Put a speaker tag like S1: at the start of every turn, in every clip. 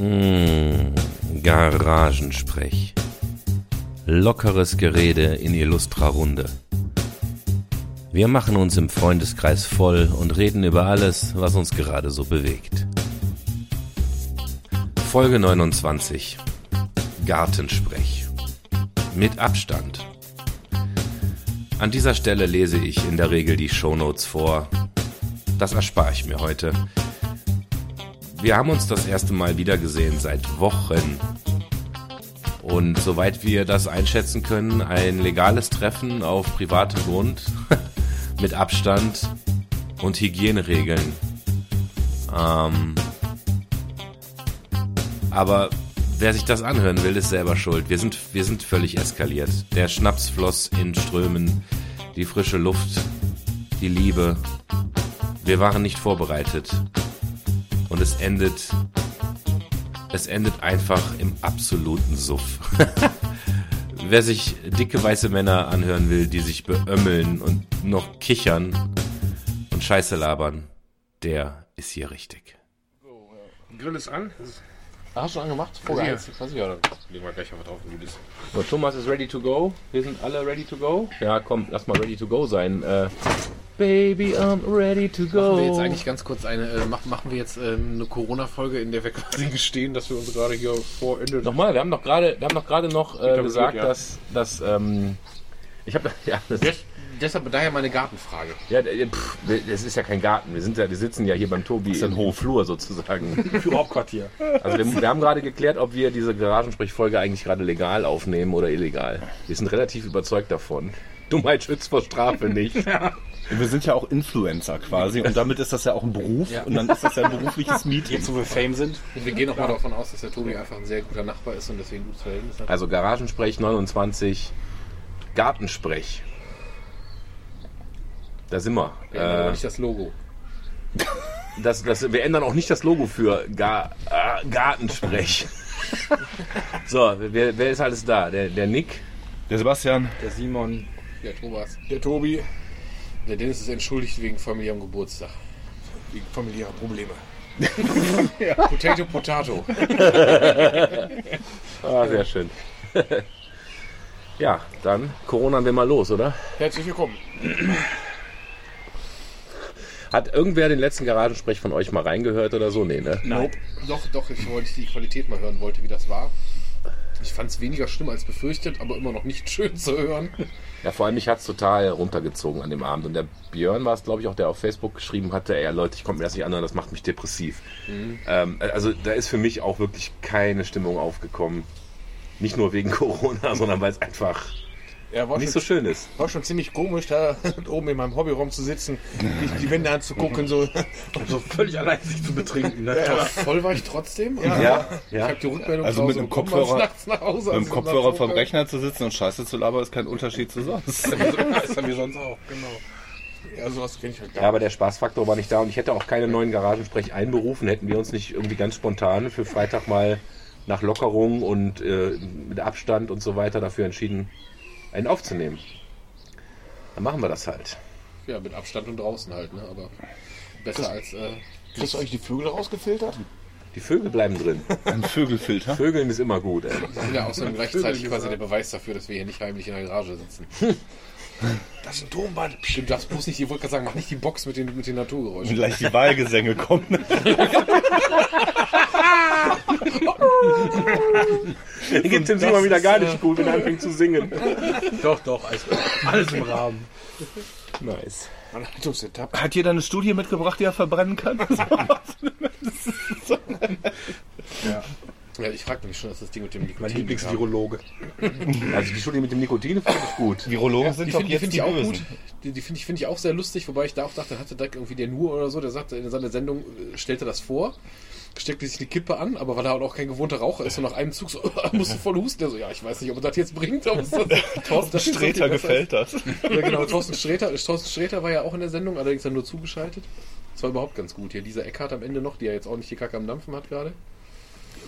S1: Mmh, Garagensprech. Lockeres Gerede in illustrer Runde. Wir machen uns im Freundeskreis voll und reden über alles, was uns gerade so bewegt. Folge 29. Gartensprech. Mit Abstand. An dieser Stelle lese ich in der Regel die Shownotes vor. Das erspare ich mir heute. Wir haben uns das erste Mal wiedergesehen seit Wochen. Und soweit wir das einschätzen können, ein legales Treffen auf privatem Grund mit Abstand und Hygieneregeln. Ähm, aber wer sich das anhören will, ist selber schuld. Wir sind, wir sind völlig eskaliert. Der Schnaps floss in Strömen, die frische Luft, die Liebe. Wir waren nicht vorbereitet und es endet, es endet einfach im absoluten Suff. Wer sich dicke weiße Männer anhören will, die sich beömmeln und noch kichern und Scheiße labern, der ist hier richtig.
S2: Grill ist an.
S3: Hast du angemacht?
S2: Vorgeheizt.
S3: Weiß ich ja.
S2: Legen wir gleich mal drauf, wie das.
S3: So, Thomas ist ready to go. Wir sind alle ready to go. Ja, komm, lass mal ready to go sein. Äh, Baby, I'm ready to go.
S2: Machen wir jetzt eigentlich ganz kurz eine, äh, mach, machen wir jetzt ähm, eine Corona-Folge, in der wir quasi gestehen, dass wir uns gerade hier vor Ende.
S3: Nochmal, wir haben doch gerade, wir haben doch gerade noch äh, gesagt,
S2: gut, ja.
S3: dass, dass ähm, ich habe ja, das,
S2: deshalb daher meine Gartenfrage.
S3: ja, äh, pff, das ist ja kein Garten. Wir sind ja, wir sitzen ja hier beim Tobi im Hof. Flur sozusagen.
S2: Für Hauptquartier.
S3: Also wir, wir haben gerade geklärt, ob wir diese Garagensprechfolge eigentlich gerade legal aufnehmen oder illegal. Wir sind relativ überzeugt davon. Dummheit schützt vor Strafe nicht.
S4: Wir sind ja auch Influencer quasi und damit ist das ja auch ein Beruf
S2: Ja.
S4: und dann ist das ja ein berufliches Meeting.
S2: Jetzt, wo wir Fame sind. Und wir gehen auch mal davon aus, dass der Tobi einfach ein sehr guter Nachbar ist und deswegen ein gutes Verhältnis hat.
S3: Also Garagensprech 29, Gartensprech. Da sind wir.
S2: Wir ändern aber
S3: Äh,
S2: nicht das Logo.
S3: das, das, wir ändern auch nicht das Logo für Gar, äh, Gartensprech. so, wer, wer ist alles da? Der, der Nick,
S4: Der Sebastian,
S2: Der Simon, der Thomas, der Tobi. Der Dennis ist entschuldigt wegen familiärem Geburtstag. Wegen familiärer Probleme. Potato, Potato.
S3: ah, sehr schön. ja, dann Corona wir mal los, oder?
S2: Herzlich willkommen.
S3: Hat irgendwer den letzten Garagensprech von euch mal reingehört oder so? Nee, ne?
S2: Nope. Doch, doch, ich wollte die Qualität mal hören wollte, wie das war. Ich fand es weniger schlimm als befürchtet, aber immer noch nicht schön zu hören.
S3: Ja, vor allem mich hat's total runtergezogen an dem Abend. Und der Björn war es, glaube ich, auch, der auf Facebook geschrieben hatte, ey Leute, ich konnte mir das nicht anhören, das macht mich depressiv. Ähm, also da ist für mich auch wirklich keine Stimmung aufgekommen. Nicht nur wegen Corona, sondern weil es einfach
S2: Ja, war,
S3: nicht
S2: schon,
S3: so schön ist.
S2: war schon ziemlich komisch, da oben in meinem Hobbyraum zu sitzen, die, die Wände anzugucken, so.
S5: So völlig allein sich zu betrinken. Ne?
S2: Ja, voll war ich trotzdem.
S3: Ja,
S2: Ich
S3: ja.
S2: habe die Rückmeldung
S4: Also mit einem Kopfhörer-
S2: nach Hause,
S4: mit dem Kopfhörer vom. Rechner zu sitzen und Scheiße zu labern, ist kein Unterschied zu sonst.
S2: ist ja wie sonst auch, genau. Ja, sowas kenne ich halt gar
S3: Ja, aber der Spaßfaktor war nicht da und ich hätte auch keine neuen Garagensprech einberufen, hätten wir uns nicht irgendwie ganz spontan für Freitag mal nach Lockerung und äh, mit Abstand und so weiter dafür entschieden, einen aufzunehmen. Dann machen wir das halt.
S2: Ja, mit Abstand und draußen halt, ne? Aber besser als. Äh,
S5: Kriegst du eigentlich die Vögel rausgefiltert?
S3: Die Vögel bleiben drin.
S4: Ein Vögelfilter.
S3: Vögeln ist immer gut, ey.
S2: ja außerdem gleichzeitig quasi der Beweis dafür, dass wir hier nicht heimlich in der Garage sitzen.
S5: Das ist ein Tonband.
S2: Stimmt, das muss nicht, ich wollte gerade sagen, mach nicht die Box mit den, mit den
S4: Und
S2: Naturgeräuschen.
S4: gleich die Wahlgesänge kommen.
S3: Dann geht dem Simon wieder gar nicht gut, wenn er anfängt zu singen.
S5: Doch, doch, alles, alles im Rahmen.
S3: Nice.
S4: Hat jeder eine Studie mitgebracht, die er verbrennen kann?
S2: Ja, ich frage mich schon, dass das Ding mit dem Nikotin.
S5: Mein Lieblingsvirologe.
S3: Also die Studie mit dem Nikotin finde ich gut.
S4: Virologen
S2: Die
S4: sind doch
S2: finde
S4: jetzt
S2: find
S4: die
S2: ich auch
S4: Bösen.
S2: gut. Die, die finde ich, find ich auch sehr lustig, wobei ich da auch dachte, hatte da irgendwie der Nur oder so, der sagte in seiner Sendung, äh, stellte das vor, steckte sich eine Kippe an, aber weil er halt auch kein gewohnter Raucher ist und nach einem Zug so, musste voll husten, der so, ja, ich weiß nicht, ob er das jetzt bringt, das,
S4: Thorsten
S2: das
S4: Sträter gefällt das.
S2: Ja, genau, Thorsten Sträter, Thorsten Sträter war ja auch in der Sendung, allerdings dann nur zugeschaltet. Das war überhaupt ganz gut. Hier, dieser Eckhart am Ende noch, die ja jetzt auch nicht die Kacke am Dampfen hat gerade.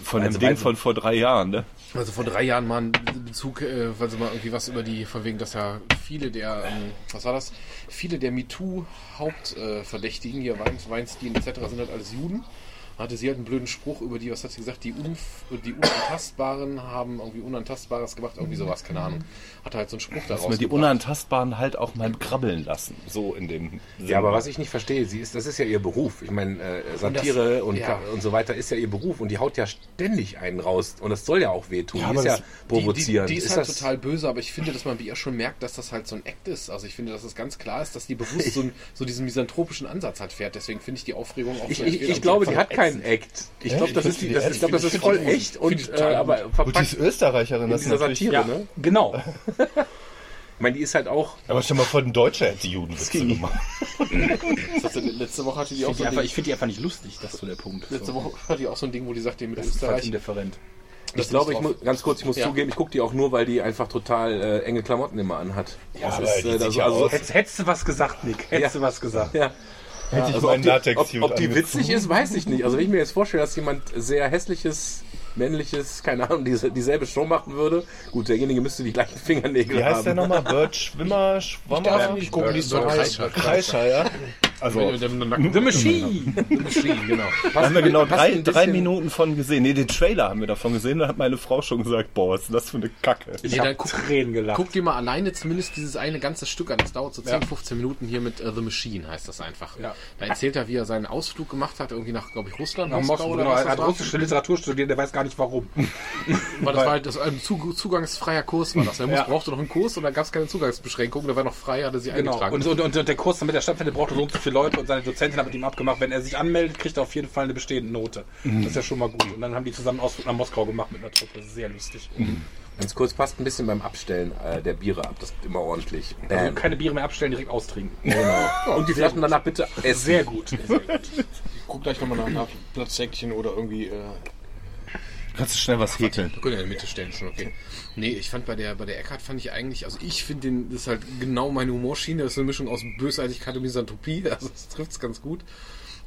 S4: Von
S3: Also
S4: dem Ding von vor drei Jahren, ne?
S2: Also vor drei Jahren mal ein Bezug, äh, weil sie mal irgendwie was über die, von wegen, dass ja viele der, ähm, was war das? Viele der MeToo-Hauptverdächtigen, hier Wein- Weinstein etc. sind halt alles Juden. Hatte sie halt einen blöden Spruch über die, was hat sie gesagt, die, Unf die Unantastbaren haben irgendwie Unantastbares gemacht, irgendwie sowas, keine Ahnung. Hatte halt so einen Spruch
S4: Dass
S2: daraus.
S4: wir die
S2: gebracht.
S4: Unantastbaren halt auch mal krabbeln lassen. So in dem Sinne.
S3: Ja, aber was ich nicht verstehe, sie ist, das ist ja ihr Beruf. Ich meine, äh, Satire und,
S2: ja.
S3: Ka- und so weiter ist ja ihr Beruf und die haut ja ständig einen raus und das soll ja auch wehtun.
S4: Ja,
S3: die ist ja
S4: das-
S3: provozierend.
S2: Die, die, die ist,
S3: ist
S2: halt
S3: das,
S2: total böse, aber ich finde, dass man bei ihr schon merkt, dass das halt so ein Act ist. Also ich finde, dass es ganz klar ist, dass die bewusst so, ein, so diesen misanthropischen Ansatz hat fährt. Deswegen finde ich die Aufregung auch
S3: ich,
S2: so
S3: ich, ich glaube, die hat keinen Act. Ich glaube, das, ist die-
S4: finde
S3: das, ich glaub, das ist voll
S2: finde ich
S3: echt und
S2: Finde
S3: äh, aber
S4: Und die
S3: verpackt
S4: ist Österreicherin,
S3: in
S4: das ist.
S3: Satire,
S5: Ja,
S3: ne?
S5: genau.
S3: Ich meine, die ist halt auch.
S4: Aber stell mal vor, ein Deutscher hätte die Judenwitze gemacht.
S2: Das letzte Woche hatte die
S5: Ich
S2: auch
S5: finde
S2: so
S5: die,
S2: ein
S5: einfach-
S2: Ding,
S5: ich find die einfach nicht lustig, das ist so der Punkt.
S2: letzte. Woche hatte die auch so ein Ding, wo die sagt, die mit
S5: Das ist
S2: Österreich.
S5: indifferent.
S3: Ich glaube, ich muss ganz kurz, ich muss
S2: Ja.
S3: zugeben, ich gucke die auch nur, weil die einfach total äh, enge Klamotten immer anhat.
S4: Ja,
S3: Das
S4: aber
S3: ist, äh, das-
S4: ja
S3: also.
S5: Hättest, hättest du was gesagt, Nick? Hättest
S3: Ja.
S5: du was gesagt?
S3: ja.
S4: Hätte ich
S3: Also
S4: meinen
S3: ob, die, ob, ob die witzig ist, weiß ich nicht. Also wenn ich mir jetzt vorstelle, dass jemand sehr hässliches, männliches, keine Ahnung, diese, dieselbe Show machen würde, gut, derjenige müsste die gleichen Fingernägel
S4: Wie heißt
S3: haben.
S4: der nochmal? Bird Schwimmer, Schwammer?
S2: darf nicht gucken, die ist so.
S4: Kreischer, ja. Also,
S2: dem Nacken-
S5: The Machine!
S2: Genau.
S4: da haben wir genau drei, drei Minuten von gesehen. Nee, den Trailer haben wir davon gesehen. Da hat meine Frau schon gesagt, boah, was ist denn das für eine Kacke.
S5: Ich
S2: Nee,
S5: hab
S2: guck-
S5: Tränen gelacht.
S2: Guck dir mal alleine zumindest dieses eine ganze Stück an. Das dauert so 10, 15 Minuten hier mit äh, The Machine, heißt das einfach.
S5: Ja.
S2: Da erzählt er, wie er seinen Ausflug gemacht hat, irgendwie nach, glaube ich, Russland,
S5: Nach Moskau, genau.
S2: was
S5: Er hat russische Literatur studiert, der weiß gar nicht warum.
S2: Weil das war halt das, ein Zug, zugangsfreier Kurs war das. Er muss,
S5: Ja.
S2: brauchte noch einen Kurs und da gab es keine Zugangsbeschränkungen. Der war noch frei, hatte sie
S5: Genau.
S2: eingetragen.
S5: Und, und, und, der Kurs, damit er stattfindet, brauchte so und so viele Leute und seine Dozentin hat mit ihm abgemacht, wenn er sich anmeldet, kriegt er auf jeden Fall eine bestehende Note. Das ist ja schon mal gut. Und dann haben die zusammen einen Ausflug nach Moskau gemacht mit einer Truppe. Das ist sehr lustig.
S3: Ganz kurz, passt ein bisschen beim Abstellen äh, der Biere ab. Das ist immer ordentlich.
S5: Also
S3: Bam.
S5: keine Biere mehr abstellen, direkt austrinken.
S3: Genau. Und die Flaschen danach bitte essen.
S5: Sehr gut. Sehr gut.
S6: Guck gleich nochmal nach, nach Platzsäckchen oder irgendwie. Äh,
S4: Kannst du schnell was häkeln?
S2: Wir können ja in die Mitte stellen, schon okay. Nee, ich fand bei der, bei der Eckart fand ich eigentlich, also ich finde den, das ist halt genau meine Humorschiene, das ist eine Mischung aus Bösartigkeit und Misanthropie, also das trifft es ganz gut.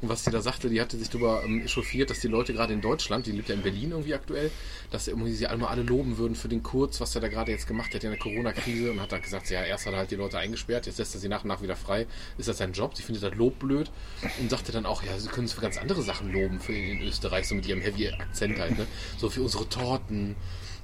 S2: Und was die da sagte, die hatte sich darüber ähm, echauffiert, dass die Leute gerade in Deutschland, die lebt ja in Berlin irgendwie aktuell, dass irgendwie sie alle mal alle loben würden für den Kurz, was er da gerade jetzt gemacht hat in der Corona-Krise und hat dann gesagt, ja, erst hat er halt die Leute eingesperrt, jetzt lässt er sie nach und nach wieder frei. Ist das sein Job? Sie findet das Lob blöd und sagte dann auch, ja, sie können es für ganz andere Sachen loben für in Österreich, so mit ihrem heavy Akzent halt, ne? So für unsere Torten,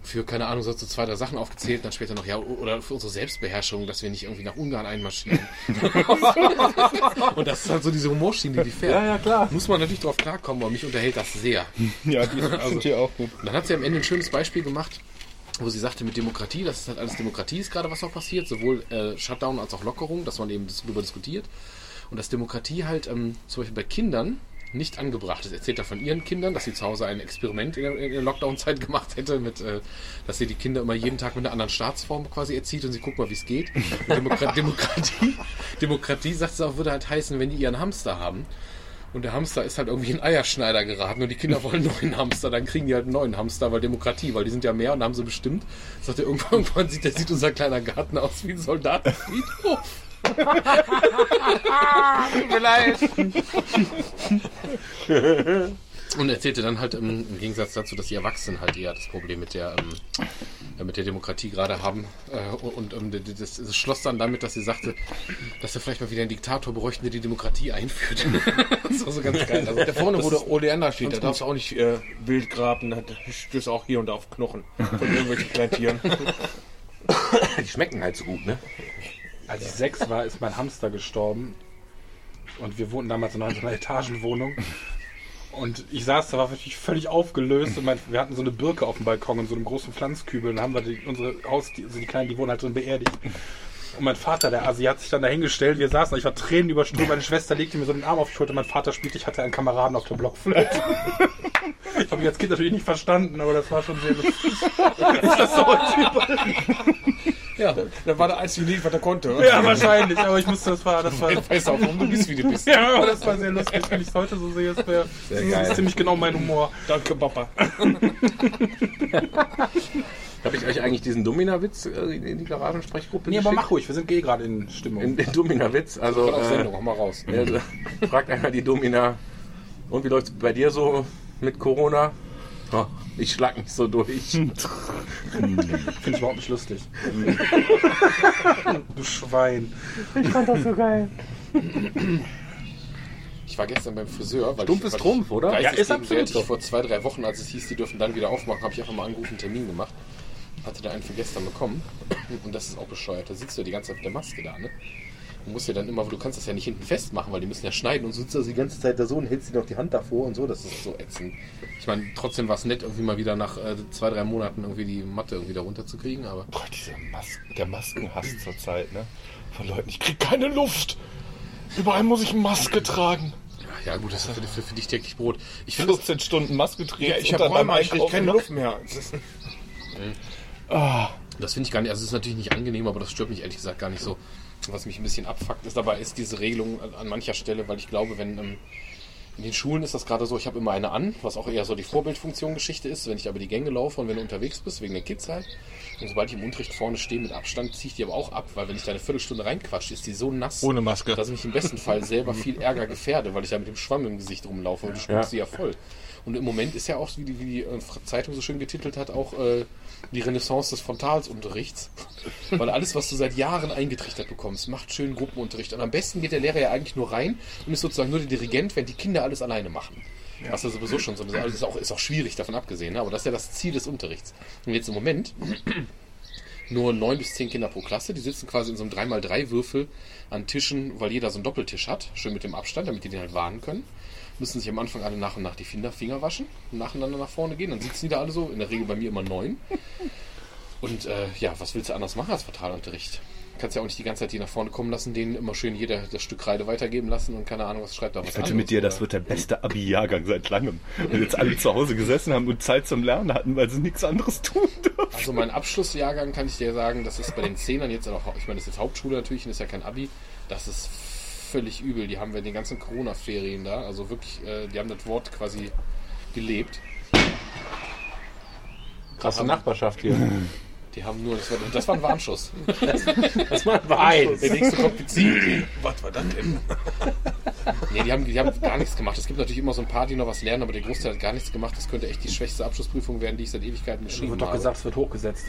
S2: für, keine Ahnung, so zwei, drei Sachen aufgezählt, dann später noch, ja, oder für unsere Selbstbeherrschung, dass wir nicht irgendwie nach Ungarn einmarschieren. und das ist halt so diese Humorschiene, die die fährt. Ja, ja, klar. Muss man natürlich drauf klarkommen, aber mich unterhält das sehr.
S4: Ja, die sind hier auch gut.
S2: Und dann hat sie am Ende ein schönes Beispiel gemacht, wo sie sagte, mit Demokratie, das ist halt alles Demokratie, ist gerade was auch passiert, sowohl äh, Shutdown als auch Lockerung, dass man eben darüber diskutiert. Und dass Demokratie halt ähm, zum Beispiel bei Kindern nicht angebracht ist. Erzählt er von ihren Kindern, dass sie zu Hause ein Experiment in der, Lockdown-Zeit gemacht hätte, mit, äh, dass sie die Kinder immer jeden Tag mit einer anderen Staatsform quasi erzieht und sie guckt mal, wie es geht. Demokrat Demokratie, Demokratie, sagt sie auch, würde halt heißen, wenn die ihren Hamster haben und der Hamster ist halt irgendwie in Eierschneider geraten und die Kinder wollen einen neuen Hamster, dann kriegen die halt einen neuen Hamster, weil Demokratie, weil die sind ja mehr und haben sie bestimmt. Sagt er, irgendwann, irgendwann sieht, der sieht unser kleiner Garten aus wie ein Soldatenfriedhof. Und erzählte dann halt im, im Gegensatz dazu, dass die Erwachsenen halt eher das Problem mit der, ähm, äh, mit der Demokratie gerade haben. Äh, und ähm, das, das schloss dann damit, dass sie sagte, dass wir vielleicht mal wieder einen Diktator bräuchten, der die Demokratie einführt. das war so ganz geil. Also,
S6: da vorne, wo der Oleander steht, da darfst du auch nicht äh, wild graben, da stößt auch hier und da auf Knochen von irgendwelchen kleinen Tieren.
S3: Die schmecken halt so gut, ne?
S5: Als ich sechs war, ist mein Hamster gestorben. Und wir wohnten damals in einer Etagenwohnung. Und ich saß da, war wirklich völlig aufgelöst. Und mein, wir hatten so eine Birke auf dem Balkon in so einem großen Pflanzkübel. Und haben wir die, unsere Haus, die, also die Kleinen, die wohnen halt drin beerdigt. Und mein Vater, der Asi, hat sich dann dahingestellt. Wir saßen, ich war Tränen überströmt. Meine Schwester legte mir so den Arm auf die Schulter. Mein Vater spielte, ich hatte einen Kameraden auf der Blockflöte. Ich habe mich als Kind natürlich nicht verstanden, aber das war schon sehr lustig. Ist das so
S6: Ja, da war der einzige Lied, was er konnte. oder?
S5: Ja, wahrscheinlich. Aber ich musste, das war, das war,
S2: Weiß auch, warum du bist, wie du bist.
S5: Ja, aber das war sehr lustig. Wenn ich es heute so sehe, das, wär, das
S3: geil.
S5: ist ziemlich genau mein Humor.
S6: Danke, Papa.
S3: Habe ich euch eigentlich diesen Domina-Witz äh, in die Garagensprechgruppe
S5: Nee, aber mach ruhig, wir sind eh gerade in Stimmung.
S3: In, in Domina-Witz, also...
S2: Auf
S3: äh,
S2: Sendung, hau mal raus.
S3: Also, fragt einer die Domina, und wie läuft es bei dir so mit Corona? Oh, ich schlag mich so durch.
S5: Finde ich überhaupt nicht lustig. du Schwein.
S2: Ich war gestern beim Friseur, weil
S3: Stumpf
S2: ich,
S3: ist
S2: weil
S3: Trumpf,
S2: ich
S3: oder?
S5: Ja, ist absolut so.
S2: Vor zwei, drei Wochen, als es hieß, die dürfen dann wieder aufmachen, habe ich einfach mal angerufen, einen Termin gemacht. Hatte da einen für gestern bekommen. Und das ist auch bescheuert. Da sitzt du ja die ganze Zeit mit der Maske da, ne? Du musst ja dann immer, du kannst das ja nicht hinten festmachen, weil die müssen ja schneiden und so sitzt du die ganze Zeit da so und hältst dir noch die Hand davor und so. Das ist so ätzend. Ich meine, trotzdem war es nett, irgendwie mal wieder nach äh, zwei, drei Monaten irgendwie die Matte irgendwie da runterzukriegen, aber.
S4: Boah, diese Mas der Maskenhass zur Zeit, ne? Von Leuten, ich krieg keine Luft. Überall muss ich Maske tragen.
S2: Ja, gut, das ist für, für, für dich täglich Brot. Ich finde,
S4: 14 Stunden Maske tragen.
S6: Ja, ich habe Räume, ich krieg keine Luft mehr. Das ist,
S2: Das finde ich gar nicht, also es ist natürlich nicht angenehm, aber das stört mich ehrlich gesagt gar nicht so. Was mich ein bisschen abfuckt, ist dabei ist diese Regelung an, an mancher Stelle, weil ich glaube, wenn ähm, in den Schulen ist das gerade so, ich habe immer eine an, was auch eher so die Vorbildfunktion Geschichte ist, wenn ich aber die Gänge laufe und wenn du unterwegs bist, wegen den Kids halt. Und sobald ich im Unterricht vorne stehe mit Abstand, ziehe ich die aber auch ab, weil wenn ich da eine Viertelstunde reinquatsche, ist die so nass,
S6: Ohne Maske.
S2: dass ich mich im besten Fall selber viel Ärger gefährde, weil ich da mit dem Schwamm im Gesicht rumlaufe und du spuckst
S3: Ja.
S2: sie ja voll. Und im Moment ist ja auch, wie die, wie die äh, Zeitung so schön getitelt hat, auch äh, die Renaissance des Frontalsunterrichts. Weil alles, was du seit Jahren eingetrichtert bekommst, macht schön Gruppenunterricht. Und am besten geht der Lehrer ja eigentlich nur rein und ist sozusagen nur der Dirigent, wenn die Kinder alles alleine machen. Was ja sowieso schon so also ist auch, ist auch schwierig davon abgesehen, ne? aber das ist ja das Ziel des Unterrichts. Und jetzt im Moment nur neun bis zehn Kinder pro Klasse, die sitzen quasi in so einem 3x3-Würfel an Tischen, weil jeder so einen Doppeltisch hat, schön mit dem Abstand, damit die den halt warnen können. Müssen sich am Anfang alle nach und nach die Finger, waschen und nacheinander nach vorne gehen. Dann sitzen die da alle so, in der Regel bei mir immer neun. Und äh, ja, was willst du anders machen als Frontalunterricht? Kannst ja auch nicht die ganze Zeit die nach vorne kommen lassen, denen immer schön jeder das Stück Kreide weitergeben lassen und keine Ahnung, was schreibt da was
S4: Ich wette mit dir, das
S2: oder?
S4: wird der beste Abi-Jahrgang seit langem. Weil jetzt alle zu Hause gesessen haben und Zeit zum Lernen hatten, weil sie nichts anderes tun dürfen.
S2: Also mein Abschlussjahrgang kann ich dir sagen, das ist bei den Zehnern jetzt auch, ich meine, das ist jetzt Hauptschule natürlich, und das ist ja kein Abi, das ist völlig übel. Die haben wir in den ganzen Corona-Ferien da, also wirklich, äh, die haben das Wort quasi gelebt.
S3: Krasse Nachbarschaft hier.
S2: Die haben nur, das war, das war ein Warnschuss.
S3: Das war ein Wein.
S2: Der nächste kommt gezielt.
S6: was war das denn?
S2: Nee, die haben, die haben gar nichts gemacht. Es gibt natürlich immer so ein paar, die noch was lernen, aber der Großteil hat gar nichts gemacht. Das könnte echt die schwächste Abschlussprüfung werden, die ich seit Ewigkeiten
S5: Es
S2: geschrieben
S5: wird doch
S2: habe.
S5: gesagt, es wird hochgesetzt.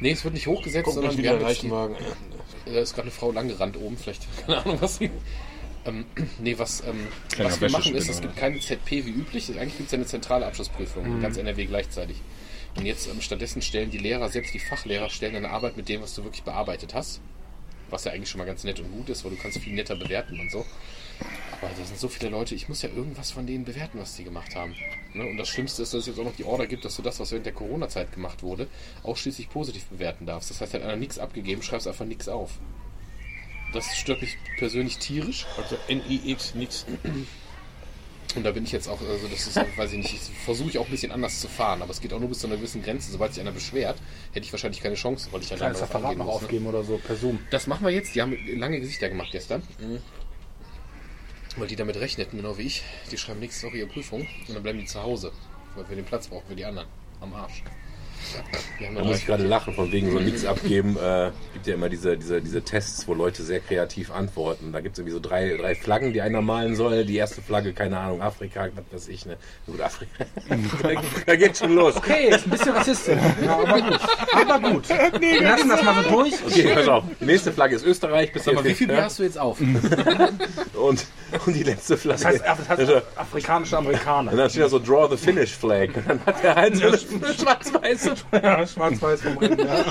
S2: Nee, es wird nicht hochgesetzt,
S6: Kommt
S2: sondern
S6: nicht
S2: wir
S6: wieder
S2: haben jetzt die. Da ist gerade eine Frau langgerannt oben, vielleicht, keine Ahnung, was sie. Ähm, nee, was, ähm, was wir machen ist, es gibt keine ZP wie üblich. Eigentlich gibt es ja eine zentrale Abschlussprüfung, in ganz NRW gleichzeitig. Und jetzt ähm, stattdessen stellen die Lehrer, selbst die Fachlehrer, stellen eine Arbeit mit dem, was du wirklich bearbeitet hast. Was ja eigentlich schon mal ganz nett und gut ist, weil du kannst viel netter bewerten und so. Aber da sind so viele Leute, ich muss ja irgendwas von denen bewerten, was die gemacht haben. Ne? Und das Schlimmste ist, dass es jetzt auch noch die Order gibt, dass du das, was während der Corona-Zeit gemacht wurde, ausschließlich positiv bewerten darfst. Das heißt, hat einer nichts abgegeben, schreibst einfach nichts auf. Das stört mich persönlich tierisch.
S6: Also NIX, nix.
S2: Und da bin ich jetzt auch, also das ist, weiß ich nicht, ich versuche ich auch ein bisschen anders zu fahren, aber es geht auch nur bis zu einer gewissen Grenze. Sobald sich einer beschwert, hätte ich wahrscheinlich keine Chance, weil ich
S5: Referat
S2: angehen
S5: noch
S2: muss. Ne?
S5: aufgeben oder so, per Zoom.
S2: Das machen wir jetzt. Die haben lange Gesichter gemacht gestern. Weil die damit rechneten, genau wie ich. Die schreiben nächste Woche ihre Prüfung und dann bleiben die zu Hause. Weil wir den Platz brauchen für die anderen. Am Arsch.
S3: Da muss ich gerade lachen, von wegen so nichts abgeben. Äh, gibt ja immer diese, diese, diese Tests, wo Leute sehr kreativ antworten. Da gibt es irgendwie so drei, drei Flaggen, die einer malen soll. Die erste Flagge, keine Ahnung, Afrika, was weiß ich, ne? Gut, Afrika. da geht schon los.
S5: Okay, ist ein bisschen rassistisch. Ja, aber gut. Aber gut. Wir lassen das mal so durch.
S3: Okay, pass auf. Die nächste Flagge ist Österreich. Bis
S2: mal, wie viel Bier hast du jetzt auf?
S3: und, und die letzte Flagge.
S5: Das heißt, das heißt afrikanische Amerikaner.
S3: und dann steht da so Draw the Finish Flag. Und dann hat der halt so eine schwarz-weiße
S5: Ja, schwarz-weiß vom Rennen, ja.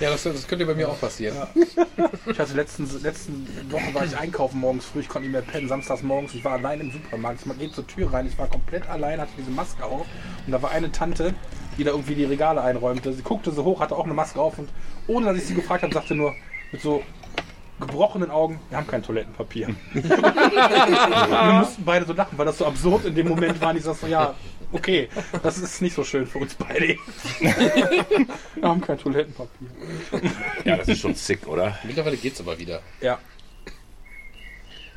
S2: Ja, das, das könnte bei mir auch passieren.
S5: Ich hatte letzten, letzten Woche war ich einkaufen morgens früh, ich konnte nicht mehr pennen, samstags morgens, ich war allein im Supermarkt. Ich gehe zur Tür rein, ich war komplett allein, hatte diese Maske auf und da war eine Tante, die da irgendwie die Regale einräumte. Sie guckte so hoch, hatte auch eine Maske auf und ohne dass ich sie gefragt habe, sagte nur mit so gebrochenen Augen, wir haben kein Toilettenpapier. wir mussten beide so lachen, weil das so absurd in dem Moment war. Und ich sag so, ja, okay, das ist nicht so schön für uns beide. wir haben kein Toilettenpapier.
S3: Ja, das ist schon sick, oder?
S2: Mittlerweile geht's aber wieder.
S5: Ja,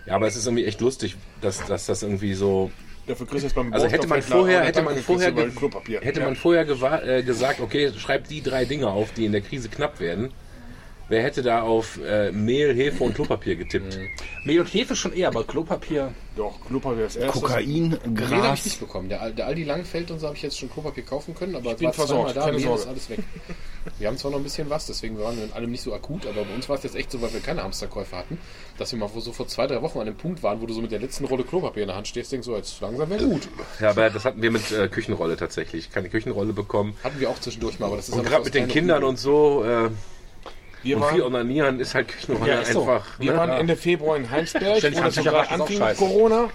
S3: Ja, aber es ist irgendwie echt lustig, dass, dass das irgendwie so.
S6: Dafür kriegst du jetzt beim
S3: Also hätte man vorher, hätte man vorher, hätte
S6: Ja.
S3: man vorher gesagt, okay, schreibt die drei Dinge auf, die in der Krise knapp werden. Wer hätte da auf äh, Mehl, Hefe und Klopapier getippt?
S5: Mehl und Hefe schon eher, aber Klopapier.
S6: Doch, Klopapier als erstes.
S4: Kokain,
S2: Nee, habe ich
S4: Gras.
S2: nicht bekommen. Der, der Aldi Langfeld und so habe ich jetzt schon Klopapier kaufen können, aber es
S6: bin
S2: war zweimal
S6: versorgt,
S2: da,
S6: keine
S2: Mehl ist
S6: Sorge.
S2: alles weg. Wir haben zwar noch ein bisschen was, deswegen waren wir in allem nicht so akut, aber bei uns war es jetzt echt so, weil wir keine Hamsterkäufe hatten, dass wir mal so vor zwei, drei Wochen an dem Punkt waren, wo du so mit der letzten Rolle Klopapier in der Hand stehst, denkst so, jetzt langsam wäre gut.
S3: Ja, aber das hatten wir mit äh, Küchenrolle tatsächlich. Keine Küchenrolle bekommen.
S2: Hatten wir auch zwischendurch mal, aber das ist
S3: Und
S2: einfach
S3: gerade
S2: aus
S3: mit den Kindern
S2: Unruhe.
S3: und so, äh,
S6: Wir
S3: und viel
S6: waren,
S3: Onanieren ist halt Küchenrolle
S5: Ja, ist so.
S3: einfach.
S6: wir
S3: ne?
S6: waren Ende Februar in Heinsberg,
S5: Ständig
S6: wo das so
S5: Handtücher
S6: gerade
S5: waschen ist auch
S6: anfing. Corona.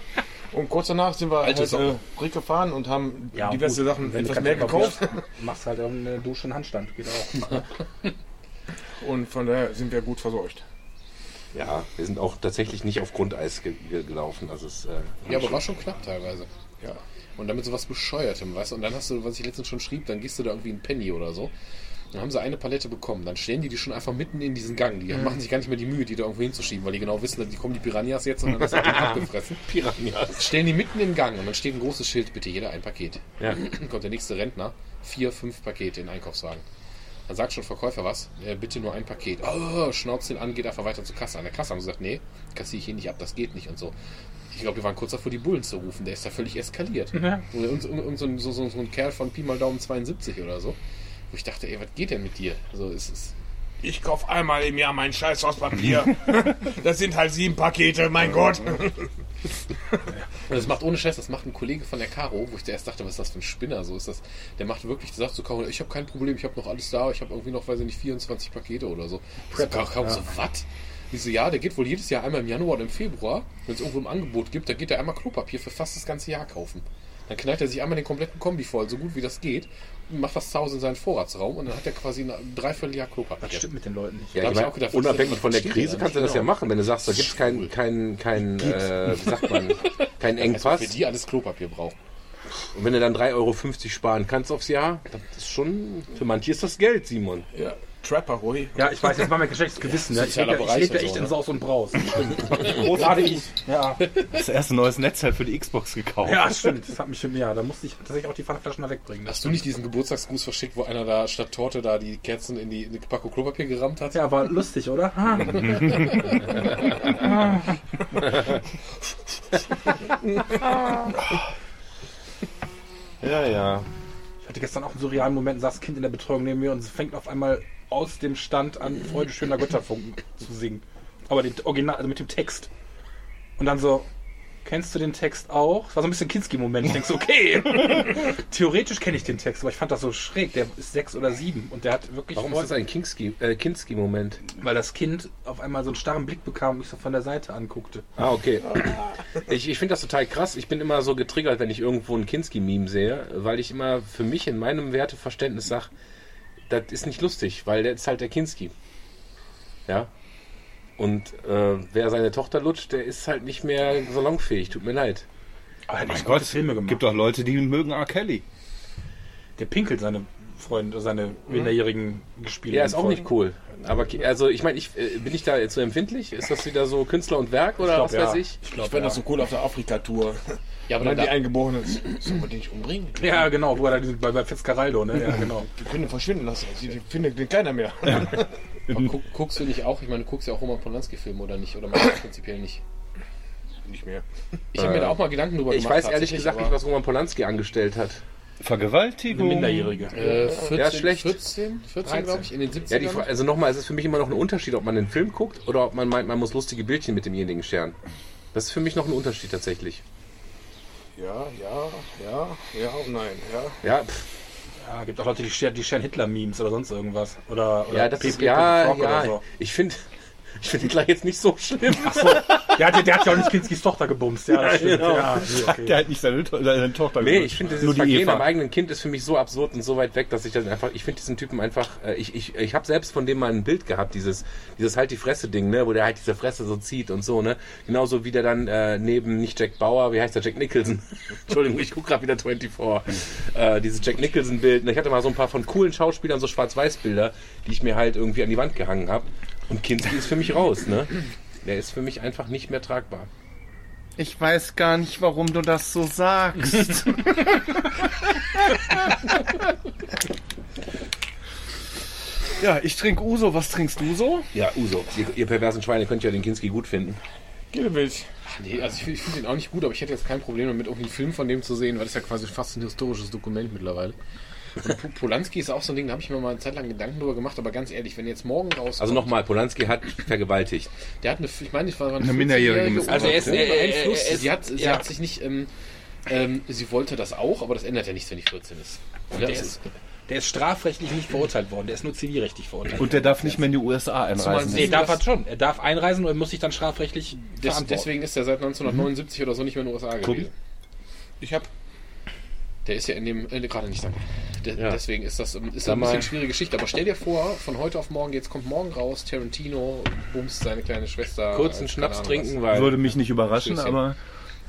S6: Und kurz danach sind wir
S2: Alte
S6: halt äh, gefahren und haben
S5: Ja,
S6: diverse
S5: gut,
S6: Sachen
S5: wenn du
S6: etwas mehr gekauft.
S5: Machst halt eine Dusche in Handstand. Geht auch.
S6: Und von daher sind wir gut versorgt.
S3: Ja, wir sind auch tatsächlich nicht auf Grundeis ge ge gelaufen. Also es, äh,
S2: Ja, aber war schon knapp teilweise.
S6: Ja.
S2: Und damit sowas Bescheuertem, weißt du? Und dann hast du, was ich letztens schon schrieb, dann gehst du da irgendwie einen Penny oder so. Dann haben sie eine Palette bekommen. Dann stellen die die schon einfach mitten in diesen Gang. Die machen sich gar nicht mehr die Mühe, die da irgendwo hinzuschieben, weil die genau wissen, die kommen die Piranhas jetzt und dann ist das Ding abgefressen.
S3: Piranhas.
S2: Stellen die mitten in den Gang und dann steht ein großes Schild, bitte jeder ein Paket.
S3: Ja.
S2: Dann kommt der nächste Rentner, vier, fünf Pakete in Einkaufswagen. Dann sagt schon Verkäufer was, äh, bitte nur ein Paket. Oh, schnauzt den an, geht einfach weiter zur Kasse. An der Kasse haben sie gesagt, nee, kassiere ich hier nicht ab, das geht nicht und so. Ich glaube, wir waren kurz davor, die Bullen zu rufen. Der ist da völlig eskaliert.
S5: Ja.
S2: Und, und, und, so, so, so ein Kerl von Pi mal Daumen 72 oder so. Wo ich dachte, ey, was geht denn mit dir? So ist es.
S6: Ich kauf einmal im Jahr mein Scheiß aus Papier. das sind halt sieben Pakete, mein Gott.
S2: Und das macht ohne Scheiß, das macht ein Kollege von der Caro, wo ich zuerst dachte, was ist das für ein Spinner? So ist das. Der macht wirklich, der sagt so, Caro, ich habe kein Problem, ich habe noch alles da, ich habe irgendwie noch, weiß ich nicht, 24 Pakete oder so. So, Caro, Caro so, was? Ich so, ja, der geht wohl jedes Jahr einmal im Januar oder im Februar, wenn es irgendwo im Angebot gibt, da geht er einmal Klopapier für fast das ganze Jahr kaufen. Dann knallt er sich einmal den kompletten Kombi voll, so gut wie das geht, und macht das zu Hause in seinen Vorratsraum und dann hat er quasi ein Dreivierteljahr Klopapier.
S5: Das stimmt mit den Leuten nicht.
S3: Ja, ich
S2: auch gedacht, was
S3: unabhängig von der Krise kannst du
S2: ja
S3: das ja
S2: genau.
S3: machen, wenn du sagst, da gibt es keinen kein, kein, äh, wie sagt man, keinen
S2: Also
S3: Engpass.
S2: für die alles Klopapier braucht.
S3: Und wenn du dann 3,50 Euro sparen kannst aufs Jahr, das ist schon, für manche ist das Geld, Simon.
S6: Ja, Trapper, Roy.
S5: Ja, ich weiß, jetzt war mein schlechtes Gewissen. Ja, ich lebe, ich lebe
S2: und
S5: echt
S2: so,
S5: in
S2: ne?
S5: Saus und Braus. Gerade ich. Ja.
S7: Das erste neues Netzteil für die Xbox gekauft.
S5: ja, stimmt. Das hat mich ja, da musste ich tatsächlich auch die Pfandflaschen mal wegbringen.
S2: Hast du nicht diesen Geburtstagsgruß verschickt, wo einer da statt Torte da die Kerzen in die, in die Packung Klopapier gerammt hat?
S5: Ja, war lustig, oder? Ah.
S3: Ja, ja.
S5: Ich hatte gestern auch einen surrealen Moment, saß das Kind in der Betreuung neben mir und es fängt auf einmal aus dem Stand an, Freude schöner Götterfunken zu singen. Aber den Original, also mit dem Text. Und dann so, kennst du den Text auch? Das war so ein bisschen Kinski-Moment. Ich denk so, okay. Theoretisch kenne ich den Text, aber ich fand das so schräg. Der ist sechs oder sieben und der hat wirklich
S3: Warum ist das ein Kinski- äh, Kinski-Moment?
S5: weil das Kind auf einmal so einen starren Blick bekam und mich so von der Seite anguckte.
S3: Ah, okay. Ich, ich finde das total krass. Ich bin immer so getriggert, wenn ich irgendwo ein Kinski-Meme sehe, weil ich immer für mich in meinem Werteverständnis sage, das ist nicht lustig, weil der ist halt der Kinski. Ja. Und äh, wer seine Tochter lutscht, der ist halt nicht mehr salonfähig. Tut mir leid.
S5: Aber er hat
S7: Mein Gott,
S5: Filme gemacht.
S7: gibt doch Leute, die mögen R. Kelly.
S5: Der pinkelt seine Freunde, seine minderjährigen gespielt.
S3: Ja, ist auch nicht cool. Aber also ich meine, ich, äh, bin ich da jetzt so empfindlich? Ist das wieder so Künstler und Werk oder was weiß ich?
S5: Ich
S6: Ich
S5: glaube,
S6: fände
S5: ja.
S6: das so cool auf der Afrika-Tour.
S2: Ja, aber
S6: Wenn
S2: dann
S6: die
S2: da,
S6: Eingeborenen, sollen wir die nicht umbringen?
S5: Ja, genau, wo er da diesen- bei, bei Fitzcarraldo, ne? Ja, genau.
S6: Die können ihn verschwinden lassen. Die, die findet den keiner mehr.
S2: aber guck, guckst du nicht auch, ich meine, du guckst ja auch Roman Polanski-Filme oder nicht? Oder machst du das prinzipiell nicht?
S6: nicht mehr.
S2: Ich habe mir da auch mal Gedanken drüber
S3: Ich
S2: gemacht.
S3: weiß ehrlich gesagt nicht, was Roman Polanski angestellt hat.
S5: Eine
S7: Vergewaltigung.
S5: Minderjährige.
S2: Äh, 14,
S3: Ja, schlecht.
S2: 14, 14 glaube ich, in den 70ern.
S3: Ja, die, Fra- also nochmal, es ist für mich immer noch ein Unterschied, ob man einen Film guckt oder ob man meint, man muss lustige Bildchen mit demjenigen scheren. Das ist für mich noch ein Unterschied tatsächlich.
S6: Ja, ja, ja, ja und nein. Ja.
S3: Ja, pff,
S5: Ja, gibt auch Leute, die scheren, die scheren Hitler-Memes oder sonst irgendwas. Oder, oder
S3: ja das ist
S5: PP
S3: ja, ja.
S5: Oder so.
S3: Ich finde, ich finde Hitler jetzt nicht so schlimm.
S5: Der, hat, der hat ja auch nicht Kinskis Tochter gebumst. Ja, das stimmt.
S3: genau.
S5: Ja, nee, okay.
S7: Der hat nicht seine, To- seine Tochter
S3: Nee,
S7: geholt.
S3: ich finde dieses Vergehen
S7: Eva.
S3: am eigenen Kind ist für mich so absurd und so weit weg, dass ich das einfach, ich finde diesen Typen einfach, äh, ich, ich, ich habe selbst von dem mal ein Bild gehabt, dieses, dieses halt die Fresse-Ding, ne, wo der halt diese Fresse so zieht und so, ne. Genauso wie der dann äh, neben nicht Jack Bauer, wie heißt der, Jack Nicholson. Entschuldigung, ich gucke gerade wieder 24. Äh, dieses Jack Nicholson-Bild. ne. Ich hatte mal so ein paar von coolen Schauspielern, so Schwarz-Weiß-Bilder, die ich mir halt irgendwie an die Wand gehangen habe. Und Kinski ist für mich raus, ne. Der ist für mich einfach nicht mehr tragbar.
S7: Ich weiß gar nicht, warum du das so sagst. ja, ich trinke Uso. Was trinkst du so?
S3: Ja, Uso. Ihr, ihr perversen Schweine könnt ja den Kinski gut finden.
S6: Gilwitz.
S2: Nee, also ich, find- ich finde den auch nicht gut, aber ich hätte jetzt kein Problem damit, irgendwie einen Film von dem zu sehen, weil das ist ja quasi fast ein historisches Dokument mittlerweile. Und Polanski ist auch so ein Ding, da habe ich mir mal eine Zeit lang Gedanken drüber gemacht, aber ganz ehrlich, wenn jetzt morgen rauskommt...
S3: Also nochmal, Polanski hat vergewaltigt.
S2: Der hat eine, ich meine, ich war eine,
S7: minderjährige
S2: 14-jährige
S7: Missbrauch.
S2: also er ist,
S5: er- er- er-
S2: beeinflusst.
S5: ist-
S2: sie hat, sie
S5: ja.
S2: hat sich nicht, ähm, ähm, sie wollte das auch, aber das ändert ja nichts, wenn ich 14 ist. Ja,
S5: Der ist, der ist strafrechtlich nicht verurteilt worden, der ist nur zivilrechtlich verurteilt.
S7: Und der darf nicht mehr in die USA einreisen.
S5: nee, darf er schon. Er darf einreisen und muss sich dann strafrechtlich
S2: des, deswegen ist er seit 1979 oder so nicht mehr in den USA gewesen.
S6: Ich hab.
S2: Der ist ja in dem, äh, gerade nicht, danke. De
S3: Ja.
S2: Deswegen ist das ist ein bisschen schwierige Geschichte. Aber stell dir vor, von heute auf morgen, jetzt kommt morgen raus, Tarantino bumst seine kleine Schwester.
S3: Kurzen Schnaps trinken, weil.
S7: Würde mich nicht überraschen,
S2: Stößchen.
S7: aber
S2: Was.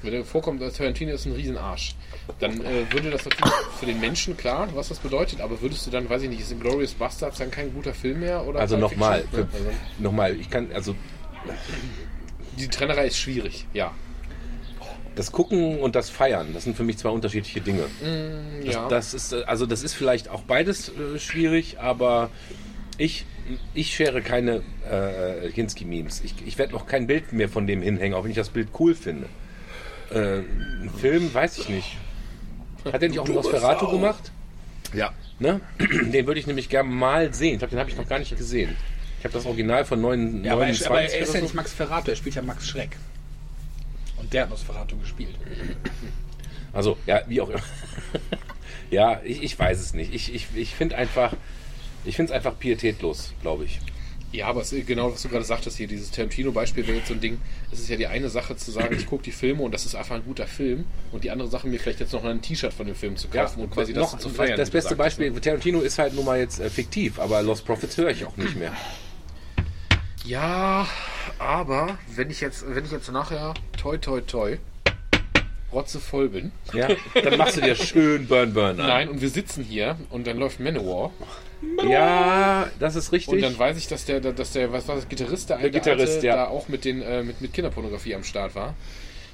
S2: Wenn dir vorkommt, dass Tarantino ist ein Riesenarsch, dann äh, würde das natürlich für den Menschen klar, was das bedeutet, aber würdest du dann, weiß ich nicht, ist Glorious Bastards dann kein guter Film mehr? Oder
S3: Also nochmal?
S2: Ne? Also,
S3: nochmal, ich kann, also
S2: die Trennerei ist schwierig, ja.
S3: Das Gucken und das Feiern, das sind für mich zwei unterschiedliche Dinge. Das,
S2: ja.
S3: das ist, äh, also das ist vielleicht auch beides äh, schwierig, aber ich, ich schere keine äh, Kinski-Memes. Ich, ich werde noch kein Bild mehr von dem hinhängen, auch wenn ich das Bild cool finde. Äh, ein Film, weiß ich nicht. Hat er nicht auch einen Nosferatu gemacht?
S7: ja.
S3: Ne? Den würde ich nämlich gerne mal sehen. Ich glaube, den habe ich noch gar nicht gesehen. Ich habe das Original von 9,
S5: ja, aber, er,
S3: 29
S5: aber er ist ja
S3: so.
S5: nicht Max Ferrato, er spielt ja Max Schreck. Und der hat Nosferatu gespielt.
S3: Also, ja, wie auch immer. ja, ich, ich weiß es nicht. Ich, ich, ich finde einfach, ich finde es einfach pietätlos, glaube ich.
S2: Ja, aber es ist genau, was du gerade sagtest hier, dieses Tarantino-Beispiel wäre jetzt so ein Ding. Es ist ja die eine Sache zu sagen, ich gucke die Filme und das ist einfach ein guter Film und die andere Sache, mir vielleicht jetzt noch ein T-Shirt von dem Film zu kaufen und quasi das
S3: noch,
S2: zu feiern.
S3: das beste Beispiel,
S2: ne?
S3: Tarantino ist halt nun mal jetzt äh, fiktiv, aber Lost Profits höre ich auch nicht mehr.
S2: Ja, aber wenn ich jetzt, wenn ich jetzt nachher toi toi toi rotze voll bin.
S3: Ja? Dann machst du dir schön Burn Burn an.
S2: Nein, und wir sitzen hier und dann läuft Manowar
S3: Ja, das ist richtig.
S2: und dann weiß ich, dass der, dass der, was war das, Gitarrist, der, alte
S3: Gitarrist,
S2: Alte,
S3: ja.
S2: da auch mit den, äh, mit, mit Kinderpornografie am Start war.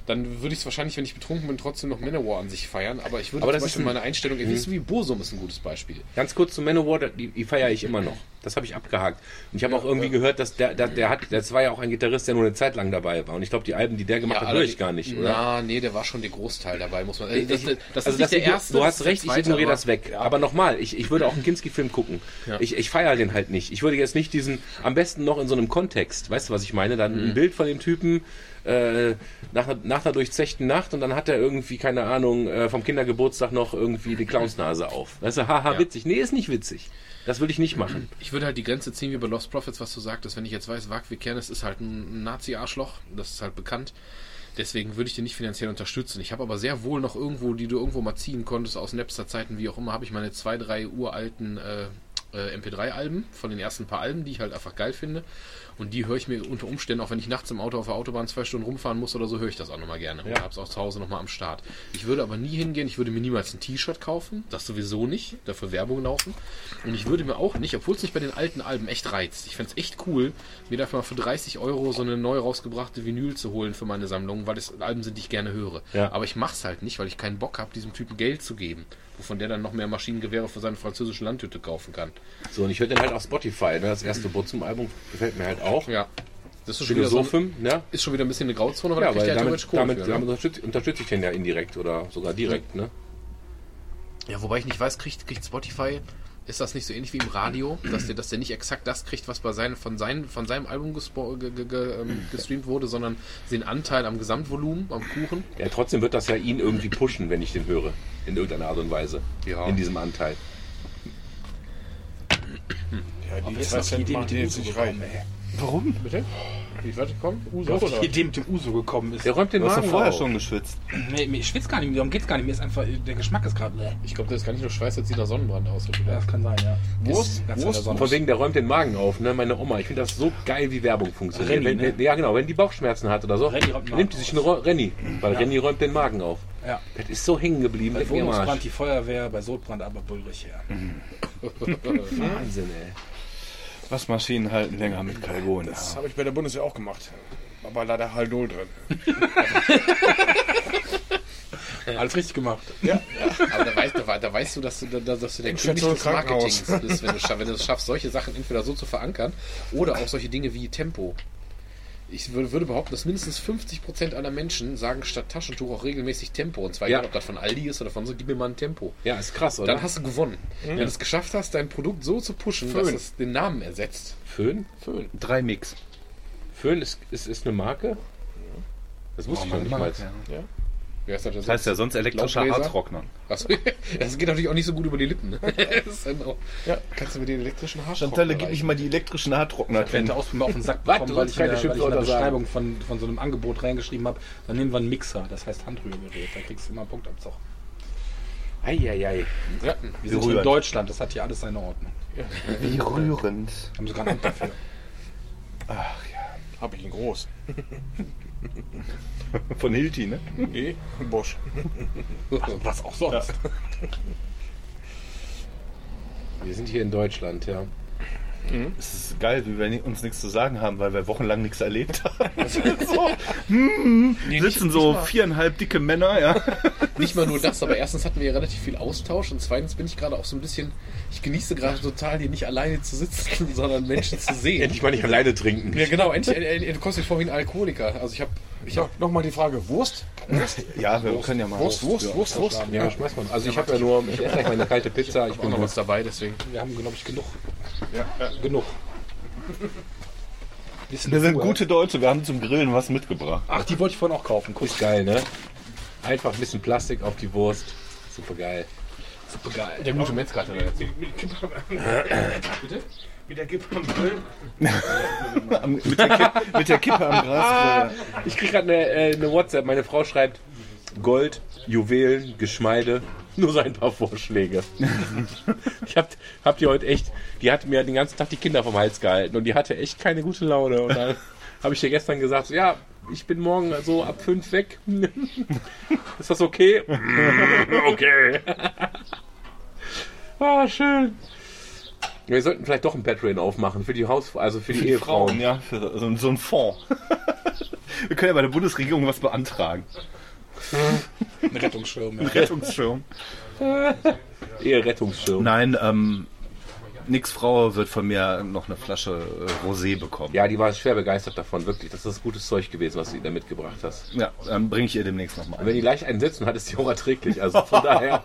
S2: Dann würde ich es wahrscheinlich, wenn ich betrunken bin, trotzdem noch Manowar an sich feiern. Aber ich würde
S3: Aber das ist
S2: Beispiel
S3: ein-
S2: meine Einstellung, ihr wisst wie Bursum ist ein gutes Beispiel.
S3: Ganz kurz zu Manowar, die, die feiere ich immer noch. Das habe ich abgehakt. Und ich habe auch irgendwie gehört, dass der, der, der hat, das war ja auch ein Gitarrist, der nur eine Zeit lang dabei war. Und ich glaube, die Alben, die der gemacht hat, höre ich gar nicht, oder?
S2: Na, nee, der war schon der Großteil dabei, muss man. Also das, das, das
S3: also
S2: ist nicht der erste.
S3: Du
S2: das
S3: hast
S2: ist
S3: recht, ich ignoriere das weg. Aber nochmal, ich, ich würde auch einen Kinski-Film gucken. Ich, ich feiere den halt nicht. Ich würde jetzt nicht diesen, am besten noch in so einem Kontext, weißt du, was ich meine? Dann
S2: Mhm.
S3: ein Bild von dem Typen äh, nach, einer- nach einer durchzechten Nacht und dann hat er irgendwie, keine Ahnung, äh, vom Kindergeburtstag noch irgendwie die Clownsnase auf. Weißt du, haha,
S2: Ja.
S3: witzig. Nee, ist nicht witzig. Das würde ich nicht machen.
S2: Ich würde halt die Grenze ziehen wie bei Lost Prophets, was du sagtest. Wenn ich jetzt weiß, Wag Vikenis ist halt ein Nazi-Arschloch, das ist halt bekannt. Deswegen würde ich den nicht finanziell unterstützen. Ich habe aber sehr wohl noch irgendwo, die du irgendwo mal ziehen konntest, aus Napster-Zeiten, wie auch immer, habe ich meine zwei, drei uralten äh, äh, MP3-Alben von den ersten paar Alben, die ich halt einfach geil finde. Und die höre ich mir unter Umständen, auch wenn ich nachts im Auto auf der Autobahn zwei Stunden rumfahren muss oder so, höre ich das auch nochmal gerne. Und hab's auch zu Hause nochmal am Start. Ich würde aber nie hingehen, ich würde mir niemals ein T-Shirt kaufen, das sowieso nicht, dafür Werbung laufen. Und ich würde mir auch nicht, obwohl es nicht bei den alten Alben echt reizt, ich fände es echt cool, mir dafür mal für 30 Euro so eine neu rausgebrachte Vinyl zu holen für meine Sammlung, weil es Alben sind, die ich gerne höre.
S3: Ja.
S2: Aber ich mach's halt nicht, weil ich keinen Bock habe, diesem Typen Geld zu geben, wovon der dann noch mehr Maschinengewehre für seine französische Landhütte kaufen kann.
S3: So, und ich höre den halt auf Spotify. Ne? Das erste Burzum-Album gefällt mir halt auch.
S2: Ja. Das ist schon wieder, so,
S3: Philosophen, ja.
S2: ist schon wieder ein bisschen eine Grauzone, weil
S3: Ja, weil
S2: der
S3: damit,
S2: theoretisch Kohle
S3: damit,
S2: für, ne?
S3: damit unterstütze, unterstütze ich den ja indirekt oder sogar direkt, ne?
S2: Ja, wobei ich nicht weiß, kriegt, kriegt Spotify, ist das nicht so ähnlich wie im Radio, dass der, dass der nicht exakt das kriegt, was bei seinen, von, seinen, von seinem Album gespo, ge, ge, ge, ähm, gestreamt wurde, sondern den Anteil am Gesamtvolumen, am Kuchen?
S3: Ja, trotzdem wird das ja ihn irgendwie pushen, wenn ich den höre. In irgendeiner Art und Weise.
S2: Ja.
S3: In diesem Anteil.
S6: Ja, die
S5: Jetzt
S6: zwei Cent
S5: Idee
S6: machen
S5: mit
S6: die
S5: dem
S6: jetzt
S5: Uso
S6: nicht
S5: gekommen,
S6: rein.
S7: Warum?
S2: Bitte? Wie weit kommen? Uso
S5: Auf
S2: oder?
S5: die Idee mit dem Uso gekommen ist.
S3: Der räumt den
S7: Du hast doch
S3: Magen
S7: vorher
S3: auf.
S7: schon geschwitzt.
S5: Nee, mir- ich schwitze gar nicht mehr, darum geht's gar nicht mehr. Ist einfach, der Geschmack ist gerade. Ja,
S2: Ich glaube, das ist gar nicht nur Schweiß, das sieht nach Sonnenbrand aus.
S5: das kann sein, ja.
S6: Wurst? Wurst?
S3: Von wegen, der räumt den Magen auf, ne? Meine Oma, ich finde das so geil, wie Werbung funktioniert.
S5: Renny,
S3: wenn,
S5: ne?
S3: ja, genau, wenn die Bauchschmerzen hat oder so, nimmt die sich einen Renny, weil Renny räumt den Magen auf.
S5: Ja.
S3: Das ist so hängen geblieben.
S5: Bei. Wohnungsbrand die Feuerwehr, bei Sodbrand aber Bullrich, ja.
S3: Wahnsinn, ey.
S7: Waschmaschinen halten länger mit Kalgon.
S6: Das habe ich bei der Bundeswehr auch gemacht. Aber leider Haldol drin.
S5: Alles richtig gemacht.
S2: Aber da weißt, da, da weißt du, dass du, da, dass du der König des. Marketings bist, wenn du, scha- wenn du es schaffst, solche Sachen entweder so zu verankern oder auch solche Dinge wie Tempo. Ich würde, würde behaupten, dass mindestens 50% aller Menschen sagen statt Taschentuch auch regelmäßig Tempo. Und zwar
S3: Ja.
S2: egal, ob das von Aldi ist oder von so, gib mir mal ein Tempo.
S3: Ja, ist krass, oder?
S2: Dann hast du gewonnen. Wenn du es geschafft hast, dein Produkt so zu pushen, dass
S6: Föhn.
S2: es den Namen ersetzt.
S3: Föhn?
S6: Föhn.
S7: Drei Mix.
S3: Föhn ist, ist, ist eine Marke? Das wusste ich noch nicht mal.
S7: Ja.
S2: Das,
S7: Das heißt ja sonst elektrischer
S2: Laubbläser?
S7: Haartrockner.
S2: Achso, das geht natürlich auch nicht so gut über die Lippen. Ne? Das ist dann auch, ja. Kannst du mit den elektrischen Haartrockner
S7: Chantal, gib ich mal die elektrischen Haartrockner.
S5: Ich aus mir auf den Sack bekommen, weil ich, der, weil ich in der. Beschreibung von, von so einem Angebot reingeschrieben habe, dann nehmen wir einen Mixer. Das heißt Handrührgerät. Da kriegst du immer einen Punktabzug.
S3: Eieiei.
S2: Ja.
S5: Wir sind hier in. Deutschland, das hat hier alles seine Ordnung.
S7: Wie rührend.
S5: Haben sogar ein Amt dafür.
S6: Hab ich ihn groß.
S7: Von Hilti, ne?
S6: Nee, Bosch.
S5: Was auch sonst.
S3: Wir sind hier in Deutschland, ja.
S7: Es ist geil, wie wir uns nichts zu sagen haben, weil wir wochenlang nichts erlebt haben. so, hm, sitzen so viereinhalb dicke Männer, ja.
S2: Nicht mal nur das, aber erstens hatten wir ja relativ viel Austausch und zweitens bin ich gerade auch so ein bisschen, ich genieße gerade total hier nicht alleine zu sitzen, sondern Menschen zu sehen.
S3: Endlich mal nicht alleine trinken.
S2: Ja, genau, endlich, äh, äh, du kommst mir vor wie ein Alkoholiker. Also ich habe ich
S6: Ja,
S2: hab,
S6: nochmal die Frage: Wurst?
S7: Ja, wir können ja mal.
S6: Wurst, Wurst, Wurst, Wurst.
S3: Ja, schmeiß mal. Also ich habe ja nur, ich esse gleich meine kalte Pizza. Ich
S2: auch
S3: bin
S2: noch was dabei, deswegen.
S5: Wir haben, glaube ich, genug. Genug. Bisschen
S7: Wir sind
S5: Ruhe.
S7: gute Deutsche, wir haben zum Grillen was mitgebracht.
S5: Ach, die wollte ich vorhin auch kaufen. Guck,
S3: ist geil, ne? Einfach ein bisschen Plastik auf die Wurst. Super geil.
S5: super geil.
S2: Der gute Metzger hatte da jetzt.
S6: Mit der Kippe am Grill.
S7: Mit, der Kippe, mit der Kippe am Gras.
S3: Ich krieg gerade eine, äh, eine WhatsApp. Meine Frau schreibt Gold, Juwelen, Geschmeide. Nur so ein paar Vorschläge. ich hab, hab die heute echt, die hat mir den ganzen Tag die Kinder vom Hals gehalten und die hatte echt keine gute Laune. Und dann habe ich dir gestern gesagt, ja, ich bin morgen so ab fünf weg. Ist das okay? okay. ah, schön. Wir sollten vielleicht doch ein Patreon aufmachen für die Haus, also für die,
S7: Die
S3: Ehefrauen.
S7: Frauen, ja, für so, so ein Fonds. wir können ja bei der Bundesregierung was beantragen.
S5: Ein Rettungsschirm. Ja.
S7: Rettungsschirm.
S3: Eherettungsschirm.
S7: Nein, ähm, nix Frau wird von mir noch eine Flasche äh, Rosé bekommen.
S3: Ja, die war schwer begeistert davon, wirklich. Das ist gutes Zeug gewesen, was du da mitgebracht hast.
S7: Ja, dann bringe ich ihr demnächst nochmal.
S3: Und wenn die leicht einen sitzen hat, ist die auch erträglich. Also von daher.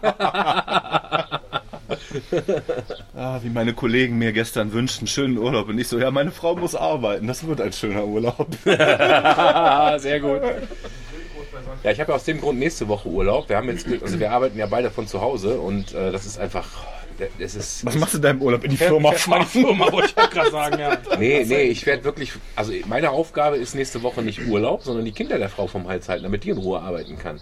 S7: Ah, wie meine Kollegen mir gestern wünschten, schönen Urlaub. Und ich so, ja, meine Frau muss arbeiten. Das wird ein schöner Urlaub.
S3: Sehr gut. Ja, ich habe ja aus dem Grund nächste Woche Urlaub. Wir haben jetzt, also wir arbeiten ja beide von zu Hause und äh, das ist einfach, es ist.
S7: Was machst du in deinem Urlaub? In die Firma
S5: Meine Firma wollte ich auch gerade sagen, ja.
S3: Nee, nee, ich werde wirklich, also meine Aufgabe ist nächste Woche nicht Urlaub, sondern die Kinder der Frau vom Hals halten, damit die in Ruhe arbeiten kann.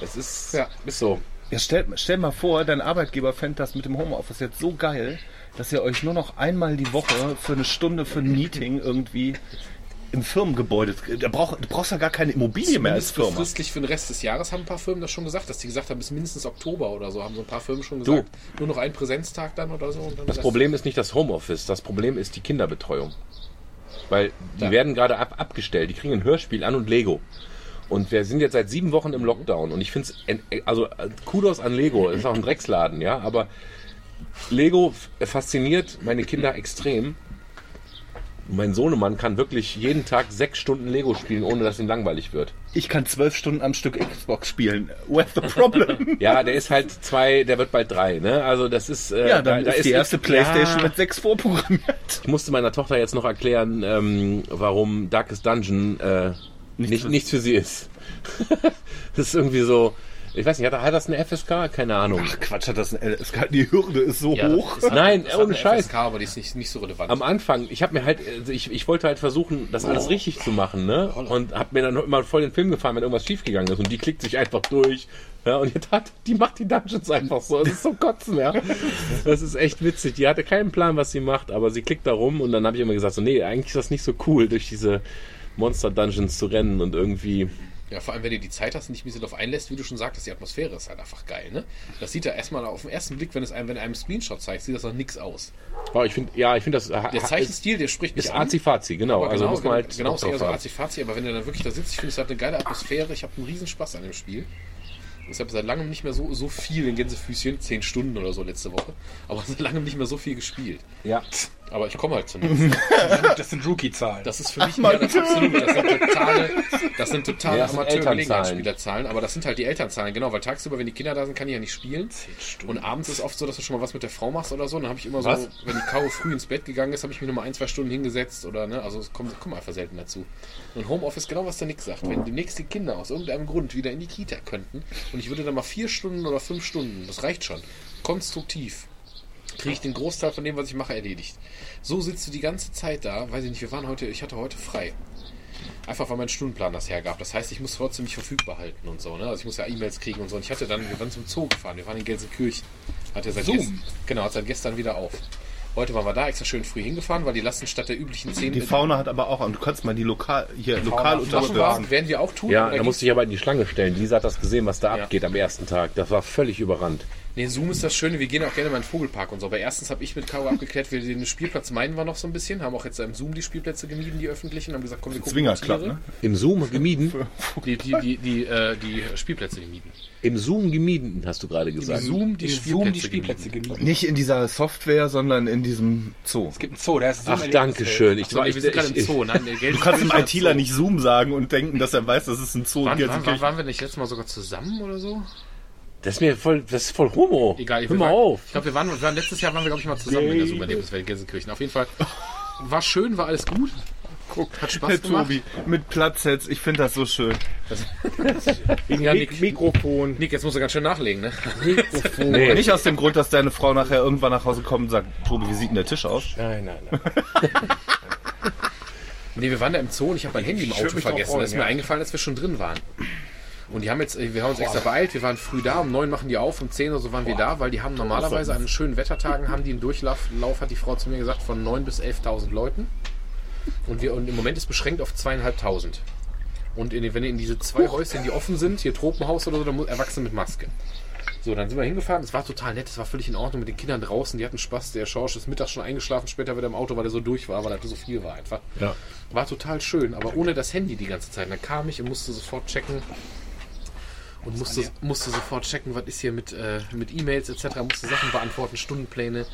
S3: Das ist,
S2: Ja.
S3: ist so.
S7: Ja, stell, stell mal vor, dein Arbeitgeber fände das mit dem Homeoffice jetzt so geil, dass ihr euch nur noch einmal die Woche für eine Stunde für ein Meeting irgendwie im Firmengebäude. Da brauch, du brauchst ja gar keine Immobilie mehr als Firma.
S2: befristlich für den Rest des Jahres haben ein paar Firmen das schon gesagt, dass die gesagt haben, bis mindestens Oktober oder so, haben so ein paar Firmen schon gesagt. Nur noch ein Präsenztag dann oder so. Und dann
S3: Das Problem ist nicht das Homeoffice, das Problem ist die Kinderbetreuung. Weil die
S2: Ja.
S3: werden gerade ab, abgestellt, die kriegen ein Hörspiel an und Lego. Und wir sind jetzt seit sieben Wochen im Lockdown und ich finde es, also Kudos an Lego, ist auch ein Drecksladen, ja, aber Lego fasziniert meine Kinder extrem. Mein Sohnemann kann wirklich jeden Tag sechs Stunden Lego spielen, ohne dass ihm langweilig wird.
S7: Ich kann zwölf Stunden am Stück Xbox spielen. What's the problem?
S3: Ja, der ist halt zwei, der wird bald drei, ne? Also das ist. Äh,
S7: ja, dann
S3: da- da
S7: ist die erste Playstation
S3: Ja.
S7: mit sechs vorprogrammiert.
S3: Ich musste meiner Tochter jetzt noch erklären, ähm, warum Darkest Dungeon äh, nicht,
S7: für-
S3: nichts für sie ist. das ist irgendwie so. Ich weiß nicht, hat, hat das eine FSK? Keine Ahnung.
S7: Ach Quatsch, hat das ein LSK. Die Hürde ist so
S2: Ja,
S7: hoch.
S2: ist-
S3: Nein,
S2: das
S3: ohne
S2: eine
S3: Scheiß.
S2: FSK, aber die ist nicht, nicht so relevant.
S3: Am Anfang, ich habe mir halt, also ich, ich wollte halt versuchen, das alles richtig zu machen, ne? Und habe mir dann immer voll den Film gefahren, wenn irgendwas schiefgegangen ist. Und die klickt sich einfach durch. Ja, und jetzt hat, die macht die Dungeons einfach so. Das ist so kotzen, ja. Das ist echt witzig. Die hatte keinen Plan, was sie macht, aber sie klickt da rum und dann habe ich immer gesagt, so, nee, eigentlich ist das nicht so cool, durch diese Monster-Dungeons zu rennen und irgendwie.
S2: Ja, vor allem, wenn du die Zeit hast und dich ein bisschen darauf einlässt, wie du schon sagtest, die Atmosphäre ist halt einfach geil, ne? Das sieht ja erstmal auf den ersten Blick, wenn es einem, wenn einem Screenshot zeigt, sieht das noch nix aus.
S3: Aber ich finde, ja, ich finde das.
S2: Der Zeichenstil, der spricht mich
S3: ist
S2: an.
S3: Azi-Fazi, genau. Also
S2: genau,
S3: muss man halt.
S2: genau ist eher so. Azi-Fazi, aber wenn du dann wirklich da sitzt, ich finde es halt eine geile Atmosphäre. Ich habe einen riesen Spaß an dem Spiel. Ich habe seit langem nicht mehr so, so viel in Gänsefüßchen, zehn Stunden oder so letzte Woche, aber seit langem nicht mehr so viel gespielt.
S3: Ja.
S2: Aber ich komme halt zu nichts.
S5: Das sind Rookie-Zahlen.
S2: Das ist für mich ja, das absolut. Das sind totale, das sind totale
S3: Ja, das sind
S2: Amateur-Gelegenheitsspielerzahlen. Aber das sind halt die Elternzahlen, genau. Weil tagsüber, wenn die Kinder da sind, kann ich ja nicht spielen. Und abends ist oft so, dass du schon mal was mit der Frau machst oder so. Dann habe ich immer so,
S3: Was?
S2: wenn die Kau früh ins Bett gegangen ist, habe ich mich noch mal ein, zwei Stunden hingesetzt oder ne. Also es kommt, kommt einfach selten dazu. Und Homeoffice, genau was der Nick sagt. Wenn demnächst die Kinder aus irgendeinem Grund wieder in die Kita könnten und ich würde dann mal vier Stunden oder fünf Stunden, das reicht schon, konstruktiv kriege ich den Großteil von dem, was ich mache, erledigt. So sitzt du die ganze Zeit da, weiß ich nicht, wir waren heute, ich hatte heute frei. Einfach weil mein Stundenplan das hergab. Das heißt, ich muss trotzdem mich verfügbar halten und so. Ne? Also ich muss ja E-Mails kriegen und so. Und ich hatte dann, wir waren zum Zoo gefahren, wir waren in Gelsenkirchen. Hat er seit
S5: Zoom?
S2: gest- genau, hat seit gestern wieder auf. Heute waren wir da, extra schön früh hingefahren, weil die lassen statt der üblichen zehn
S7: Die Fauna hat aber auch, und du kannst mal die lokal, hier lokal
S2: machen wir,
S7: unterstützen.
S2: werden wir auch tun.
S3: Ja, da musste ich aber in die Schlange stellen. Lisa hat das gesehen, was da
S2: Ja.
S3: abgeht am ersten Tag. Das war völlig überrannt.
S2: Nee, Zoom ist das Schöne, wir gehen auch gerne mal in den Vogelpark und so. Aber erstens habe ich mit Caro abgeklärt, wir den Spielplatz meinen wir noch so ein bisschen, haben auch jetzt im Zoom die Spielplätze gemieden, die öffentlichen, haben gesagt, komm, wir gucken
S7: Zwinger Club, ne?
S3: Im Zoom gemieden?
S2: Die, die, die, die, äh, die Spielplätze gemieden.
S3: Im Zoom gemieden, hast du gerade gesagt.
S2: Zoom die
S5: Die
S2: Spielplätze,
S5: Zoom die Spielplätze gemieden.
S7: Nicht in dieser Software, sondern in diesem Zoo.
S5: Es gibt einen Zoo, der ist
S3: Ach, danke schön. Ich,
S2: So, nee,
S3: ich,
S2: wir sind gerade im
S3: ich,
S2: Zoo. Nein, der Geld
S7: Du kannst dem ITler nicht Zoom sagen und denken, dass er weiß, dass es ein Zoo
S2: wann, wann
S7: Gelsenkirchen
S2: waren wir nicht letztes Mal sogar zusammen oder so?
S3: Das ist mir voll, das ist voll Homo.
S2: Egal,
S3: Hör
S2: wir
S3: mal
S2: waren,
S3: auf.
S2: Ich glaube, wir waren, wir waren letztes Jahr waren wir glaube ich mal zusammen in der Zoom Erlebniswelt Gelsenkirchen. Auf jeden Fall war schön, war alles gut. Hat Spaß
S7: Der
S2: gemacht.
S7: Tobi mit Platzsets, ich finde das so schön.
S2: Ja, Nick,
S6: Mikrofon.
S2: Nick, jetzt musst du ganz schön nachlegen, ne?
S3: Nee.
S7: Nicht aus dem Grund, dass deine Frau nachher irgendwann nach Hause kommt und sagt, Tobi, wie sieht denn der Tisch aus?
S6: Nein, nein, nein.
S2: Nee, wir waren da im Zoo und ich habe mein Handy im Auto vergessen.
S6: freuen,
S2: das ist mir
S6: ja.
S2: eingefallen, als wir schon drin waren. Und die haben jetzt, wir haben uns extra beeilt, wir waren früh da, um neun machen die auf, um zehn oder so waren wir da, weil die haben normalerweise an schönen Wettertagen haben die einen Durchlauf, Lauf, hat die Frau zu mir gesagt, von neun bis 11.000 Leuten. Und, wir, und im Moment ist beschränkt auf zweieinhalbtausend. Und in, wenn ihr in diese zwei Häuschen, die offen sind, hier Tropenhaus oder so, dann muss Erwachsene mit Maske. So, dann sind wir hingefahren. Es war total nett, es war völlig in Ordnung mit den Kindern draußen. Die hatten Spaß. Der Schorsch ist mittags schon eingeschlafen, später wieder im Auto, weil er so durch war, weil er so viel war einfach.
S3: Ja.
S2: War total schön, aber ohne das Handy die ganze Zeit. Dann kam ich und musste sofort checken. Und musste, musste sofort checken, was ist hier mit, äh, mit E-Mails etc. Musste Sachen beantworten, Stundenpläne.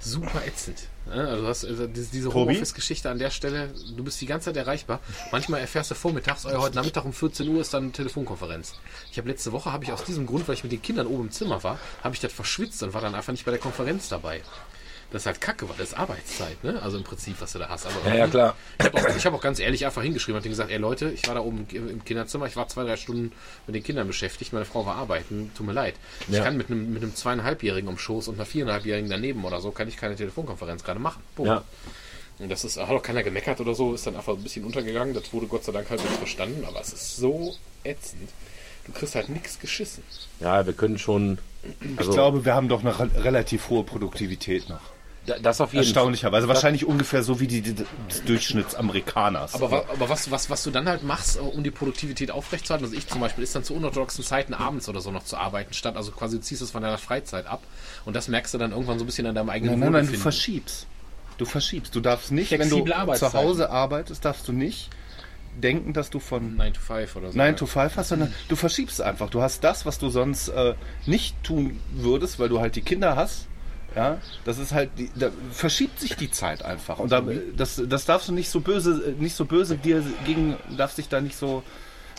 S2: Super ätzend. Ja, Also du hast also diese? Homeoffice-Geschichte an der Stelle, du bist die ganze Zeit erreichbar. Manchmal erfährst du vormittags, oh, ja, heute Nachmittag um 14 Uhr ist dann eine Telefonkonferenz. Ich habe letzte Woche, habe ich aus diesem Grund, weil ich mit den Kindern oben im Zimmer war, habe ich das verschwitzt und war dann einfach nicht bei der Konferenz dabei. Das ist halt kacke, weil das ist Arbeitszeit, ne? Also im Prinzip, was du da hast. Aber
S3: Ja, ja, klar.
S2: ich habe auch, ich hab auch ganz ehrlich einfach hingeschrieben und gesagt, ey Leute, ich war da oben im im Kinderzimmer, ich war zwei, drei Stunden mit den Kindern beschäftigt, meine Frau war arbeiten, tut mir leid. Ich
S3: Ja.
S2: kann mit einem, mit einem zweieinhalbjährigen am Schoß und einer viereinhalbjährigen daneben oder so, kann ich keine Telefonkonferenz gerade machen. Punkt.
S3: Ja.
S2: Und das ist, hat auch keiner gemeckert oder so, ist dann einfach ein bisschen untergegangen, das wurde Gott sei Dank halt nicht verstanden, aber es ist so ätzend. Du kriegst halt nichts geschissen.
S3: ja, wir können schon. Also,
S7: Ich glaube, wir haben doch eine re- relativ hohe Produktivität noch.
S3: Da- das auf jeden Fall.
S7: Erstaunlicherweise. Wahrscheinlich ungefähr so wie die, die des Durchschnittsamerikaners.
S2: Aber, wa- aber was, was, was du dann halt machst, äh, um die Produktivität aufrechtzuerhalten, also ich zum Beispiel, ist dann zu unorthodoxen Zeiten abends oder so noch zu arbeiten, statt also quasi du ziehst es von deiner Freizeit ab und das merkst du dann irgendwann so ein bisschen an deinem eigenen
S7: Nein, nein, nein, du verschiebst. Du verschiebst. Du darfst nicht, wenn du zu. Hause arbeitest, darfst du nicht denken, dass du von
S2: 9 to 5 oder so.
S7: 9 to 5 hast, sondern du verschiebst einfach. Du hast das, was du sonst äh, nicht tun würdest, weil du halt die Kinder hast. Ja, das ist halt, die, da verschiebt sich die Zeit einfach. Und da, das, das darfst du nicht so böse, nicht so böse dir gegen, darfst dich da nicht so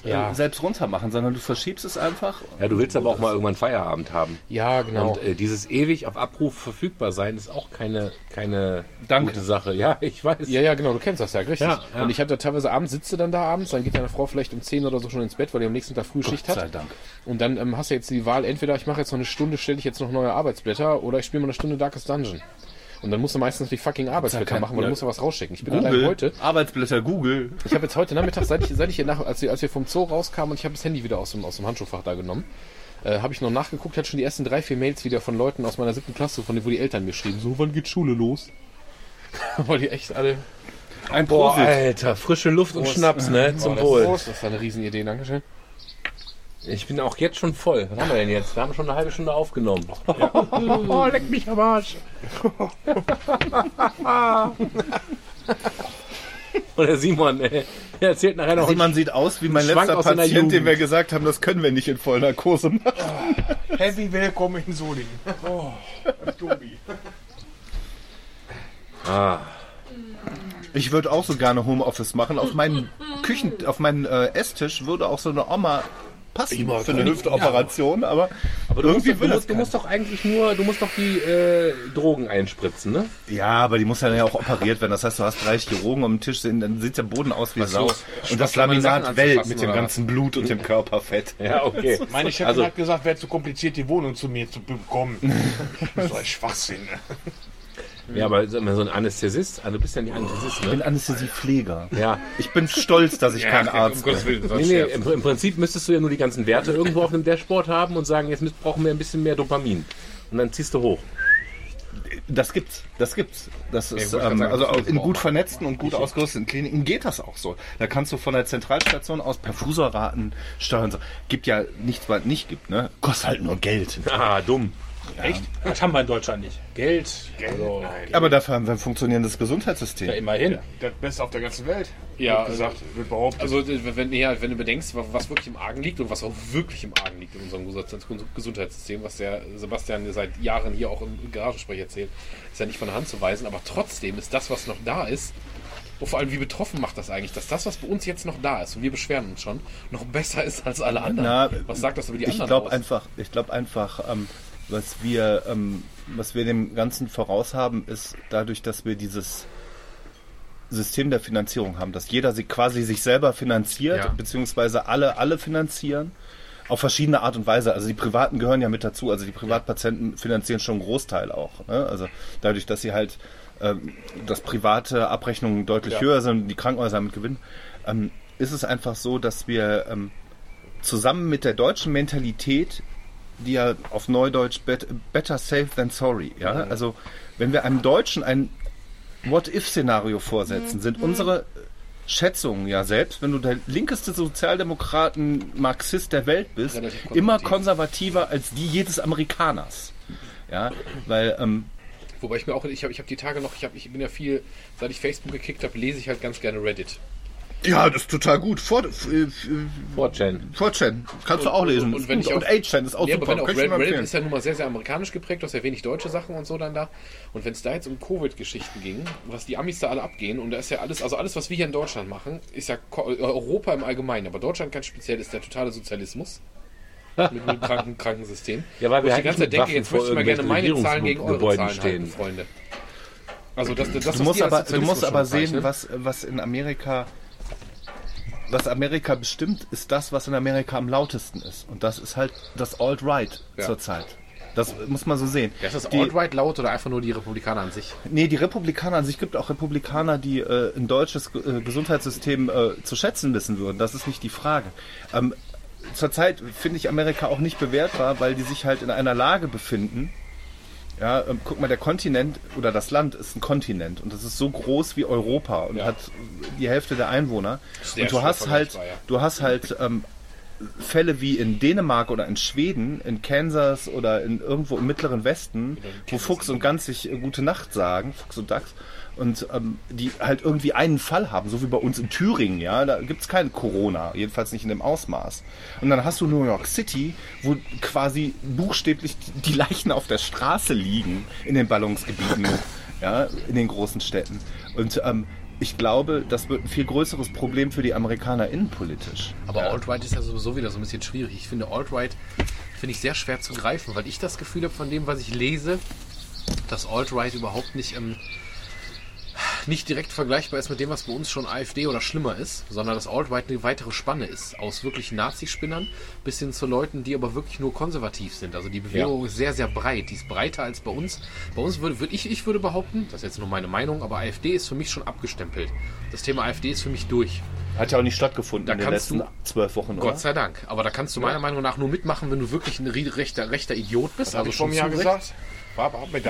S2: Ja.
S7: selbst runter machen, sondern du verschiebst es einfach.
S3: Ja, du willst aber auch mal irgendwann Feierabend haben.
S2: Ja, genau.
S3: Und äh, dieses ewig auf Abruf verfügbar sein ist auch keine, keine
S7: Danke.
S3: gute Sache. Ja, ich weiß.
S2: ja, ja, genau, du kennst das ja, richtig.
S3: Ja, ja.
S2: Und ich hatte teilweise abends sitze dann da abends, dann geht deine Frau vielleicht um 10 oder so schon ins Bett, weil die am nächsten Tag Frühschicht
S7: Gott
S2: hat.
S7: sei Dank.
S2: Und dann ähm, hast du jetzt die Wahl, entweder ich mache jetzt noch eine Stunde, stelle ich jetzt noch neue Arbeitsblätter oder ich spiele mal eine Stunde Darkest Dungeon. Und dann musst du meistens die fucking Arbeitsblätter machen, weil du musst ja was rausschicken. Ich bin allein
S7: Google,
S2: heute,
S7: Arbeitsblätter Google.
S2: ich habe jetzt heute Nachmittag, seit ich, seit ich hier nach, als, wir, als wir vom Zoo rauskamen und ich habe das Handy wieder aus dem, aus dem Handschuhfach da genommen, äh, habe ich noch nachgeguckt, hatte schon die ersten drei, vier Mails wieder von Leuten aus meiner siebten Klasse, von denen, wo die Eltern mir schrieben, so, wann geht Schule los? weil die echt alle...
S7: Ein
S3: Boah,
S7: Prosit.
S3: Alter, frische Luft und
S2: Prost.
S3: Schnaps, ne? Zum
S2: Oh, das,
S3: Wohl.
S2: Das ist eine Riesenidee, Dankeschön.
S3: Ich bin auch jetzt schon voll. Was haben wir denn jetzt? Wir haben schon eine halbe Stunde aufgenommen.
S6: Oh, leck mich am Arsch.
S3: Und der Simon, ey, der erzählt nachher noch
S7: Simon sieht aus wie mein letzter Patient, dem wir gesagt haben, das können wir nicht in Vollnarkose machen.
S6: Heavy willkommen in Solingen. Oh, Tobi.
S3: Ah,
S7: Ich würde auch so gerne Homeoffice machen. Auf meinen Küchen, auf meinen äh, Esstisch würde auch so eine Oma passen für eine Hüftoperation, aber,
S3: aber du musst,
S7: irgendwie
S3: doch-
S7: will
S3: du,
S7: das
S3: musst, du musst doch eigentlich nur, du musst doch die äh, Drogen einspritzen, ne?
S7: Ja, aber die muss dann ja auch operiert werden. Das heißt, du hast drei Chirurgen am Tisch, dann sieht der Boden aus wie Sau. Und das Laminat wellt
S2: anzufassen,
S7: mit dem ganzen Blut und dem Körperfett.
S3: Ja, okay.
S4: Meine Chefin
S3: Also-
S4: hat gesagt, wäre zu kompliziert, die Wohnung zu mir zu bekommen. so ein Schwachsinn.
S3: Ja, aber so ein Anästhesist, also du bist ja nicht Anästhesist,
S7: Ich
S3: ne?
S7: bin Anästhesiepfleger.
S3: Ja.
S7: Ich bin stolz, dass ich kein
S2: um
S7: Arzt bin.
S2: Willen,
S3: Nee, nee, im, im Prinzip müsstest du ja nur die ganzen Werte irgendwo auf dem Dashboard haben und sagen, jetzt müssen- brauchen wir ein bisschen mehr Dopamin. Und dann ziehst du hoch.
S7: Das gibt's, das gibt's. Das ist,
S2: wollte gerade
S7: ähm,
S2: sagen,
S7: also
S2: das
S7: in gut vernetzten und gut ausgerüsteten Kliniken geht das auch so. Da kannst du von der Zentralstation aus Perfuserraten steuern. So. Gibt ja nichts, was nicht gibt, ne? Kostet halt nur Geld.
S3: Ah, dumm.
S5: Echt? Das haben wir in Deutschland nicht. Geld. Also,
S7: Aber dafür haben wir ein funktionierendes Gesundheitssystem.
S5: ja, immerhin.
S4: Das Beste auf der ganzen Welt.
S2: Ja,
S4: wird gesagt, wird behauptet.
S2: Also wenn, ja, wenn du bedenkst, wa- was wirklich im Argen liegt und was auch wirklich im Argen liegt in unserem Gesundheits- Gesundheitssystem, was der Sebastian seit Jahren hier auch im Garagensprech erzählt, ist ja nicht von der Hand zu weisen, aber trotzdem ist das, was noch da ist, und vor allem wie betroffen macht das eigentlich, dass das, was bei uns jetzt noch da ist, und wir beschweren uns schon, noch besser ist als alle anderen.
S7: Na,
S2: was sagt das über die
S7: ich
S2: anderen
S7: glaube
S2: aus?
S7: einfach, ich glaube einfach, ähm, was wir, ähm, was wir dem Ganzen voraus haben, ist dadurch, dass wir dieses System der Finanzierung haben, dass jeder sich quasi sich selber finanziert,
S2: Ja.
S7: beziehungsweise alle, alle finanzieren. Auf verschiedene Art und Weise. Also die Privaten gehören ja mit dazu. Also die Privatpatienten finanzieren schon einen Großteil auch. Ne? Also dadurch, dass sie halt, ähm, dass private Abrechnungen deutlich höher sind, die Krankenhäuser damit gewinnen, ähm, ist es einfach so, dass wir ähm, zusammen mit der deutschen Mentalität, die ja auf Neudeutsch bet, better safe than sorry, ja, also wenn wir einem Deutschen ein What-if-Szenario vorsetzen, sind unsere Schätzungen ja selbst, wenn du der linkeste Sozialdemokraten Marxist der Welt bist,
S2: konservativ.
S7: immer konservativer als die jedes Amerikaners. Ja, weil ähm,
S2: Wobei ich mir auch, ich habe ich hab die Tage noch, ich, hab, ich bin ja viel, seit ich Facebook gekickt habe, lese ich halt ganz gerne Reddit.
S7: Ja, das ist total gut. Vor, äh,
S3: 4chan.
S7: 4chan kannst du auch lesen.
S2: und auch-
S7: und 8chan ist auch
S2: Ja, aber
S7: super.
S2: wenn auch
S7: ich
S2: Reddit, ist ja nun mal sehr, sehr amerikanisch geprägt, du hast ja wenig deutsche Sachen und so dann da. Und wenn es da jetzt um Covid-Geschichten ging, was die Amis da alle abgehen, und da ist ja alles, also alles, was wir hier in Deutschland machen, ist ja äh, Europa im Allgemeinen, aber Deutschland ganz speziell ist der totale Sozialismus. mit einem kranken Krankensystem.
S3: Ja, weil wir
S2: ich
S3: halt
S2: die ganze
S3: nicht
S2: Zeit denke, jetzt möchte ich mal gerne meine Zahlen gegen eure
S3: Regierungsgebäuden
S2: Zahlen
S3: stehen.
S2: halten, Freunde. Also das, das,
S7: Du
S2: was
S7: musst aber, du musst aber sehen, was, was in Amerika, was Amerika bestimmt, ist das, was in Amerika am lautesten ist. Und das ist halt das Alt-Right
S2: Ja.
S7: zurzeit. Das muss man so sehen.
S2: Ja, ist das Alt-Right laut oder einfach nur die Republikaner an sich?
S7: Nee, die Republikaner an sich gibt auch Republikaner, die äh, ein deutsches äh, Gesundheitssystem äh, zu schätzen wissen würden. Das ist nicht die Frage. Ähm, zurzeit finde ich Amerika auch nicht bewertbar, weil die sich halt in einer Lage befinden. Ja, ähm, guck mal, der Kontinent oder das Land ist ein Kontinent und das ist so groß wie Europa und hat die Hälfte der Einwohner.
S2: Sehr
S7: und du
S2: schwer
S7: hast halt,
S2: vergleichbar, ja.
S7: du hast halt ähm, Fälle wie in Dänemark oder in Schweden, in Kansas oder in irgendwo im mittleren Westen, wo Fuchs und Gans sich äh, gute Nacht sagen, Fuchs und Dachs, und ähm, die halt irgendwie einen Fall haben, so wie bei uns in Thüringen, ja, da gibt's kein Corona, jedenfalls nicht in dem Ausmaß. Und dann hast du New York City, wo quasi buchstäblich die Leichen auf der Straße liegen in den Ballungsgebieten, ja, in den großen Städten. Und ähm, ich glaube, das wird ein viel größeres Problem für die Amerikaner innenpolitisch.
S2: Aber Alt-Right ist ja sowieso wieder so ein bisschen schwierig. Ich finde Alt-Right finde ich sehr schwer zu greifen, weil ich das Gefühl habe von dem, was ich lese, dass Alt-Right überhaupt nicht, ähm, nicht direkt vergleichbar ist mit dem, was bei uns schon AfD oder schlimmer ist, sondern dass Alt-Right eine weitere Spanne ist. Aus wirklich Nazi-Spinnern bis hin zu Leuten, die aber wirklich nur konservativ sind. Also die Bewegung ist sehr, sehr breit. Die ist breiter als bei uns. Bei uns würde, würde ich, ich würde behaupten, das ist jetzt nur meine Meinung, aber AfD ist für mich schon abgestempelt. Das Thema AfD ist für mich durch.
S7: Hat ja auch nicht stattgefunden
S2: Da
S7: in den
S2: kannst
S7: letzten
S2: du-
S7: zwölf Wochen, oder?
S2: Gott sei Dank. Aber da kannst du meiner Meinung nach nur mitmachen, wenn du wirklich ein rechter, rechter Idiot bist.
S4: Habe
S2: also
S4: ich
S2: schon
S4: Jahr
S2: zu
S4: gesagt? War aber auch mit.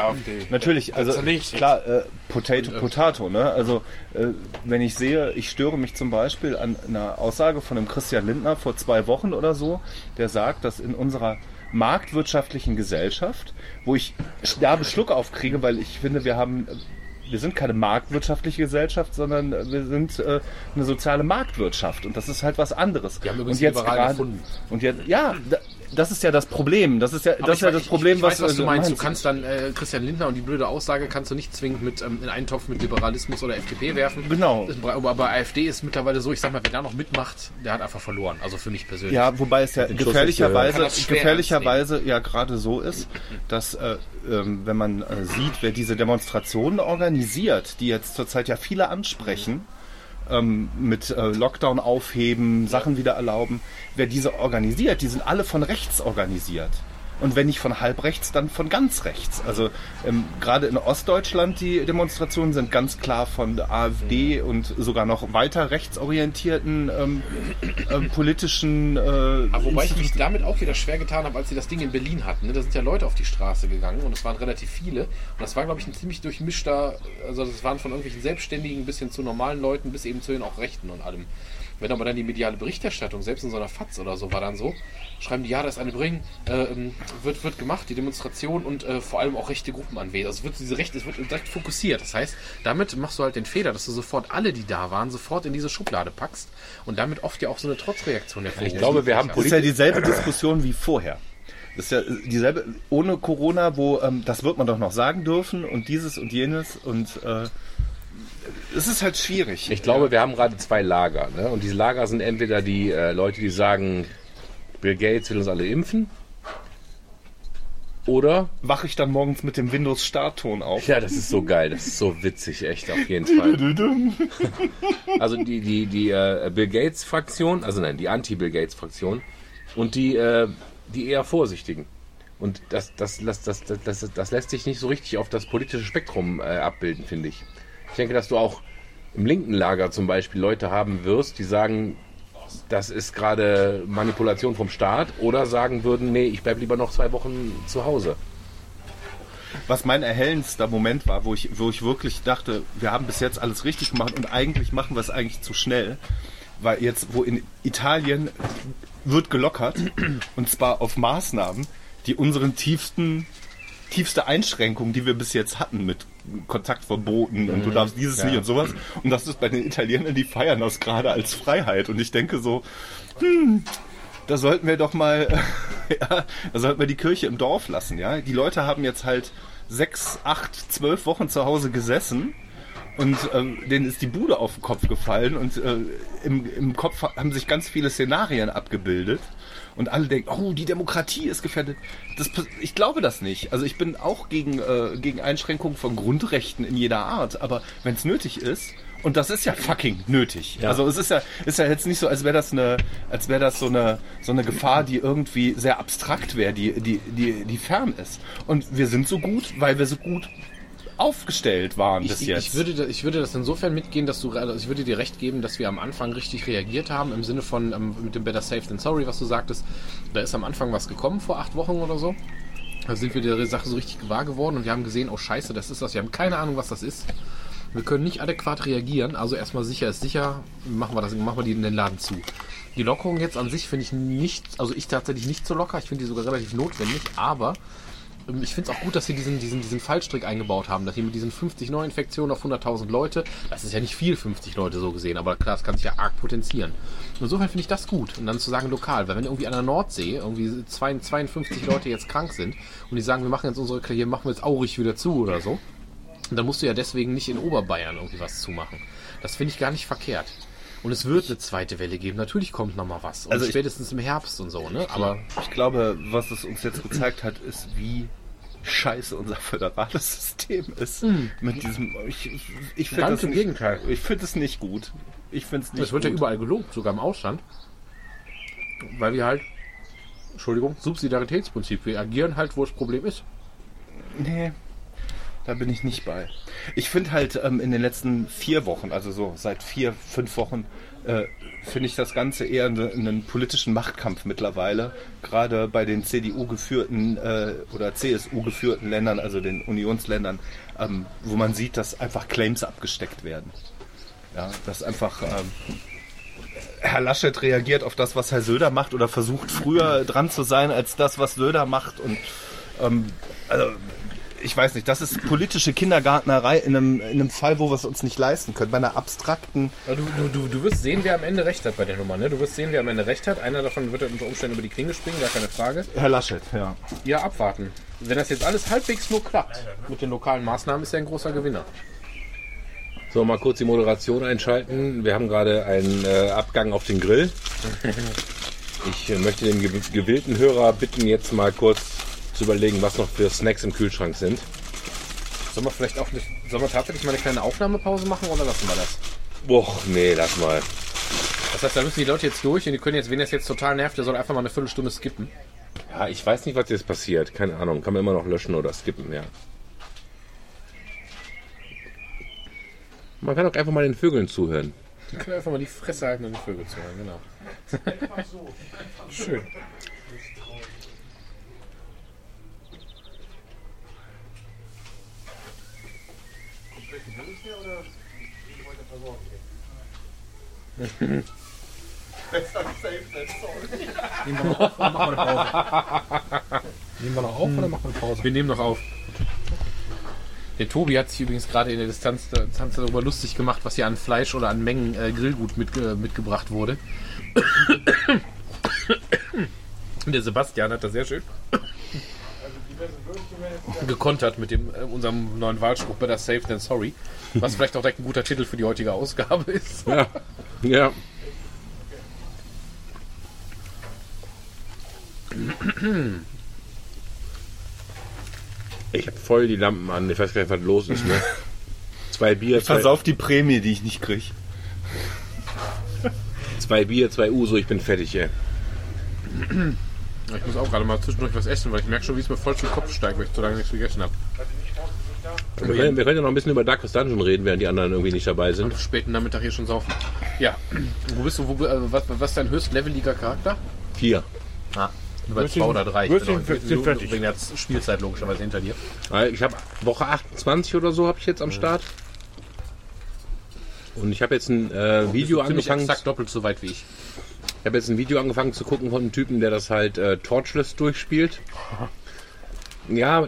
S7: Natürlich, also klar, äh, Potato, Potato, ne? Also äh, wenn ich sehe, ich störe mich zum Beispiel an einer Aussage von dem Christian Lindner vor zwei Wochen oder so, der sagt, dass in unserer marktwirtschaftlichen Gesellschaft, wo ich derbe Schluck aufkriege, weil ich finde, wir haben äh, wir sind keine marktwirtschaftliche Gesellschaft, sondern äh, wir sind äh, eine soziale Marktwirtschaft und das ist halt was anderes.
S2: Die haben übrigens
S7: und jetzt
S2: liberal
S7: gerade
S2: erfunden.
S7: und jetzt ja, da, das ist ja das Problem. Das ist ja,
S2: Aber
S7: das
S2: ich
S7: ist ja
S2: weiß-
S7: das
S2: ich-
S7: Problem,
S2: ich, weiß,
S7: was
S2: was du meinst. Du kannst dann äh, Christian Lindner und die blöde Aussage kannst du nicht zwingend mit ähm, in einen Topf mit Liberalismus oder FDP werfen.
S7: Genau.
S2: Aber bei AfD ist mittlerweile so, ich sag mal, wer da noch mitmacht, der hat einfach verloren. Also für mich persönlich.
S7: Ja, wobei es ja
S3: Schluss
S7: gefährlicherweise, gefährlicherweise ja gerade so ist, dass äh, ähm, wenn man äh, sieht, wer diese Demonstrationen organisiert, die jetzt zurzeit ja viele ansprechen, ähm, mit äh, Lockdown aufheben, Sachen wieder erlauben, wer diese organisiert, die sind alle von rechts organisiert. Und wenn nicht von halb rechts, dann von ganz rechts. Also ähm, gerade in Ostdeutschland die Demonstrationen sind ganz klar von der AfD und sogar noch weiter rechtsorientierten ähm, ähm, politischen. Äh,
S2: Aber wobei ich mich damit auch wieder schwer getan habe, als sie das Ding in Berlin hatten. Ne? Da sind ja Leute auf die Straße gegangen und es waren relativ viele. Und das war, glaube ich, ein ziemlich durchmischter, also das waren von irgendwelchen Selbstständigen bis hin zu normalen Leuten, bis eben zu den auch Rechten und allem. Wenn aber dann die mediale Berichterstattung, selbst in so einer FAZ oder so, war dann so, schreiben die, ja, da ist eine Bring, äh, ähm, wird, wird gemacht, die Demonstration und äh, vor allem auch rechte Gruppen anwählen. Also es wird diese Rechte, es wird direkt fokussiert. Das heißt, damit machst du halt den Fehler, dass du sofort alle, die da waren, sofort in diese Schublade packst und damit oft ja auch so eine Trotzreaktion hervorrufst.
S3: Ich glaube, wir haben
S7: Das ist ja dieselbe Diskussion wie vorher. Das ist ja dieselbe ohne Corona, wo ähm, das wird man doch noch sagen dürfen und dieses und jenes und äh, es ist halt schwierig.
S3: Ich glaube, wir haben gerade zwei Lager. Ne? Und diese Lager sind entweder die äh, Leute, die sagen, Bill Gates will uns alle impfen. Oder,
S7: Wache ich dann morgens mit dem Windows Startton auf?
S3: ja, das ist so geil, das ist so witzig, echt, auf jeden Fall. Also die, die, die äh, Bill Gates Fraktion, also nein, die Anti-Bill Gates Fraktion und die, äh, die eher Vorsichtigen. Und das, das, das, das, das, das, das lässt sich nicht so richtig auf das politische Spektrum äh, abbilden, finde ich. Ich denke, dass du auch im linken Lager zum Beispiel Leute haben wirst, die sagen, das ist gerade Manipulation vom Staat oder sagen würden, nee, ich bleibe lieber noch zwei Wochen zu Hause.
S7: Was mein erhellendster Moment war, wo ich, wo ich wirklich dachte, wir haben bis jetzt alles richtig gemacht und eigentlich machen wir es eigentlich zu schnell, war jetzt, wo in Italien wird gelockert und zwar auf Maßnahmen, die unseren tiefsten tiefste Einschränkungen, die wir bis jetzt hatten mit Kontaktverboten und du darfst dieses nicht und sowas. Und das ist bei den Italienern, die feiern das gerade als Freiheit. Und ich denke so, hm, da sollten wir doch mal, ja, da sollten wir die Kirche im Dorf lassen, ja. Die Leute haben jetzt halt sechs, acht, zwölf Wochen zu Hause gesessen und ähm, denen ist die Bude auf den Kopf gefallen und äh, im, im Kopf haben sich ganz viele Szenarien abgebildet und alle denken, oh, die Demokratie ist gefährdet. Das, ich glaube das nicht. Also ich bin auch gegen, äh, gegen Einschränkungen von Grundrechten in jeder Art, aber wenn es nötig ist, und das ist ja fucking nötig. Also es ist ja, ist ja jetzt nicht so, als wäre das eine, als wäre das so eine, so eine Gefahr, die irgendwie sehr abstrakt wäre, die, die, die, die fern ist. Und wir sind so gut, weil wir so gut aufgestellt waren bis
S2: Ich,
S7: jetzt.
S2: ich, würde, ich würde das insofern mitgehen, dass du, also ich würde dir recht geben, dass wir am Anfang richtig reagiert haben, im Sinne von ähm, mit dem Better Safe than Sorry, was du sagtest. Da ist am Anfang was gekommen, vor acht Wochen oder so. Da sind wir der Sache so richtig gewahr geworden und wir haben gesehen, oh scheiße, das ist das. Wir haben keine Ahnung, was das ist. Wir können nicht adäquat reagieren, also erstmal sicher ist sicher, machen wir das, machen wir die in den Laden zu. Die Lockerung jetzt an sich finde ich nicht, also ich tatsächlich nicht so locker, ich finde die sogar relativ notwendig, aber ich finde es auch gut, dass sie diesen, diesen, diesen Fallstrick eingebaut haben, dass sie mit diesen 50 Neuinfektionen auf 100.000 Leute, das ist ja nicht viel, 50 Leute so gesehen, aber klar, das kann sich ja arg potenzieren. Insofern finde ich das gut. Und dann zu sagen lokal, weil wenn irgendwie an der Nordsee irgendwie zwei- 52 Leute jetzt krank sind und die sagen, wir machen jetzt unsere, hier machen wir jetzt Aurich wieder zu oder so, dann musst du ja deswegen nicht in Oberbayern irgendwie was zumachen. Das finde ich gar nicht verkehrt. Und es wird eine zweite Welle geben. Natürlich kommt noch mal was. Und
S7: Also ich-
S2: spätestens im Herbst und so, ne? Aber
S7: Ich glaube, was es uns jetzt gezeigt hat, ist, wie scheiße unser föderales System ist. Mit diesem, ich, ich, ich finde
S2: Ganz
S7: das
S2: im
S7: nicht,
S2: Gegenteil.
S7: Ich finde es nicht gut. Ich finde es nicht
S2: Es wird ja
S7: gut.
S2: überall gelobt, sogar im Ausland. Weil wir halt, Entschuldigung, Subsidiaritätsprinzip, wir agieren halt, wo das Problem ist.
S7: Nee, da bin ich nicht bei. Ich finde halt ähm, in den letzten vier Wochen, also so seit vier, fünf Wochen, äh, finde ich das Ganze eher ne- einen politischen Machtkampf mittlerweile. Gerade bei den CDU-geführten äh, oder CSU-geführten Ländern, also den Unionsländern, ähm, wo man sieht, dass einfach Claims abgesteckt werden. Ja, dass einfach ähm, Herr Laschet reagiert auf das, was Herr Söder macht oder versucht früher dran zu sein als das, was Söder macht und ähm, also ich weiß nicht, das ist politische Kindergartnerei in einem, in einem Fall, wo wir es uns nicht leisten können. Bei einer abstrakten.
S2: Du, du, du, du wirst sehen, wer am Ende recht hat bei der Nummer. Ne? Du wirst sehen, wer am Ende recht hat. Einer davon wird unter Umständen über die Klinge springen, gar keine Frage.
S7: Herr Laschet, ja.
S2: Ja, abwarten. Wenn das jetzt alles halbwegs nur klappt mit den lokalen Maßnahmen, ist er ein großer Gewinner.
S3: So, mal kurz die Moderation einschalten. Wir haben gerade einen äh, Abgang auf den Grill. Ich äh, möchte den gew gewillten Hörer bitten, jetzt mal kurz zu überlegen, was noch für Snacks im Kühlschrank sind.
S2: Sollen wir vielleicht auch eine, sollen wir tatsächlich mal eine kleine Aufnahmepause machen oder lassen wir das?
S3: Boah, nee, lass mal.
S2: Das heißt, da müssen die Leute jetzt durch und die können jetzt, wenn das jetzt total nervt, der soll einfach mal eine Viertelstunde skippen.
S3: Ja, ich weiß nicht, was jetzt passiert. Keine Ahnung. Kann man immer noch löschen oder skippen, ja. Man kann auch einfach mal den Vögeln zuhören.
S2: Die können einfach mal die Fresse halten und die Vögel zuhören, genau. Schön.
S5: Nehmen wir noch auf oder machen wir Pause?
S2: Wir nehmen noch auf. Der Tobi hat sich übrigens gerade in der Distanz, Distanz darüber lustig gemacht, was hier an Fleisch oder an Mengen äh, Grillgut mit, äh, mitgebracht wurde. der Sebastian hat das sehr schön gekontert mit dem, äh, unserem neuen Wahlspruch Better Safe than Sorry. Was vielleicht auch direkt ein guter Titel für die heutige Ausgabe ist.
S3: Ja. Ja. Ich habe voll die Lampen an. Ich weiß gar nicht, was los ist. Ne? Zwei Bier, zwei,
S7: Pass auf die Prämie, die ich nicht krieg.
S3: zwei Bier, zwei Uso. Ich bin fertig, ey.
S2: Ich muss auch gerade mal zwischendurch was essen, weil ich merke schon, wie es mir voll zum Kopf steigt, weil ich zu lange nichts gegessen habe.
S3: Wir können, wir können ja noch ein bisschen über Darkest Dungeon reden, während die anderen irgendwie nicht dabei sind.
S2: Späten Nachmittag hier schon saufen. Ja. Wo bist du? Wo, also was, was ist dein höchstleveliger Charakter?
S3: Vier.
S2: Ah. Über zwei oder drei. genau.
S6: fer- sind fertig.
S2: Wegen der Spielzeit logischerweise hinter dir.
S3: Ich habe Woche 28 oder so habe ich jetzt am Start. Und ich habe jetzt ein äh, Video angefangen.
S2: exakt doppelt so weit wie ich.
S3: Ich habe jetzt ein Video angefangen zu gucken von einem Typen, der das halt äh, torchless durchspielt. Ja,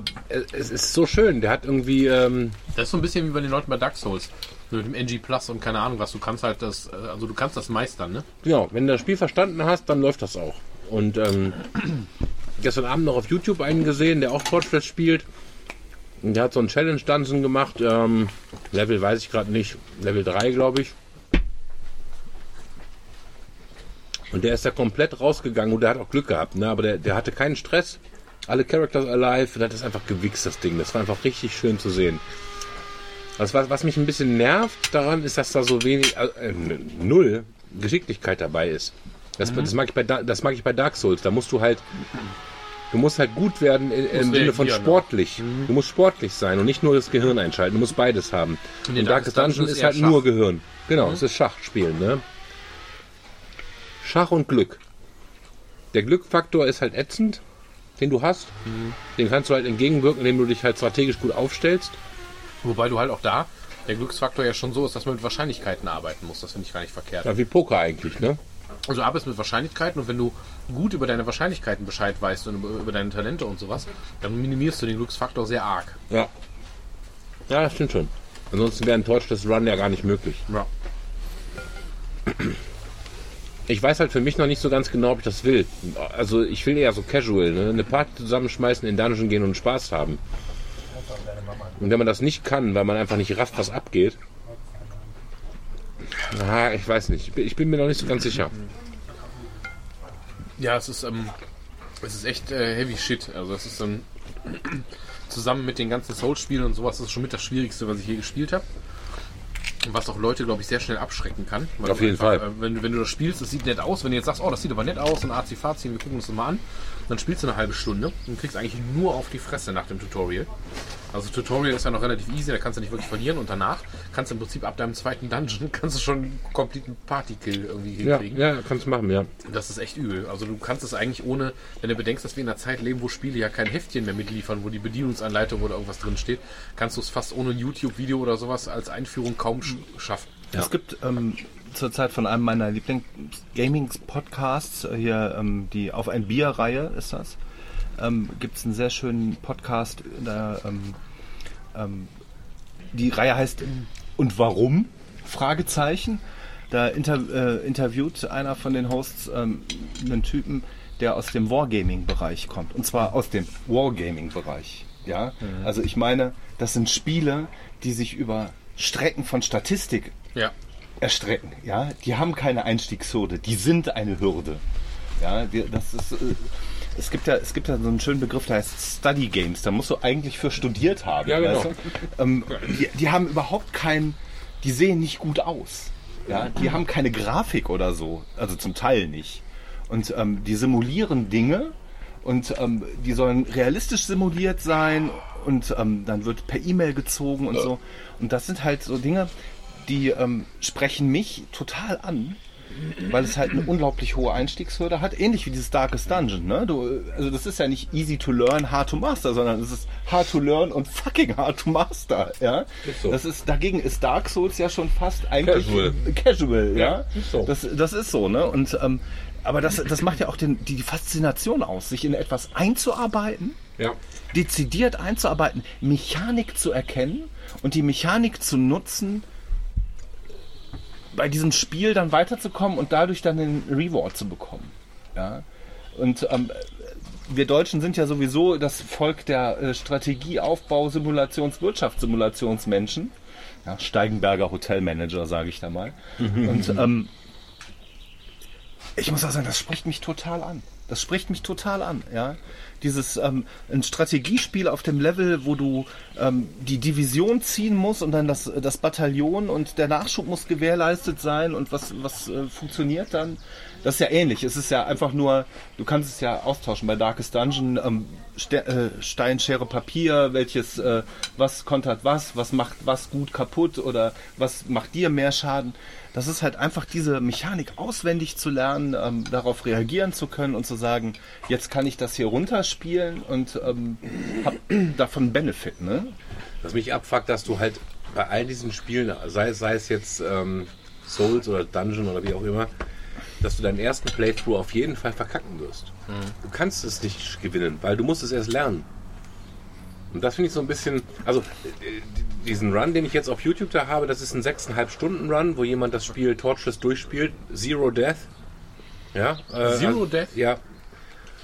S3: es ist so schön. Der hat irgendwie, ähm,
S2: Das ist so ein bisschen wie bei den Leuten bei Dark Souls. Mit dem NG Plus und keine Ahnung was. Du kannst halt das, äh, also du kannst das meistern, ne?
S3: ja, wenn du das Spiel verstanden hast, dann läuft das auch. Und ähm, gestern Abend noch auf YouTube einen gesehen, der auch torchless spielt. Und der hat so einen Challenge Dungeon gemacht. Ähm, Level weiß ich gerade nicht. Level 3, glaube ich. Und der ist da komplett rausgegangen und der hat auch Glück gehabt, ne? aber der, der hatte keinen Stress. Alle Characters alive, der hat das einfach gewichst, das Ding. Das war einfach richtig schön zu sehen. Das, was, was mich ein bisschen nervt daran, ist, dass da so wenig, äh, äh, null Geschicklichkeit dabei ist. Das, das, mag ich bei, Da- das mag ich bei Dark Souls. Da musst du halt, du musst halt gut werden im Sinne von sportlich. Du musst sportlich sein und nicht nur das Gehirn einschalten. Du musst beides haben. Und Darkest
S2: Darkest
S3: Dungeon
S2: Dungeon
S3: ist
S2: ist
S3: halt
S2: eher
S3: nur
S2: Schach.
S3: Gehirn. Genau, es ist Schachspielen, ne? Schach und Glück. Der Glückfaktor ist halt ätzend, den du hast. Den kannst du halt entgegenwirken, indem du dich halt strategisch gut aufstellst.
S2: Wobei du halt auch da der Glücksfaktor ja schon so ist, dass man mit Wahrscheinlichkeiten arbeiten muss. Das finde ich gar nicht verkehrt.
S3: Ja, wie Poker eigentlich, ne?
S2: Also arbeitest mit Wahrscheinlichkeiten und wenn du gut über deine Wahrscheinlichkeiten Bescheid weißt und über, deine Talente und sowas, dann minimierst du den Glücksfaktor sehr arg.
S3: Ja. Ja, das stimmt schon. Ansonsten wäre ein Torchless Run ja gar nicht möglich.
S2: Ja.
S3: Ich weiß halt für mich noch nicht so ganz genau, ob ich das will. Also ich will eher so casual, ne? eine Party zusammenschmeißen, in Dungeon gehen und Spaß haben. Und wenn man das nicht kann, weil man einfach nicht rafft, was abgeht, ah, ich weiß nicht. Ich bin- mir noch nicht so ganz sicher.
S2: Ja, es ist, ähm, es ist echt äh, heavy shit. Also es ist ähm, zusammen mit den ganzen Souls-Spielen und sowas ist schon mit das Schwierigste, was ich je gespielt habe. Was auch Leute, glaube ich, sehr schnell abschrecken kann.
S3: Auf jeden Fall.
S2: äh, Wenn, du- wenn du das spielst, das sieht nett aus. Wenn du jetzt sagst, oh, das sieht aber nett aus und Azi-Fazi, wir gucken uns das mal an, dann spielst du eine halbe Stunde und kriegst eigentlich nur auf die Fresse nach dem Tutorial. Also Tutorial ist ja noch relativ easy, da kannst du nicht wirklich verlieren und danach kannst du im Prinzip ab deinem zweiten Dungeon kannst du schon einen kompletten Party-Kill irgendwie
S3: Ja,
S2: hinkriegen.
S3: ja, kannst du machen, ja.
S2: Das ist echt übel. Also du kannst es eigentlich ohne, wenn du bedenkst, dass wir in einer Zeit leben, wo Spiele ja kein Heftchen mehr mitliefern, wo die Bedienungsanleitung oder irgendwas drin steht, kannst du es fast ohne ein YouTube-Video oder sowas als Einführung kaum sch schaffen.
S7: Es gibt ähm, zurzeit von einem meiner Lieblings-Gaming-Podcasts, äh, hier ähm, die Auf ein Bier-Reihe ist das, ähm, gibt es einen sehr schönen Podcast. Da, ähm, ähm, die Reihe heißt Und warum? Fragezeichen. Da inter, äh, interviewt einer von den Hosts ähm, einen Typen, der aus dem Wargaming-Bereich kommt. Und zwar aus dem Wargaming-Bereich. Ja, also ich meine, das sind Spiele, die sich über Strecken von Statistik
S2: Ja.
S7: Erstrecken. Ja, die haben keine Einstiegshürde, die sind eine Hürde. Ja, die, das ist. Äh, es gibt ja, es gibt ja so einen schönen Begriff, der heißt Study Games. Da musst du eigentlich für studiert haben.
S2: Ja, genau.
S7: weißt du? ähm, die, die haben überhaupt kein, die sehen nicht gut aus. Ja, die haben keine Grafik oder so, also zum Teil nicht. Und ähm, die simulieren Dinge und ähm, die sollen realistisch simuliert sein und ähm, dann wird per E-Mail gezogen und so. Und das sind halt so Dinge, die ähm, sprechen mich total an, weil es halt eine unglaublich hohe Einstiegshürde hat, ähnlich wie dieses Darkest Dungeon. Ne? Du, also das ist ja nicht easy to learn, hard to master, sondern es ist hard to learn und fucking hard to master. Ja?
S3: Ist so.
S7: Das ist dagegen ist Dark Souls ja schon fast eigentlich
S3: Casual.
S7: casual ja.
S3: Ja, ist so.
S7: Das, das ist so, ne? Und ähm, aber das, das macht ja auch den, die, die Faszination aus, sich in etwas einzuarbeiten
S3: Ja.
S7: dezidiert einzuarbeiten, Mechanik zu erkennen und die Mechanik zu nutzen, bei diesem Spiel dann weiterzukommen und dadurch dann den Reward zu bekommen. Ja? Und ähm, wir Deutschen sind ja sowieso das Volk der äh, Strategieaufbau, Simulations-, Wirtschaftssimulationsmenschen. Ja, Steigenberger Hotelmanager, sage ich da mal. Und ähm, ich muss auch sagen, das spricht mich total an. Das spricht mich total an, ja. Dieses ähm, ein Strategiespiel auf dem Level, wo du ähm, die Division ziehen musst und dann das, das Bataillon und der Nachschub muss gewährleistet sein und was, was äh, funktioniert dann. Das ist ja ähnlich. Es ist ja einfach nur, du kannst es ja austauschen bei Darkest Dungeon, ähm, Ste äh, Stein, Schere, Papier, welches, äh, was kontert was, was macht was gut kaputt oder was macht dir mehr Schaden. Das ist halt einfach diese Mechanik auswendig zu lernen, ähm, darauf reagieren zu können und zu sagen, jetzt kann ich das hier runterspielen und ähm, hab davon Benefit, ne?
S3: Was mich abfuckt, dass du halt bei all diesen Spielen, sei, sei es jetzt ähm, Souls oder Dungeon oder wie auch immer, dass du deinen ersten Playthrough auf jeden Fall verkacken wirst. Du kannst es nicht gewinnen, weil du musst es erst lernen. Und das finde ich so ein bisschen, also äh, diesen Run, den ich jetzt auf YouTube da habe, das ist ein 6,5 Stunden Run, wo jemand das Spiel tortureless durchspielt, Zero Death. Ja, äh,
S2: Zero Death?
S3: Ja.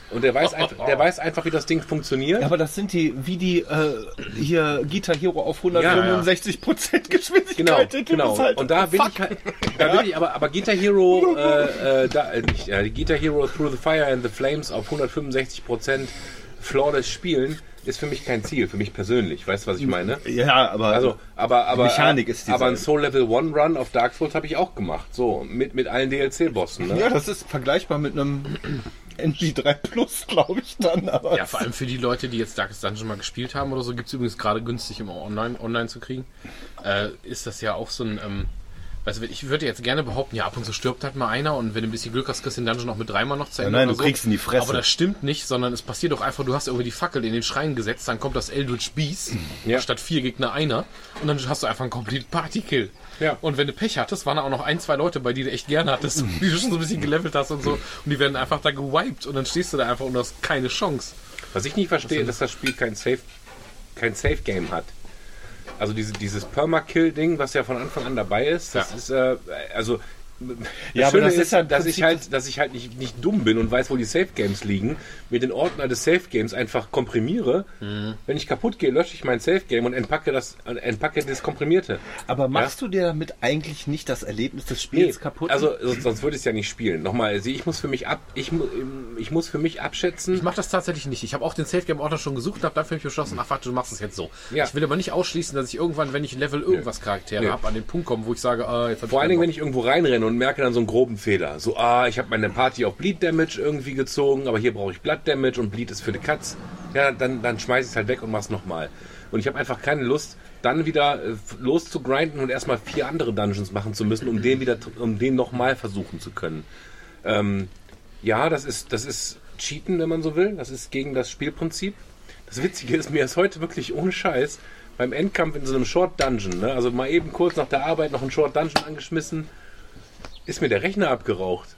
S3: Und der weiß, einfach, der weiß einfach, wie das Ding funktioniert.
S7: Ja, aber das sind die, wie die äh, hier Guitar Hero auf 165 Prozent Geschwindigkeit.
S3: Genau, genau.
S7: halt-
S3: und da will ich halt, da will ich, aber, aber Guitar Hero, äh, äh, da, äh, nicht, äh, Guitar Hero Through the Fire and the Flames auf 165% flawless spielen, ist für mich kein Ziel, für mich persönlich. Weißt du, was ich meine?
S7: Ja, aber
S3: Also, aber, aber,
S7: Mechanik ist
S3: aber ein. Soul Level 1 Run auf Dark Souls habe ich auch gemacht. So, mit, mit allen DLC-Bossen. Ne?
S7: ja, das ist vergleichbar mit einem NG3 Plus, glaube ich dann. Aber
S2: Ja, vor allem für die Leute, die jetzt Darkest Dungeon mal gespielt haben oder so, gibt es übrigens gerade günstig im Online, online zu kriegen. Äh, ist das ja auch so ein. Ähm, also ich würde jetzt gerne behaupten, ja, ab und zu stirbt halt mal einer und wenn du ein bisschen Glück hast, kriegst du den Dungeon noch mit dreimal noch zu Ende.
S7: nein,
S2: oder
S7: du kriegst in die Fresse.
S2: Aber das stimmt nicht, sondern es passiert doch einfach, du hast irgendwie die Fackel in den Schrein gesetzt, dann kommt das Eldritch Beast,
S3: Ja.
S2: statt vier Gegner einer und dann hast du einfach einen Complete Party-Kill.
S3: Ja.
S2: Und wenn du Pech hattest, waren da auch noch ein, zwei Leute bei, die du echt gerne hattest, die du schon so ein bisschen gelevelt hast und so und die werden einfach da gewiped und dann stehst du da einfach und hast keine Chance.
S3: Was ich nicht verstehe, dass das Spiel kein Safe, kein Safe Game hat. Also diese, dieses Permakill-Ding, was ja von Anfang an dabei ist, das
S2: Ja.
S3: ist äh, also das
S7: Ja, aber
S3: Schöne
S7: das
S3: ist,
S7: ja im
S3: dass ich halt, dass ich halt nicht, nicht dumm bin und weiß, wo die Safe Games liegen, mir den Ordner des Safe Games einfach komprimiere. Wenn ich kaputt gehe, lösche ich mein Safe Game und entpacke das, äh, entpacke das Komprimierte.
S7: Aber machst du dir damit eigentlich nicht das Erlebnis des Spiels kaputt?
S3: Also sonst, würde ich es ja nicht spielen. Nochmal, also ich muss für mich ab, ich, mu- ich muss für mich abschätzen.
S2: Ich mache das tatsächlich nicht. Ich habe auch den Safe Game Ordner schon gesucht und habe dann für mich beschlossen, ach warte, du machst es jetzt so.
S3: Ja.
S2: Ich will aber nicht ausschließen, dass ich irgendwann, wenn ich Level irgendwas Charaktere
S3: Nö.
S2: habe, an den Punkt komme, wo ich sage, ah, jetzt
S3: Vor allen Dingen, wenn ich irgendwo reinrenne und merke dann so einen groben Fehler. So, ah, ich habe meine Party auf Bleed Damage irgendwie gezogen, aber hier brauche ich Blood Damage und Bleed ist für die Katz. Ja, dann, dann schmeiß ich es halt weg und mach's nochmal. Und ich habe einfach keine Lust, dann wieder äh, loszugrinden und erstmal vier andere Dungeons machen zu müssen, um den wieder, um den nochmal versuchen zu können. Ähm, ja, das ist, das ist Cheaten, wenn man so will. Das ist gegen das Spielprinzip. Das Witzige ist, mir ist heute wirklich ohne Scheiß beim Endkampf in so einem Short Dungeon, ne? also mal eben kurz nach der Arbeit noch einen Short Dungeon angeschmissen, ist mir der Rechner abgeraucht.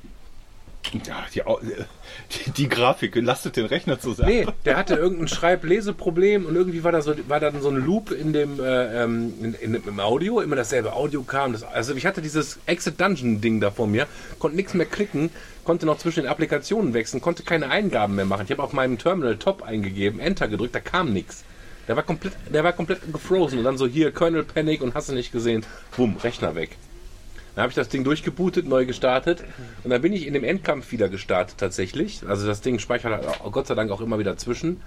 S7: Ja, die, Au- die, die Grafik lastet den Rechner zusammen.
S3: Nee, der hatte irgendein Schreib-Leseproblem und irgendwie war da so, war da so ein Loop in dem, äh, ähm, in, in, im Audio, immer dasselbe Audio kam. Das, also ich hatte dieses Exit Dungeon Ding da vor mir, konnte nichts mehr klicken, konnte noch zwischen den Applikationen wechseln, konnte keine Eingaben mehr machen. Ich habe auf meinem Terminal Top eingegeben, Enter gedrückt, da kam nichts. Der war komplett, der war komplett gefrozen und dann so hier Kernel Panic und hast du nicht gesehen, bumm, Rechner weg. Dann habe ich das Ding durchgebootet, neu gestartet und dann bin ich in dem Endkampf wieder gestartet tatsächlich. Also das Ding speichert halt Gott sei Dank auch immer wieder zwischen.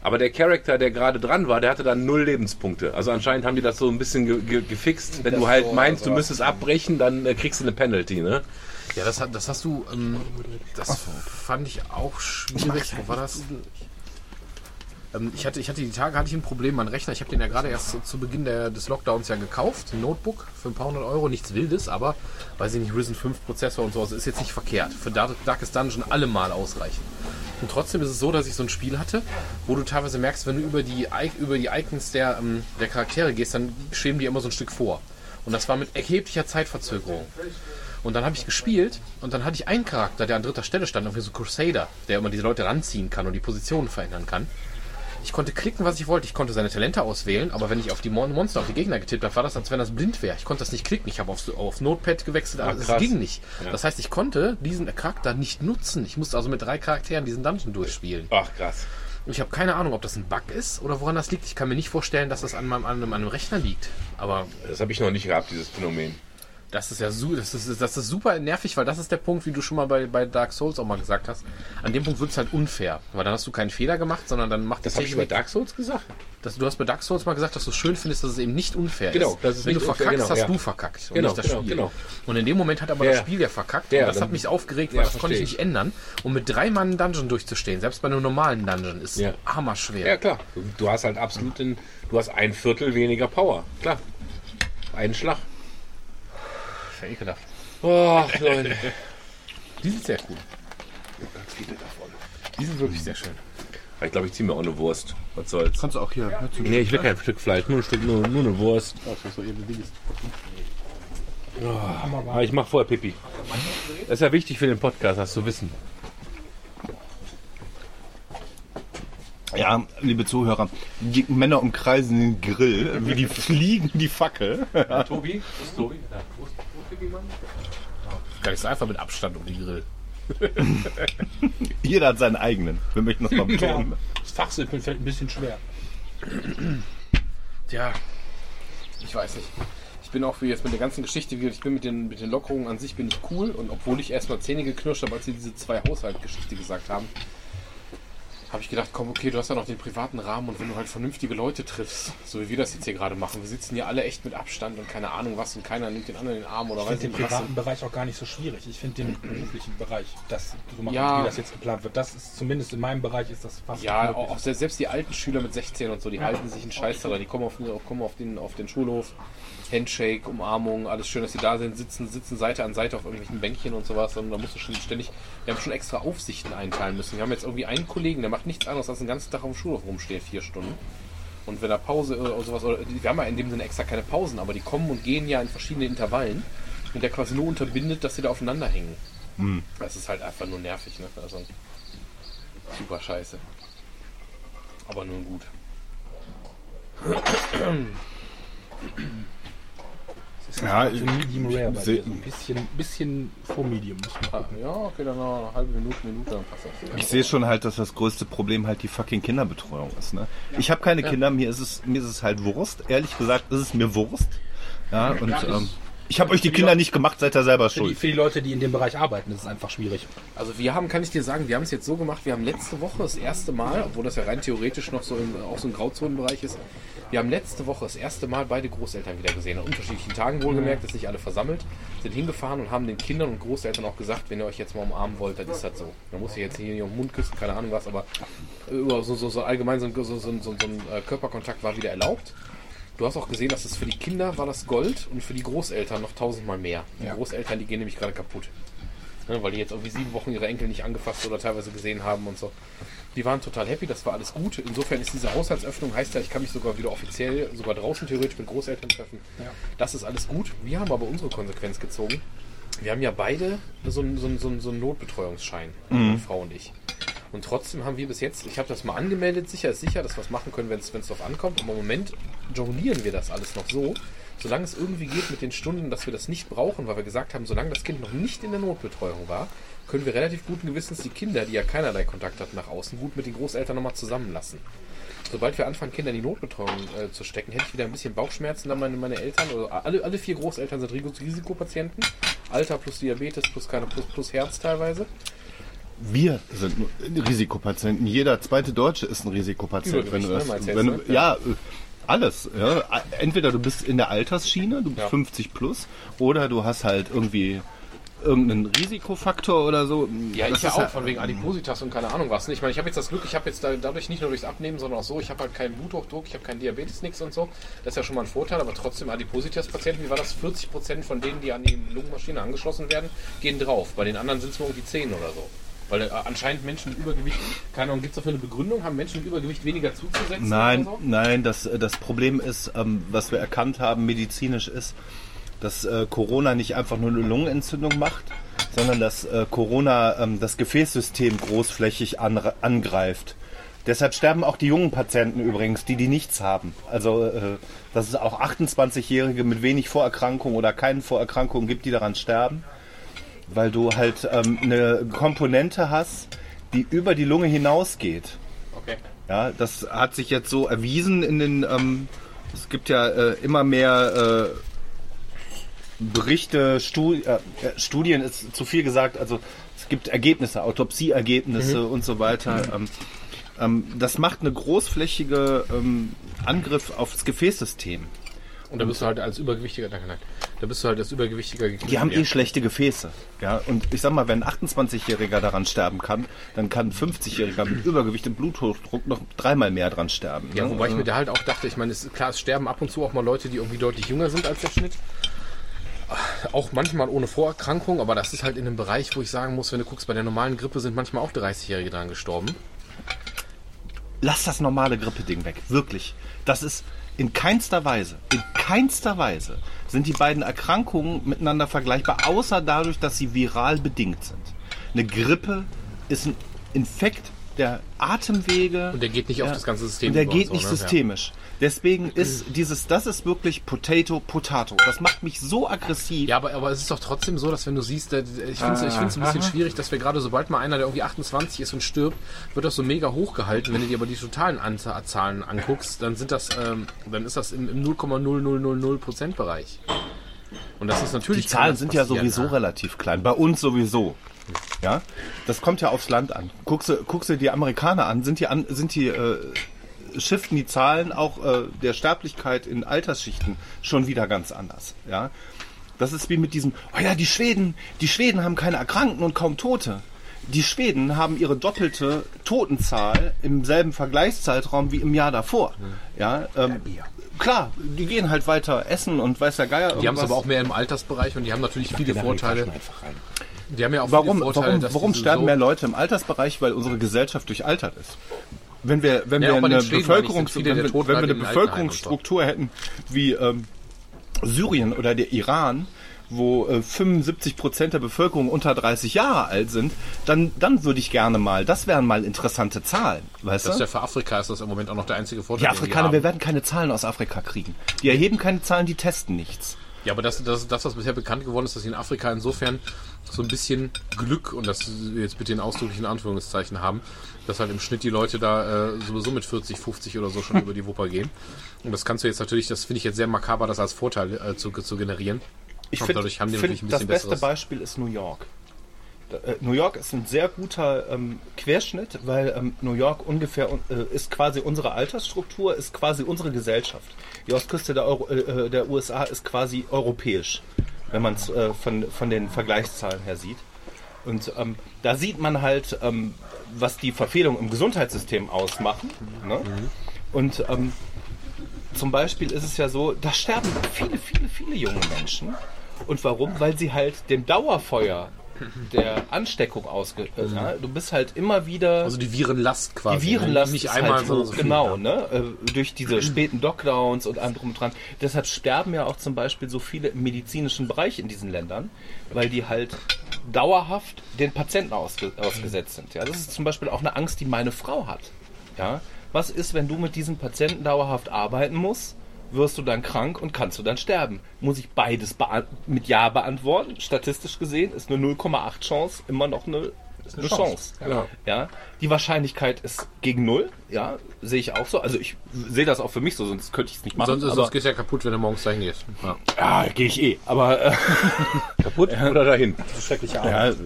S3: Aber der Charakter, der gerade dran war, der hatte dann null Lebenspunkte. Also anscheinend haben die das so ein bisschen ge ge gefixt. Wenn du halt meinst, du müsstest abbrechen, dann äh, kriegst du eine Penalty, ne?
S2: Ja, das, hat, das hast du, ähm, das fand ich auch schwierig. Wo war das? Ähm, ich, hatte, ich hatte die Tage hatte ich ein Problem, mein Rechner, ich habe den ja gerade erst zu, Beginn der, des Lockdowns ja gekauft, ein Notebook für ein paar hundert Euro, nichts Wildes, aber, weiß ich nicht, Risen 5 Prozessor und so, also ist jetzt nicht verkehrt. Für Dark- Darkest Dungeon allemal ausreichend. Und trotzdem ist es so, dass ich so ein Spiel hatte, wo du teilweise merkst, wenn du über die, über die Icons der, ähm, der Charaktere gehst, dann schweben die immer so ein Stück vor. Und das war mit erheblicher Zeitverzögerung. Und dann habe ich gespielt und dann hatte ich einen Charakter, der an dritter Stelle stand, irgendwie so Crusader, der immer diese Leute ranziehen kann und die Positionen verändern kann. Ich konnte klicken, was ich wollte. Ich konnte seine Talente auswählen, aber wenn ich auf die Mon Monster, auf die Gegner getippt habe, war das, als wenn das blind wäre. Ich konnte das nicht klicken. Ich habe auf, auf Notepad gewechselt, aber es
S3: krass.
S2: ging nicht. Das heißt, ich konnte diesen Charakter nicht nutzen. Ich musste also mit drei Charakteren diesen Dungeon durchspielen.
S3: Ach krass.
S2: Und ich habe keine Ahnung, ob das ein Bug ist oder woran das liegt. Ich kann mir nicht vorstellen, dass das an meinem, an einem Rechner liegt. Aber
S3: Das habe ich noch nicht gehabt, dieses Phänomen.
S2: Das ist ja su das ist, das ist super nervig, weil das ist der Punkt, wie du schon mal bei, bei Dark Souls auch mal gesagt hast. An dem Punkt wird es halt unfair. Weil dann hast du keinen Fehler gemacht, sondern dann macht
S3: Das habe ich bei Dark Souls gesagt.
S2: das, Du hast bei Dark Souls mal gesagt, dass du es schön findest, dass es eben nicht unfair
S3: Genau,
S2: ist.
S3: das ist
S2: Wenn du
S3: nicht unfair,
S2: verkackst,
S3: genau,
S2: hast
S3: ja.
S2: du verkackt. Und
S3: Genau,
S2: nicht das
S3: genau,
S2: Spiel.
S3: genau.
S2: Und in dem Moment hat aber
S3: Ja,
S2: das Spiel ja verkackt.
S3: Ja,
S2: und das hat mich aufgeregt, weil das konnte ich nicht ändern. Und mit drei Mann einen Dungeon durchzustehen, selbst bei einem normalen Dungeon, ist
S3: Ja.
S2: hammerschwer.
S3: Ja, klar. Du, du hast halt absolut den, du hast ein Viertel weniger Power. Klar. Einen Schlag.
S2: Ist ja ekelhaft.
S3: Oh, Leute.
S2: Die sind sehr cool. Die sind wirklich sehr schön.
S3: Ich glaube, ich ziehe mir auch eine Wurst. Was soll's?
S7: Kannst du auch hier. Ne, zu
S3: Nee, ich will kein Stück Fleisch, nur ein Stück, nur, nur eine Wurst. Aber ich mache vorher Pipi. Das ist ja wichtig für den Podcast, das zu wissen.
S7: Ja, liebe Zuhörer, die Männer umkreisen den Grill, wie die Fliegen die Fackel.
S3: Tobi? Ist Tobi? Ja. Wo
S2: nicht so einfach mit Abstand um die Grill.
S7: Jeder hat seinen eigenen. Wir möchten das mal betonen.
S5: Das Fachsimpeln fällt ein bisschen schwer.
S2: Tja, ich weiß nicht. Ich bin auch wie jetzt mit der ganzen Geschichte, wie ich bin mit den, mit den Lockerungen an sich bin ich cool und obwohl ich erstmal Zähne geknirscht habe, als sie diese zwei Haushaltgeschichte gesagt haben, habe ich gedacht, komm, okay, du hast ja noch den privaten Rahmen und wenn du halt vernünftige Leute triffst, so wie wir das jetzt hier gerade machen, wir sitzen hier alle echt mit Abstand und keine Ahnung was und keiner nimmt den anderen in den Arm oder
S5: Ich
S2: weiß
S5: finde den
S2: was.
S5: privaten Bereich auch gar nicht so schwierig. Ich finde den beruflichen Bereich, das so machen,
S2: Ja.
S5: wie das jetzt geplant wird, das ist zumindest in meinem Bereich ist das fast
S2: Ja, auch, auch selbst, die alten Schüler mit 16 und so, die halten sich einen Scheiß daran. Die kommen auf, den- kommen auf, den, auf den Schulhof, Handshake, Umarmung, alles schön, dass sie da sind, sitzen, sitzen Seite an Seite auf irgendwelchen Bänkchen und sowas. Und da musst du schon ständig, wir haben schon extra Aufsichten einteilen müssen. Wir haben jetzt irgendwie einen Kollegen, der macht nichts anderes, als den ganzen Tag auf dem Schulhof rumstehen, vier Stunden. Und wenn er Pause oder sowas, oder wir haben ja in dem Sinne extra keine Pausen, aber die kommen und gehen ja in verschiedenen Intervallen und der quasi nur unterbindet, dass sie da aufeinander hängen. Das ist halt einfach nur nervig, ne? Also super scheiße. Aber nun gut.
S7: Ja,
S5: so Medium Rare bei dir, so ein bisschen, bisschen vor Medium. Muss man
S2: Ah,
S5: gucken.
S2: ja, okay, dann noch eine halbe Minute, Minute, dann passt das.
S7: Ich sehe schon halt, dass das größte Problem halt die fucking Kinderbetreuung ist. Ne? Ich habe keine Kinder, mir ist es mir ist es halt Wurst. Ehrlich gesagt, ist es mir Wurst. Ja, und ähm, ich habe euch die Kinder nicht gemacht, seid ihr selber
S5: Für die,
S7: schuld.
S5: für die Leute, die in dem Bereich arbeiten, ist es einfach schwierig.
S2: Also wir haben, kann ich dir sagen, wir haben es jetzt so gemacht, wir haben letzte Woche das erste Mal, obwohl das ja rein theoretisch noch so in, auch so ein Grauzonenbereich ist, wir haben letzte Woche das erste Mal beide Großeltern wieder gesehen. An unterschiedlichen Tagen wohlgemerkt, dass sich alle versammelt, sind hingefahren und haben den Kindern und Großeltern auch gesagt, wenn ihr euch jetzt mal umarmen wollt, dann ist das so. Man muss ihr jetzt hier nicht auf den Mund küssen, keine Ahnung was, aber so, so, so allgemein so, ein- so, so, so, so ein äh, Körperkontakt war wieder erlaubt. Du hast auch gesehen, dass es für die Kinder war das Gold und für die Großeltern noch tausendmal mehr. Die
S5: Ja.
S2: Großeltern, die gehen nämlich gerade kaputt. Ne, weil die jetzt irgendwie sieben Wochen ihre Enkel nicht angefasst oder teilweise gesehen haben und so. Die waren total happy, das war alles gut. Insofern ist diese Haushaltsöffnung, heißt ja, ich kann mich sogar wieder offiziell, sogar draußen theoretisch mit Großeltern treffen.
S5: Ja.
S2: Das ist alles gut. Wir haben aber unsere Konsequenz gezogen. wir haben ja beide so einen, so einen, so einen, Notbetreuungsschein, meine Frau und ich. Und trotzdem haben wir bis jetzt, ich habe das mal angemeldet, sicher ist sicher, dass wir es machen können, wenn es drauf ankommt. Aber im Moment jonglieren wir das alles noch so, solange es irgendwie geht mit den Stunden, dass wir das nicht brauchen, weil wir gesagt haben, solange das Kind noch nicht in der Notbetreuung war, können wir relativ guten Gewissens die Kinder, die ja keinerlei Kontakt hatten nach außen, gut mit den Großeltern nochmal zusammenlassen. Sobald wir anfangen, Kinder in die Notbetreuung äh, zu stecken, hätte ich wieder ein bisschen Bauchschmerzen, dann meine, meine Eltern, oder alle, alle vier Großeltern sind Ris- Risikopatienten. Alter plus Diabetes plus keine plus, plus Herz teilweise.
S7: Wir sind Risikopatienten. Jeder zweite Deutsche ist ein Risikopatient. Wenn du das,
S2: Übergewicht, ne,
S7: wenn du, ja, äh, alles. Ja. Entweder du bist in der Altersschiene, du bist
S2: Ja.
S7: 50 plus, oder du hast halt irgendwie irgendeinen Risikofaktor oder so.
S2: Ja,
S7: Das
S2: ich ja auch,
S7: halt-
S2: von wegen Adipositas und keine Ahnung was. Ich meine, ich habe jetzt das Glück, ich habe jetzt da, dadurch nicht nur durchs Abnehmen, sondern auch so, ich habe halt keinen Bluthochdruck, ich habe keinen Diabetes, nichts und so. Das ist ja schon mal ein Vorteil, aber trotzdem Adipositas-Patienten, wie war das? 40% von denen, die an die Lungenmaschine angeschlossen werden, gehen drauf. Bei den anderen sind es nur irgendwie 10 oder so. Weil äh, anscheinend Menschen mit Übergewicht, keine Ahnung, gibt es dafür eine Begründung? Haben Menschen mit Übergewicht weniger zuzusetzen?
S7: Nein,
S2: so?
S7: nein, das, das Problem ist, ähm, was wir erkannt haben, medizinisch ist, dass äh, Corona nicht einfach nur eine Lungenentzündung macht, sondern dass äh, Corona ähm, das Gefäßsystem großflächig an, angreift. Deshalb sterben auch die jungen Patienten übrigens, die die nichts haben. Also, äh, dass es auch 28-Jährige mit wenig Vorerkrankungen oder keinen Vorerkrankungen gibt, die daran sterben, weil du halt ähm, eine Komponente hast, die über die Lunge hinausgeht.
S2: Okay.
S7: Ja, das hat sich jetzt so erwiesen in den. Ähm, es gibt ja äh, immer mehr äh, Berichte, Stu äh, äh, Studien ist zu viel gesagt. Also es gibt Ergebnisse, Autopsieergebnisse und so weiter. Ähm, ähm, das macht eine großflächige ähm, Angriff aufs Gefäßsystem.
S2: Und da bist du halt als Übergewichtiger, danke, nein, da bist du halt als Übergewichtiger gekriegt.
S7: Die haben eh schlechte Gefäße. Ja, und ich sag mal, wenn ein 28-Jähriger daran sterben kann, dann kann ein 50-Jähriger mit Übergewicht und Bluthochdruck noch dreimal mehr dran sterben.
S2: Ja,
S7: ne?
S2: wobei ich mir da halt auch dachte, ich meine, es ist klar, es sterben ab und zu auch mal Leute, die irgendwie deutlich jünger sind als der Schnitt. Auch manchmal ohne Vorerkrankung, aber das ist halt in einem Bereich, wo ich sagen muss, wenn du guckst, bei der normalen Grippe sind manchmal auch 30-Jährige dran gestorben.
S7: lass das normale Grippeding weg. Wirklich. Das ist in keinster Weise, in keinster Weise sind die beiden Erkrankungen miteinander vergleichbar, außer dadurch, dass sie viral bedingt sind. Eine Grippe ist ein Infekt der Atemwege.
S2: Und der geht nicht auf das ganze System
S7: Und der geht
S2: so,
S7: nicht
S2: ne?
S7: systemisch. Deswegen ist dieses, das ist wirklich Potato, Potato. Das macht mich so aggressiv.
S2: Ja, aber, aber es ist doch trotzdem so, dass wenn du siehst, ich finde es find's ein bisschen schwierig, dass wir gerade, sobald mal einer, der irgendwie 28 ist und stirbt, wird das so mega hochgehalten. Wenn du dir aber die totalen Zahlen anguckst, dann sind das, ähm, dann ist das im, im 0,0000 Prozent Bereich. Und das ist natürlich.
S7: Die Zahlen sind ja sowieso relativ klein. Bei uns sowieso. Ja, das kommt ja aufs Land an. Guckst du, guckst du die Amerikaner an, sind die, an, sind die äh, shiften die Zahlen auch äh, der Sterblichkeit in Altersschichten schon wieder ganz anders. Ja, das ist wie mit diesem. Oh ja, die Schweden, die Schweden haben keine Erkrankten und kaum Tote. Die Schweden haben ihre doppelte Totenzahl im selben Vergleichszeitraum wie im Jahr davor. Ja, ähm, klar, die gehen halt weiter essen und weiß der Geier
S2: Die haben es aber auch mehr im Altersbereich und die haben natürlich viele Vorteile. Die haben ja auch
S7: Warum,
S2: Vorteile,
S7: warum, warum sterben
S2: so-
S7: mehr Leute im Altersbereich? Weil unsere Gesellschaft durchaltert ist. Wenn wir, wenn
S2: Ja,
S7: wir eine, Bevölkerungs wenn wir, wenn wir eine Bevölkerungsstruktur hätten wie ähm, Syrien oder der Iran, wo äh, 75 Prozent der Bevölkerung unter 30 Jahre alt sind, dann, dann würde ich gerne mal, das wären mal interessante Zahlen, weißt
S2: Das ist
S7: du?
S2: ja für Afrika ist das im Moment auch noch der einzige Vorteil.
S7: Die Afrikaner, wir werden keine Zahlen aus Afrika kriegen. Die erheben keine Zahlen, die testen nichts.
S2: Ja, aber das, das, das, was bisher bekannt geworden ist, dass sie in Afrika insofern so ein bisschen Glück und das jetzt bitte in ausdrücklichen Anführungszeichen haben, dass halt im Schnitt die Leute da äh, sowieso mit 40, 50 oder so schon über die Wupper gehen. Und das kannst du jetzt natürlich, das finde ich jetzt sehr makaber, das als Vorteil äh, zu, zu generieren.
S7: Ich finde, find, das beste
S2: besseres-
S7: Beispiel ist New York. Äh, New York ist ein sehr guter ähm, Querschnitt, weil ähm, New York ungefähr äh, ist quasi unsere Altersstruktur, ist quasi unsere Gesellschaft. Die Ostküste der, Euro, äh, äh, der USA ist quasi europäisch, wenn man es äh, von, von den Vergleichszahlen her sieht. Und ähm, da sieht man halt, ähm, was die Verfehlungen im Gesundheitssystem ausmachen. Ne? Und ähm, zum Beispiel ist es ja so, da sterben viele, viele, viele junge Menschen. Und warum? Weil sie halt dem Dauerfeuer der Ansteckung ausge... Äh, ja, du bist halt immer wieder...
S2: Also die Virenlast quasi.
S7: Die Virenlast
S2: Nicht
S7: ist
S2: einmal,
S7: halt
S2: so viel,
S7: genau,
S2: ja.
S7: ne? Äh, durch diese späten Lockdowns und allem drum und dran. Deshalb sterben ja auch zum Beispiel so viele im medizinischen Bereich in diesen Ländern, weil die halt dauerhaft den Patienten ausge ausgesetzt sind. Ja, das ist zum Beispiel auch eine Angst, die meine Frau hat. Ja, was ist, wenn du mit diesen Patienten dauerhaft arbeiten musst? Wirst du dann krank und kannst du dann sterben? Muss ich beides mit Ja beantworten? Statistisch gesehen ist eine 0,8 Chance immer noch eine, eine Chance.
S2: Ja.
S7: Ja, die Wahrscheinlichkeit ist gegen null. Ja, sehe ich auch so. Also ich sehe das auch für mich so, sonst könnte ich es nicht machen.
S2: Sonst ist
S7: aber,
S2: das geht ja kaputt, wenn du morgens dahin gehst. Ja.
S7: ja, gehe ich eh. Aber äh,
S3: Kaputt oder dahin?
S5: Schreckliche Arbeit.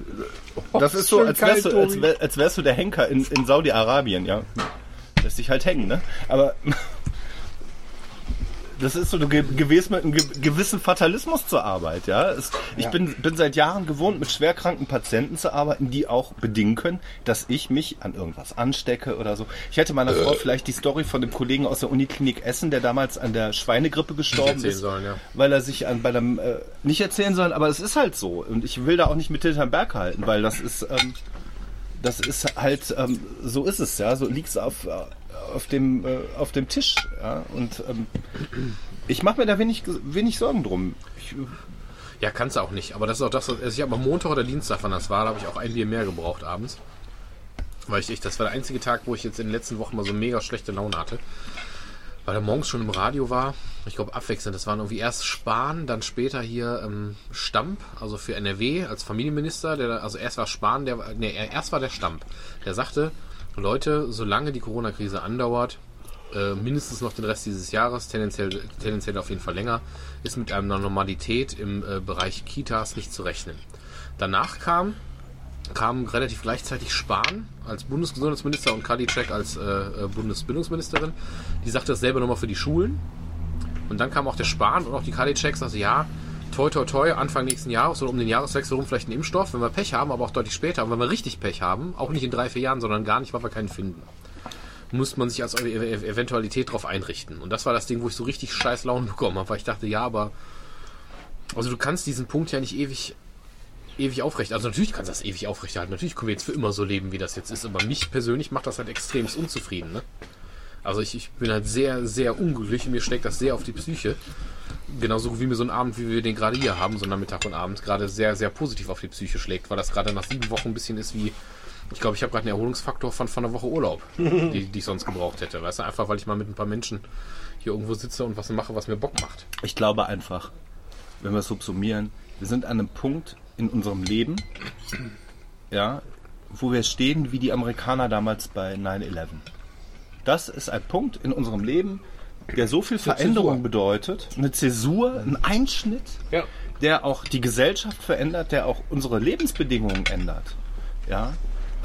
S7: ja, das ist so, als wärst, du, als, wär, als wärst du der Henker in, in Saudi-Arabien, ja. Lässt dich halt hängen, ne? Aber das ist so, du ge- gewählst mit einem ge gewissen Fatalismus zur Arbeit, ja. Es, ich bin, bin seit Jahren gewohnt, mit schwerkranken Patienten zu arbeiten, die auch bedingen können, dass ich mich an irgendwas anstecke oder so. Ich hätte meiner Frau vielleicht die Story von dem Kollegen aus der Uniklinik Essen, der damals an der Schweinegrippe gestorben ist,
S2: sollen, ja.
S7: weil er sich an, bei einem, äh, nicht erzählen soll, aber es ist halt so. Und ich will da auch nicht mit hinterm Berg halten, weil das ist, ähm, das ist halt, ähm, so ist es, ja. So liegt's auf, äh, auf dem, äh, auf dem Tisch, ja. Und ähm, ich mache mir da wenig, wenig Sorgen drum. Ich,
S2: Ja, kannst du auch nicht. Aber das ist auch das, was also ich habe am Montag oder Dienstag, wann das war, da habe ich auch ein Bier mehr gebraucht abends. Weil ich, ich, das war der einzige Tag, wo ich jetzt in den letzten Wochen mal so mega schlechte Laune hatte. Weil er morgens schon im Radio war. Ich glaube abwechselnd. Das waren irgendwie erst Spahn, dann später hier ähm, Stamp, also für NRW als Familienminister. Der, also erst war Spahn, der nee, erst war der Stamp. Der sagte, Leute, solange die Corona-Krise andauert, äh, mindestens noch den Rest dieses Jahres, tendenziell, tendenziell auf jeden Fall länger, ist mit einer Normalität im äh, Bereich Kitas nicht zu rechnen. Danach kam, kam relativ gleichzeitig Spahn als Bundesgesundheitsminister und Kadicek als äh, äh, Bundesbildungsministerin. Die sagte dasselbe nochmal für die Schulen. Und dann kam auch der Spahn und auch die Kadicek sagte, ja, toi toi toi, Anfang nächsten Jahres oder um den Jahreswechsel rum vielleicht einen Impfstoff, wenn wir Pech haben, aber auch deutlich später. Wenn wir richtig Pech haben, auch nicht in drei, vier Jahren, sondern gar nicht, weil wir keinen finden muss man sich als Eventualität darauf einrichten. Und das war das Ding, wo ich so richtig scheiß Laune bekommen habe, weil ich dachte, ja, aber also du kannst diesen Punkt ja nicht ewig ewig aufrecht. Also natürlich kannst du das ewig aufrechterhalten. Natürlich können wir jetzt für immer so leben, wie das jetzt ist. Aber mich persönlich macht das halt extremst unzufrieden. Ne? Also ich, ich bin halt sehr, sehr unglücklich und mir schlägt das sehr auf die Psyche. Genauso wie mir so ein Abend, wie wir den gerade hier haben, so ein Nachmittag und Abend, gerade sehr, sehr positiv auf die Psyche schlägt, weil das gerade nach sieben Wochen ein bisschen ist wie, ich glaube, ich habe gerade einen Erholungsfaktor von, von einer Woche Urlaub, die, die ich sonst gebraucht hätte. Weißt du, einfach weil ich mal mit ein paar Menschen hier irgendwo sitze und was mache, was mir Bock macht.
S7: ich glaube einfach, wenn wir es subsumieren, wir sind an einem Punkt in unserem Leben, ja, wo wir stehen wie die Amerikaner damals bei 9-11. Das ist ein Punkt in unserem Leben, der so viel Veränderung bedeutet, eine Zäsur, ein Einschnitt,
S2: Ja.
S7: der auch die Gesellschaft verändert, der auch unsere Lebensbedingungen ändert. Ja,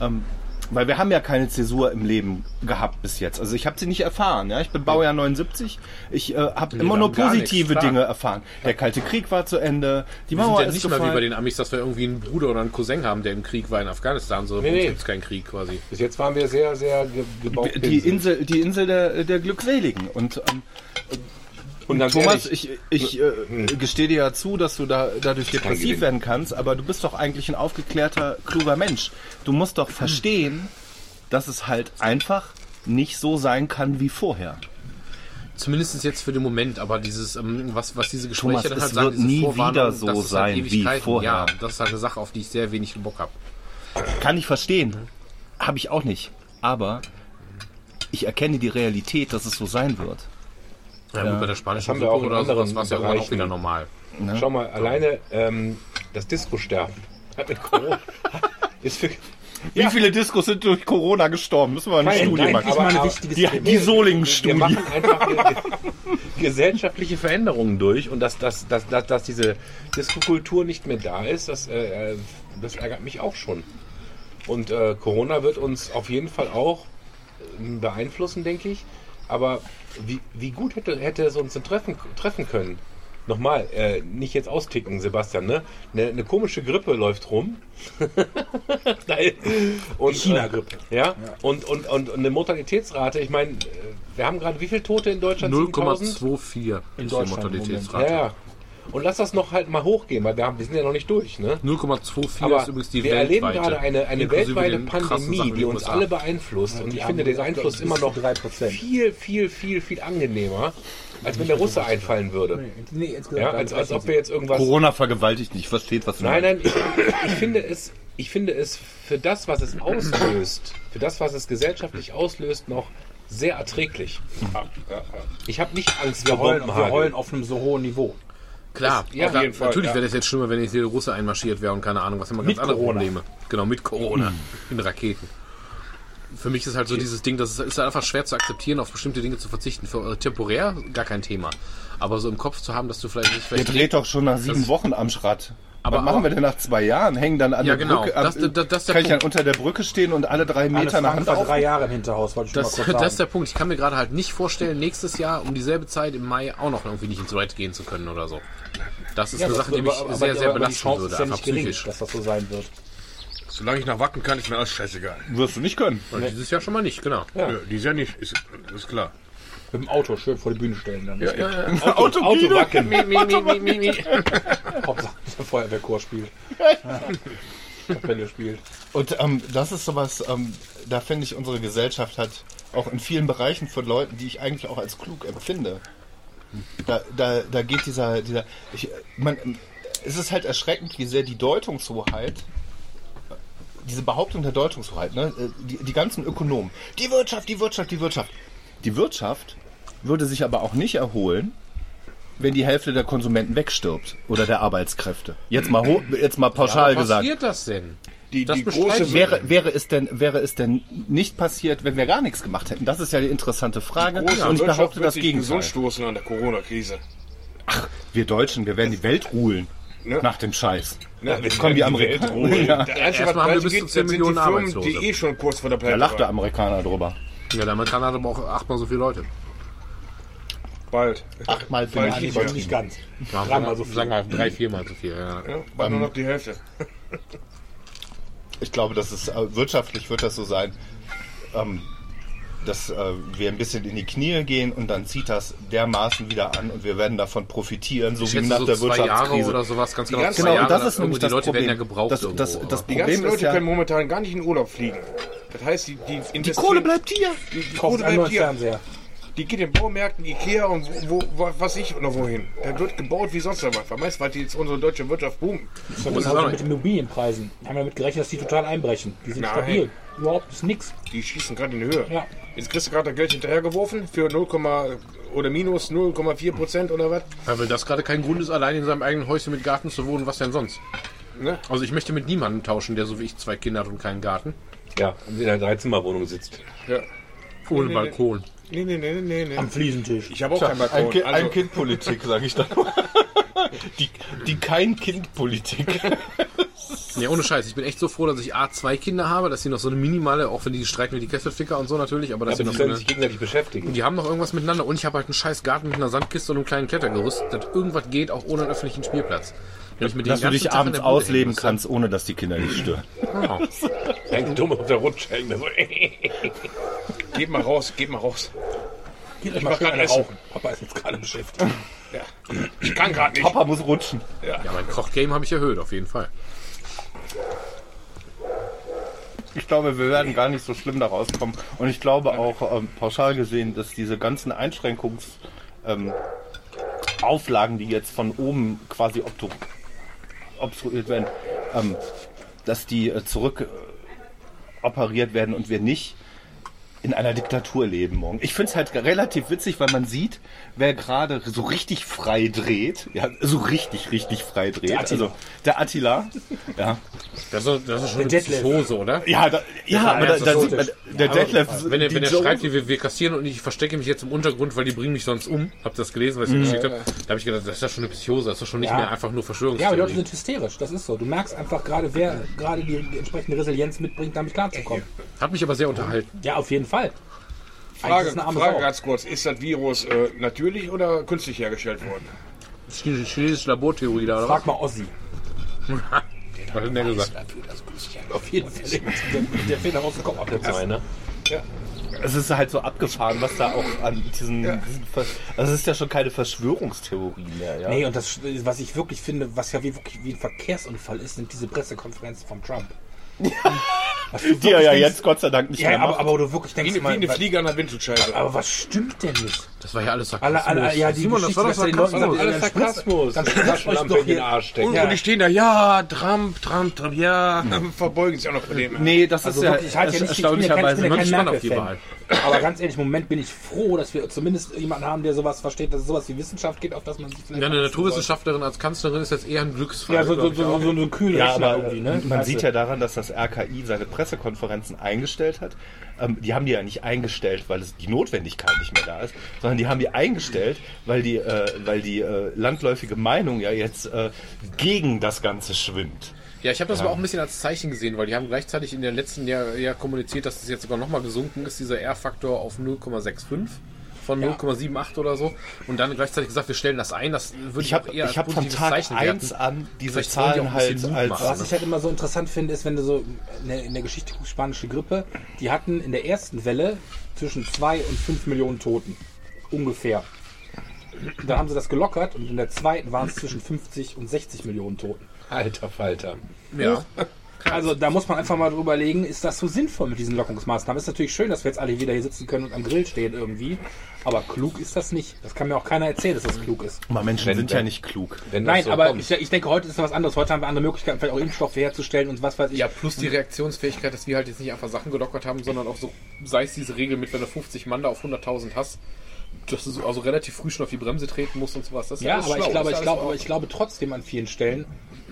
S7: ähm, weil wir haben ja keine Zäsur im Leben gehabt bis jetzt. Also ich habe sie nicht erfahren. Ja, ich bin Baujahr 79. Ich äh, habe immer nur positive
S2: nichts.
S7: Dinge erfahren. Der Kalte Krieg war zu Ende. Die
S2: Wir sind
S7: Mauer
S2: ja
S7: ist
S2: nicht mal wie
S7: gefallen.
S2: bei den Amis, dass wir irgendwie einen Bruder oder einen Cousin haben, der im Krieg war in Afghanistan, sondern
S3: Nee, nee.
S2: gibt es keinen Krieg quasi.
S3: Bis jetzt waren wir sehr, sehr ge gebaut.
S7: die Insel, die Insel der, der Glückseligen. Und ähm,
S3: Und ganz
S7: Thomas,
S3: ehrlich,
S7: ich, ich äh, gestehe dir ja zu, dass du da dadurch depressiv werden kannst, aber du bist doch eigentlich ein aufgeklärter, kluger Mensch. Du musst doch verstehen, dass es halt einfach nicht so sein kann wie vorher.
S2: Zumindest jetzt für den Moment, aber dieses, ähm, was, was diese
S7: Thomas,
S2: Gespräche dann
S7: es
S2: halt sagen,
S7: wird nie wieder so
S2: das ist
S7: sein wie
S2: Ewigkeiten.
S7: vorher.
S2: Ja, das ist halt eine Sache, auf die ich sehr wenig Bock habe.
S7: Kann ich verstehen. Habe ich auch nicht. Aber ich erkenne die Realität, dass es so sein wird.
S2: Ja, gut, bei der spanischen
S3: Das haben wir auch
S2: oder sowas
S3: anderen
S2: war es ja auch wieder normal.
S3: Schau mal, alleine ähm, das Disco-Sterben hat mit Corona ist für
S7: Wie viele Diskos sind durch Corona gestorben? Müssen wir eine
S3: Nein,
S7: Studie
S3: nein,
S7: machen.
S3: aber-
S5: mal ein
S3: aber-
S5: wichtiges
S7: Die, die Solingen-Studie.
S3: Wir machen einfach ge- gesellschaftliche Veränderungen durch und dass, dass, dass, dass, dass diese Disco-Kultur nicht mehr da ist, das, äh, äh, das ärgert mich auch schon. Und äh, Corona wird uns auf jeden Fall auch äh, beeinflussen, denke ich. Aber wie, wie gut hätte, hätte es uns denn treffen, treffen können? Nochmal, äh, nicht jetzt austicken, Sebastian, ne? Eine, eine komische Grippe läuft rum. Und,
S5: China-Grippe.
S3: Äh, ja? Und, und, und eine Mortalitätsrate, ich meine, äh, wir haben gerade wie viele Tote in Deutschland? 7000?
S2: 0,24 ist die Mortalitätsrate.
S3: Ja, ja. Und lass das noch halt mal hochgehen, weil wir, haben, wir sind ja noch nicht durch. Ne?
S2: 0,24
S3: Aber
S2: ist übrigens die
S3: wir erleben
S2: weltweite,
S3: gerade eine, eine weltweite Pandemie,
S2: Sachen
S3: die uns alle beeinflusst. Und ich finde den Einfluss immer noch
S5: 3%.
S3: viel, viel, viel, viel angenehmer, als wenn der Russe einfallen würde.
S5: Nee, insgesamt
S3: Ja, als, als ob wir jetzt irgendwas...
S7: Corona vergewaltigt nicht, versteht, was du
S3: Nein, nein, ich, ich, finde es, ich finde es für das, was es auslöst, für das, was es gesellschaftlich auslöst, noch sehr erträglich. Ich habe nicht Angst
S5: wir
S3: vor
S5: heulen, wir heulen auf einem so hohen Niveau.
S2: Klar,
S3: ja,
S2: klar
S3: jeden Fall,
S2: natürlich
S3: ja.
S2: wäre das jetzt schlimmer, wenn jetzt hier der Russe einmarschiert wäre und keine Ahnung, was haben wir ganz
S5: Mit
S2: andere
S5: Corona.
S2: Probleme. Genau, mit Corona. In Raketen. Für mich ist halt so dieses Ding, das ist, ist einfach schwer zu akzeptieren, auf bestimmte Dinge zu verzichten. Für, äh, temporär gar kein Thema. Aber so im Kopf zu haben, dass du vielleicht vielleicht
S7: dreht doch schon nach sieben Wochen am Schrad.
S2: Aber
S7: Was machen
S2: auch-
S7: wir denn nach zwei Jahren? Hängen dann an
S2: Ja,
S7: der
S2: genau.
S7: Brücke?
S2: Das- das- das der
S7: kann ich dann
S2: Punkt.
S7: unter der Brücke stehen und alle drei
S5: Meter
S7: nach Hand
S5: drei? Jahre im Hinterhaus, wollte ich schon
S2: Das,
S5: mal kurz sagen.
S2: das ist der Punkt. Ich kann mir gerade halt nicht vorstellen, nächstes Jahr um dieselbe Zeit im Mai auch noch irgendwie nicht ins Toilette gehen zu können oder so. Das ist
S5: Ja,
S2: eine
S5: das-
S2: Sache, die mich
S5: aber-
S2: sehr,
S5: aber-
S2: sehr belasten würde,
S5: ist ja
S2: einfach
S5: gering,
S2: psychisch.
S5: dass das so sein wird.
S6: Solange ich nach Wacken kann, ist mir alles scheißegal.
S7: Wirst du nicht können.
S2: Und dieses Jahr schon mal nicht, genau.
S6: Ja. dieses Jahr nicht, ist, ist klar.
S5: Mit dem Auto schön vor die Bühne stellen dann.
S7: Auto,
S3: Auto wacken.
S5: Hauptsache der Feuerwehrchor spielt. Kapelle spielt.
S7: Und ähm, das ist sowas, ähm, da finde ich, unsere Gesellschaft hat auch in vielen Bereichen von Leuten, die ich eigentlich auch als klug empfinde. Da, da, da geht dieser, dieser ich, man, es ist halt erschreckend, wie sehr die Deutungshoheit, diese Behauptung der Deutungshoheit, ne, äh, die, die ganzen Ökonomen, die Wirtschaft, die Wirtschaft, die Wirtschaft. Die Wirtschaft würde sich aber auch nicht erholen, wenn die Hälfte der Konsumenten wegstirbt oder der Arbeitskräfte. Jetzt mal, ho- jetzt mal pauschal
S2: Was
S7: gesagt.
S2: passiert das denn?
S6: Die,
S2: Das
S6: die große.
S7: Wäre, wäre, es denn, wäre es denn nicht passiert, wenn wir gar nichts gemacht hätten? Das ist ja die interessante Frage.
S6: große
S7: Und ich behaupte das Gegenteil.
S6: stoßen an der Corona-Krise.
S7: Wir Deutschen, wir werden die Welt rulen.
S6: Ne?
S7: Nach dem Scheiß.
S6: Ne?
S7: Jetzt kommen die Amerikaner. Ja.
S2: Erstmal
S6: was
S2: haben wir bis zu 10
S6: sind die
S2: Millionen
S6: Firmen,
S2: Arbeitslose.
S6: die eh schon kurz vor der
S7: Da
S6: Pleite
S7: lacht der. Amerikaner drüber.
S2: Ja, der Amerikaner hat aber auch achtmal so viele Leute.
S6: Bald.
S7: Achtmal
S6: Bald
S7: vielleicht.
S6: nicht
S5: Nicht,
S6: mehr.
S5: nicht ganz.
S2: Ja,
S5: Dreimal so viel.
S2: Sagen wir drei, viermal so viel. Ja.
S6: Ja, bald nur noch die Hälfte.
S7: Ich glaube, dass es äh, wirtschaftlich wird das so sein, ähm, dass äh, wir ein bisschen in die Knie gehen und dann zieht das dermaßen wieder an und wir werden davon profitieren, so
S2: Ich
S7: wie nach
S2: so
S7: der Wirtschaftskrise.
S2: oder sowas, ganz genau.
S7: Genau, und das ist nämlich
S2: die
S7: das
S2: Leute
S7: Problem.
S2: werden ja gebraucht
S7: das,
S2: irgendwo.
S7: das, das
S6: Die ganzen Leute
S7: ja,
S6: können momentan gar nicht in Urlaub fliegen. Das heißt, die, die,
S7: die Kohle bleibt hier.
S6: Die, die Kohle bleibt hier.
S5: Fernseher.
S6: Die geht in Baumärkten, Ikea und wo, wo, was ich noch wohin. Da wird gebaut wie sonst was. Vermeißt, weil die jetzt unsere deutsche Wirtschaft boomt.
S5: Das ist
S2: auch
S5: mit den Immobilienpreisen. Wir haben damit gerechnet, dass die total einbrechen. Die sind
S6: Nein.
S5: stabil. Überhaupt ist nix.
S6: Die schießen gerade in die Höhe.
S5: Ja.
S6: Jetzt kriegst du gerade das Geld hinterhergeworfen für 0, oder minus 0,4 Prozent oder was.
S2: Ja, weil das gerade kein Grund ist, allein in seinem eigenen Häuschen mit Garten zu wohnen, was denn sonst?
S6: Ne?
S2: Also ich möchte mit niemandem tauschen, der so wie ich zwei Kinder hat und keinen Garten.
S3: Ja, und in einer Dreizimmerwohnung sitzt.
S6: Ja.
S2: Ohne
S6: Nee, nee,
S2: Balkon.
S6: Nee, nee, nee, nee, nee.
S5: Am Fliesentisch.
S6: Ich habe auch keinen
S7: Ein,
S6: Balkon.
S7: Ki
S6: Also,
S7: ein Kind-Politik, sage ich da. die, die Kein-Kind-Politik.
S2: Nee, ohne Scheiß. Ich bin echt so froh, dass ich A, zwei Kinder habe, dass sie noch so eine minimale, auch wenn die streiten wie die Kesselficker und so natürlich, aber dass sie
S3: die
S2: noch so
S3: können
S2: eine,
S3: sich gegenseitig beschäftigen.
S2: die haben noch irgendwas miteinander und ich habe halt einen scheiß Garten mit einer Sandkiste und einem kleinen Klettergerüst, dass irgendwas geht, auch ohne einen öffentlichen Spielplatz. Ich
S7: Dass du dich
S2: Tag
S7: abends ausleben kannst, ohne dass die Kinder dich stören.
S2: Genau.
S3: Hängt dumm auf der Rutsche. hängt so.
S6: geht mal raus, geht mal raus.
S5: Geht euch
S6: mach Essen.
S5: rauchen. Papa ist jetzt gerade beschäftigt.
S6: Ja. Ich kann gerade nicht.
S7: Papa muss rutschen.
S2: Ja, mein Kochgame habe ich erhöht, auf jeden Fall.
S7: Ich glaube, wir werden gar nicht so schlimm da rauskommen. Und ich glaube auch ähm, pauschal gesehen, dass diese ganzen Einschränkungs ähm, Auflagen, die jetzt von oben quasi obtru obstruiert werden, ähm, dass die äh, zurück operiert werden und wir nicht in einer Diktatur leben morgen. Ich finde es halt relativ witzig, weil man sieht, wer gerade so richtig frei dreht, ja, so richtig, richtig frei dreht.
S5: Der Attila.
S7: Also der Attila, ja.
S2: Das ist, das ist schon eine
S5: Detlef.
S2: Hose, oder?
S7: Ja, da, ja, aber da, da
S5: ist
S7: sieht man, der Detlef,
S2: Wenn er, wenn er schreibt, wir, wir kassieren und ich verstecke mich jetzt im Untergrund, weil die bringen mich sonst um. Habt ihr das gelesen, was ich geschickt habe? Da habe ich gedacht, das ist ja schon eine Psychose, das ist schon nicht
S5: Ja.
S2: mehr einfach nur
S5: Ja, aber die Leute
S2: Verschwörungstheorie.
S5: sind hysterisch. Das ist so. Du merkst einfach gerade, wer gerade die, die entsprechende Resilienz mitbringt, damit klarzukommen.
S2: Hat mich aber sehr unterhalten.
S5: Ja, auf jeden Fall.
S6: Frage,
S5: arme
S6: Frage
S5: Sau.
S6: ganz kurz. Ist das Virus äh, natürlich oder künstlich hergestellt worden?
S2: Das ist eine chinesische Labortheorie da, oder
S5: Frag mal Ossi.
S2: was? Hat denn der gesagt?
S5: Auf jeden Fall. Der, noch aus dem Kopf ab.
S3: Zwei, ne?
S7: Es ist halt so abgefahren, was da auch an diesen. diesen Ver also es ist ja schon keine Verschwörungstheorie mehr. Ja?
S5: Nee, und das, was ich wirklich finde, was ja wie, wirklich wie ein Verkehrsunfall ist, sind diese Pressekonferenzen von Trump. Du
S7: die er ja
S5: denkst-
S7: jetzt Gott sei Dank nicht
S5: Ja,
S7: mehr
S5: aber,
S7: macht.
S5: aber du wirklich
S6: Wie
S5: denkst,
S6: eine, wie
S5: mal,
S6: eine
S5: was-
S6: Fliege an der Windschutzscheibe.
S5: aber was stimmt denn nicht?
S2: Das war ja alles
S5: Alle, alle, ja, die
S6: Simon, das war doch
S5: den Leuten
S6: Sarkasmus.
S5: sagt,
S6: Alles
S5: dann spritzt- Dann spritzt euch doch hier.
S4: Arsch stecken.
S6: Und,
S5: Ja.
S6: und die stehen da, ja, Trump, Trump, Trump, ja, verbeugen sich auch noch vor dem.
S7: Nee, das
S5: Also
S7: ist ja
S5: wirklich, ich halte ja nicht, ich bin ja kein, bin kein
S2: auf die
S5: Merkel-Fan. Aber ganz ehrlich, im Moment bin ich froh, dass wir zumindest jemanden haben, der sowas versteht, dass es sowas wie Wissenschaft geht, auf das man sich
S2: Ja, eine Naturwissenschaftlerin als Kanzlerin ist jetzt eher ein Glücksfall.
S5: Ja, so, so, so, so, so ein kühler
S7: Ja, aber
S5: irgendwie, ne?
S7: man sieht ja daran, dass das RKI seine Pressekonferenzen eingestellt hat. Ähm, die haben die ja nicht eingestellt, weil es die Notwendigkeit nicht mehr da ist, sondern die haben die eingestellt, weil die, äh, weil die äh, landläufige Meinung ja jetzt äh, gegen das Ganze schwimmt.
S2: Ja, ich habe das aber auch ein bisschen als Zeichen gesehen, weil die haben gleichzeitig in den letzten Jahr, Jahr kommuniziert, dass es jetzt sogar nochmal gesunken ist, dieser R-Faktor auf 0,65 von 0,78 oder so. Und dann gleichzeitig gesagt, wir stellen das ein. Das würde
S7: Ich habe
S2: auch eher als
S7: ich hab von
S2: positives
S7: Tag
S2: Zeichen
S7: 1
S2: werten.
S7: an diese
S2: Vielleicht die
S7: Zahlen
S2: ein
S7: halt als
S2: machen.
S5: Was ich halt immer so interessant finde, ist, wenn du so in der, in der Geschichte spanische Grippe, die hatten in der ersten Welle zwischen 2 und 5 Millionen Toten. Ungefähr. Dann haben sie das gelockert und in der zweiten waren es zwischen 50 und 60 Millionen Toten.
S4: Alter Falter.
S2: Ja.
S5: Also da muss man einfach mal drüber legen, ist das so sinnvoll mit diesen Lockungsmaßnahmen? Ist natürlich schön, dass wir jetzt alle wieder hier sitzen können und am Grill stehen irgendwie, aber klug ist das nicht. Das kann mir auch keiner erzählen, dass das klug ist.
S7: Aber Menschen
S4: Wenn-
S7: sind ja nicht klug.
S5: Nein,
S4: so
S5: aber ich, ich denke, heute ist was anderes. Heute haben wir andere Möglichkeiten, vielleicht auch Impfstoffe herzustellen und was weiß ich.
S2: Ja, plus die Reaktionsfähigkeit, dass wir halt jetzt nicht einfach Sachen gelockert haben, sondern auch so, sei es diese Regel mit, wenn du 50 Mann da auf 100.000 hast, dass du so, also relativ früh schon auf die Bremse treten musst und sowas. Das ist
S5: Ja, aber
S2: schlau,
S5: ich glaube, ich glaube, aber ich glaube trotzdem an vielen Stellen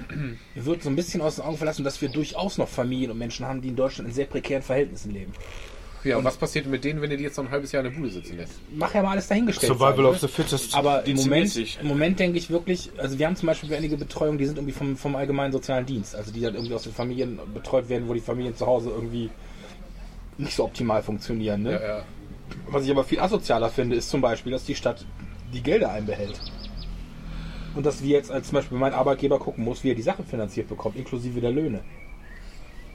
S5: wird so ein bisschen aus den Augen verlassen, dass wir durchaus noch Familien und Menschen haben, die in Deutschland in sehr prekären Verhältnissen leben.
S2: Ja, und was passiert mit denen, wenn ihr die jetzt noch ein halbes Jahr in der Bude sitzen lässt?
S5: Mach ja mal alles dahingestellt.
S7: Survival
S5: sein,
S7: of the fittest.
S5: Aber im Moment, im Moment denke ich wirklich, also wir haben zum Beispiel einige Betreuungen, die sind irgendwie vom, vom allgemeinen sozialen Dienst, also die dann irgendwie aus den Familien betreut werden, wo die Familien zu Hause irgendwie nicht so optimal funktionieren. Ne?
S2: Ja, ja.
S5: Was ich aber viel asozialer finde, ist zum Beispiel, dass die Stadt die Gelder einbehält. Und dass wir jetzt als zum Beispiel mein Arbeitgeber gucken muss, wie er die Sache finanziert bekommt, inklusive der Löhne.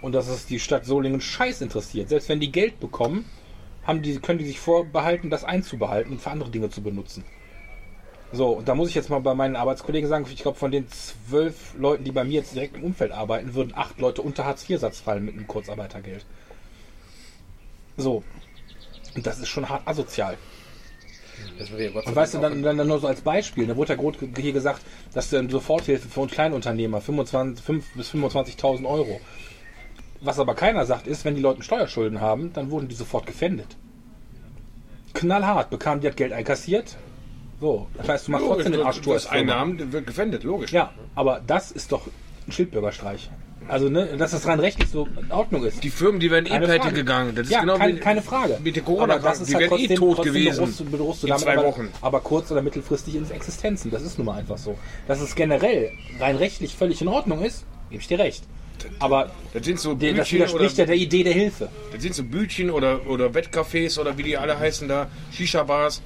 S5: Und dass es die Stadt Solingen scheiß interessiert. Selbst wenn die Geld bekommen, haben die, können die sich vorbehalten, das einzubehalten und für andere Dinge zu benutzen. So, und da muss ich jetzt mal bei meinen Arbeitskollegen sagen, ich glaube, von den zwölf Leuten, die bei mir jetzt direkt im Umfeld arbeiten, würden acht Leute unter Hartz-IV-Satz fallen mit einem Kurzarbeitergeld. So. Und das ist schon hart asozial. Und weißt du, dann, dann, dann nur so als Beispiel, da wurde ja hier gesagt, dass eine Soforthilfe für uns Kleinunternehmer 25 5 bis 25.000 Euro. Was aber keiner sagt, ist, wenn die Leute Steuerschulden haben, dann wurden die sofort gefändet. Knallhart, bekamen die das Geld einkassiert. So, das heißt, du machst
S6: Logisch,
S5: trotzdem den
S6: du
S5: Arschtour.
S6: hast Einnahmen, gefändet, logisch.
S5: Ja, aber das ist doch ein Schildbürgerstreich. Also, ne, dass das rein rechtlich so in Ordnung ist.
S6: Die Firmen, die werden eh pleite gegangen. Das ist
S5: ja,
S6: genau
S5: kein,
S6: wie,
S5: keine Frage.
S6: Mit der
S5: Aber
S6: corona
S5: das ist
S6: die
S5: halt
S6: werden eh
S5: trotzdem,
S6: tot
S5: trotzdem
S6: gewesen.
S5: Bedrohst, du- bedrohst du
S6: in
S5: damit
S6: zwei
S5: aber,
S6: Wochen.
S5: aber kurz- oder mittelfristig ins Existenzen. Das ist nun mal einfach so. Dass es generell rein rechtlich völlig in Ordnung ist, gebe ich dir recht. Aber
S6: Das sind so
S5: das
S6: Bütchen oder,
S5: widerspricht ja der Idee der Hilfe.
S6: das sind so Bütchen oder, oder Wettcafés oder wie die alle heißen da, Shisha-Bars.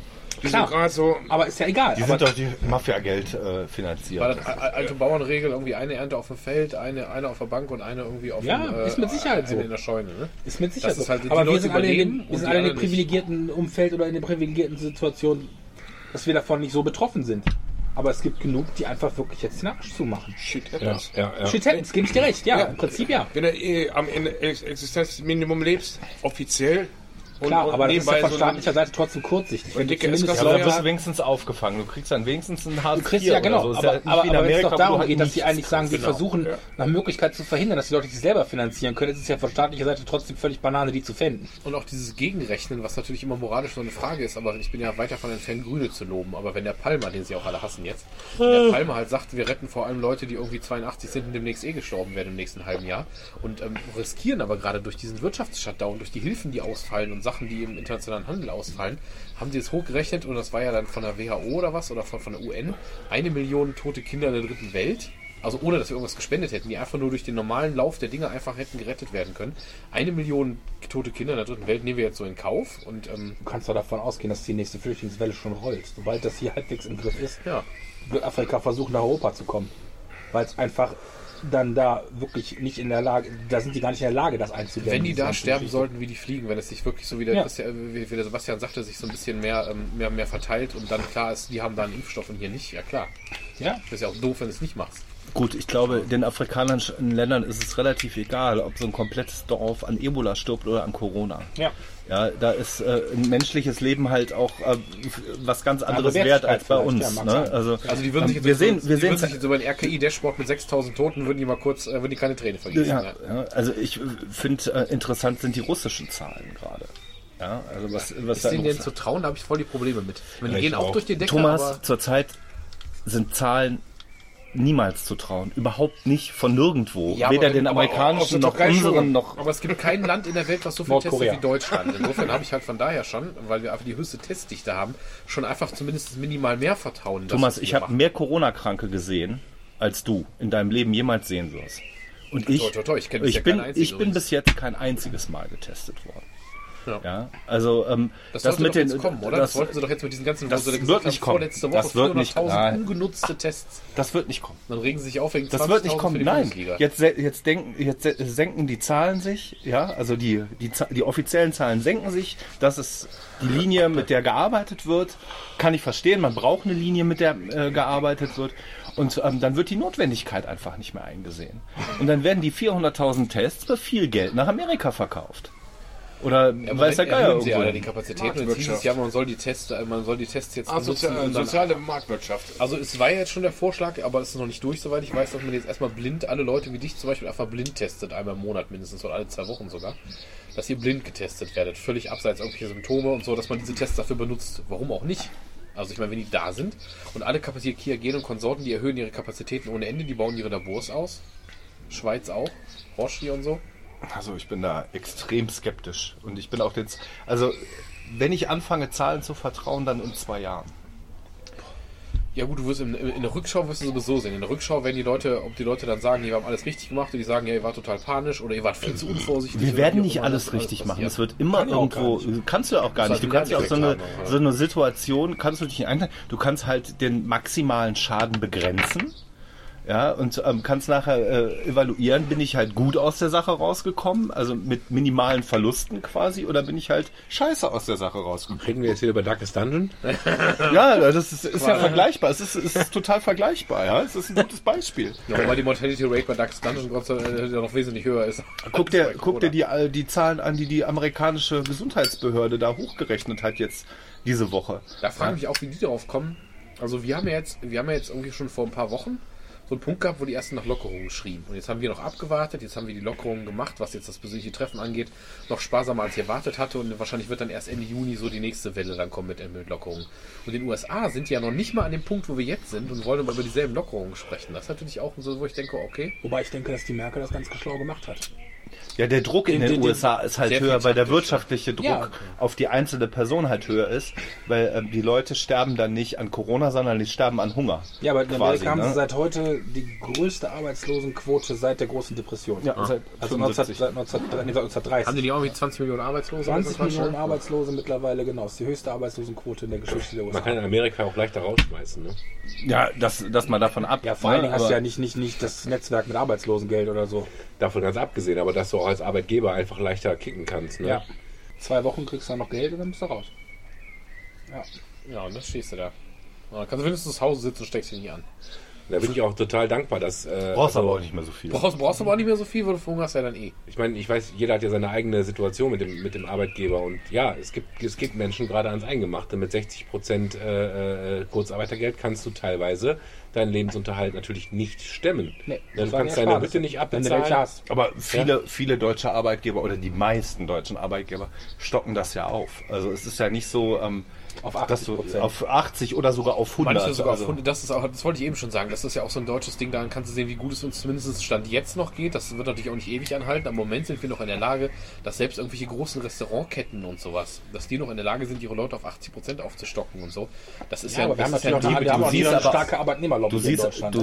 S6: Die
S5: Klar.
S6: sind gerade so,
S5: Aber ist ja egal.
S7: Die sind doch die Mafia-Geld äh, finanziert.
S2: War das alte Bauernregel, irgendwie eine Ernte auf dem Feld, eine, eine auf der Bank und eine irgendwie auf
S5: Ja,
S2: dem, äh,
S5: ist mit Sicherheit so.
S2: in der Scheune. Ne?
S5: ist mit Sicherheit
S2: das ist
S5: so.
S2: halt, die
S5: aber wir sind alle in dem, wir sind alle in dem
S2: anderen nicht.
S5: privilegierten Umfeld oder in der privilegierten Situation, dass wir davon nicht so betroffen sind. Aber es gibt genug, die einfach wirklich jetzt den Arsch zumachen.
S6: shit
S4: Ja,
S6: happens.
S4: ja, ja.
S5: Shit happens, gebe ich dir recht. Ja,
S6: Ja.
S5: im Prinzip ja.
S6: Wenn du eh am Existenzminimum lebst, offiziell, und,
S5: Klar,
S6: und
S5: aber das ist ja von
S6: so
S5: staatlicher Seite trotzdem kurzsichtig. Wenn du
S6: dicke
S5: zumindest
S7: ja, wirst du wenigstens aufgefangen. Du kriegst dann wenigstens einen Hartz
S5: Du kriegst
S7: IV
S5: ja genau,
S7: oder so. Ist
S5: aber,
S7: ja
S5: aber, aber wenn es
S7: Amerika,
S5: doch darum geht, dass sie
S7: nichts
S5: eigentlich sagen, wir
S2: Genau,
S5: versuchen nach Möglichkeit zu verhindern, dass die Leute sich selber finanzieren können, ist es ja von staatlicher Seite trotzdem völlig Banane, die zu fänden.
S2: Und auch dieses Gegenrechnen, was natürlich immer moralisch so eine Frage ist, aber ich bin ja weit davon entfernt, Grüne zu loben. Aber wenn der Palmer, den sie auch alle hassen jetzt, wenn der Palmer halt sagt, wir retten vor allem Leute, die irgendwie 82 sind und demnächst eh gestorben werden im nächsten halben Jahr und ähm, riskieren aber gerade durch diesen Wirtschaftsshutdown, durch die Hilfen, die ausfallen und Sachen, die im internationalen Handel ausfallen, haben sie es hochgerechnet und das war ja dann von der WHO oder was oder von, von der UN, eine Million tote Kinder in der dritten Welt. Also ohne, dass wir irgendwas gespendet hätten, die einfach nur durch den normalen Lauf der Dinge einfach hätten gerettet werden können. Eine Million tote Kinder in der dritten Welt nehmen wir jetzt so in Kauf und ähm,
S5: Du kannst doch davon ausgehen, dass die nächste Flüchtlingswelle schon rollt. Sobald das hier halbwegs im Griff ist,
S2: ja.
S5: wird Afrika versuchen, nach Europa zu kommen. weil es einfach dann da wirklich nicht in der Lage, da sind die gar nicht in der Lage, das einzudämmen.
S2: Wenn die da sterben
S5: Geschichte.
S2: sollten wie die Fliegen, wenn es sich wirklich so wie der,
S5: Ja.
S2: Christian, wie wie der Sebastian sagte, sich so ein bisschen mehr, ähm, mehr, mehr verteilt und dann klar ist, die haben da einen Impfstoff und hier nicht, ja klar.
S5: Ja,
S2: Das ist ja auch doof, wenn du es nicht machst.
S7: Gut, ich glaube, den afrikanischen Ländern ist es relativ egal, ob so ein komplettes Dorf an Ebola stirbt oder an Corona.
S5: ja.
S7: Ja, da ist äh, ein menschliches Leben halt auch äh, was ganz anderes
S5: Andere
S7: wert als bei uns.
S5: ja,
S7: ne? Also,
S2: Also die würden sich jetzt
S7: wir
S2: so-
S7: sehen, wir sehen
S2: sich jetzt über den RKI-Dashboard mit 6000 Toten, würden die mal kurz, äh, würden die keine Träne vergießen.
S7: ja,
S2: Ja.
S7: ja, also ich finde äh, interessant sind die russischen Zahlen gerade. Ja, also was, was
S2: Ist
S7: da
S2: denen denn zu trauen, da habe ich voll die Probleme mit. Meine, die gehen auch
S3: auch.
S2: durch die Decke,
S7: Thomas, zurzeit sind Zahlen niemals zu trauen. Überhaupt nicht von nirgendwo.
S2: Ja,
S7: Weder den amerikanischen noch unseren noch.
S2: Aber es gibt kein Land in der Welt, was so viel testet wie Deutschland. Insofern habe ich halt von daher schon, weil wir einfach die höchste Testdichte haben, schon einfach zumindest minimal mehr das,
S7: Thomas, ich habe mehr Corona-Kranke gesehen, als du in deinem Leben jemals sehen wirst. Und ich,
S2: Toi, toi, toi, ich
S7: ich bin,
S2: keinen einzigen
S7: ich bin bis jetzt kein einziges Mal getestet worden.
S2: Ja.
S7: Ja, also ähm,
S2: Das,
S7: das, mit den,
S2: kommen, oder? Das,
S7: das,
S2: wollten sie doch jetzt mit diesen ganzen,
S7: das wird
S2: haben,
S7: nicht kommen.
S2: vorletzte Woche
S7: Das wird nicht-
S2: 400.000
S7: nein.
S2: ungenutzte Tests.
S7: das wird nicht kommen.
S2: Dann regen sie sich auf wegen
S7: Das wird nicht
S2: 20.000
S7: kommen. Nein, jetzt, jetzt, denken, jetzt se- senken die Zahlen sich, ja, also die, die, die offiziellen Zahlen senken sich. Das ist die Linie, mit der gearbeitet wird. Kann ich verstehen, man braucht eine Linie, mit der äh, gearbeitet wird. Und ähm, dann wird die Notwendigkeit einfach nicht mehr eingesehen. Und dann werden die 400.000 Tests für viel Geld nach Amerika verkauft. Oder
S2: Ja,
S7: weiß der Geier
S2: sie alle die. Kapazitäten. Jetzt hieß es ja, man soll die Tests, äh, man soll die Tests jetzt
S6: Ah,
S2: benutzen,
S6: soziale,
S2: dann
S6: soziale Marktwirtschaft.
S2: Also es war ja jetzt schon der Vorschlag, aber es ist noch nicht durch, soweit ich weiß, dass man jetzt erstmal blind alle Leute wie dich zum Beispiel einfach blind testet, einmal im Monat mindestens oder alle zwei Wochen sogar. Dass ihr blind getestet werdet, völlig abseits irgendwelcher Symptome und so, dass man diese Tests dafür benutzt. Warum auch nicht? Also ich meine, wenn die da sind und alle Kapazitäten, Kia Gen und Konsorten, die erhöhen ihre Kapazitäten ohne Ende, die bauen ihre Labors aus. Schweiz auch, Roche hier und so.
S7: Also ich bin da extrem skeptisch. Und ich bin auch jetzt, also wenn ich anfange, Zahlen zu vertrauen, dann in zwei Jahren.
S2: Ja gut, du wirst in, in der Rückschau wirst du sowieso sehen. In der Rückschau werden die Leute, ob die Leute dann sagen, wir haben alles richtig gemacht, oder die sagen, ja, ihr wart total panisch oder ihr wart viel zu unvorsichtig.
S7: Wir werden nicht alles richtig
S2: alles
S7: machen. Es wird immer
S5: Kann
S7: irgendwo, kannst du ja auch gar nicht. Du kannst ja auch so eine, so eine Situation, kannst du dich nicht einteilen. Du kannst halt den maximalen Schaden begrenzen. Ja, und ähm, kannst nachher äh, evaluieren, bin ich halt gut aus der Sache rausgekommen, also mit minimalen Verlusten quasi, oder bin ich halt scheiße aus der Sache rausgekommen.
S3: Reden wir jetzt hier über Darkest Dungeon?
S7: Ja, das ist, ist ja vergleichbar. Es ist, es ist total vergleichbar, ja. Es ist ein gutes Beispiel.
S2: Ja, wobei die Mortality Rate bei Dax Dungeon Gott sei Dank noch wesentlich höher ist.
S7: Guck dir, guck dir die, die Zahlen an, die die amerikanische Gesundheitsbehörde da hochgerechnet hat jetzt diese Woche.
S2: Da frage ich mich auch, wie die darauf kommen. Also wir haben ja jetzt, wir haben ja jetzt irgendwie schon vor ein paar Wochen so einen Punkt gehabt, wo die ersten nach Lockerungen schrien. Und jetzt haben wir noch abgewartet, jetzt haben wir die Lockerungen gemacht, was jetzt das persönliche Treffen angeht, noch sparsamer als ich erwartet hatte und wahrscheinlich wird dann erst Ende Juni so die nächste Welle dann kommen mit, mit Lockerungen. Und in den USA sind die ja noch nicht mal an dem Punkt, wo wir jetzt sind und wollen über dieselben Lockerungen sprechen. Das ist natürlich auch so, wo ich denke, okay,
S5: Wobei ich denke, dass die Merkel das ganz schlau gemacht hat.
S7: Ja, der Druck in
S5: Den-
S7: den,
S5: den-
S7: USA ist halt höher, weil der wirtschaftliche Druck
S5: Ja.
S7: auf die einzelne Person halt höher ist, weil ähm, die Leute sterben dann nicht an Corona, sondern die sterben an Hunger.
S5: Ja, aber in
S7: Quasi,
S5: Amerika haben
S7: ne?
S5: sie seit heute die größte Arbeitslosenquote seit der großen Depression.
S7: Ja, seit
S5: Also 19,
S7: 75.
S5: seit 19, nee, seit 1930.
S2: haben die nicht auch irgendwie 20 Millionen Arbeitslose?
S5: 20
S2: oder so?
S5: Millionen Arbeitslose mittlerweile, genau. Das ist die höchste Arbeitslosenquote in der Geschichte der USA.
S3: Man kann in Amerika auch leichter rausschmeißen, ne?
S7: Ja, das, das mal davon ab.
S5: ja, vor allen
S7: ne,
S5: Dingen hast du ja nicht, nicht, nicht das Netzwerk mit Arbeitslosengeld oder so.
S3: Davon ganz abgesehen, aber dass du auch als Arbeitgeber einfach leichter kicken kannst, ne?
S5: Ja. Zwei Wochen kriegst du dann noch Geld und dann bist du raus.
S2: Ja, und dann stehst du da. Dann kannst du wenigstens zu Hause sitzen und steckst dich nicht an.
S3: Da bin ich auch total dankbar, dass. Äh,
S7: Brauchst
S3: also-
S7: aber auch nicht mehr so viel.
S2: Brauchst, brauchst aber auch nicht mehr so viel, weil du verhungerst ja dann eh.
S3: Ich meine, ich weiß, jeder hat ja seine eigene Situation mit dem, mit dem Arbeitgeber und ja, es gibt, es gibt Menschen gerade ans Eingemachte. Mit 60 Prozent äh, äh, Kurzarbeitergeld kannst du teilweise deinen Lebensunterhalt natürlich nicht stemmen.
S5: Nee,
S3: Dann
S5: das war
S3: kannst
S5: ja
S3: deine. Hütte nicht
S5: du
S3: abbezahlen.
S5: hast.
S7: Aber viele, viele deutsche Arbeitgeber oder die meisten deutschen Arbeitgeber stocken das ja auf. Also es ist ja nicht so, ähm,
S5: Auf
S7: dass du
S5: 80%.
S7: auf 80 oder sogar auf 100.
S2: Manche sogar
S7: also,
S2: auf 100, das ist auch, das wollte ich eben schon sagen, das ist ja auch so ein deutsches Ding, daran kannst du sehen, wie gut es uns zumindest Stand jetzt noch geht. Das wird natürlich auch nicht ewig anhalten. Am Moment sind wir noch in der Lage, dass selbst irgendwelche großen Restaurantketten und sowas, dass die noch in der Lage sind, ihre Leute auf 80 Prozent aufzustocken und so. Das ist ja,
S5: Ja, aber wir haben
S2: ja
S5: natürlich eine, wir haben auch
S7: siehst
S5: eine starke Arbeitnehmerlobby
S7: du
S5: hier in
S7: siehst,
S5: Deutschland.
S7: du,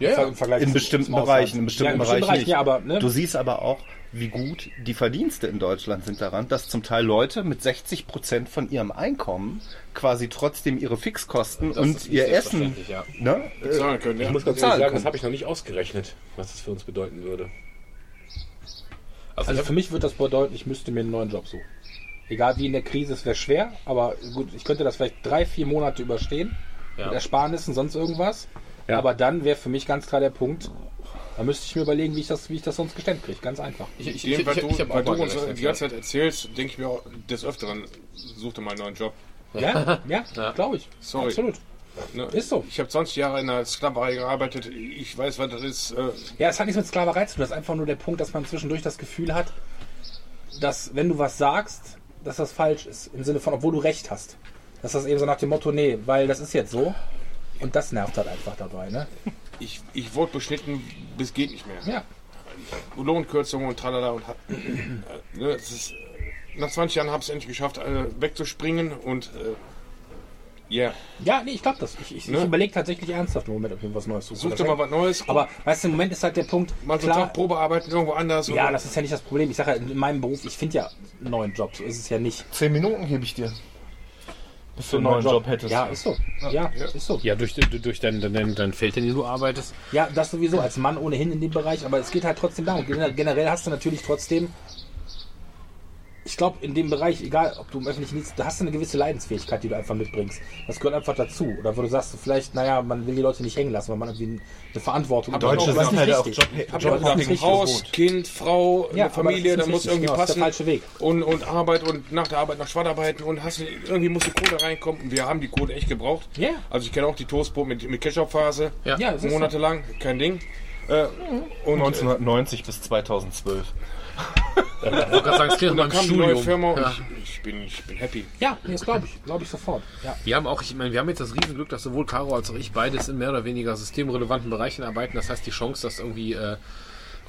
S2: ja, ja.
S5: Im Vergleich
S7: in bestimmten. Bereichen, in bestimmten
S5: ja, in
S7: Bereichen
S5: Bereichen,
S7: nicht.
S5: ja, aber ne?
S7: Du siehst aber auch, wie gut die Verdienste in Deutschland sind daran, dass zum Teil Leute mit 60 Prozent von ihrem Einkommen quasi trotzdem ihre Fixkosten
S2: Das
S7: und ihr Essen
S2: ja.
S7: ne, äh,
S6: Zahlen können, ja.
S3: Ich muss ganz
S7: Zahlen
S3: ehrlich sagen,
S7: können.
S3: das habe ich noch nicht ausgerechnet, was das für uns bedeuten würde.
S2: Also,
S5: Also für mich wird das bedeuten, ich müsste mir einen neuen Job suchen. Egal wie in der Krise, es wäre schwer, aber gut, ich könnte das vielleicht drei, vier Monate überstehen.
S2: Ja.
S5: Mit Ersparnissen, sonst irgendwas.
S3: Ja.
S5: Aber dann wäre für mich ganz klar der Punkt, da müsste ich mir überlegen, wie ich das, wie ich das sonst gestemmt kriege. Ganz einfach.
S2: ich, ich, ich,
S6: weil
S2: ich,
S6: du,
S2: ich,
S6: weil du uns die
S2: ja.
S6: ganze Zeit erzählst, denke ich mir auch des Öfteren, such dir mal einen neuen Job.
S5: Ja, ja,
S2: Ja.
S5: glaube ich.
S6: Sorry.
S5: Absolut.
S6: Ne?
S5: Ist so.
S6: Ich habe 20 Jahre in der Sklaverei gearbeitet. Ich weiß, was das ist. Äh,
S5: Ja, es hat nichts mit Sklaverei zu tun. Das ist einfach nur der Punkt, dass man zwischendurch das Gefühl hat, dass wenn du was sagst, dass das falsch ist. Im Sinne von, obwohl du recht hast. Dass das eben so nach dem Motto, nee, weil das ist jetzt so. Und das nervt halt einfach dabei, ne?
S6: Ich, ich wurde beschnitten, bis geht nicht mehr.
S5: Ja.
S6: Lohnkürzungen und tralala und hat, äh, ne, es ist, nach 20 Jahren habe ich es endlich geschafft, äh, wegzuspringen und äh, yeah.
S5: Ja, nee, ich glaube das. Ich, ich,
S6: Ne?
S5: ich überlege tatsächlich ernsthaft im Moment, ob ich was Neues suche.
S6: Such dir mal was Neues.
S5: Aber weißt du, im Moment ist halt der Punkt,
S6: mal so
S5: klar,
S6: Tag Probearbeiten irgendwo anders.
S5: ja,
S6: oder-
S5: das ist ja nicht das Problem. Ich sage ja, in meinem Beruf, ich finde ja einen neuen Job. So ist es ja nicht.
S7: Zehn Minuten gebe ich dir. Bis du einen neuen Job hättest.
S5: Ja, ist so. Ja, ist so.
S2: Ja, durch, durch dein, dein, dein Feld, in dem du arbeitest.
S5: Ja, das sowieso als Mann ohnehin in dem Bereich, aber es geht halt trotzdem darum. Gen- Generell hast du natürlich trotzdem, ich glaube, in dem Bereich, egal ob du im öffentlichen Dienst, da hast du eine gewisse Leidensfähigkeit, die du einfach mitbringst. Das gehört einfach dazu. Oder wo du sagst, vielleicht, naja, man will die Leute nicht hängen lassen, weil man irgendwie eine Verantwortung
S6: Aber
S7: Deutsche sind
S5: nicht
S7: halt auch. Job,
S6: auch
S5: ist
S6: gesagt,
S5: richtig
S6: Haus,
S7: gut.
S6: Kind, Frau,
S5: Ja,
S6: Familie, da muss
S5: nicht
S6: irgendwie.
S5: Genau, das ist der
S6: passen.
S5: falsche Weg.
S6: Und, und Arbeit und nach der Arbeit noch Schwadarbeiten und hast, du- irgendwie muss die Kohle reinkommen. Und wir haben die Kohle echt gebraucht.
S5: Ja.
S6: Also ich kenne auch die Toastbrot mit, mit Ketchup-Phase.
S2: Ja.
S5: Ja.
S6: Monatelang, kein Ding. Äh, und,
S7: 1990 bis 2012.
S2: Ich wollte gerade sagen, es klingt nach meinem Studium.
S6: Firma und
S2: Ja.
S6: ich, ich, bin, ich bin happy.
S5: Ja, das glaube ich. Glaube ich sofort. Ja.
S2: Wir haben auch, ich meine, wir haben jetzt das Riesenglück, dass sowohl Caro als auch ich beides in mehr oder weniger systemrelevanten Bereichen arbeiten. Das heißt, die Chance, dass irgendwie äh,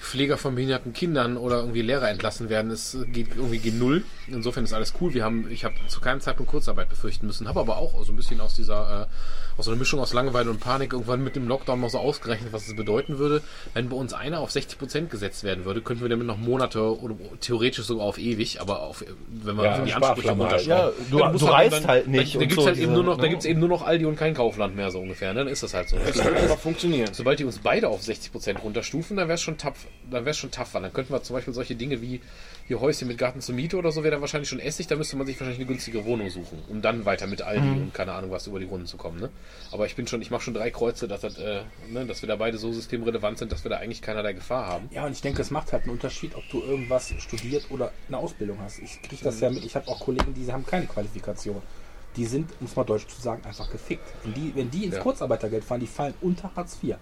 S2: Pfleger von behinderten Kindern oder irgendwie Lehrer entlassen werden, ist, geht irgendwie gegen null. Insofern ist alles cool. Wir haben, ich habe zu keinem Zeitpunkt Kurzarbeit befürchten müssen, habe aber auch so ein bisschen aus dieser, äh, aus so einer Mischung aus Langeweile und Panik irgendwann mit dem Lockdown mal so ausgerechnet, was es bedeuten würde. Wenn bei uns einer auf 60 Prozent gesetzt werden würde, könnten wir damit noch Monate oder theoretisch sogar auf ewig, aber auf, wenn wir
S3: Ja,
S2: die Ansprüche
S3: Sparflamme halt.
S2: runterschrauben.
S7: Ja, du,
S2: Ja,
S7: du,
S2: musst halt
S7: reist
S2: dann-
S7: halt nicht.
S2: Da, gibt's
S7: so
S2: halt eben nur noch, da
S7: ne?
S2: gibt's eben nur noch Aldi und kein Kaufland mehr so ungefähr. Ne? Dann ist das halt so.
S6: Das wird aber funktionieren.
S2: Sobald die uns beide auf 60% runterstufen, dann wäre es schon tough, dann wäre schon tough, weil dann könnten wir zum Beispiel solche Dinge wie hier Häuschen mit Garten zur Miete oder so wäre dann wahrscheinlich schon Essig, da müsste man sich wahrscheinlich eine günstige Wohnung suchen, um dann weiter mit Aldi und keine Ahnung was über die Runden zu kommen. Ne? Aber ich bin schon, ich mache schon drei Kreuze, dass, das, äh, ne, dass wir da beide so systemrelevant sind, dass wir da eigentlich keinerlei Gefahr haben.
S5: Ja, und ich denke, es macht halt einen Unterschied, ob du irgendwas studiert oder eine Ausbildung hast. Ich kriege das ja mit. Ich habe auch Kollegen, die haben keine Qualifikation. Die sind, um es mal deutsch zu sagen, einfach gefickt. Wenn die, wenn die ins
S2: Ja.
S5: Kurzarbeitergeld fahren, die fallen unter Hartz IV.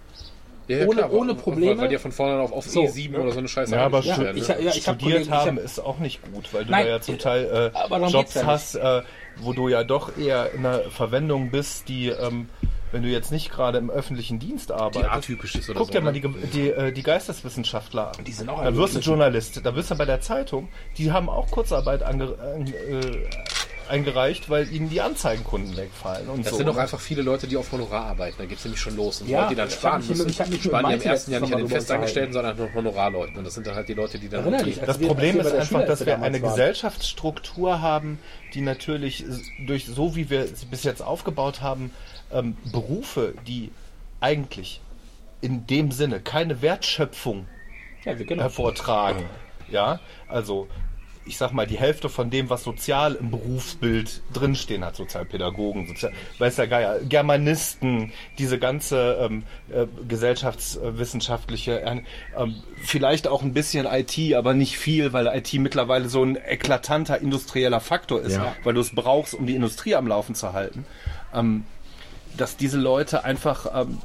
S2: Ja,
S5: Ohne- ohne
S2: weil-
S5: Probleme.
S2: Weil die von vorne auf, auf
S5: So,
S2: E7 oder so eine Scheiße
S7: Ja, aber
S5: Ja,
S2: werden,
S5: ich,
S2: ne?
S5: ja, ich hab
S7: studiert
S5: Kollegen, ich
S7: haben
S5: hab-
S7: ist auch nicht gut, weil du
S5: Nein,
S7: da ja zum Teil äh,
S5: aber darum
S7: Jobs
S5: ja
S7: hast, äh, wo du ja doch eher in einer Verwendung bist, die, ähm, wenn du jetzt nicht gerade im öffentlichen Dienst
S2: die
S7: arbeitest,
S2: atypisch ist oder
S7: guck
S2: so.
S7: dir mal
S2: ne?
S7: die, die, äh, die Geisteswissenschaftler an.
S5: Die sind auch
S7: Da wirst du. Journalist, da wirst du bei der Zeitung, die haben auch Kurzarbeit ange, an, äh, eingereicht, weil ihnen die Anzeigenkunden wegfallen und
S2: Das
S7: so.
S2: sind doch einfach viele Leute, die auf Honorar arbeiten. Da geht es nämlich schon los. Und
S5: Ja,
S2: Leute, die dann
S5: ich
S2: sparen
S5: mit-
S2: müssen,
S5: ich mich
S2: sparen die im ersten Jahr nicht an den Festangestellten, sondern an den Honorarleuten. Und das sind dann halt die Leute, die dann...
S5: Dich,
S7: Das Problem ist einfach, dass wir eine. Gesellschaftsstruktur haben, die natürlich durch so wie wir sie bis jetzt aufgebaut haben, ähm, Berufe, die eigentlich in dem Sinne keine Wertschöpfung
S5: Ja, wir
S7: hervortragen. Ja, also ich sag mal, die Hälfte von dem, was sozial im Berufsbild drinstehen hat, Sozialpädagogen, Sozial weiß der Geier, Germanisten, diese ganze ähm, äh, gesellschaftswissenschaftliche, äh, ähm, vielleicht auch ein bisschen IT, aber nicht viel, weil IT mittlerweile so ein eklatanter industrieller Faktor ist,
S2: Ja.
S7: weil du es brauchst, um die Industrie am Laufen zu halten. Ähm, dass diese Leute einfach ähm,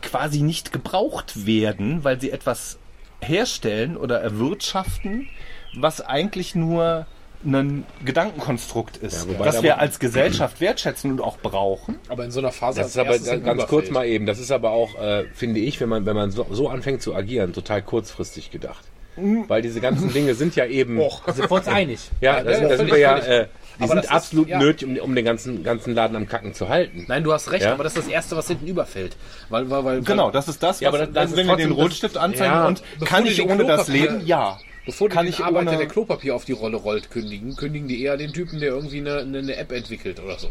S7: quasi nicht gebraucht werden, weil sie etwas herstellen oder erwirtschaften, was eigentlich nur ein Gedankenkonstrukt ist,
S3: Ja,
S7: das
S3: da-
S7: wir als Gesellschaft wertschätzen und auch brauchen.
S2: Aber in so einer Phase
S3: Das
S2: als
S3: ist aber ganz kurz
S2: Überfeld.
S3: mal eben. Das ist aber auch, äh, finde ich, wenn man, wenn man so, so anfängt zu agieren, total kurzfristig gedacht. Weil diese ganzen Dinge sind ja eben.
S5: Sind wir uns einig?
S3: Ja, da
S2: Ja,
S3: sind, da sind wir ja, äh, die
S2: Aber das
S3: sind
S2: ist-
S3: absolut
S2: ja.
S3: nötig, um, um den ganzen, ganzen Laden am Kacken zu halten.
S2: Nein, du hast recht,
S3: Ja?
S2: aber das ist das Erste, was hinten überfällt. Weil, weil, weil,
S7: Genau, das ist das, was,
S2: Ja, aber das- das
S7: dann,
S2: ist
S7: wenn wir den Rotstift anzeigen
S3: Ja,
S7: und
S2: bevor
S7: kann ich ohne das
S2: Klopapier-
S7: leben? Ja.
S2: Bevor die
S7: Kann
S2: den
S7: ich
S2: Arbeiter,
S7: ohne-
S2: der Klopapier auf die Rolle rollt, kündigen, kündigen die eher den Typen, der irgendwie eine, eine, eine App entwickelt oder so.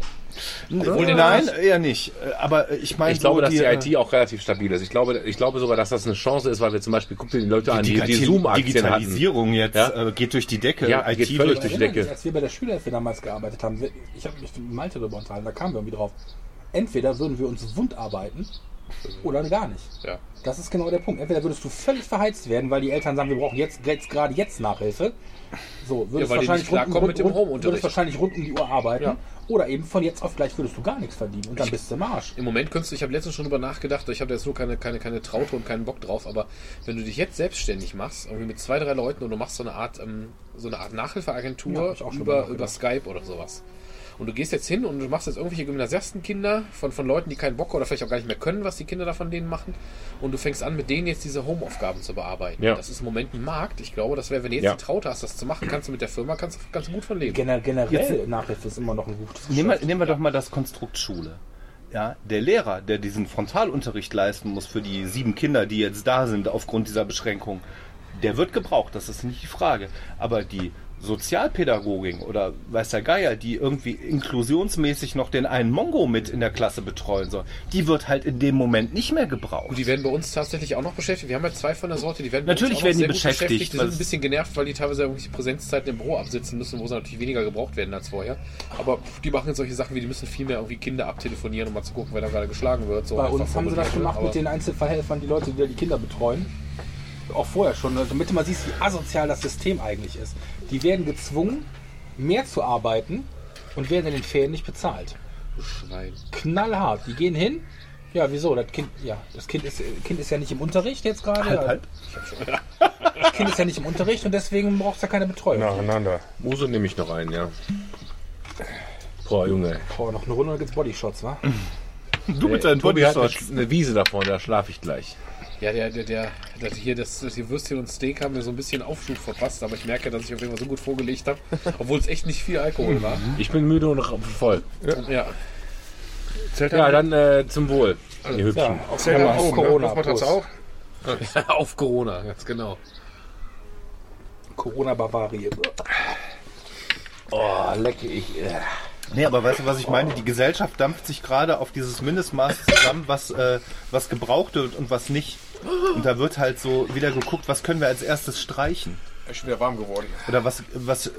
S2: Obwohl der
S7: Nein, eher nicht. Äh, Aber äh, ich meine,
S3: Ich glaube, dass die
S7: äh,
S3: IT auch relativ stabil ist. Ich glaube, ich glaube sogar, dass das eine Chance ist, weil wir zum Beispiel, guck dir die Leute an, die, die
S7: Digitali-
S3: Zoom-Aktien hatten.
S7: Digitalisierung jetzt
S3: Ja?
S7: äh, geht durch die Decke.
S3: Ja, geht völlig durch die Decke.
S5: Sie, Als wir bei der Schülerhilfe damals gearbeitet haben, ich habe mich mit Malte darüber unterhalten, da kamen wir irgendwie drauf. Entweder würden wir uns wund arbeiten oder gar nicht.
S2: Ja.
S5: Das ist genau der Punkt. Entweder würdest du völlig verheizt werden, weil die Eltern sagen, wir brauchen jetzt, jetzt gerade jetzt Nachhilfe. So, würdest
S2: Ja,
S5: wahrscheinlich rund, rund, rund, würdest wahrscheinlich rund um die Uhr arbeiten.
S2: Ja.
S5: Oder eben von jetzt auf gleich würdest du gar nichts verdienen und dann bist du im Arsch.
S2: Im Moment könntest du, ich habe letztens schon drüber nachgedacht, ich habe da jetzt so keine, keine, keine Traute und keinen Bock drauf, aber wenn du dich jetzt selbstständig machst, irgendwie mit zwei, drei Leuten und du machst so eine Art, ähm, so eine Art
S5: Ja,
S2: Nachhilfeagentur
S5: ich schon
S2: über, über Skype oder sowas. Und du gehst jetzt hin und du machst jetzt irgendwelche Gymnasiastenkinder von, von Leuten, die keinen Bock oder vielleicht auch gar nicht mehr können, was die Kinder da von denen machen. Und du fängst an, mit denen jetzt diese Home-Aufgaben zu bearbeiten.
S3: Ja.
S2: Das ist im Moment ein Markt. Ich glaube, das wäre, wenn du jetzt
S3: Ja.
S2: die Traute hast, das zu machen, kannst du mit der Firma kannst, du- kannst du gut von leben.
S5: Gener generell Nachhilfe ist immer noch ein gutes
S7: Nehmen wir,
S5: Geschäft.
S7: nehmen wir doch mal das Konstrukt Schule. Ja, der Lehrer, der diesen Frontalunterricht leisten muss für die sieben Kinder, die jetzt da sind aufgrund dieser Beschränkung, der wird gebraucht, das ist nicht die Frage. Aber die Sozialpädagogin oder weiß der Geier, die irgendwie inklusionsmäßig noch den einen Mongo mit in der Klasse betreuen soll, die wird halt in dem Moment nicht mehr gebraucht.
S2: Und die werden bei uns tatsächlich auch noch beschäftigt. Wir haben ja zwei von der Sorte, die werden bei
S7: Natürlich
S2: uns auch
S7: werden
S2: noch
S7: die
S2: sehr gut
S7: beschäftigt,
S2: Die sind ein bisschen genervt, weil die teilweise irgendwelche Präsenzzeiten im Büro absitzen müssen, wo sie natürlich weniger gebraucht werden als vorher. Aber die machen jetzt solche Sachen wie, die müssen viel mehr irgendwie Kinder abtelefonieren, um mal zu gucken, wer da gerade geschlagen wird. So
S5: Bei uns haben sie das gemacht mit den Einzelfallhelfern, die Leute, die da die Kinder betreuen. Auch vorher schon, also damit du mal siehst, wie asozial das System eigentlich ist. Die werden gezwungen, mehr zu arbeiten und werden in den Ferien nicht bezahlt.
S2: Schwein.
S5: Knallhart. Die gehen hin. Ja, wieso? Das Kind, ja, das Kind ist, kind ist ja nicht im Unterricht jetzt gerade.
S7: Halb, halb.
S5: Das Kind ist ja nicht im Unterricht und deswegen braucht es ja keine Betreuung.
S4: Nacheinander.
S3: Muse nehme ich noch ein, ja. Boah, Junge.
S5: Boah, noch eine Runde, dann gibt's Bodyshots, wa?
S7: Du mit deinen
S3: Tobi hat eine,
S7: Bodyshots.
S3: eine Wiese davon, da schlafe ich gleich.
S2: Ja, der, der, der, das hier, das, das hier Würstchen und Steak haben mir so ein bisschen Aufschub verpasst, aber ich merke, dass ich auf jeden Fall so gut vorgelegt habe, obwohl es echt nicht viel Alkohol war.
S3: Ich bin müde und voll.
S2: Ja.
S4: Zählt
S3: Ja, dann äh, zum Wohl, ihr Hübschen.
S5: Ja, auf,
S4: Zählt
S5: auf
S4: auch, ne?
S5: Corona.
S4: Luftmatratze
S5: Prost.
S4: auch?
S2: Auf Corona, ganz genau.
S5: Corona Bavaria.
S3: Oh, lecke ich. Äh.
S7: Nee, aber weißt du, was ich meine? Die Gesellschaft dampft sich gerade auf dieses Mindestmaß zusammen, was, äh, was gebraucht wird und was nicht. Und da wird halt so wieder geguckt, was können wir als erstes streichen?
S4: Ist wieder warm geworden.
S7: Oder was, was, äh,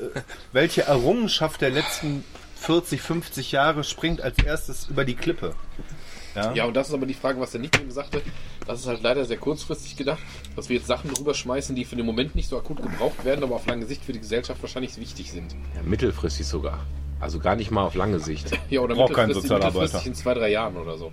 S7: welche Errungenschaft der letzten 40, 50 Jahre springt als erstes über die Klippe?
S2: Ja, und das ist aber die Frage, was der Nick eben sagte. Das ist halt leider sehr kurzfristig gedacht, dass wir jetzt Sachen drüber schmeißen, die für den Moment nicht so akut gebraucht werden, aber auf lange Sicht für die Gesellschaft wahrscheinlich wichtig sind.
S3: Ja, mittelfristig sogar. Also gar nicht mal auf lange Sicht.
S2: Ja, oder
S7: Braucht
S2: mittelfristig,
S7: Sozialarbeiter.
S2: mittelfristig in zwei, drei Jahren oder so.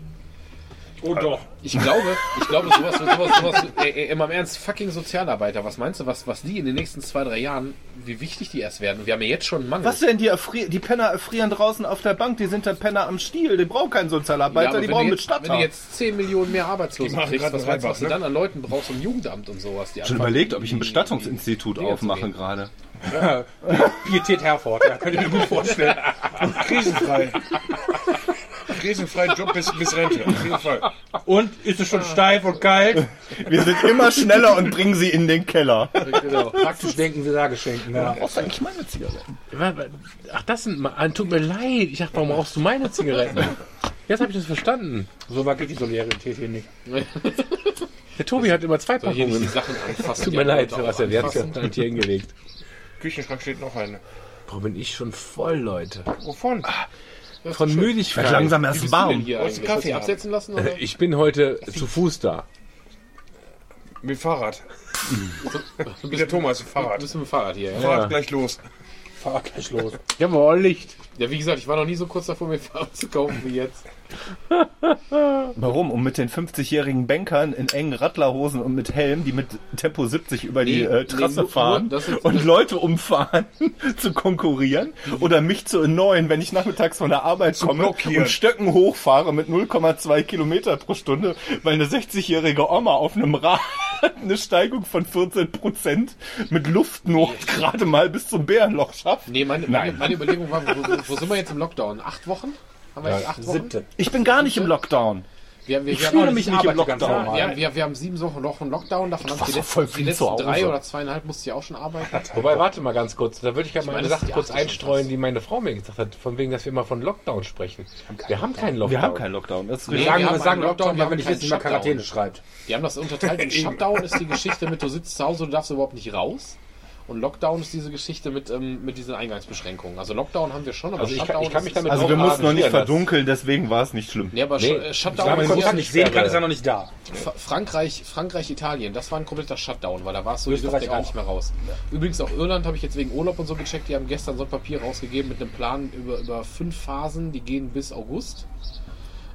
S4: Oh doch.
S2: Ich glaube, ich glaube, sowas, sowas, sowas, ey, ey, immer im Ernst, fucking Sozialarbeiter, was meinst du, was, was die in den nächsten zwei, drei Jahren, wie wichtig die erst werden? Wir haben ja jetzt schon einen Mangel.
S7: Was denn? Die, die Penner erfrieren draußen auf der Bank, die sind der Penner am Stiel, die brauchen keinen
S2: Ja,
S7: Sozialarbeiter,
S2: aber
S7: die brauchen
S2: du
S7: mit
S2: jetzt, Wenn du jetzt 10 Millionen mehr Arbeitslose kriegst, was meinst du, was du
S4: Reibach,
S2: dann an Leuten brauchst im Jugendamt und sowas? Die
S7: Schon überlegt, ob ich ein Bestattungsinstitut aufmache gerade.
S5: Pietät Herford, ja, könnt ihr mir gut vorstellen.
S4: Krisenfrei. Krisenfrei Job bis, bis Rente. Auf jeden Fall.
S5: Und ist es schon steif und kalt?
S7: Wir sind immer schneller und bringen sie in den Keller.
S2: Genau.
S5: Praktisch denken wir Sage schenken. Ja.
S7: Brauchst du eigentlich meine Zigaretten?
S3: Ach, das sind. Tut mir leid. Ich dachte, warum brauchst du meine Zigaretten? Jetzt habe ich das verstanden.
S5: So war die Solidarität hier nicht.
S3: Der Tobi hat immer zwei Packungen. Tut mir leid, Sebastian. Der hat es hier hingelegt.
S4: Küchenschrank steht noch eine.
S3: Boah, bin ich schon voll, Leute.
S4: Wovon?
S3: Von Müdigkeit.
S7: langsam
S2: Wie
S7: erst
S2: du
S7: warm.
S2: hier
S4: Wolltest du
S2: du
S4: Kaffee
S2: absetzen lassen? Oder?
S3: Ich bin heute zu Fuß da.
S4: Mit Fahrrad. Mit der Thomas,
S2: Du
S4: Fahrrad.
S2: bist mit dem Fahrrad hier. Ja?
S4: Fahrrad gleich los.
S5: Fahr gleich los.
S3: Jawohl, Licht.
S2: ja, wie gesagt, ich war noch nie so kurz davor, mir ein Fahrrad zu kaufen wie jetzt.
S7: Warum? Um mit den 50-jährigen Bankern in engen Radlerhosen und mit Helm, die mit Tempo 70 über die
S2: Nee,
S7: äh,
S2: nee,
S7: Trasse
S2: nur-
S7: fahren
S2: nur- ist-
S7: und Leute umfahren, zu konkurrieren oder mich zu annoyen, wenn ich nachmittags von der Arbeit komme
S4: blockieren.
S7: und Stöcken hochfahre mit 0,2 Kilometer pro Stunde, weil eine 60-jährige Oma auf einem Rad eine Steigung von 14 Prozent mit Luftnot gerade mal bis zum Bärenloch schafft.
S2: Nee, meine, meine, meine Überlegung war, wo, wo sind wir jetzt im Lockdown? Acht Wochen? Haben wir jetzt acht Wochen?
S5: Siebte.
S7: Ich bin gar nicht im Lockdown.
S2: Wir, wir,
S5: Ich
S2: wir
S5: fühle
S2: haben,
S5: mich
S2: ich
S5: nicht im Lockdown.
S2: Wir, haben- wir, wir haben sieben Wochen Wochen Lockdown, davon haben die, letzten,
S7: voll
S2: die
S7: viel
S2: letzten drei oder zweieinhalb musste ich auch schon arbeiten.
S3: Wobei, warte mal ganz kurz, da würde ich gerne mal
S2: meine,
S3: eine Sache kurz einstreuen, die meine Frau mir gesagt hat, von wegen, dass wir immer von Lockdown sprechen. Wir haben keinen Lockdown.
S7: Wir haben keinen Lockdown. Das ist
S2: Nee,
S5: Wir sagen,
S2: wir
S5: wir
S2: haben
S5: sagen
S2: einen Lockdown,
S5: Lockdown,
S2: wir
S5: weil wir nicht
S2: haben
S5: wissen, wie man
S2: keinen
S5: Quarantäne schreibt.
S2: Die haben das unterteilt in Shutdown ist die Geschichte mit, du sitzt zu Hause, du darfst überhaupt nicht raus. Und Lockdown ist diese Geschichte mit, ähm, mit diesen Eingangsbeschränkungen. Also Lockdown haben wir schon, aber
S3: Also ich kann-
S2: Shutdown
S3: ich kann mich
S2: ist-
S3: damit
S7: Also wir mussten noch nicht verdunkeln, deswegen war es nicht schlimm.
S2: Nee, aber
S3: Nee,
S2: Sh- äh,
S3: ich
S2: Shutdown
S3: glaube,
S2: ist
S3: man
S2: ja
S5: nicht sehen kann, ist er noch nicht da.
S2: Fra- Frankreich, Frankreich, Italien, das war ein kompletter Shutdown, weil da war es so, die ja gar
S5: auch.
S2: nicht mehr raus. Übrigens auch Irland habe ich jetzt wegen Urlaub und so gecheckt, die haben gestern so ein Papier rausgegeben mit einem Plan über, über fünf Phasen, die gehen bis August.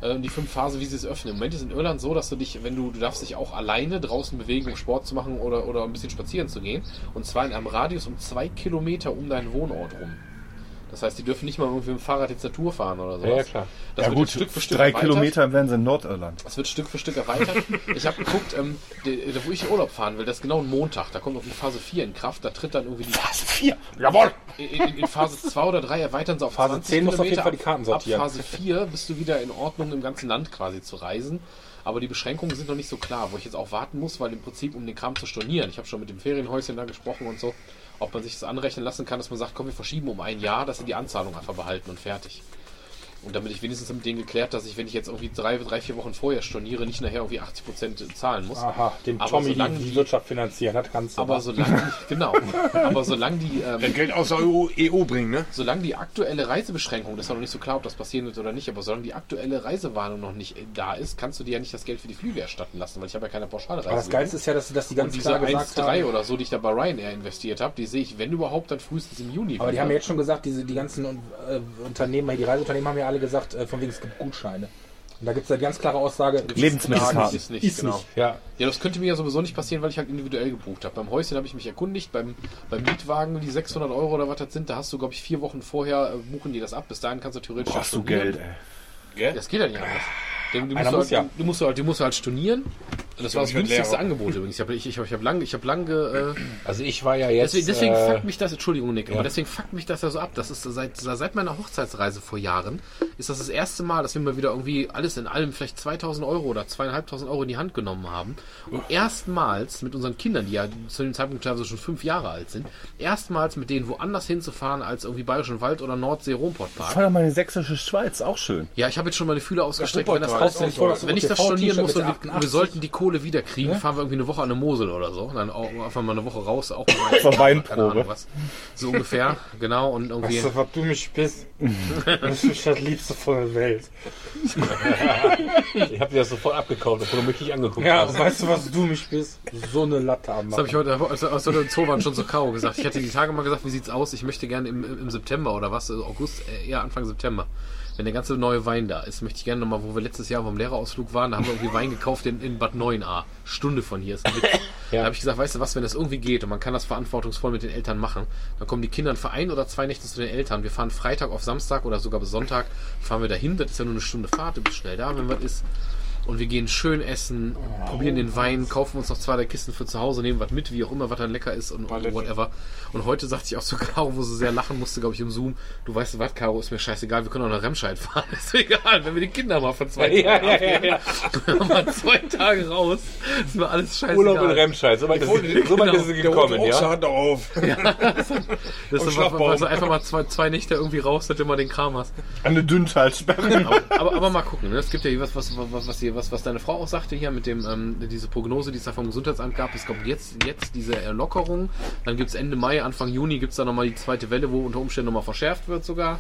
S2: Äh, Die fünf Phasen, wie sie es öffnen. Im Moment ist in Irland so, dass du dich, wenn du, du darfst dich auch alleine draußen bewegen, um Sport zu machen oder, oder ein bisschen spazieren zu gehen. Und zwar in einem Radius um zwei Kilometer um deinen Wohnort rum. Das heißt, die dürfen nicht mal irgendwie mit dem Fahrrad jetzt zur Tour fahren oder sowas.
S3: Ja, klar.
S2: Das
S7: ja
S2: wird
S7: gut,
S2: Stück für Stück
S7: drei
S2: erweitert.
S7: Kilometer wären sie in Nordirland.
S2: Das wird Stück für Stück erweitert. Ich habe geguckt, ähm, de, de, wo ich in Urlaub fahren will, das ist genau ein Montag. Da kommt noch die Phase 4 in Kraft. Da tritt dann irgendwie die
S7: Phase 4.
S5: Jawohl!
S2: in, in, in Phase 2 oder 3 erweitern sie auf
S5: Phase
S2: 20
S5: 10 muss auf jeden
S2: Kilometer.
S5: Fall die Karten
S2: Ab
S5: sortieren.
S2: Phase 4 bist du wieder in Ordnung, im ganzen Land quasi zu reisen. Aber die Beschränkungen sind noch nicht so klar, wo ich jetzt auch warten muss, weil im Prinzip, um den Kram zu stornieren, ich habe schon mit dem Ferienhäuschen da gesprochen und so, ob man sich das anrechnen lassen kann, dass man sagt, komm, wir verschieben um ein Jahr, dass sie die Anzahlung einfach behalten und fertig. Und damit ich wenigstens mit denen geklärt, dass ich, wenn ich jetzt irgendwie drei, drei vier Wochen vorher storniere, nicht nachher irgendwie 80% zahlen muss.
S5: Aha, dem
S2: Aber
S5: Tommy
S2: solange
S5: die, die
S2: die-
S5: Wirtschaft finanzieren, das kannst du.
S2: Aber solange die, genau, aber solange die, ähm,
S6: Geld aus der EU, EU bringen, ne?
S2: solange die aktuelle Reisebeschränkung, das ist ja noch nicht so klar, ob das passieren wird oder nicht, aber solange die aktuelle Reisewarnung noch nicht äh, da ist, kannst du dir ja nicht das Geld für die Flüge erstatten lassen, weil ich habe ja keine Pauschalreise.
S5: aber das Geilste ist ja, dass, dass die ganz
S2: und diese
S5: klar gesagt
S2: 1,3
S5: haben.
S2: oder so, die ich da bei Ryanair investiert habe, die sehe ich, wenn überhaupt, dann frühestens im Juni.
S5: Aber die
S2: wieder.
S5: haben ja jetzt schon gesagt, diese, die ganzen äh, Unternehmen, die Reiseunternehmen haben ja alle gesagt, äh, von wegen es gibt Gutscheine. Und da gibt es die ganz klare Aussage,
S7: Lebensmittelkarten.
S2: ist nicht,
S5: Ist
S2: genau.
S5: nicht.
S3: Ja,
S2: Ja, das könnte mir ja sowieso nicht passieren, weil ich halt individuell gebucht habe. Beim Häuschen habe ich mich erkundigt, beim, beim Mietwagen, die 600 Euro oder was das sind, da hast du, glaube ich, vier Wochen vorher äh, buchen die das ab. Bis dahin kannst du theoretisch
S7: Brauchst du. Geld, ey.
S2: Das geht ja nicht anders. Denn du, musst
S5: muss
S2: halt,
S5: ja.
S2: du musst halt, du musst halt stornieren. Das war das
S6: ich
S2: günstigste. Angebot übrigens. Ich habe ich, ich ich hab lange, ich habe lange, äh,
S3: also ich war ja jetzt.
S2: deswegen, deswegen
S3: äh,
S2: fuckt mich das, Entschuldigung Nick,
S3: ja.
S2: aber deswegen fuckt mich das ja so ab. Das ist seit, seit meiner Hochzeitsreise vor Jahren, ist das das erste Mal, dass wir mal wieder irgendwie alles in allem vielleicht 2000 Euro oder 2500 Euro in die Hand genommen haben. Und erstmals mit unseren Kindern, die ja zu dem Zeitpunkt teilweise schon fünf Jahre alt sind, erstmals mit denen woanders hinzufahren als irgendwie Bayerischen Wald oder Nordsee Romportpark.
S7: Fahr doch mal in die sächsische Schweiz, auch schön.
S2: Ja, ich habe jetzt schon meine Fühler ausgestreckt, wenn das
S5: Toll.
S2: wenn ich das stornieren muss und wir,
S5: 88.
S2: wir sollten die Kohle wieder kriegen, fahren wir irgendwie eine Woche an der Mosel oder so. Und dann auch einfach mal eine Woche raus, auch mal
S7: Zur Weinprobe.
S2: keine Ahnung was. So ungefähr, genau. Und irgendwie.
S5: Weißt du, was du mich bist? Das ist das Liebste von der Welt.
S3: ich habe dir das sofort abgekauft, obwohl du mich nicht angeguckt
S5: Ja,
S3: hast.
S5: weißt du, was du mich bist? So eine Latte am
S2: Das habe ich heute aus, aus der Zoowand schon so Karo gesagt. Ich hatte die Tage mal gesagt, wie sieht's aus? Ich möchte gerne im, im September oder was, also August, äh, eher Anfang September. Wenn der ganze neue Wein da ist, möchte ich gerne nochmal, wo wir letztes Jahr vom Lehrerausflug waren, da haben wir irgendwie Wein gekauft in, in Bad 9a. Stunde von hier ist ein Witz. Da habe ich gesagt, weißt du was, wenn das irgendwie geht und man kann das verantwortungsvoll mit den Eltern machen, dann kommen die Kinder für ein oder zwei Nächte zu den Eltern. Wir fahren Freitag auf Samstag oder sogar bis Sonntag, fahren wir dahin. Das ist ja nur eine Stunde Fahrt, du bist schnell da, wenn was ist. Und wir gehen schön essen, probieren den Wein, kaufen uns noch zwei, drei Kisten für zu Hause, nehmen was mit, wie auch immer, was dann lecker ist und, und whatever. Und heute sagte ich auch zu Caro, wo sie sehr lachen musste, glaube ich, im Zoom, du weißt was, Caro, ist mir scheißegal, wir können auch nach Remscheid fahren, ist mir egal, wenn wir die Kinder mal für zwei
S3: Ja,
S2: Tage
S3: ja, ja,
S2: dann mal zwei Tage raus, ist mir alles scheißegal.
S3: Urlaub in Remscheid, so weit ist, so weit ist sie gekommen,
S6: Der
S3: ja.
S6: doch auf.
S2: Das ist
S6: Schlagbaum.
S2: also einfach mal zwei, zwei Nächte irgendwie raus, dass du immer den Kram hast.
S7: Eine Dünntalsperre.
S2: aber, aber mal gucken. Ne? Es gibt ja hier was, was, was, was, hier, was, was deine Frau auch sagte hier mit dem ähm, diese Prognose, die es da vom Gesundheitsamt gab. Es kommt jetzt, jetzt diese Erlockerung. Dann gibt es Ende Mai, Anfang Juni gibt es dann nochmal die zweite Welle, wo unter Umständen nochmal verschärft wird sogar.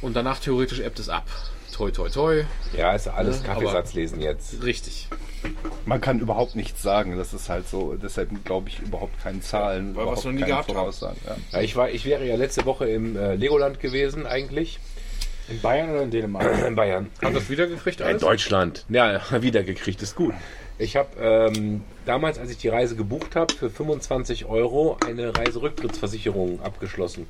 S2: Und danach theoretisch ebbt es ab. Toi, toi, toi.
S3: Ja, ist alles
S2: Ja,
S3: Kaffeesatz lesen jetzt.
S2: Richtig.
S7: Man kann überhaupt nichts sagen. Das ist halt so. Deshalb glaube ich überhaupt keine Zahlen.
S6: Weil wir es
S7: überhaupt
S6: noch nie
S7: keine
S6: gehabt haben.
S7: Voraussagen. Ja.
S3: Ja, ich, war, ich wäre ja letzte Woche im äh, Legoland gewesen, eigentlich.
S5: In Bayern oder in Dänemark?
S3: In Bayern.
S2: Haben das wiedergekriegt
S3: In
S2: alles?
S3: Deutschland. Ja, wiedergekriegt ist gut. Ich habe ähm, damals, als ich die Reise gebucht habe, für 25 Euro eine Reiserücktrittsversicherung abgeschlossen,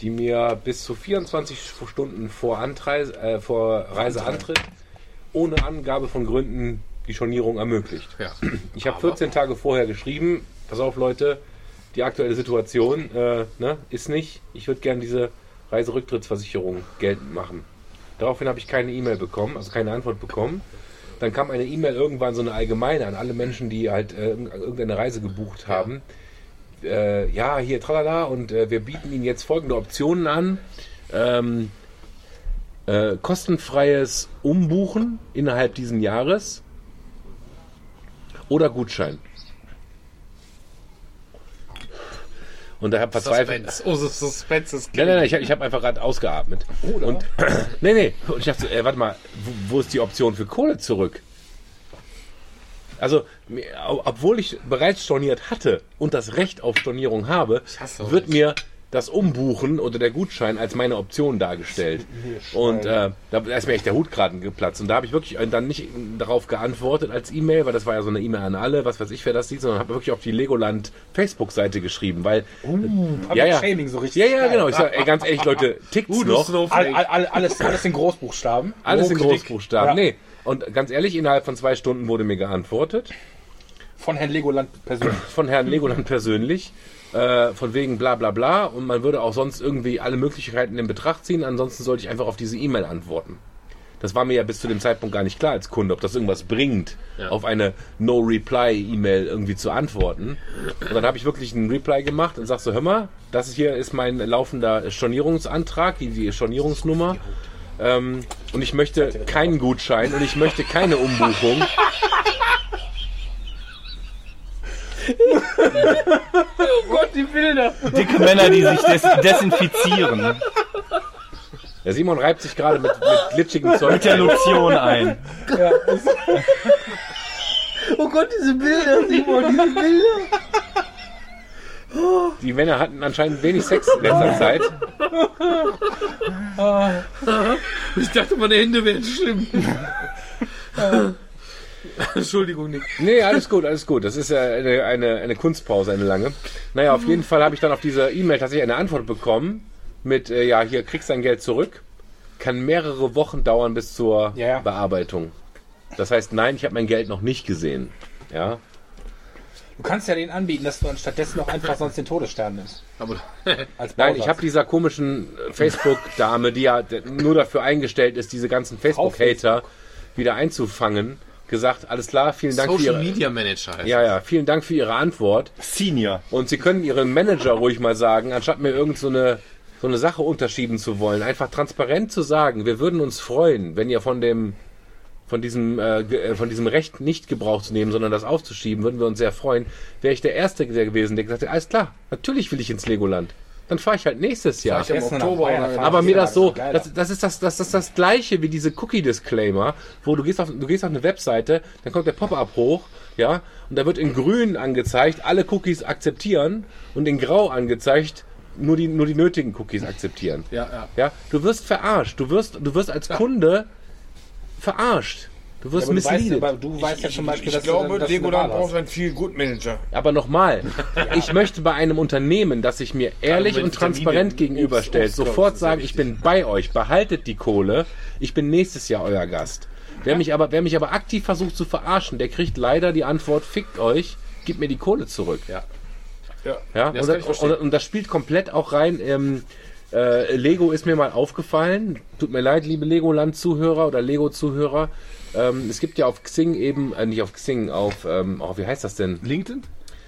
S3: die mir bis zu 24 Stunden vor, Antreise, äh, vor Reiseantritt ohne Angabe von Gründen die Stornierung ermöglicht.
S2: Ja.
S3: Ich habe
S2: Aber-
S3: 14 Tage vorher geschrieben, pass auf Leute, die aktuelle Situation äh, ne, ist nicht, ich würde gerne diese Reiserücktrittsversicherung geltend machen. Daraufhin habe ich keine E-Mail bekommen, also keine Antwort bekommen. Dann kam eine E-Mail irgendwann, so eine allgemeine, an alle Menschen, die halt äh, irgendeine Reise gebucht haben. Äh, ja, hier, tralala, und äh, wir bieten Ihnen jetzt folgende Optionen an. Ähm, äh, kostenfreies Umbuchen innerhalb diesen Jahres oder Gutschein. Und da habe verzweifelt.
S2: Suspense. Oh, Suspense ist
S3: Nein, nein, nein, ich, hab- habe einfach gerade ausgeatmet. Und, nee, nee. Und ich dachte, äh, warte mal, wo, wo ist die Option für Kohle zurück? Also, obwohl ich bereits storniert hatte und das Recht auf Stornierung habe, wird
S2: euch.
S3: mir das Umbuchen oder der Gutschein als meine Option dargestellt. Und äh, da ist mir echt der Hut gerade geplatzt. Und da habe ich wirklich äh, dann nicht darauf geantwortet als E-Mail, weil das war ja so eine E-Mail an alle, was weiß ich, wer das sieht, sondern habe wirklich auf die Legoland Facebook-Seite geschrieben, weil ja, ja.
S5: Shaming so richtig.
S3: ja, ja, genau. Ich sag, ey, ganz ehrlich, Leute, tickt's
S2: Uh,
S3: noch?
S5: All, all, alles, alles in Großbuchstaben.
S3: Alles in. Großbuchstaben.
S5: Ja.
S3: Nee. Und ganz ehrlich, innerhalb von zwei Stunden wurde mir geantwortet
S5: Von Herrn Legoland persönlich.
S3: von Herrn Legoland persönlich. Äh, von wegen bla bla bla und man würde auch sonst irgendwie alle Möglichkeiten in Betracht ziehen, ansonsten sollte ich einfach auf diese E-Mail antworten. Das war mir ja bis zu dem Zeitpunkt gar nicht klar als Kunde, ob das irgendwas bringt, auf eine No-Reply-E-Mail irgendwie zu antworten. Und dann habe ich wirklich einen Reply gemacht und sag so, hör mal, das hier ist mein laufender Stornierungsantrag, die, die Stornierungsnummer. Ähm, und ich möchte keinen Gutschein und ich möchte keine Umbuchung.
S7: Dicke Männer, die sich des desinfizieren.
S3: Der Simon reibt sich gerade mit, mit glitschigem Zeug.
S7: Mit der Lotion ein.
S2: Oh Gott, diese Bilder, Simon, diese Bilder.
S3: Die Männer hatten anscheinend wenig Sex in letzter Zeit.
S2: Ich dachte, meine Hände wären schlimm. Entschuldigung, Nick.
S3: Nee, alles gut, alles gut. Das ist ja eine, eine, eine Kunstpause, eine lange. Naja, auf jeden Fall habe ich dann auf diese E-Mail tatsächlich eine Antwort bekommen mit, äh, ja, hier kriegst dein Geld zurück. Kann mehrere Wochen dauern bis zur
S5: Ja, ja.
S3: Bearbeitung. Das heißt, nein, ich habe mein Geld noch nicht gesehen. Ja.
S5: Du kannst ja den anbieten, dass du anstattdessen noch einfach sonst den Todesstern nimmst.
S2: Aber
S5: Als
S3: Nein, ich habe dieser komischen Facebook-Dame, die ja nur dafür eingestellt ist, diese ganzen Facebook-Hater wieder einzufangen, gesagt, alles klar, vielen Dank für
S2: Social
S3: Ihre...
S2: Media Manager heißt
S3: Ja, ja, vielen Dank für Ihre Antwort.
S7: Senior.
S3: Und Sie können Ihren Manager ruhig mal sagen, anstatt mir irgend so eine, so eine Sache unterschieben zu wollen, einfach transparent zu sagen, wir würden uns freuen, wenn ihr von dem von diesem, äh, äh, von diesem Recht nicht Gebrauch zu nehmen, sondern das aufzuschieben, würden wir uns sehr freuen. Wäre ich der Erste der gewesen, der gesagt hätte, alles klar, natürlich will ich ins Legoland. Dann fahre ich halt nächstes Jahr.
S5: nach
S2: Oktober
S5: Bayern
S3: Aber mir das so, das, das, ist das, das, das das gleiche wie diese Cookie-Disclaimer, wo du gehst, auf, du gehst auf eine Webseite, dann kommt der Pop-up hoch, ja, und da wird in grün angezeigt, alle Cookies akzeptieren und in grau angezeigt, nur die, nur die nötigen Cookies akzeptieren.
S2: Ja, ja.
S3: Ja, du wirst verarscht, du wirst, du wirst als Kunde verarscht. Du wirst
S5: aber du weißt, du weißt ja zum Beispiel,
S6: Ich glaube,
S5: du, dass du eine
S6: Legoland braucht einen viel Good Manager.
S3: Aber nochmal, ich möchte bei einem Unternehmen, das sich mir ehrlich
S2: wenn
S3: und transparent gegenüberstellt,
S2: ich,
S3: sofort sagen, ich bin bei euch, behaltet die Kohle, ich bin nächstes Jahr euer Gast. Wer mich aber, wer mich aber aktiv versucht zu verarschen, der kriegt leider die Antwort, fickt euch, gib mir die Kohle zurück.
S2: Ja.
S6: Ja.
S3: Ja,
S2: das
S3: und,
S2: kann ich
S3: das, und, und das spielt komplett auch rein. Ähm, äh, Lego ist mir mal aufgefallen. Tut mir leid, liebe Legoland-Zuhörer oder Lego-Zuhörer. Ähm, es gibt ja auf Xing eben, äh, nicht auf Xing, auf, ähm, oh, wie heißt das denn?
S7: LinkedIn?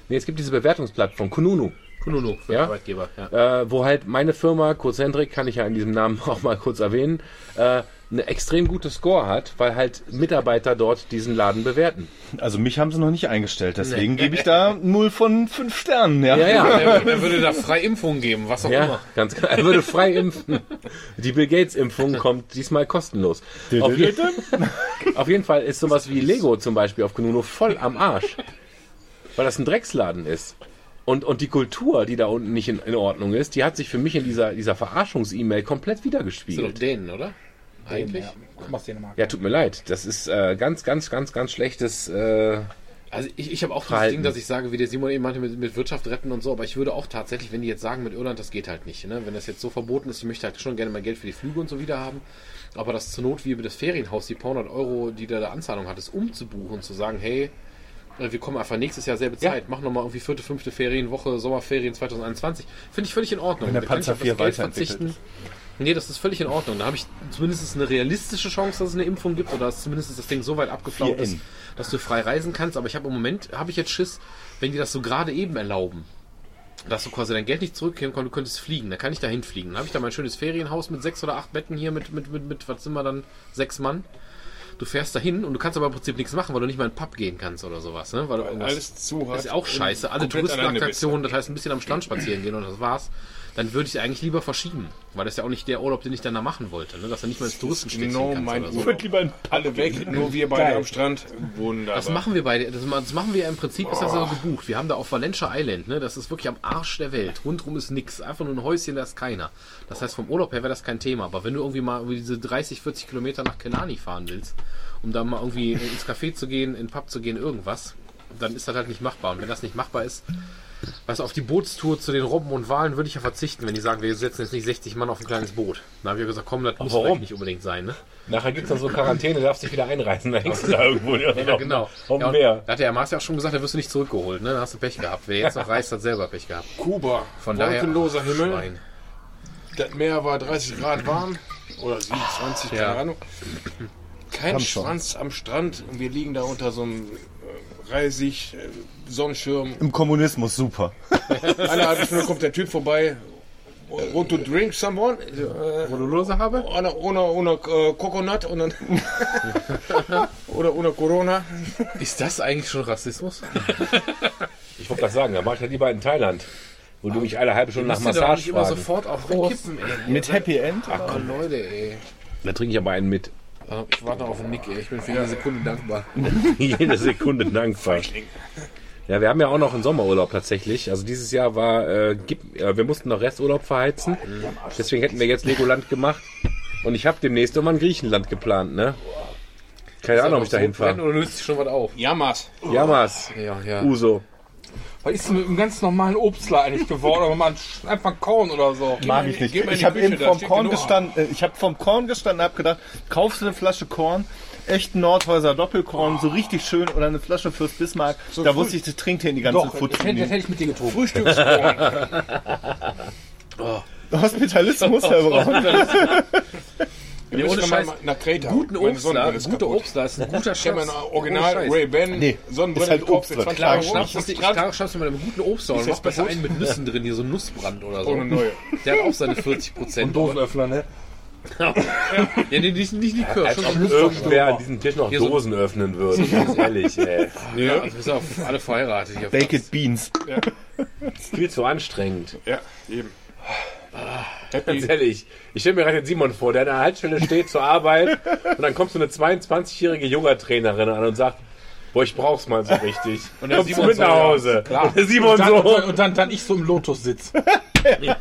S3: Nee, es gibt diese Bewertungsplattform, Kununu.
S2: Kununu für
S3: Ja?
S2: Arbeitgeber. Ja.
S3: äh, wo halt meine Firma, Cozentric, kann ich ja in diesem Namen auch mal kurz erwähnen, äh, eine extrem gute Score hat, weil halt Mitarbeiter dort diesen Laden bewerten.
S7: Also mich haben sie noch nicht eingestellt, deswegen gebe ich da 0 von 5 Sternen. Ja.
S3: Ja, ja.
S2: Er, er würde da frei Impfungen geben, was auch
S3: Ja,
S2: immer.
S3: ganz klar. Er würde frei impfen. Die Bill Gates Impfung kommt diesmal kostenlos. Auf, je auf jeden Fall ist sowas wie Lego zum Beispiel auf Kununo voll am Arsch. Weil das ein Drecksladen ist. Und, und die Kultur, die da unten nicht in, in Ordnung ist, die hat sich für mich in dieser, dieser Verarschungs-E-Mail komplett
S2: Das sind doch
S3: wiedergespiegelt.
S2: Dänen, oder? Eigentlich.
S5: Ja, komm aus Dänemark.
S3: Ja, tut mir leid. Das ist äh, ganz, ganz, ganz, ganz schlechtes. Äh,
S2: Also ich, ich habe auch das
S3: Verhalten.
S2: Ding, dass ich sage, wie der Simon eben meinte, mit, mit Wirtschaft retten und so, aber ich würde auch tatsächlich, wenn die jetzt sagen, mit Irland, das geht halt nicht. Ne? Wenn das jetzt so verboten ist, ich möchte halt schon gerne mein Geld für die Flüge und so wieder haben, aber das zur Not wie über das Ferienhaus, die paar hundert Euro, die da der Anzahlung hat, ist umzubuchen, zu sagen, hey, äh, wir kommen einfach nächstes Jahr selbe
S3: Ja.
S2: Zeit, machen nochmal irgendwie vierte, fünfte Ferienwoche, Sommerferien 2021. Finde ich völlig in Ordnung.
S7: Wenn der Panzer
S2: auf das
S7: 4
S2: Geld
S7: weiterentwickelt
S2: verzichten. Nee, das ist völlig in Ordnung. Da habe ich zumindest eine realistische Chance, dass es eine Impfung gibt oder dass zumindest das Ding so weit abgeflaut
S7: 4N.
S2: ist, dass du frei reisen kannst. Aber ich habe im Moment, habe ich jetzt Schiss, wenn die das so gerade eben erlauben, dass du quasi dein Geld nicht zurückkehren kannst, du könntest fliegen. Dann kann ich da hinfliegen. Dann habe ich da mein schönes Ferienhaus mit sechs oder acht Betten hier mit, mit, mit, mit was sind wir dann, sechs Mann. Du fährst dahin und du kannst aber im Prinzip nichts machen, weil du nicht mal in den Pub gehen kannst oder sowas. Ne? Weil du irgendwas-
S6: Alles zu hat.
S2: das ist auch scheiße. Alle Touristenattraktionen, das heißt ein bisschen am Strand spazieren gehen und das war's. Dann würde ich eigentlich lieber verschieben. Weil das ist ja auch nicht der Urlaub, den ich dann da machen wollte. Ne? Dass du nicht mal ins Touristenstädtchen
S6: Genau mein
S2: oder so.
S6: Urlaub.
S7: lieber ein
S6: Alle weg, nur wir beide am Strand. Wunderbar.
S2: Das machen wir beide. Das, das machen wir ja im Prinzip, ist das ja so gebucht. Wir haben da auf Valencia Island, ne? Das ist wirklich am Arsch der Welt. Rundrum ist nix. Einfach nur ein Häuschen, da ist keiner. Das heißt, vom Urlaub her wäre das kein Thema. Aber wenn du irgendwie mal irgendwie diese 30, 40 Kilometer nach Kenani fahren willst, um da mal irgendwie ins Café zu gehen, in den Pub zu gehen, irgendwas, dann ist das halt nicht machbar. Und wenn das nicht machbar ist, weißt du, auf die Bootstour zu den Robben und Walen würde ich ja verzichten, wenn die sagen, wir setzen jetzt nicht 60 Mann auf ein kleines Boot. Da habe ich ja gesagt, komm, das muss
S3: warum?
S2: vielleicht nicht unbedingt sein, ne?
S3: Nachher gibt es dann so Quarantäne, darfst dich wieder einreißen. Dann hängst du da irgendwo ja,
S2: Ja, genau.
S3: Auf
S2: Ja,
S3: Meer.
S2: Da hat der Mars ja auch schon gesagt, da wirst du nicht zurückgeholt, ne? Da hast du Pech gehabt. Wer jetzt noch reist, hat selber Pech gehabt.
S6: Kuba.
S2: Von
S6: Wolkenloser
S2: daher.
S6: Himmel.
S2: Schwein.
S6: Das Meer war 30 Grad warm. Oder 27,
S2: Ja.
S6: keine Ahnung. Kein Schwanz am Strand. Und wir liegen da unter so einem Reisig, äh, Sonnenschirm.
S7: Im Kommunismus super.
S6: Eine halbe Stunde kommt der Typ vorbei. Want to drink someone? Äh,
S2: Wo du Lose habe?
S6: ohne, ohne, ohne äh, Coconut und dann oder ohne Corona.
S2: Ist das eigentlich schon Rassismus?
S3: Ich wollte gerade sagen, da mach ich das lieber in Thailand. Wo du mich alle halbe Stunde nach Massage
S2: nicht immer sofort auf wegkippen, ey.
S7: Mit Happy End?
S2: Oh, Leute, ey.
S3: Da trinke ich aber einen mit.
S2: Ich warte noch auf den Nick, ey. Ich bin für jede Sekunde dankbar.
S3: Jede Sekunde dankbar. Ja, wir haben ja auch noch einen Sommerurlaub tatsächlich. Also dieses Jahr war, äh, gib, äh, wir mussten noch Resturlaub verheizen. Deswegen hätten wir jetzt Legoland gemacht. Und ich habe demnächst nochmal in Griechenland geplant, ne? Keine Ahnung, ob ich da hinfahre.
S2: Oder löst sich schon was auf?
S6: Jamas.
S3: Jamas,
S2: Ja, ja.
S3: Uso.
S5: Was ist denn mit einem ganz normalen Obstler eigentlich geworden? Oder mal ein- einfach ein Korn oder so?
S7: Mag ich nicht. Ich habe eben vom Korn gestanden, äh, ich habe vom Korn gestanden und habe gedacht, kaufst du eine Flasche Korn, echten Nordhäuser Doppelkorn, so richtig schön, oder eine Flasche Fürst Bismarck. da wusste ich, das trinkt hier in die ganze
S5: Doch, das
S7: Futze.
S5: hätte, das hätte ich mit dir getrunken.
S6: Frühstückskorn.
S7: Hospitalismus, Herr Braun.
S6: Wir
S2: ohne
S6: müssen mal
S2: Scheiß.
S6: nach Kreta.
S2: Guten Obstler, gute. Obstler ist ein guter
S6: Ich habe Original
S2: Ohne.
S6: Ray-Ban
S7: Nee,
S6: Sonnenbrille
S7: halt
S6: gekauft für
S7: Obstler.
S6: 20
S2: Klare
S6: Euro.
S2: Schnaps,
S6: ist
S2: Schnaps mit einem guten Obstler. Und
S6: Ist
S2: mach besser einen mit Nüssen drin, hier so ein Nussbrand oder so.
S6: Ohne neue.
S2: Der hat auch seine 40 Prozent.
S5: Dosenöffner, ne?
S2: Ja, nee, nicht, nicht Likör,
S3: Als
S2: schon
S3: ob
S2: so
S3: irgendwer an diesem Tisch noch
S2: Hier so-
S3: Dosen öffnen würde. Ganz ehrlich, ey.
S2: Ja, also wir sind auf alle verheiratet hier.
S7: Baked Beans.
S3: Viel zu anstrengend.
S6: Ja, eben.
S3: Ganz ehrlich. Ich stelle mir gerade den Simon vor, der an der Haltestelle steht zur Arbeit und dann kommt so eine 22-jährige Yoga-Trainerin an und sagt, boah, ich brauch's mal so richtig. Und
S2: der
S3: dann Kommst
S2: Simon
S3: mit
S2: so,
S3: nach
S2: ja,
S3: Hause.
S5: Klar.
S3: Und der Simon
S5: und dann, und dann,
S3: so.
S5: und dann, dann ich so im Lotus sitz. ihr,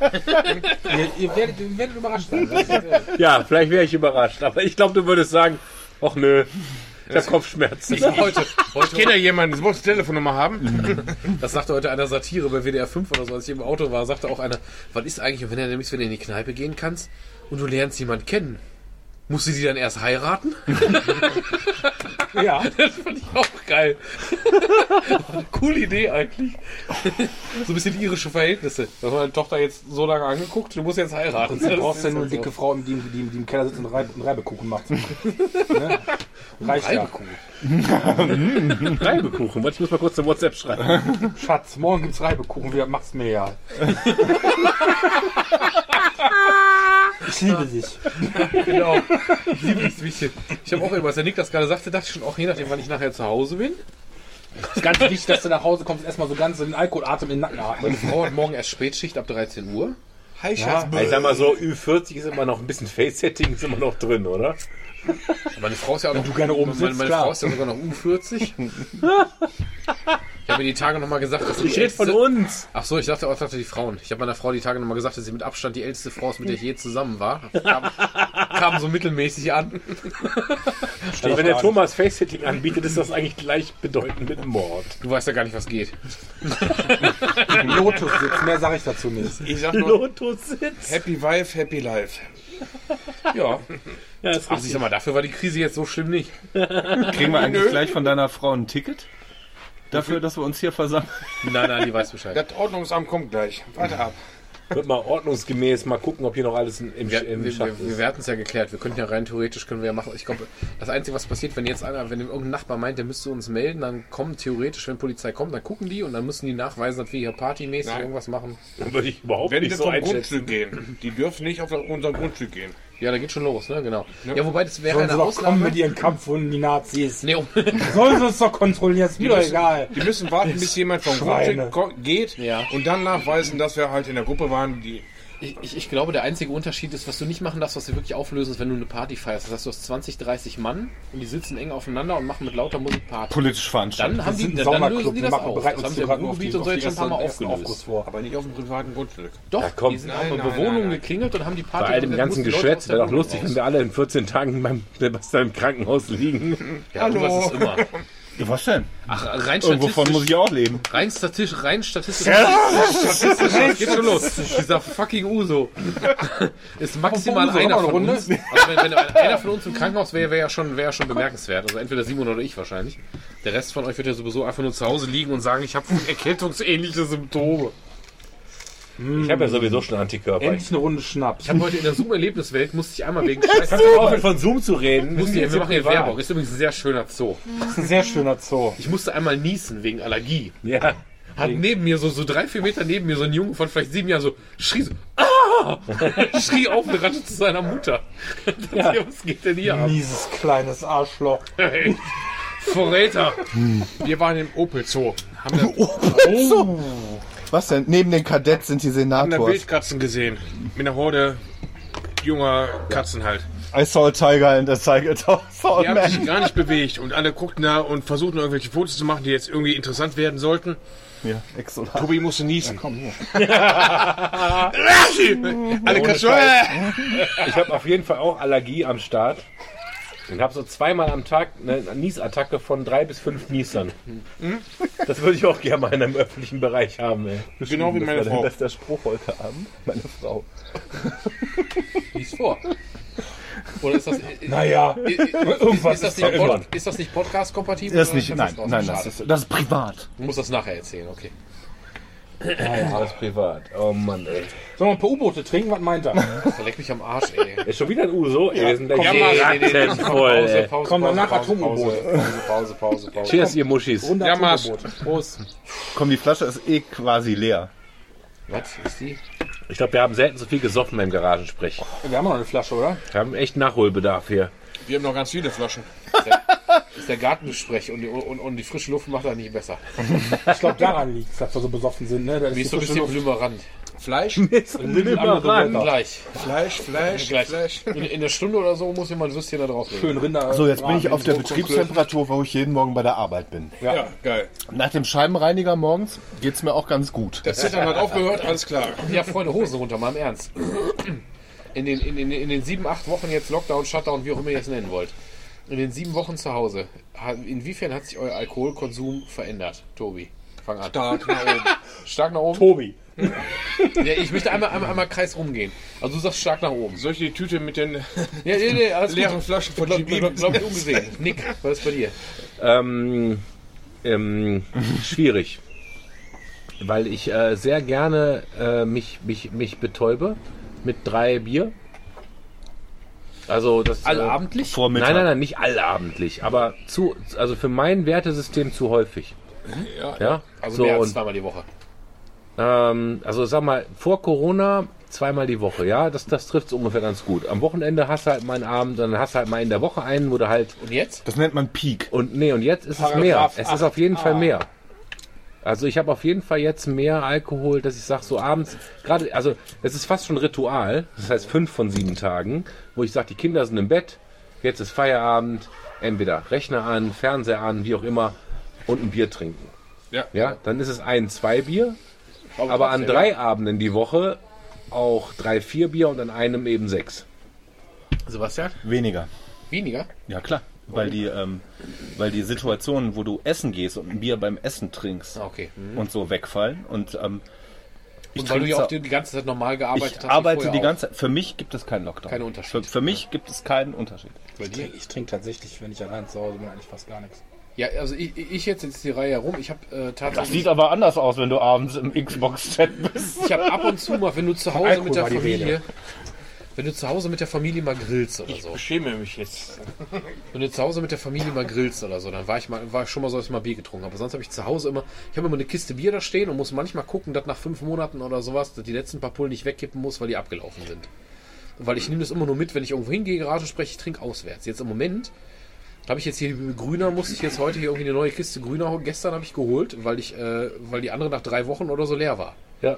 S5: ihr, werdet, ihr werdet überrascht sein.
S3: Ja, vielleicht wäre ich überrascht, aber ich glaube, du würdest sagen, ach nö, ich hab Kopfschmerzen.
S2: heute, heute,
S6: Kennt ja jemanden, das wolltest du Telefonnummer haben?
S2: das sagte heute einer Satire bei WDR 5 oder so, als ich im Auto war, sagte auch einer, was ist eigentlich, wenn du nämlich, wenn du in die Kneipe gehen kannst und du lernst jemanden kennen, musst du die dann erst heiraten?
S5: ja.
S2: Das fand ich auch geil. Coole Idee eigentlich. So ein bisschen irische Verhältnisse. Da hat meine Tochter jetzt so lange angeguckt, du musst jetzt heiraten.
S5: Du brauchst ja nur eine dicke Frau, die, die, die im Keller sitzt und Reib, Reibekuchen macht. ne? Reicht ja.
S2: Reibekuchen.
S3: Reibekuchen, warte, ich muss mal kurz eine WhatsApp schreiben.
S5: Schatz, morgen gibt's Reibekuchen, wir mach's mir ja. Ich liebe dich.
S2: Genau. Ich liebe dieses. Ich habe auch immer, als der Nick das gerade sagte, dachte ich schon auch, je nachdem, wann ich nachher zu Hause bin.
S5: Es ist ganz wichtig, dass du nach Hause kommst erstmal so ganz den Alkoholatem in den Nacken
S2: Meine
S5: atmen.
S2: Frau hat morgen erst Spätschicht ab 13 Uhr.
S6: Hi, Schatz.
S3: Ich sag mal so, Ü40 ist immer noch ein bisschen Face-Setting, ist immer noch drin, oder?
S2: Meine Frau ist ja auch noch,
S5: du gerne oben
S2: meine,
S5: sitzt,
S2: meine
S5: klar.
S2: Frau ist ja sogar noch U40. Ich habe mir die Tage nochmal gesagt, dass sie
S3: Ich
S2: die
S3: rede von
S2: älteste-
S3: uns.
S2: Ach so, ich dachte auch, dachte die Frauen. Ich habe meiner Frau die Tage nochmal gesagt, dass sie mit Abstand die älteste Frau ist, mit der ich je zusammen war. Kam, kam so mittelmäßig an.
S3: Also wenn der Thomas Face-Setting anbietet, ist das eigentlich gleichbedeutend mit Mord.
S2: Du weißt ja gar nicht, was geht.
S5: Lotus sitzt, mehr sage ich dazu nicht.
S6: Ich sag nur,
S3: Lotus sitzt.
S6: Happy Wife, Happy Life.
S2: Ja.
S3: Ja, ist
S2: Also ich sag mal, dafür war die Krise jetzt so schlimm nicht.
S7: Kriegen wir eigentlich gleich von deiner Frau ein Ticket? Dafür, dass wir uns hier versammeln?
S2: Nein, nein, die weiß Bescheid.
S6: Das Ordnungsamt kommt gleich. Warte ab.
S3: Wird mal ordnungsgemäß mal gucken, ob hier noch alles im, im,
S2: Wir,
S3: im
S2: wir,
S3: Schacht
S2: wir,
S3: ist.
S2: wir hatten es ja geklärt. Wir könnten ja rein theoretisch können wir ja machen. Ich glaube, das Einzige, was passiert, wenn jetzt einer, wenn irgendein Nachbar meint, der müsste uns melden, dann kommen theoretisch, wenn Polizei kommt, dann gucken die und dann müssen die nachweisen, dass wir hier partymäßig
S6: Nein.
S2: irgendwas machen.
S3: Würde ich überhaupt
S6: Wenn
S3: nicht
S6: wir
S3: so einschätzen.
S6: Grundstück gehen, die dürfen nicht auf unser Grundstück gehen.
S2: Ja, da geht schon los, ne? Genau. Ja, wobei das wäre
S5: Sollen sie
S2: eine
S5: doch kommen
S2: Ausnahme.
S5: mit ihren Kampfhunden, die Nazis.
S2: Nee, um,
S5: Sollen sie uns doch kontrollieren, ist mir doch egal.
S6: Die müssen warten, bis jemand vom
S5: Schweine.
S6: Grundstück ko- geht
S2: Ja.
S6: und dann nachweisen, dass wir halt in der Gruppe waren, die
S2: ich, ich, ich glaube, der einzige Unterschied ist, was du nicht machen darfst, was du wirklich auflösen, ist, wenn du eine Party feierst. Das heißt, du hast 20, 30 Mann und die sitzen eng aufeinander und machen mit lauter Musik Party.
S7: Politisch veranstaltet.
S2: Dann haben die, dann, dann lösen die das
S5: machen-
S2: auf. Das haben wir im
S5: auf
S2: Ruhrgebiet und so
S5: auf
S2: jetzt schon ein paar Mal aufgelöst.
S5: Vor.
S6: aber nicht auf dem privaten Grundstück.
S2: Doch,
S3: komm.
S2: die sind
S6: Nein, nein,
S2: Bewohnungen
S6: nein, nein.
S2: geklingelt und haben die Party
S3: Bei all dem ganzen Geschwätz wäre doch lustig,
S2: raus.
S3: wenn wir alle in 14 Tagen beim Sebastian im Krankenhaus liegen.
S2: Ja, sowas ist immer.
S7: Was denn?
S2: Ach, rein
S7: Irgendwovon muss
S2: statistisch,
S7: ich auch leben.
S2: rein statistisch, rein statistisch, statistisch, das geht schon los. Dieser fucking Uso ist maximal
S5: Uso,
S2: einer von
S5: eine
S2: uns. Also wenn, wenn einer von uns im Krankenhaus wäre, wäre ja schon, wäre ja schon bemerkenswert. Also entweder Simon oder ich wahrscheinlich. Der Rest von euch wird ja sowieso einfach nur zu Hause liegen und sagen, ich habe erkältungsähnliche Symptome.
S3: Ich habe ja sowieso schon Antikörper.
S5: Endlich eine Runde Schnaps.
S2: Ich habe heute in der Zoom-Erlebniswelt musste ich einmal wegen Scheiß.
S3: Kannst du aufhören von Zoom zu reden?
S2: Musste, wir machen hier. Werbung. Ist übrigens ein sehr schöner Zoo.
S5: Das ist ein sehr schöner Zoo.
S2: Ich musste einmal niesen wegen Allergie.
S3: Ja.
S2: Hat neben mir, so, so drei, vier Meter neben mir, so ein Junge von vielleicht sieben Jahren so, schrie so, ah! schrie auf und rannte zu seiner Mutter. Ja. Was geht denn hier ab?
S5: Mieses kleines Arschloch.
S2: Hey, Verräter!
S6: Wir waren im Opel Zoo, haben da,
S8: Was denn? Neben den Kadett sind die
S6: haben da
S8: Senators.
S6: Wildkatzen gesehen. Mit einer Horde junger Katzen halt.
S8: I saw a tiger and a tiger saw
S6: Die haben sich gar nicht bewegt und alle guckten da und versuchten irgendwelche Fotos zu machen, die jetzt irgendwie interessant werden sollten.
S8: Ja, Exolat.
S6: Tobi musste niesen.
S5: Komm hier.
S6: alle Katzen.
S3: Ich habe auf jeden Fall auch Allergie am Start. Und habe so zweimal am Tag eine Niesattacke von drei bis fünf Niesern. Das würde ich auch gerne mal in einem öffentlichen Bereich haben. Ey.
S6: Genau wie meine
S8: Das war
S6: Frau.
S8: dein bester Spruch heute Abend. Meine Frau.
S2: Lies vor. Oder ist das,
S5: Naja,
S2: ist,
S5: irgendwas
S2: ist das,
S5: ist
S2: nicht,
S5: da
S2: Pod, ist das nicht Podcast-kompatibel?
S8: Das ist nicht, nein, nein, das ist, das ist privat.
S2: Du musst das nachher erzählen, okay.
S3: Alles privat. Oh Mann, ey.
S5: Sollen wir ein paar U-Boote trinken? Was meint er?
S2: Verleck mich am Arsch, ey.
S3: Ist schon wieder ein Uso? Ey, wir sind hier
S2: nee, nee, nee, nee, komm,
S3: rattenvoll,
S2: Pause. Pause,
S5: Komm,
S2: Pause,
S5: danach
S2: Pause,
S5: Atom-U-Boot.
S2: Pause, Pause, Pause, Pause.
S3: Cheers, ihr Muschis.
S5: Runde
S6: Ja,
S5: ja,
S6: Marsch.
S2: Prost.
S8: Komm, die Flasche ist eh quasi leer.
S2: Was ist die?
S3: Ich glaube, wir haben selten so viel gesoffen beim Garagensprech.
S5: Wir haben noch eine Flasche, oder?
S3: Wir haben echt Nachholbedarf hier.
S6: Wir haben noch ganz viele Flaschen.
S2: ist der Gartengespräch und die, und, und die frische Luft macht das nicht besser.
S5: Ich glaube, daran liegt es, dass wir so besoffen sind. Ne? Das
S2: Wie ist so ein bisschen blümerant.
S6: Fleisch,
S2: Gleich.
S6: Fleisch, Fleisch,
S2: Gleich.
S6: Fleisch.
S2: In, in der Stunde oder so muss jemand Würstchen da drauf legen.
S5: schön Rinder.
S8: So, jetzt bin ich auf der Betriebstemperatur, wo ich jeden Morgen bei der Arbeit bin.
S6: Ja, geil.
S8: Nach dem Scheibenreiniger morgens geht's mir auch ganz gut.
S6: Das Zittern hat aufgehört, alles klar.
S2: Ja, Freunde, Hose runter, mal im Ernst. In den, in, in, in den sieben, acht Wochen jetzt Lockdown, Shutdown, wie auch immer ihr es nennen wollt. In den sieben Wochen zu Hause, ha- inwiefern hat sich euer Alkoholkonsum verändert? Tobi, fang an.
S6: Stark nach oben.
S2: Stark nach oben?
S5: Tobi.
S2: Ja, ich möchte einmal, einmal, einmal Kreis rumgehen. Also du sagst stark nach oben.
S6: Soll ich die Tüte mit den
S2: Ja, nee, nee,
S6: leeren
S2: gut.
S6: Flaschen von
S2: Glaub, glaub, glaub ich umgesehen. Nick, was ist bei dir?
S3: Ähm, ähm, schwierig. Weil ich äh, sehr gerne äh, mich, mich, mich betäube mit drei Bier. Also das
S2: Allabendlich?
S8: Vormittag.
S3: Nein, nein, nein, nicht allabendlich, aber zu, also für mein Wertesystem zu häufig.
S6: Ja.
S3: Ja,
S2: Also
S3: so
S2: mehr als
S3: und
S2: zweimal die Woche.
S3: ähm, also sag mal vor Corona zweimal die Woche, ja, das, das trifft es ungefähr ganz gut. Am Wochenende hast du halt mal einen Abend, dann hast du halt mal in der Woche einen, wo du halt
S2: Und jetzt?
S8: Das nennt man Peak.
S3: und nee und jetzt ist es
S5: Paragraph
S3: mehr. Es ist
S5: 8.
S3: auf jeden Fall
S5: Ah.
S3: mehr. Also ich habe auf jeden Fall jetzt mehr Alkohol, dass ich sage, so abends, gerade, also es ist fast schon Ritual, das heißt fünf von sieben Tagen, wo ich sage, die Kinder sind im Bett, jetzt ist Feierabend, entweder Rechner an, Fernseher an, wie auch immer, und ein Bier trinken.
S6: Ja.
S3: Ja, dann ist es ein, zwei Bier, aber an drei Abenden die Woche auch drei, vier Bier und an einem eben sechs.
S2: Sebastian?
S8: Weniger.
S2: Weniger?
S7: Ja, klar. Weil die, ähm, weil die Situationen, wo du essen gehst und ein Bier beim Essen trinkst
S2: Ah, Okay. Mhm.
S7: und so wegfallen. Und ähm, ich
S2: Und weil du
S7: trinke
S2: ja auch die, ganze Zeit normal gearbeitet
S7: ich
S2: hast. wie
S7: arbeite die
S2: auch.
S7: ganze Zeit. Für mich gibt es keinen Lockdown.
S2: Kein Unterschied.
S7: Für, für mich gibt es keinen Unterschied.
S2: Bei dir?
S5: Ich trinke tatsächlich, wenn ich allein zu Hause bin, eigentlich fast gar nichts.
S2: Ja, also ich, ich jetzt jetzt die Reihe herum. Ich habe äh,
S7: Das
S2: tatsächlich.
S7: sieht aber anders aus, wenn du abends im Xbox-Chat bist.
S2: Ich habe ab und zu mal, wenn du zu Hause
S5: Alkohol
S2: mit der Familie.
S5: Rede.
S2: Wenn du zu Hause mit der Familie mal grillst oder
S6: Ich
S2: so.
S6: beschäme mich jetzt.
S2: Wenn du zu Hause mit der Familie mal grillst oder so, dann war ich mal, war ich schon mal so, dass ich mal Bier getrunken habe. Aber sonst habe ich zu Hause immer, ich habe immer eine Kiste Bier da stehen und muss manchmal gucken, dass nach fünf Monaten oder sowas, dass die letzten paar Pullen nicht wegkippen muss, weil die abgelaufen sind. Weil ich nehme das immer nur mit, wenn ich irgendwo hingehe, Garage spreche, ich trinke auswärts. Jetzt im Moment habe ich jetzt hier Grüner, musste ich jetzt heute hier irgendwie eine neue Kiste Grüner, gestern habe ich geholt, weil ich, äh, weil die andere nach drei Wochen oder so leer war.
S7: Ja.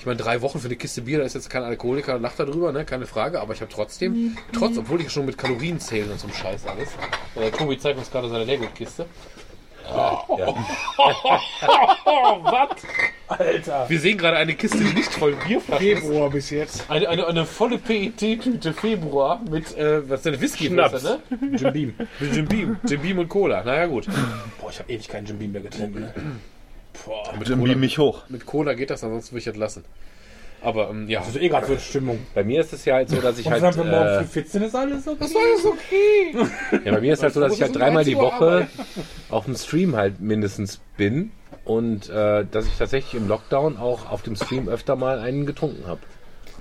S2: Ich meine, drei Wochen für eine Kiste Bier, da ist jetzt kein Alkoholiker, lacht da drüber, ne? keine Frage, aber ich habe trotzdem, trotz, obwohl ich schon mit Kalorien zählen und so einem Scheiß alles. Äh, Tobi zeigt uns gerade seine Lego-Kiste.
S5: Alter.
S2: Wir sehen gerade eine Kiste, die nicht voll Bierflaschen ist.
S6: Februar bis jetzt.
S2: Eine, eine, eine volle PET-Tüte Februar mit, äh, was ist denn, Whisky
S7: Schnaps.
S2: ne?
S5: Jim Beam.
S2: Mit Jim Beam. Jim Beam und Cola. Naja, gut.
S5: Boah, ich habe ewig keinen Jim Beam mehr getrunken.
S2: Boah, mit, Cola,
S7: mich hoch.
S2: mit Cola geht das, ansonsten würde ich das lassen. Aber, ähm, ja.
S5: Also eh gerade so eine Stimmung.
S3: Bei mir ist es ja halt so, dass ich
S5: Und
S3: halt.
S5: dann, morgen
S3: Äh,
S5: früh 14 ist alles okay.
S2: Das war jetzt okay.
S3: ja, bei mir ist halt so, dass ich halt dreimal die
S2: 13 Uhr
S3: Woche auf dem Stream halt mindestens bin und äh, dass ich tatsächlich im Lockdown auch auf dem Stream öfter mal einen getrunken habe.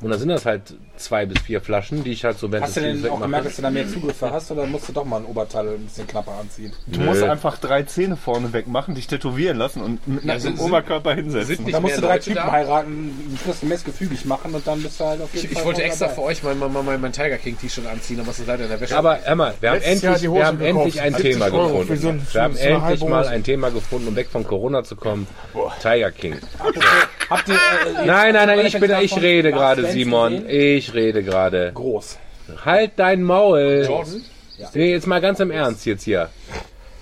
S3: Und dann sind das halt zwei bis vier Flaschen, die ich halt so während
S5: Hast du denn auch gemerkt, dass du da mehr Zugriffe hast oder musst du doch mal ein Oberteil ein bisschen knapper anziehen?
S7: Du musst einfach drei Zähne vorne weg machen, dich tätowieren lassen und mit
S2: Ja, sind-
S7: Oberkörper hinsetzen.
S5: Da musst du drei
S2: Leute
S5: Typen
S2: da?
S5: heiraten, fristgemäß gefügig machen und dann bist du halt auf jeden
S2: Ich, ich
S5: Fall
S2: wollte
S5: voll
S2: extra
S5: dabei.
S2: für euch mein, mein, mein, mein Tiger King T-Shirt anziehen, aber es ist leider in der Wäsche.
S3: Aber hör mal, wir haben
S6: Letztes
S3: endlich, wir haben endlich ein
S6: 70
S3: Thema
S6: Euro
S3: gefunden.
S6: so ein-
S3: wir haben endlich mal ein Thema gefunden, um weg von Corona zu kommen. Tiger King.
S5: Habt ihr, äh,
S3: Nein, nein, nein, ich bin, ich rede gerade, Simon.
S5: gesehen?
S3: Ich rede gerade.
S5: Groß.
S3: Halt dein Maul.
S2: Jordan?
S3: Nee, jetzt mal ganz im Ernst jetzt hier.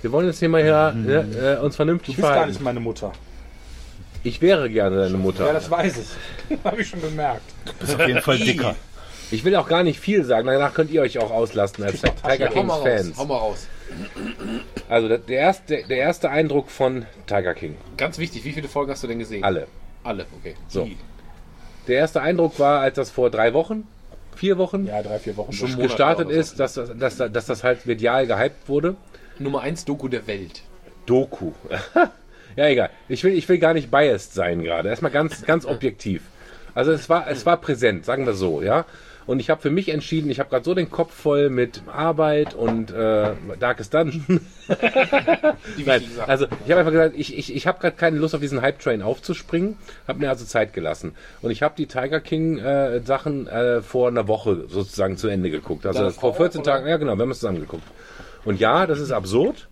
S3: Wir wollen jetzt hier mal hier, ne, äh, uns
S5: Du
S3: vernünftig
S5: bist gar
S3: verhalten.
S5: nicht meine Mutter.
S3: Ich wäre gerne deine
S5: Ja,
S3: Mutter.
S5: das weiß ich. Habe ich schon gemerkt.
S7: bist auf jeden Fall dicker.
S3: Ich will auch gar nicht viel sagen, danach könnt ihr euch auch auslasten als Tiger
S2: Hau mal
S3: Kings
S2: raus.
S3: Fans.
S2: Hau mal raus.
S3: Also der, erste, der erste Eindruck von Tiger King.
S2: Ganz wichtig, wie viele Folgen hast du denn gesehen?
S3: Alle.
S2: Alle, okay.
S3: So. Der erste Eindruck war, als das vor drei Wochen, vier Wochen
S5: Ja, drei, vier Wochen.
S2: Schon
S3: gestartet
S2: so.
S3: ist, dass, das- dass, dass das halt medial gehypt wurde.
S2: Nummer 1 Doku der Welt.
S3: Doku. ja, egal. Ich will, ich will gar nicht biased sein gerade. Erstmal ganz, ganz objektiv. Also es war, es war präsent, sagen wir so, ja. Und ich habe für mich entschieden, ich habe gerade so den Kopf voll mit Arbeit und äh, Darkest Dungeon.
S2: Die
S3: Nein, also ich habe einfach gesagt, ich, ich, ich habe gerade keine Lust auf diesen Hype-Train aufzuspringen, habe mir also Zeit gelassen. Und ich habe die Tiger King-Sachen äh, Sachen, äh, vor einer Woche sozusagen zu Ende geguckt. Also vor
S2: Frau
S3: 14
S2: oder?
S3: Tagen, ja genau, wir haben es zusammen geguckt. Und ja, das ist absurd.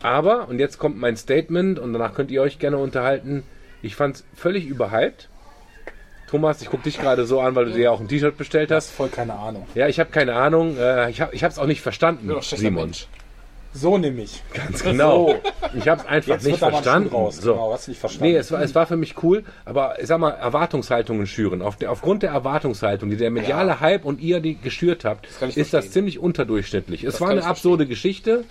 S3: Aber, und jetzt kommt mein Statement und danach könnt ihr euch gerne unterhalten, ich fand es völlig überhyped. Thomas, ich gucke dich gerade so an, weil du dir ja auch ein T-Shirt bestellt
S5: Das
S3: hast.
S5: voll keine Ahnung.
S3: Ja, ich habe keine Ahnung. Äh, ich habe es auch nicht verstanden,
S2: schlechter
S3: Simon.
S2: Mensch.
S5: So nämlich.
S3: Ganz genau. Ich habe es einfach
S5: Jetzt
S3: nicht verstanden.
S5: Raus.
S3: So.
S5: Genau, hast du nicht verstanden.
S3: Nee, es war, es war für mich cool, aber ich sag mal, Erwartungshaltungen schüren. Auf der, aufgrund der Erwartungshaltung, die der mediale Hype und ihr die geschürt habt,
S2: ich
S3: ist das
S2: verstehen.
S3: ziemlich unterdurchschnittlich. Es war eine absurde Geschichte,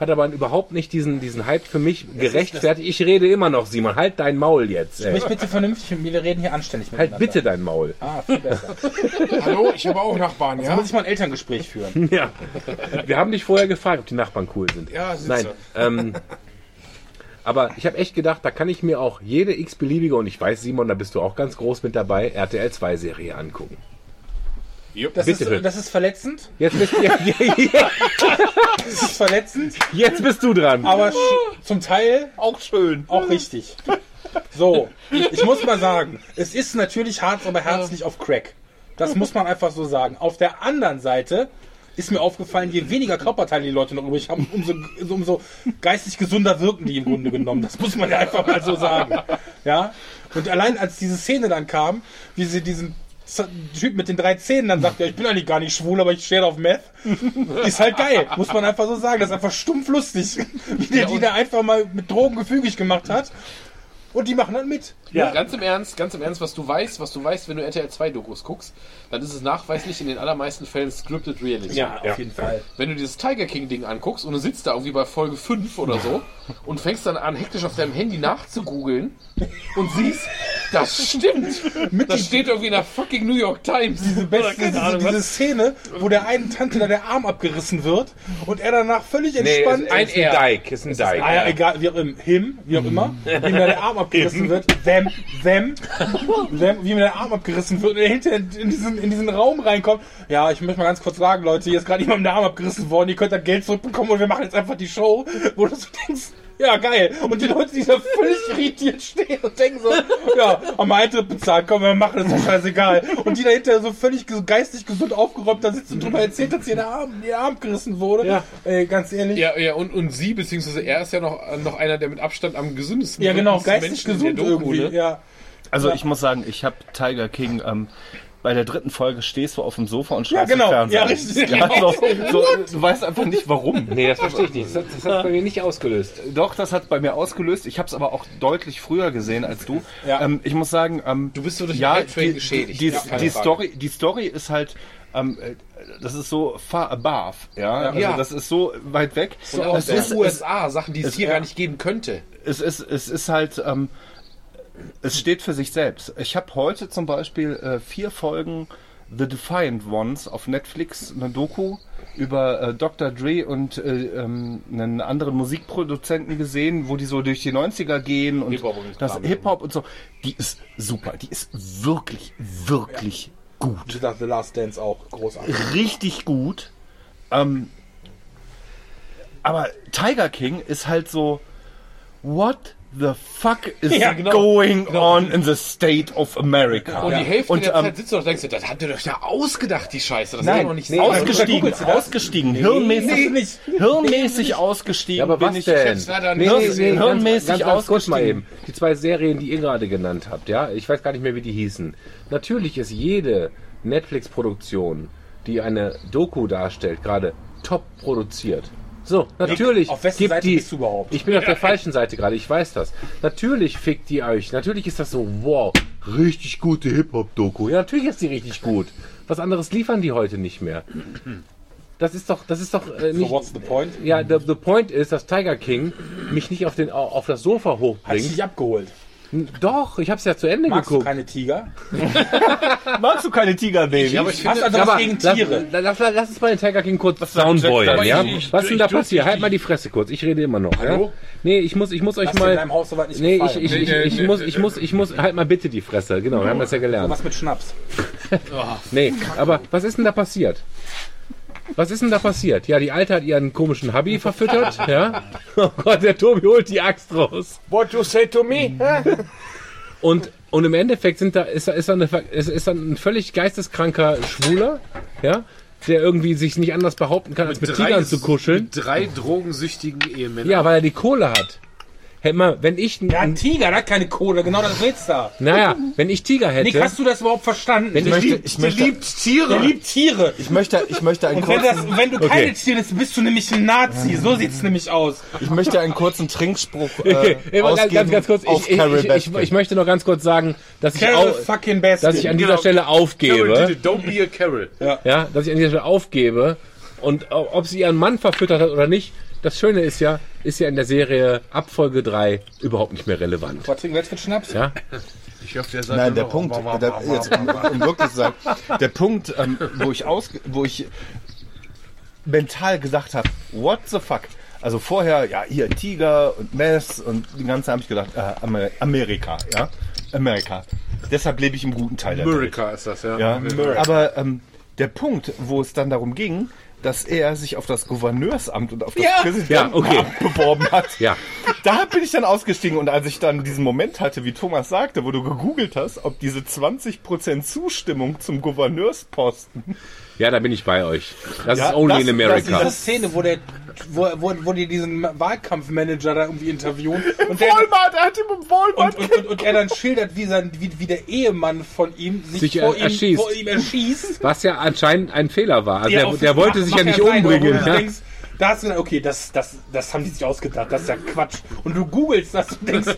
S3: hat aber überhaupt nicht diesen, diesen Hype für mich gerechtfertigt. Ich rede immer noch, Simon. Halt dein Maul jetzt. Ey.
S5: Sprich bitte vernünftig mit mir, wir reden hier anständig
S3: Halt
S5: miteinander.
S3: bitte dein Maul.
S5: Ah, viel besser.
S6: Hallo, ich habe auch Nachbarn,
S5: Da
S6: ja?
S5: muss ich mal ein Elterngespräch führen.
S3: Ja. Wir haben dich vorher gefragt, ob die Nachbarn cool sind.
S6: Ja, sitze.
S3: Nein. Ähm, aber ich habe echt gedacht, da kann ich mir auch jede x-beliebige, und ich weiß, Simon, da bist du auch ganz groß mit dabei, RTL 2 Serie angucken.
S5: Das,
S3: Bitte,
S5: ist, das ist verletzend.
S3: Jetzt bist, ja, ja,
S5: Das ist verletzend,
S3: jetzt bist du dran.
S5: aber zum Teil
S7: Auch schön.
S5: auch richtig. So, ich muss mal sagen, es ist natürlich Harz, aber herzlich auf Crack. Das muss man einfach so sagen. Auf der anderen Seite ist mir aufgefallen, je weniger Körperteile die Leute noch übrig haben, umso, umso geistig gesunder wirken die im Grunde genommen. Das muss man ja einfach mal so sagen. Ja? Und allein als diese Szene dann kam, wie sie diesen Typ mit den drei Zähnen dann sagt, ja, ich bin eigentlich gar nicht schwul, aber ich stehe auf Meth. Ist halt geil, muss man einfach so sagen. Das ist einfach stumpf lustig, wie der die da einfach mal mit Drogen gefügig gemacht hat. Und die machen dann mit.
S2: Ja. Ganz im Ernst, ganz im Ernst, was du weißt, was du weißt, wenn du RTL 2 Dokus guckst, dann ist es nachweislich in den allermeisten Fällen scripted reality.
S5: auf jeden Fall.
S2: Wenn du dieses Tiger King Ding anguckst und du sitzt da irgendwie bei Folge 5 oder so und fängst dann an hektisch auf deinem Handy nachzugoogeln und siehst Das stimmt. das steht irgendwie in der fucking New York Times.
S5: Diese beste, diese, diese Szene, wo der einen Tante da der Arm abgerissen wird und er danach völlig
S3: Nee,
S5: entspannt
S3: ist, ist ein. Dike, ist ein Dike.
S5: Ah ja, egal, wie auch immer, him, wie auch immer, wie ihm da der Arm abgerissen wird, them, them, them, wie ihm der Arm abgerissen wird und er hinterher in diesen, in diesen Raum reinkommt. Ja, ich möchte mal ganz kurz sagen, Leute, hier ist gerade jemandem der Arm abgerissen worden, ihr könnt das Geld zurückbekommen und wir machen jetzt einfach die Show, wo du so denkst, ja, geil. Und die Leute, die da völlig irritiert stehen und denken so, ja, haben wir Eintritt bezahlt, komm, wir machen, das ist doch scheißegal. Und die dahinter so völlig geistig gesund aufgeräumt da sitzen und drüber erzählt, dass ihr der Arm, ihr Arm gerissen wurde.
S2: Ja.
S5: Ey, ganz ehrlich.
S2: Ja, ja, und, und sie, beziehungsweise er ist ja noch, noch einer, der mit Abstand am gesündesten
S5: Ja, genau, geistig
S2: Menschen
S5: gesund
S2: Doku,
S5: irgendwie.
S2: ne?
S5: Ja.
S7: Also ich muss sagen, ich habe Tiger King ähm, bei der dritten Folge stehst du auf dem Sofa und schaust
S5: genau.
S7: den Fernseher.
S5: Ja, richtig.
S7: Ja, so, so, du weißt einfach nicht warum.
S3: Nee, das verstehe ich nicht. Das hat, das hat bei mir nicht ausgelöst.
S7: Doch, das hat bei mir ausgelöst. Ich habe es aber auch deutlich früher gesehen als du.
S5: Ja.
S7: Ähm, ich muss sagen, ähm,
S2: Du bist so durch
S7: ja, die,
S2: geschädigt.
S7: Die,
S2: Ja,
S7: die,
S2: Frage.
S7: Story, die Story ist halt, ähm, äh, das ist so far above, ja. Also
S2: Ja.
S7: das ist so weit weg.
S2: So aus
S7: es,
S2: den USA, Sachen, die es
S7: es-
S2: hier
S7: ja.
S2: gar nicht geben könnte.
S7: es ist, es ist halt, ähm, es steht für sich selbst. Ich habe heute zum Beispiel äh, vier Folgen The Defiant Ones auf Netflix, eine Doku über äh, Dr. Dre und äh, ähm, einen anderen Musikproduzenten gesehen, wo die so durch die 90er gehen und
S2: Hip-Hop und
S7: das. Hip-Hop und so. Die ist super. Die ist wirklich, wirklich gut.
S5: Ich dachte, The Last Dance auch großartig.
S7: Richtig gut. Ähm, aber Tiger King ist halt so, what the fuck is
S5: Ja, genau.
S7: going on in the state of America?
S2: Und die Hälfte
S7: Und,
S2: der
S7: ähm,
S2: Zeit sitzt du und denkst, du, das habt ihr euch ja ausgedacht, die Scheiße. Das ist
S7: Nein,
S2: ja noch nicht
S7: nee,
S2: so.
S7: ausgestiegen, ausgestiegen, hirnmäßig,
S5: nicht.
S7: hirnmäßig ausgestiegen.
S3: Ja, aber
S7: bin
S3: was
S7: ich
S3: denn?
S2: jetzt leider
S3: Nee, nee, nee,
S7: Hirnmäßig
S3: ganz, ganz kurz mal
S7: ausgestiegen.
S3: eben. Die zwei Serien, die ihr gerade genannt habt, ja, ich weiß gar nicht mehr, wie die hießen. Natürlich ist jede Netflix-Produktion, die eine Doku darstellt, gerade top produziert. So, natürlich
S5: auf wessen
S3: gibt
S5: Seite
S3: die.
S5: bist du überhaupt?
S3: Ich bin auf der falschen Seite gerade, ich weiß das. Natürlich fickt die euch. Natürlich ist das so, wow, richtig gute Hip-Hop-Doku. Ja, natürlich ist die richtig gut. Was anderes liefern die heute nicht mehr. Das ist doch, das ist doch äh,
S5: So,
S3: nicht.
S5: what's the point?
S3: Ja, the, the point ist, dass Tiger King mich nicht auf, den, auf das Sofa
S5: Hat dich
S3: hochbringt.
S5: abgeholt.
S3: Doch, ich habe es ja zu Ende
S5: Magst du
S3: geguckt.
S5: keine Tiger?
S7: Magst du keine Tigerbabys?
S2: aber ich
S5: Hast
S2: finde,
S5: also
S3: Ja,
S5: was
S3: aber
S5: gegen
S3: lass,
S5: Tiere?
S3: lass, lass, lass uns mal den Tiger King kurz soundboyen,
S2: Jack
S3: ja?
S2: Ich-
S3: Was ist denn
S2: ich
S3: da passiert? Halt mal die Fresse kurz, ich rede immer noch, ja?
S2: Hallo?
S3: Nee, ich muss, ich muss euch
S5: Hast dir in
S3: mal...
S5: deinem Haus soweit nicht
S3: Nee, ich,
S5: gefallen?
S3: ich, ich,
S2: Nee,
S3: ich,
S2: nee,
S3: muss,
S2: nee,
S3: ich muss, ich muss, halt mal bitte die Fresse, genau, wir haben das ja gelernt.
S5: Was mit Schnaps?
S3: Nee, aber was ist denn da passiert? Was ist denn da passiert? Ja, die Alte hat ihren komischen Hubby verfüttert, ja? Oh Gott, der Tobi holt die Axt raus.
S6: What you say to me?
S3: Und, und im Endeffekt sind da, ist, da- ist, da eine, ist, ist da ein völlig geisteskranker Schwuler, ja, der irgendwie sich nicht anders behaupten kann, als mit Tigern zu kuscheln.
S2: Mit drei drogensüchtigen Ehemännern.
S3: Ja, weil er die Kohle hat. Hätte mal, wenn ich,
S5: Ja, ein Tiger, der hat keine Kohle, genau das redst da.
S3: naja, wenn ich Tiger
S5: Nick,
S3: hätte,
S5: hast du das überhaupt verstanden?
S3: wenn
S5: der,
S3: ich,
S5: liebt,
S7: ich
S5: der,
S7: möchte,
S5: liebt Tiere. Der liebt Tiere.
S7: ich möchte, ich möchte einen
S5: Und wenn,
S7: kurzen,
S5: das, wenn du keine Tiere bist, bist du nämlich ein Nazi. So sieht's nämlich aus.
S7: ich möchte einen kurzen Trinkspruch äh,
S3: okay,
S7: ausgeben
S3: ganz, ganz kurz, ich, ich,
S7: Carol
S3: ich, ich, ich möchte noch ganz kurz sagen, dass ich,
S5: Carol
S3: au,
S5: fucking Baskin.
S3: dass ich an dieser
S2: Genau.
S3: Stelle
S2: Carol
S3: aufgebe,
S2: it, don't be a Carol.
S3: ja, dass ich an dieser Stelle aufgebe und o- ob sie ihren Mann verfüttert hat oder nicht, das Schöne ist ja, ist ja in der Serie ab Folge 3 überhaupt nicht mehr relevant.
S5: Was trinken wir jetzt für Schnaps?
S3: Ja?
S2: Ich hoffe, der sagt
S7: Nein, der Punkt, der, jetzt, um, um wirklich zu sagen, der Punkt, ähm, wo ich aus, wo ich mental gesagt habe, what the fuck? Also vorher, ja, hier Tiger und Mess und die ganze habe ich gedacht, äh, Amer Amerika, ja, Amerika. Deshalb lebe ich im guten Teil der Welt.
S2: America ist das, ja.
S7: Ja, aber ähm, der Punkt, wo es dann darum ging, dass er sich auf das Gouverneursamt und auf das
S5: Ja.
S7: Präsidentenamt
S3: Ja, okay.
S7: beworben hat.
S3: Ja.
S7: Da bin ich dann ausgestiegen und als ich dann diesen Moment hatte, wie Thomas sagte, wo du gegoogelt hast, ob diese 20% Zustimmung zum Gouverneursposten.
S3: Ja, da bin ich bei euch. Das
S7: Ja,
S3: ist only
S7: das-
S3: in
S7: das
S3: America.
S5: Diese Szene, wo der, wo, wo, wo die diesen Wahlkampfmanager da irgendwie interviewen und der,
S7: Walmart, er hat ihn im Walmart
S5: und, und, und, und er dann schildert, wie, sein, wie, wie der Ehemann von ihm sich,
S3: Sich,
S5: vor,
S3: äh,
S5: ihm,
S3: erschießt.
S5: vor ihm erschießt.
S3: Was ja anscheinend ein Fehler war. Also
S5: Ja,
S3: der, der wollte
S5: mach-
S3: sich
S5: mach
S3: ja nicht umbringen. Ja?
S5: denkst, da hast du gedacht, okay, das, das, das haben die sich ausgedacht, das ist ja Quatsch. Und du googelst das und denkst,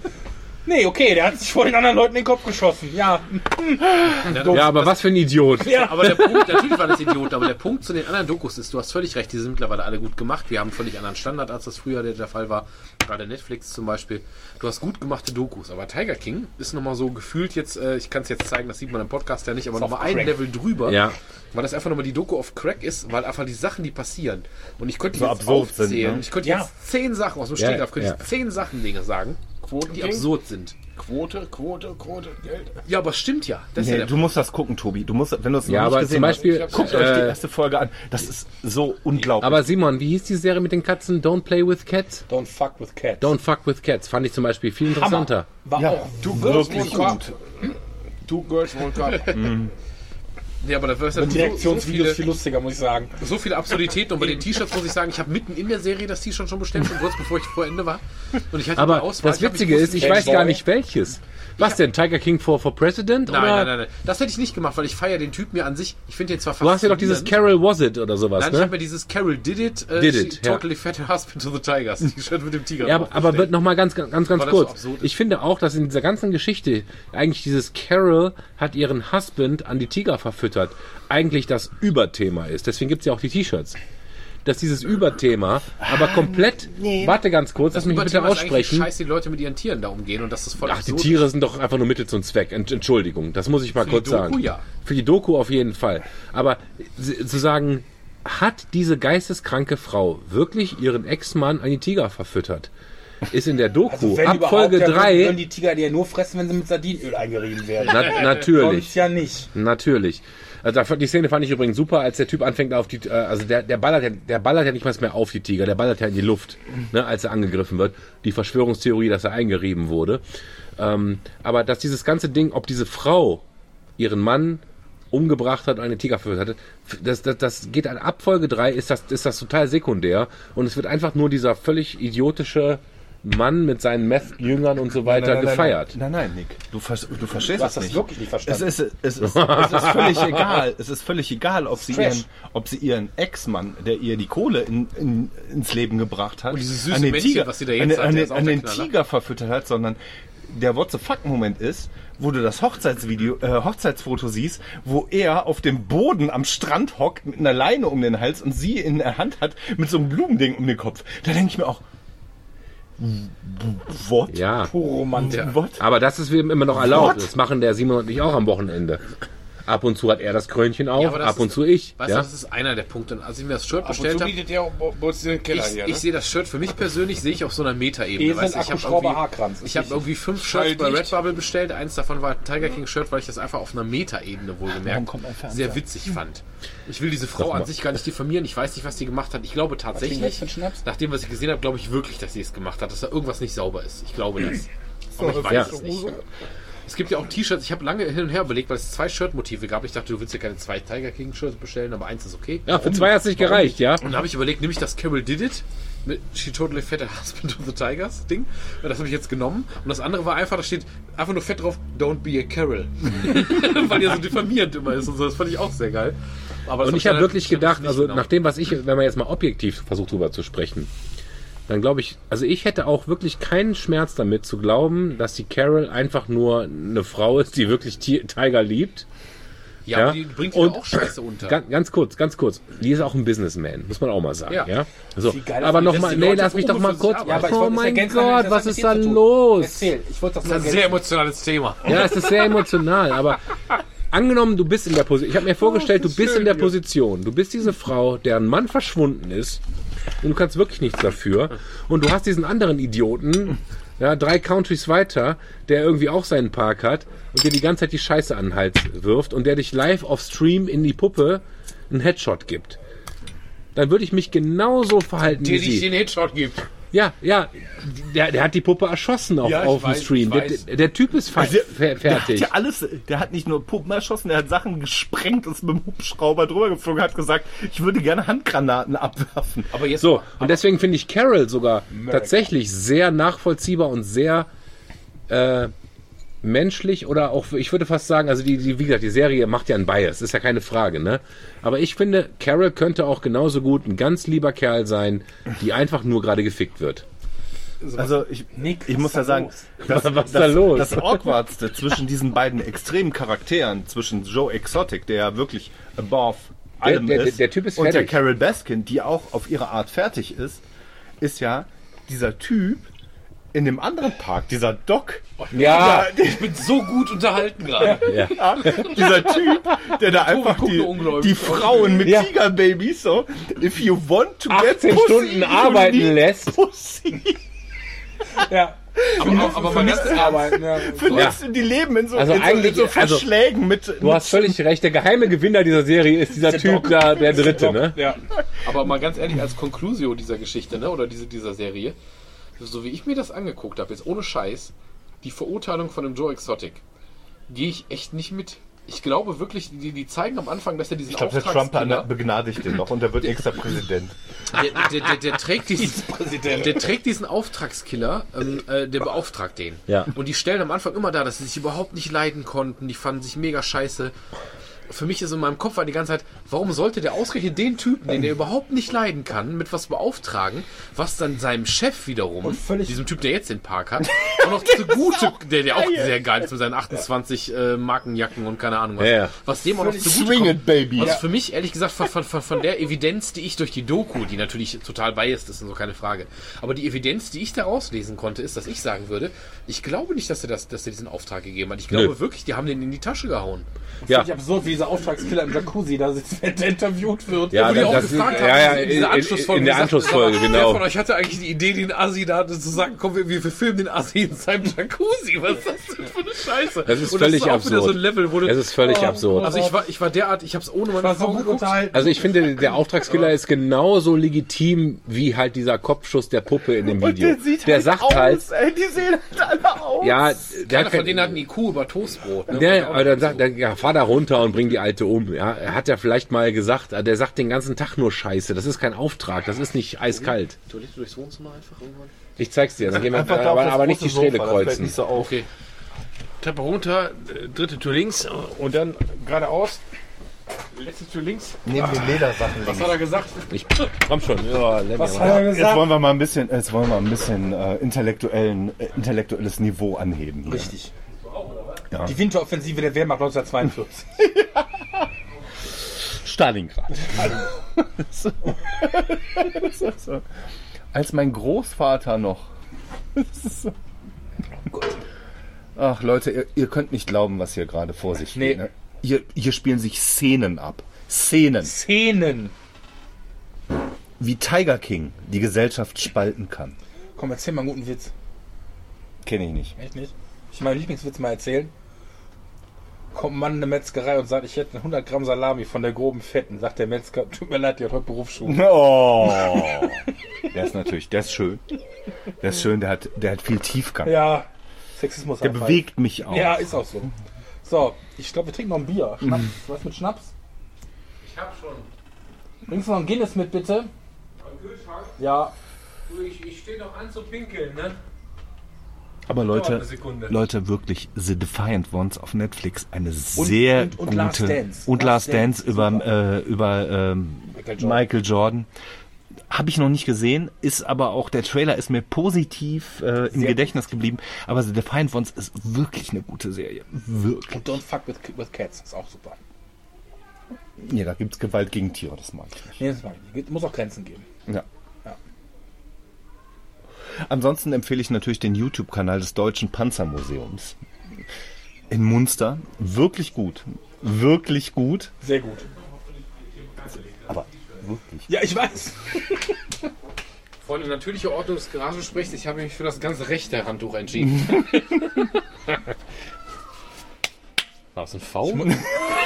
S5: Nee, okay, der hat sich vor den anderen Leuten den Kopf geschossen. Ja.
S3: Ja, aber was für ein Idiot.
S5: Ja.
S2: Aber der Punkt, natürlich war das Idiot, aber der Punkt zu den anderen Dokus ist, du hast völlig recht, die sind mittlerweile alle gut gemacht. Wir haben einen völlig anderen Standard, als das früher der, der Fall war. Gerade Netflix zum Beispiel. Du hast gut gemachte Dokus, aber Tiger King ist nochmal so gefühlt jetzt, äh, ich kann es jetzt zeigen, das sieht man im Podcast ja nicht, aber nochmal ein. Level drüber.
S3: Ja.
S2: Weil das einfach nochmal die Doku auf Crack ist, weil einfach die Sachen, die passieren. Und ich könnte
S9: So
S2: jetzt
S9: absurd sind,
S2: aufzählen,
S9: ne?
S2: ich könnte
S5: Ja.
S2: jetzt zehn Sachen aus dem
S3: Ja,
S2: Stegreif, könnte
S3: ja.
S2: ich zehn Sachen Dinge sagen, die
S6: Quoten
S2: absurd sind.
S6: Quote, Quote, Quote, Geld.
S2: Ja, aber es stimmt ja. Das ja
S9: Nee,
S2: der
S9: du musst das gucken, Tobi. Du musst, wenn du es
S3: Ja,
S9: nicht
S3: aber
S9: gesehen
S3: zum Beispiel,
S9: hast, guckt euch die
S3: äh,
S9: erste Folge an. Das ist so unglaublich.
S3: Aber Simon, wie hieß die Serie mit den Katzen? Don't Play with Cats?
S5: Don't fuck with cats.
S3: Don't Fuck with Cats. Fand ich zum Beispiel viel interessanter.
S5: War
S9: Ja.
S5: auch
S6: Two Girls, One
S9: Wirklich
S6: Cup. Two Girls, One Cup.
S2: Ja, aber das ist ja
S5: die
S2: so, so,
S5: Reaktionsvideos
S2: viele,
S5: viel lustiger, muss ich sagen.
S2: so viele Absurditäten. Und bei den T-Shirts muss ich sagen, ich habe mitten in der Serie das T-Shirt schon bestellt, schon kurz bevor ich vor Ende war. Und ich hatte
S3: Aber
S2: eine Auswahl.
S3: das
S2: Ich
S3: Witzige
S2: nicht
S3: ist, ich weiß gar nicht welches. Was denn? Tiger King for, for President?
S2: Nein,
S3: oder?
S2: nein, nein, nein. Das hätte ich nicht gemacht, weil ich feiere den Typ mir an sich. Ich finde den zwar
S3: Du hast ja doch dieses. Carol Was It oder sowas,
S2: Nein, ich habe
S3: ne?
S2: mir dieses Carol Did It, äh,
S3: Did
S2: she-
S3: It, ja.
S2: Totally Fat Husband to the Tigers T-Shirt mit dem Tiger
S3: Ja, aber, aber wird
S2: bestellt.
S3: noch mal ganz, ganz, ganz
S2: so
S3: kurz.
S2: ist.
S3: Ich finde auch, dass in dieser ganzen Geschichte eigentlich dieses Carol hat ihren Husband an die Tiger verfüttert, eigentlich das Überthema ist. Deswegen gibt's ja auch die T-Shirts. Dass dieses Überthema aber komplett, warte ganz kurz, lass mich bitte aussprechen.
S2: scheiße die Leute mit ihren Tieren da umgehen und dass das voll
S3: Ach, die
S2: absurd
S3: Tiere sind doch einfach nur Mittel zum Zweck. Ent- Entschuldigung, das muss ich mal
S2: Für
S3: kurz
S2: die Doku,
S3: sagen.
S2: ja.
S3: Für die Doku auf jeden Fall. Aber s- zu sagen, hat diese geisteskranke Frau wirklich ihren Ex-Mann an die Tiger verfüttert? Ist in der Doku
S5: Also
S3: ab Folge
S5: dann würden
S3: 3
S5: die Tiger die ja nur fressen, wenn sie mit Sardinöl eingerieben werden.
S3: na, natürlich.
S5: Sonst ja nicht.
S3: Natürlich. Also die Szene fand ich übrigens super, als der Typ anfängt auf die, äh, also der, der ballert ja, der ballert ja nicht mal mehr auf die Tiger, der ballert ja in die Luft, ne, als er angegriffen wird. Die Verschwörungstheorie, dass er eingerieben wurde. Ähm, aber dass dieses ganze Ding, ob diese Frau ihren Mann umgebracht hat und eine Tiger verführt hatte, das, das, das geht an ab Folge 3 ist das, ist das total sekundär und es wird einfach nur dieser völlig idiotische Mann mit seinen Meth-Jüngern und so weiter gefeiert.
S7: Nein, nein, Nick. Du, vers du verstehst
S5: Du hast
S7: das nicht.
S5: wirklich nicht
S7: Es
S5: verstanden.
S7: ist, es, ist, es ist völlig egal. Es ist völlig egal, ob sie,
S5: Trash.
S7: ihren, ob sie ihren Ex-Mann, der ihr die Kohle in, in, ins Leben gebracht hat,
S2: süße
S7: an den
S2: Männchen,
S7: Tiger,
S2: was sie da jetzt
S7: an, den-
S2: hat,
S7: an. Tiger verfüttert hat, sondern der What the fuck-Moment ist, wo du das Hochzeitsvideo, äh, Hochzeitsfoto siehst, wo er auf dem Boden am Strand hockt mit einer Leine um den Hals und sie in der Hand hat mit so einem Blumending um den Kopf. Da denke ich mir auch, what?
S3: Ja.
S5: Pure Romantik.
S7: What?
S3: Aber das ist immer noch erlaubt.
S7: What?
S3: Das machen der Simon und ich auch am Wochenende. Ab und zu hat er das Krönchen auf,
S2: Ja, das
S3: ab und
S2: ist-
S3: zu ich.
S2: Weißt
S3: ja?
S2: du, das ist einer der Punkte. Als ich mir das Shirt
S6: Ab und
S2: bestellt
S6: zu
S2: habe,
S6: bietet der auch bei uns den Keller
S2: ich,
S6: hier,
S2: ich
S6: ne?
S2: sehe das Shirt für mich persönlich, sehe ich auf so einer Meta-Ebene. Weißt ich habe irgendwie, ich hab irgendwie fünf Shirts bei. Redbubble bestellt. Eins davon war ein Tiger King Shirt, weil ich das einfach auf einer Meta-Ebene wohlgemerkt sehr witzig fand. Ich will diese Frau an sich gar nicht diffamieren. Ich weiß nicht, was die gemacht hat. Ich glaube tatsächlich, nach dem, was ich gesehen habe, glaube ich wirklich, dass sie es gemacht hat, dass da irgendwas nicht sauber ist. Ich glaube das. Aber ich weiß es nicht. Es gibt ja auch T-Shirts, ich habe lange hin und her überlegt, weil es zwei Shirt-Motive gab. Ich dachte, du willst ja keine zwei Tiger King-Shirts bestellen, aber eins ist okay.
S3: ja, für zwei hat es nicht gereicht, ja.
S2: Und dann habe ich überlegt, nehme ich das Carol Did It mit She Totally Fat Husband of the Tigers Ding. Und das habe ich jetzt genommen. Und das andere war einfach, da steht einfach nur fett drauf, Don't be a Carol. Weil ja so diffamierend immer ist und so. Das fand ich auch sehr geil.
S3: Und ich
S2: hab
S3: habe wirklich gedacht, also nach dem, was ich, wenn man jetzt mal objektiv versucht drüber zu sprechen, dann glaube ich, also ich hätte auch wirklich keinen Schmerz damit zu glauben, dass die Carol einfach nur eine Frau ist, die wirklich Ti- Tiger liebt.
S2: Ja,
S3: ja.
S2: aber die bringt doch auch scheiße unter.
S3: Ganz, ganz kurz, ganz kurz. Die ist auch ein Businessman, muss man auch mal sagen. Ja.
S2: Ja.
S3: So,
S5: geil,
S3: aber nochmal, nee, lass mich doch mal kurz.
S5: Ja,
S3: oh
S5: wollte
S3: mein Gott,
S5: das
S3: was ist da los?
S5: Erzähl, ich wollte das
S2: Das ist ein sehr emotionales Thema.
S3: Ja, es ist sehr emotional, aber angenommen, du bist in der Position, ich habe mir vorgestellt, du bist in der Position, du bist diese Frau, deren Mann verschwunden ist und du kannst wirklich nichts dafür und du hast diesen anderen Idioten, ja, drei Countries weiter, der irgendwie auch seinen Park hat und dir die ganze Zeit die Scheiße an den Hals wirft und der dich live auf Stream in die Puppe einen Headshot gibt. Dann würde ich mich genauso verhalten
S2: Der
S3: wie
S2: dich
S3: sie.
S2: den Headshot gibt.
S3: Ja, ja, der, der hat die Puppe erschossen auf,
S2: Ja,
S3: auf dem
S2: weiß,
S3: Stream. Der, der, der Typ ist fe
S7: Der,
S3: fer
S7: der hat
S3: fertig.
S7: ja alles, der hat nicht nur Puppen erschossen, der hat Sachen gesprengt, ist mit dem Hubschrauber drüber geflogen, hat gesagt, ich würde gerne Handgranaten abwerfen.
S2: Aber jetzt
S3: So, und deswegen finde ich Carol sogar tatsächlich sehr nachvollziehbar und sehr äh, menschlich oder auch, ich würde fast sagen, also die, die, wie gesagt, die Serie macht ja einen Bias, ist ja keine Frage, ne? Aber ich finde, Carol könnte auch genauso gut ein ganz lieber Kerl sein, die einfach nur gerade gefickt wird.
S7: Also ich,
S5: Nix,
S7: ich
S5: was
S7: muss
S5: ist da
S7: ja sagen,
S5: los?
S7: das,
S3: Was ist
S7: das,
S3: da los?
S7: das Awkwardste zwischen diesen beiden extremen Charakteren, zwischen Joe Exotic, der ja wirklich above allem
S3: der-
S7: ist,
S3: der Typ ist
S7: und der
S3: fertig.
S7: Carol Baskin, die auch auf ihre Art fertig ist, ist ja dieser Typ in dem anderen Park, dieser Doc,
S3: Ja,
S2: Ich bin so gut unterhalten gerade.
S7: ja, dieser Typ, der da einfach
S2: guckt
S7: die, die Frauen mit
S3: Ja.
S7: Tigerbabys so, if you want to get
S3: 18
S7: pussy,
S3: Stunden arbeiten lässt.
S7: Pussy.
S5: Ja.
S2: Aber, aber
S5: Nichts arbeiten, ja.
S7: Für nichts, die leben in so,
S3: Also
S7: in so,
S3: eigentlich-
S7: in so
S3: also-
S7: Verschlägen mit.
S3: Du hast völlig recht. Der geheime Gewinner dieser Serie ist dieser Typ da, der Dritte, ne?
S5: Ja.
S2: Aber mal ganz ehrlich, als Conclusio dieser Geschichte, ne, oder diese, dieser Serie, so wie ich mir das angeguckt habe, jetzt ohne Scheiß, die Verurteilung von dem Joe Exotic, gehe ich echt nicht mit. Ich glaube wirklich, die, die zeigen am Anfang, dass er diesen
S7: Ich glaube, der Trump begnadigt den noch und der wird nächster Präsident.
S2: der, der, der, der, trägt diesen, der trägt diesen Auftragskiller, ähm, äh, der beauftragt den.
S3: Ja.
S2: Und die stellen am Anfang immer da, dass sie sich überhaupt nicht leiden konnten, die fanden sich mega scheiße. Für mich ist in meinem Kopf war die ganze Zeit, warum sollte der ausgerechnet den Typen, den er überhaupt nicht leiden kann, mit was beauftragen, was dann seinem Chef wiederum,
S5: völlig-
S2: diesem Typ, der jetzt den Park hat, auch noch zugute, der, der auch sehr geil ist mit seinen 28 äh, Markenjacken und keine Ahnung was,
S3: Ja, ja.
S2: was dem auch noch zugute kommt.
S7: baby.
S2: Also für mich, ehrlich gesagt, von, von, von, von der Evidenz, die ich durch die Doku, die natürlich total biased ist und so keine Frage, aber die Evidenz, die ich da rauslesen konnte, ist, dass ich sagen würde, ich glaube nicht, dass er, das, dass er diesen Auftrag gegeben hat. Ich glaube
S3: Nö.
S2: wirklich, die haben den in die Tasche gehauen.
S3: Ja.
S5: Finde ich absurd, wie dieser Auftragskiller im Jacuzzi da sitzt, wenn der interviewt wird.
S3: Ja,
S2: Wo die
S3: das,
S2: auch
S3: das,
S2: gefragt
S3: ja,
S2: haben,
S3: ja,
S2: in
S3: in, in,
S2: Anschlussfolge
S3: in der
S2: gesagt,
S3: Anschlussfolge,
S2: Wer
S3: genau.
S2: von euch hatte eigentlich die Idee, den Assi da zu sagen, komm, wir, wir filmen den Assi in seinem Jacuzzi. Was ist das denn für eine Scheiße?
S3: Das ist
S2: Und
S3: völlig
S2: ist
S3: absurd.
S2: so ein Level, wo du,
S3: Es ist völlig absurd.
S2: also ich war, ich war derart, ich habe es ohne meine
S5: so
S2: Frau
S5: gut
S2: geguckt.
S5: unterhalten.
S3: Also ich finde, der Auftragskiller ist genauso legitim wie halt dieser Kopfschuss der Puppe in dem Video. Der sagt halt,
S7: ey, die sehen halt alle aus.
S3: ja, der
S2: Keiner von denen hat einen IQ über Toastbrot. Ne?
S3: der, aber dann sagt, dann, ja, fahr da runter und bring die Alte um. Ja, er hat ja vielleicht mal gesagt, der sagt den ganzen Tag nur Scheiße. Das ist kein Auftrag, das ist nicht eiskalt.
S2: Toilette durchs Wohnzimmer einfach irgendwann.
S3: Ich zeig's dir, dann gehen wir,
S7: Einfach da auf
S3: aber, aber nicht die Strähle kreuzen.
S7: Nicht so auf.
S2: Okay.
S6: Treppe runter, äh, dritte Tür links und dann geradeaus. Letzte Tür links.
S7: Neben den Ledersachen
S6: Was
S7: links.
S6: hat er gesagt?
S3: Ich, komm schon. Ja,
S5: Was hat er
S7: Jetzt
S5: gesagt?
S7: wollen wir mal ein bisschen, jetzt wollen wir ein bisschen äh, intellektuellen, äh, intellektuelles Niveau anheben. Hier.
S5: Richtig. Die Winteroffensive der Wehrmacht 1942.
S7: Stalingrad. so. so, so. Als mein Großvater noch. so. Ach Leute, ihr, ihr könnt nicht glauben, was hier gerade vor sich
S5: Nee.
S7: geht. Ne? Hier, hier spielen sich Szenen ab. Szenen.
S5: Szenen.
S7: Wie Tiger King die Gesellschaft spalten kann.
S5: Komm, erzähl mal einen guten Witz.
S7: Kenne ich nicht.
S5: Echt nicht? Ich meinen Lieblingswitz mal erzählen. Kommt ein Mann in eine Metzgerei und sagt, ich hätte 100 Gramm Salami von der groben Fetten. Sagt der Metzger, tut mir leid, die hat heute Berufsschule.
S7: Oh. Der ist natürlich, der ist schön. Der ist schön, der hat, der hat viel Tiefgang.
S5: Ja, Sexismus.
S7: Der
S5: einfach.
S7: bewegt mich auch.
S5: Ja, ist auch so. So, ich glaube, wir trinken noch ein Bier. Schnaps. Was mit Schnaps?
S2: Ich hab schon.
S5: Bringst du noch ein Guinness mit, bitte?
S2: Am Kühlschrank.
S5: Ja.
S2: Ich, ich stehe noch an zu pinkeln, ne?
S7: Aber Leute. Leute, wirklich, The Defiant Ones auf Netflix, eine sehr
S5: und- und
S7: gute...
S5: Last Dance.
S7: Und
S5: Last
S7: Last Dance,
S5: Dance,
S7: über, äh, über ähm,
S5: Michael Jordan.
S7: Michael Jordan. Habe ich noch nicht gesehen, ist aber auch, der Trailer ist mir positiv äh, im
S5: Sehr
S7: Gedächtnis geblieben. Aber The Defiant Ones ist wirklich eine gute Serie. Wirklich.
S5: Und Don't Fuck with, with Cats. Ist auch super.
S7: Ja, da gibt's Gewalt gegen Tiere, das mag ich nicht.
S5: Nee, das mag ich nicht. Muss auch Grenzen geben.
S7: Ja. Ansonsten empfehle ich natürlich den YouTube-Kanal des Deutschen Panzermuseums in Munster. Wirklich gut. Wirklich gut.
S5: Sehr gut.
S7: Aber wirklich.
S5: Ja, ich weiß.
S2: Freunde, natürliche Ordnung des Garagensprechs. Ich habe mich für das ganze rechte Handtuch entschieden. War das ein V?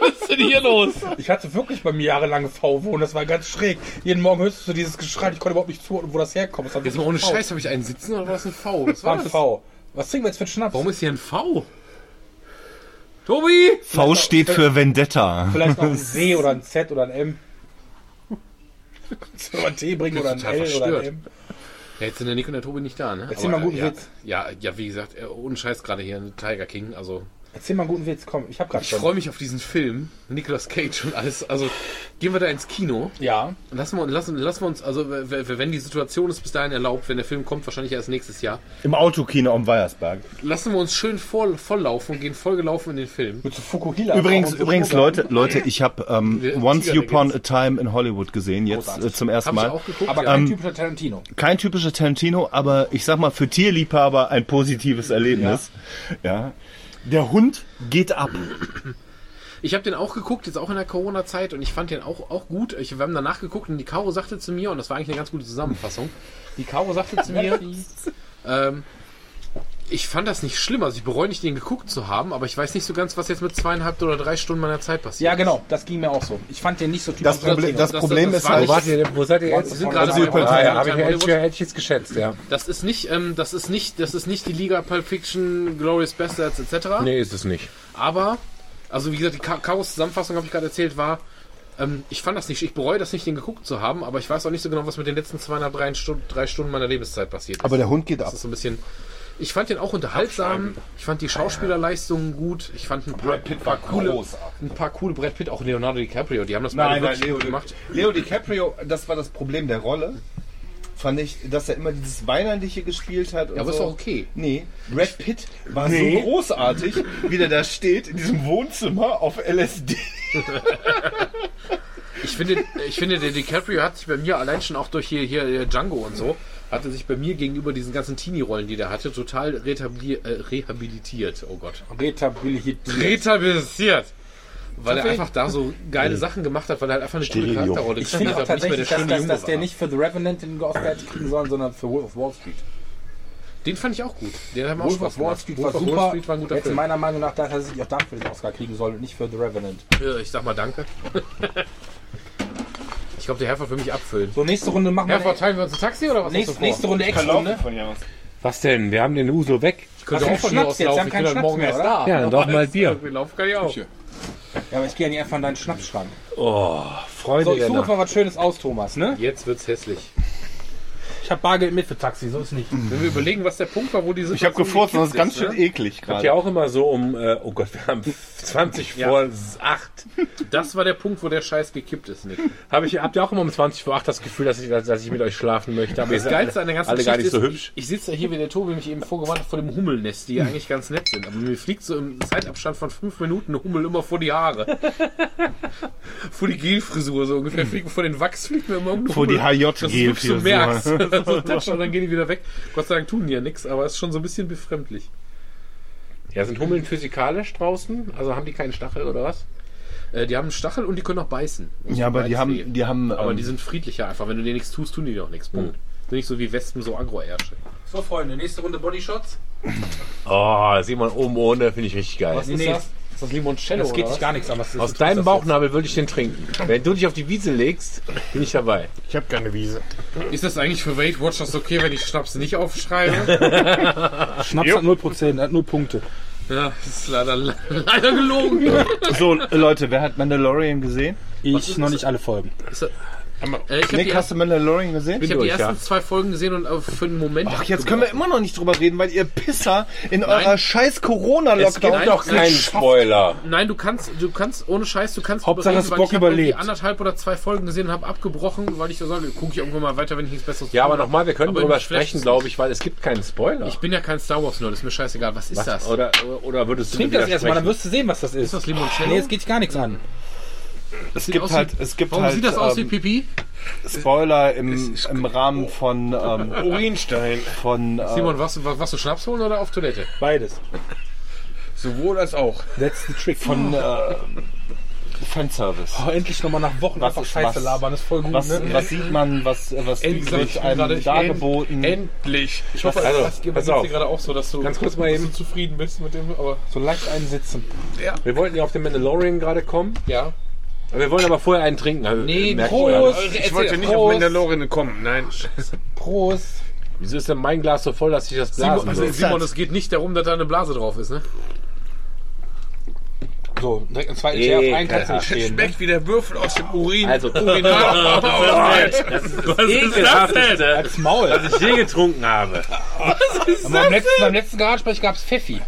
S2: Was ist denn hier los?
S5: Ich hatte wirklich bei mir jahrelange V-Wohnen. Das war ganz schräg. Jeden Morgen hörst du dieses Geschrei. Ich konnte überhaupt nicht zuordnen, wo das herkommt. Das
S2: Jetzt mal ohne
S5: V.
S2: Scheiß, habe ich einen sitzen oder war das ein V? Was
S5: Das war
S2: war
S5: ein
S2: das?
S5: V. Was trinken wir jetzt für einen Schnaps?
S2: Warum ist hier ein V? Tobi!
S7: V steht für Vendetta.
S5: Vielleicht noch ein C oder ein Z oder ein M. Soll man T bringen oder ein L oder ein
S2: verstört.
S5: M?
S2: Ja, jetzt sind der Nick und der Tobi nicht da, ne?
S5: Erzähl mal einen guten
S2: ja,
S5: Witz.
S2: Ja, ja, wie gesagt, äh, ohne Scheiß gerade hier, ein Tiger King, also
S5: Erzähl mal einen guten Witz, komm, ich hab grad
S2: Ich freue mich auf diesen Film. Nicolas Cage und alles. Also gehen wir da ins Kino.
S5: Ja.
S2: Und Lassen wir, lassen, lassen wir uns, also wenn die Situation es bis dahin erlaubt, wenn der Film kommt, wahrscheinlich erst nächstes Jahr,
S7: Im Autokino am Weiersberg.
S2: lassen wir uns schön voll, volllaufen und gehen vollgelaufen in den Film.
S5: Mit so Fukuhila.
S7: Übrigens, übrigens. Leute, Leute, ich habe ähm, Once
S2: Tiger
S7: Upon a Time in Hollywood gesehen, jetzt äh, zum ersten
S2: Hab ich
S7: Mal.
S2: auch geguckt.
S5: Aber
S2: ja.
S5: kein typischer Tarantino.
S7: Kein typischer Tarantino, aber ich sag mal für Tierliebhaber ein positives Erlebnis. Ja. Der Hund geht ab.
S2: Ich habe den auch geguckt, jetzt auch in der Corona-Zeit, und ich fand den auch, auch gut. Ich, wir haben danach geguckt und die Caro sagte zu mir, und das war eigentlich eine ganz gute Zusammenfassung, die Caro sagte zu mir, ähm, ich fand das nicht schlimm, also ich bereue nicht, den geguckt zu haben, aber ich weiß nicht so ganz, was jetzt mit zweieinhalb oder drei Stunden meiner Zeit passiert.
S5: Ja, genau, das ging mir auch so. Ich fand den nicht so typisch
S7: Das Problem, das
S2: das-
S7: Problem
S2: das
S7: ist halt,
S2: nicht-
S3: Wo, wart ihr, denn- wo seid ihr jetzt?
S2: Wir sind gerade
S7: Once
S2: bei Once
S3: ja,
S2: Upon a
S3: hab ich, hätte, ich,
S2: Hollywood.
S3: hätte ich jetzt geschätzt, ja.
S2: Das ist nicht, ähm, das ist nicht, das ist nicht die Liga Pulp Fiction, Glorious Bastards etc.
S3: Nee, ist es nicht.
S2: Aber, also wie gesagt, die Ka- Chaos Zusammenfassung habe ich gerade erzählt, war, ähm, ich fand das nicht, ich bereue das nicht, den geguckt zu haben, aber ich weiß auch nicht so genau, was mit den letzten zweieinhalb, drei Stunden, drei Stunden meiner Lebenszeit passiert ist.
S7: aber der Hund geht
S2: das
S7: ab.
S2: ist so ein bisschen. Ich fand den auch unterhaltsam. Ich fand die Schauspielerleistungen gut. Ich fand ein paar, ein paar coole, ein paar coole Brad Pitt, auch Leonardo DiCaprio. Die haben das beide wirklich gut gemacht.
S7: Leo DiCaprio, das war das Problem der Rolle. Fand ich, dass er immer dieses Weinerliche gespielt hat.
S2: Ja, aber
S7: so.
S2: ist auch okay.
S7: Nee, Brad Pitt war so großartig, wie der da steht in diesem Wohnzimmer auf LSD.
S2: Ich finde, ich finde, der DiCaprio hat sich bei mir allein schon auch durch hier, hier Django und so, hatte sich bei mir gegenüber diesen ganzen Teenie-Rollen, die der hatte, total retabli äh, rehabilitiert. Oh Gott.
S5: Retabilität.
S2: Rehabilitiert! Weil er einfach da so geile Sachen gemacht hat, weil er halt einfach eine coole Charakterrolle
S5: Ich finde auch
S2: hat, nicht mehr
S5: tatsächlich, dass, dass, dass der nicht für The Revenant den Oscar hätte kriegen sollen, sondern für Wolf of Wall Street.
S2: Den fand ich auch gut. Den auch
S5: Wolf of Wall. Street
S2: Wolf
S5: war
S2: of
S5: super.
S2: Wall Street war ein guter
S5: Jetzt
S2: Film.
S5: meiner Meinung nach, dass er sich auch dafür den Oscar kriegen soll und nicht für The Revenant.
S2: Ja, Ich sag mal danke. ich glaube, der wird für mich abfüllen.
S5: So, nächste Runde machen wir.
S2: Herr, teilen wir uns ein Taxi oder was
S5: nächste,
S2: hast du vor?
S5: nächste Runde Ex-Runde.
S3: Was denn? Wir haben den Uso weg.
S2: Ich könnte
S5: Was
S2: auch von hier
S5: Schnaps
S2: aus
S5: jetzt? Wir
S2: laufen.
S5: haben
S2: Ich
S5: keinen
S2: bin
S5: Schnaps
S2: morgen
S5: mehr,
S2: erst
S5: oder?
S2: da.
S3: Ja, dann doch mal Bier.
S2: Wir laufen kann ich auch.
S6: Küche.
S5: Ja, aber ich gehe ja nicht einfach in deinen Schnapsschrank.
S3: Oh, Freude.
S5: So, ich suche jetzt mal was Schönes aus, Thomas, ne?
S2: Jetzt wird's hässlich.
S5: Ich habe Bargeld mit für Taxi, so ist nicht.
S2: Wenn wir überlegen, was der Punkt war, wo die
S7: Ich habe gefurzt das ist ganz schön
S2: ne?
S7: eklig
S3: Habt
S7: gerade.
S3: ihr auch immer so um, äh, oh Gott, wir haben 20
S2: Ja.
S3: vor 8.
S2: Das war der Punkt, wo der Scheiß gekippt ist, Nick.
S3: Hab ich, habt ihr auch immer um 20 vor 8 das Gefühl, dass ich, dass, dass ich mit euch schlafen möchte? Aber
S2: Das Geilste an der ganzen
S3: alle gar nicht
S2: Geschichte
S3: so
S2: ist,
S3: hübsch.
S2: Ich, ich sitze ja hier, wie der Tobi mich eben vorgewarnt hat, vor dem Hummelnest, die ja eigentlich ganz nett sind. Aber mir fliegt so im Zeitabstand von fünf Minuten eine Hummel immer vor die Haare. vor die Gelfrisur so ungefähr. Fliegt mir vor den Wachs, fliegt mir immer irgendeine
S7: Vor die
S2: Hummel. Das
S7: HJ-Gelfrisur.
S2: merkst. Ist so touch und dann gehen die wieder weg. Gott sei Dank tun die ja nichts, aber es ist schon so ein bisschen befremdlich.
S3: Ja, sind Hummeln physikalisch draußen? Also haben die keinen Stachel oder was?
S2: Äh, die haben einen Stachel und die können auch beißen.
S7: Ja, aber die haben, die haben,
S2: Aber
S7: ähm,
S2: die sind friedlicher einfach. Wenn du dir nichts tust, tun die dir auch nichts. Punkt. Sind nicht so wie Wespen, so Agro-Ärsche.
S5: So, Freunde, nächste Runde Bodyshots.
S3: Oh, Simon oben ohne, finde ich richtig geil.
S2: Was ist das? Ist das Limoncello
S5: Das geht dich gar nichts an, was
S3: Aus deinem Bauchnabel würde ich den trinken. Wenn du dich auf die Wiese legst, bin ich dabei.
S6: Ich habe keine Wiese.
S2: Ist das eigentlich für Weight Watchers okay, wenn ich Schnaps nicht aufschreibe?
S5: Schnaps hat 0%, hat 0 Punkte.
S2: ja, das ist leider, leider gelogen.
S7: so, Leute, wer hat Mandalorian gesehen?
S5: Ich noch nicht alle Folgen.
S2: Ist das, äh, ich habe die,
S7: Nick, hast
S2: ersten,
S7: du Mandalorian gesehen?
S2: ich hab die ersten
S3: ja.
S2: zwei Folgen gesehen und äh, für einen Moment.
S7: Ach, jetzt können wir immer noch nicht drüber reden, weil ihr Pisser in eurer
S2: Nein.
S7: scheiß
S2: Es
S7: Corona-Lockdown
S2: geht
S7: doch
S2: einfach-
S3: Kein Spoiler.
S2: Nein, du kannst, du kannst, ohne Scheiß, du kannst
S5: Hauptsache, das
S2: weil
S5: Bock
S2: ich
S5: überlebt.
S2: anderthalb oder zwei Folgen gesehen und habe abgebrochen, weil ich so sage, gucke ich irgendwann mal weiter, wenn ich nichts Besseres
S3: Ja, aber nochmal, wir können
S2: Aber
S3: darüber sprechen,
S2: es
S3: glaube ich, weil es gibt keinen Spoiler.
S2: Ich bin ja kein Star Wars Nerd, ist mir scheißegal. Was ist
S3: Was?
S2: das?
S3: Oder, oder würdest du
S5: Trink das erstmal, dann wirst du sehen, was das ist.
S2: Ist das Limoncello?
S5: Nee, es geht dich gar nichts an.
S7: Es
S2: Sieht
S7: gibt halt,
S2: wie-
S7: es gibt
S2: Warum
S7: halt
S2: sieht das aus wie
S7: ähm,
S2: Pipi?
S7: Spoiler im, im Rahmen von, ähm,
S6: Urinstein.
S7: von, äh,
S2: Simon, was, was, was du Schnaps holen oder auf Toilette?
S5: Beides.
S6: Sowohl als auch.
S5: That's the trick.
S7: von, äh, Fanservice.
S5: Oh, endlich nochmal nach Wochen
S7: Was
S5: einfach
S7: ist
S5: Scheiße
S7: was?
S5: labern, ist voll gut,
S7: Was,
S5: ne?
S7: was sieht man, was, was
S2: Endlich,
S7: einem
S2: gerade-
S7: dargeboten?
S6: Endlich.
S2: Ich hoffe,
S3: Also,
S2: das geht dir gerade auch so, dass du,
S3: Ganz kurz mal eben.
S2: zufrieden bist mit dem, aber
S5: So leicht einsitzen.
S3: Wir wollten ja auf den Mandalorian gerade kommen.
S2: ja.
S3: Wir wollen aber vorher einen trinken. Also,
S2: Nee, Prost.
S3: alles.
S6: Ich
S2: Erzähl,
S6: wollte nicht auf
S2: Prost.
S6: Mandalorian kommen. Nein.
S5: Prost.
S3: Wieso ist denn mein Glas so voll, dass ich das
S2: Simon,
S3: blasen
S2: also
S3: soll?
S2: Simon, es geht nicht darum, dass da eine Blase drauf ist, ne?
S5: So, direkt ein zweites Jahr auf einen kannst du nicht stehen. Ne?
S6: Schmeckt wie der Würfel aus dem Urin.
S3: Also,
S6: Urinal.
S3: das ist das ekelhafteste,
S5: Als Maul.
S3: was ich je getrunken habe.
S5: Aber beim letzten, beim letzten Garagebrecht gab es Pfeffi.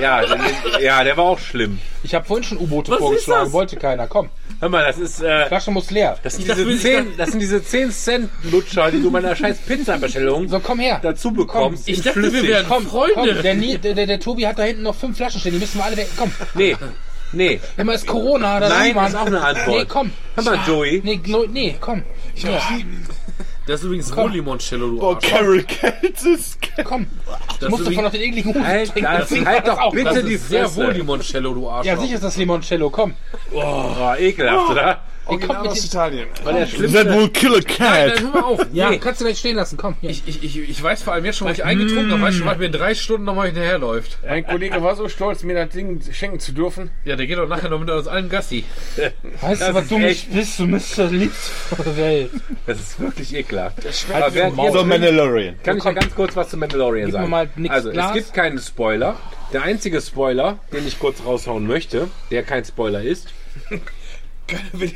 S3: Ja, der, ja, der war auch schlimm.
S5: Ich habe vorhin schon U-Boote vorgeschlagen,
S1: das?
S5: wollte keiner. Komm,
S3: Hör mal, das ist, äh,
S5: Flasche muss leer.
S3: das sind
S1: Das
S3: diese
S1: ich
S3: 10, das sind diese 10 Cent Lutscher, die du bei einer scheiß Pizza-Bestellung
S5: So, komm her.
S3: dazu bekommst.
S1: Ich
S3: in
S1: dachte, wir
S3: flüssig.
S1: wären
S5: Komm,
S1: Freunde.
S5: komm. Der, der, der, der Tobi hat da hinten noch fünf Flaschen stehen, die müssen wir alle weg. Komm,
S3: Nee, nee.
S5: immer ist Corona. Das
S3: Nein,
S5: man.
S3: ist auch eine Antwort.
S5: Nee, komm.
S3: Hör mal, Joey.
S5: Nee, nee, komm. Ja,
S2: Das ist übrigens wohl Limoncello, du
S8: Oh,
S2: Arsch.
S8: Carol Keltis.
S5: komm.
S2: Das
S5: Du musst
S2: ist
S5: davon noch
S2: übrigens-
S5: den ekligen Hut
S3: Halt,
S5: trinken.
S3: das,
S5: Trink
S3: halt
S5: das
S3: doch
S5: auch.
S3: bitte
S2: Das
S3: die
S2: ist sehr wohl
S3: Fresse.
S2: Limoncello, du Arsch.
S5: Ja, sicher ist das Limoncello, komm.
S3: Oh, ekelhaft, oder?
S6: Original
S5: mit
S6: aus Italien.
S3: Weil der
S8: That
S3: schlimmste...
S8: will kill a
S2: Nein,
S8: cat.
S2: hör mal auf.
S5: ja, kannst du gleich stehen lassen, komm. Hier.
S2: Ich, ich, ich, ich weiß vor allem jetzt schon, wo ich eingetrunken habe, weiß schon, was mir in drei Stunden nochmal hinterherläuft.
S6: Ein Kollege war so stolz, mir das Ding schenken zu dürfen.
S2: Ja, der geht doch nachher noch mit uns allen Gassi.
S5: Weißt
S3: Das
S5: du, was
S3: ist
S5: du nicht bist? Du bist das Liebste der Welt.
S3: Das ist wirklich ekelhaft.
S6: schmeckt
S3: Aber während ihr
S8: So Mandalorian.
S3: Kann ich ja ganz kurz was zu Mandalorian
S5: Gib mir
S3: sagen?
S5: mal nix
S3: also,
S5: Glas.
S3: es gibt keinen Spoiler. Der einzige Spoiler, den ich kurz raushauen möchte, der kein Spoiler ist,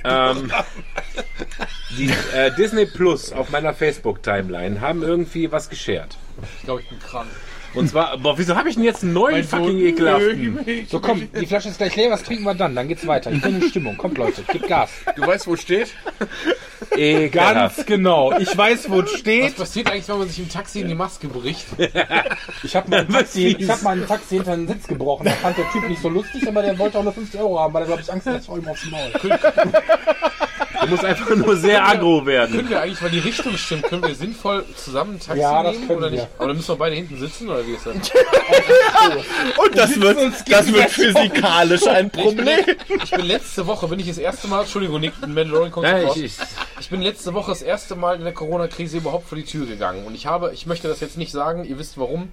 S3: ähm, die äh, Disney Plus auf meiner Facebook-Timeline haben irgendwie was geshared.
S2: Ich glaube, ich bin krank.
S3: Und zwar, boah, wieso habe ich denn jetzt einen neuen fucking ekelhaften?
S5: So, komm, die Flasche ist gleich leer, was trinken wir dann? Dann geht's weiter. Ich bin in Stimmung. Kommt, Leute, gib Gas.
S6: Du weißt, wo es steht?
S3: Ekelhaft.
S5: Ganz genau. Ich weiß, wo es
S2: Was
S5: steht.
S2: passiert eigentlich, wenn man sich im Taxi in die Maske bricht?
S5: Ich habe mal, ein Taxi- ich hab mal ein Taxi hinter den Sitz gebrochen. Da fand der Typ nicht so lustig, aber der wollte auch nur 50 Euro haben, weil er, glaube ich, Angst hat, ich hau ihm aufs Maul.
S3: Du musst einfach nur sehr aggro werden.
S2: Können wir eigentlich, weil die Richtung stimmt, können wir sinnvoll zusammen ein Taxi
S5: Ja, das
S2: nehmen oder
S5: wir.
S2: nicht? Aber dann müssen wir beide hinten sitzen oder wie ist das?
S8: Und das wird, das wird physikalisch ein Problem.
S2: Ich bin letzte Woche, bin ich das erste Mal, Entschuldigung, Nick, Mandalorian kommt
S3: Ja, ich, ich,
S2: Ich bin letzte Woche das erste Mal in der Corona-Krise überhaupt vor die Tür gegangen. Und ich habe, ich möchte das jetzt nicht sagen, ihr wisst warum.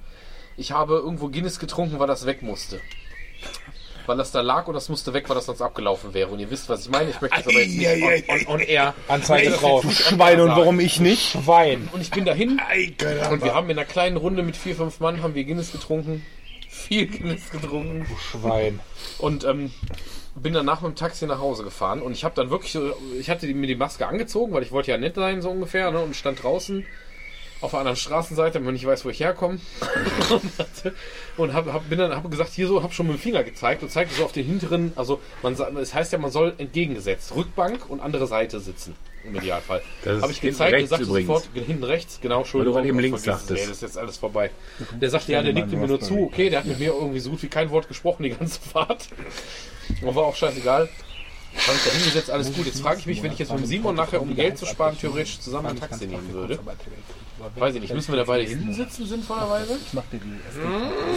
S2: Ich habe irgendwo Guinness getrunken, weil das weg musste. Weil das da lag und das musste weg, weil das sonst abgelaufen wäre. Und ihr wisst, was ich meine. Ich möchte das aber jetzt nicht on, on, on air.
S5: Anzeige ist raus.
S8: Schweine, und warum ich nicht?
S5: Schwein.
S2: Und ich bin dahin und wir haben in einer kleinen Runde mit vier, fünf Mann haben wir Guinness getrunken. Viel Guinness getrunken.
S5: Schwein.
S2: Und ähm, bin danach mit dem Taxi nach Hause gefahren und ich habe dann wirklich ich hatte mir die Maske angezogen, weil ich wollte ja nett sein, so ungefähr, ne, und stand draußen auf der anderen Straßenseite, wenn man nicht weiß, wo ich herkomme. und und hab, hab, bin dann, habe gesagt, hier so, habe schon mit dem Finger gezeigt und zeigte so auf den hinteren, also man es heißt ja, man soll entgegengesetzt, Rückbank und andere Seite sitzen. Im Idealfall.
S3: Das ist
S2: Habe ich
S3: hinten
S2: gezeigt, der
S3: rechts
S2: sagte
S3: übrigens.
S2: sofort, hinten rechts, genau, Entschuldigung.
S3: Weil du gerade eben
S2: ich
S3: links sagtest.
S2: Nee, das ist jetzt alles vorbei. Der sagte, ja, der nickte mir nur zu, okay, der hat mit mir irgendwie so gut wie kein Wort gesprochen die ganze Fahrt. Aber war auch scheißegal. Habe ich da hingesetzt, alles gut. Jetzt frage ich mich, wenn ich jetzt mit dem Simon nachher, um Geld zu sparen, theoretisch zusammen ein Taxi nehmen würde. Weiß ich nicht, müssen wir da beide hinten sitzen, sinnvollerweise? Ist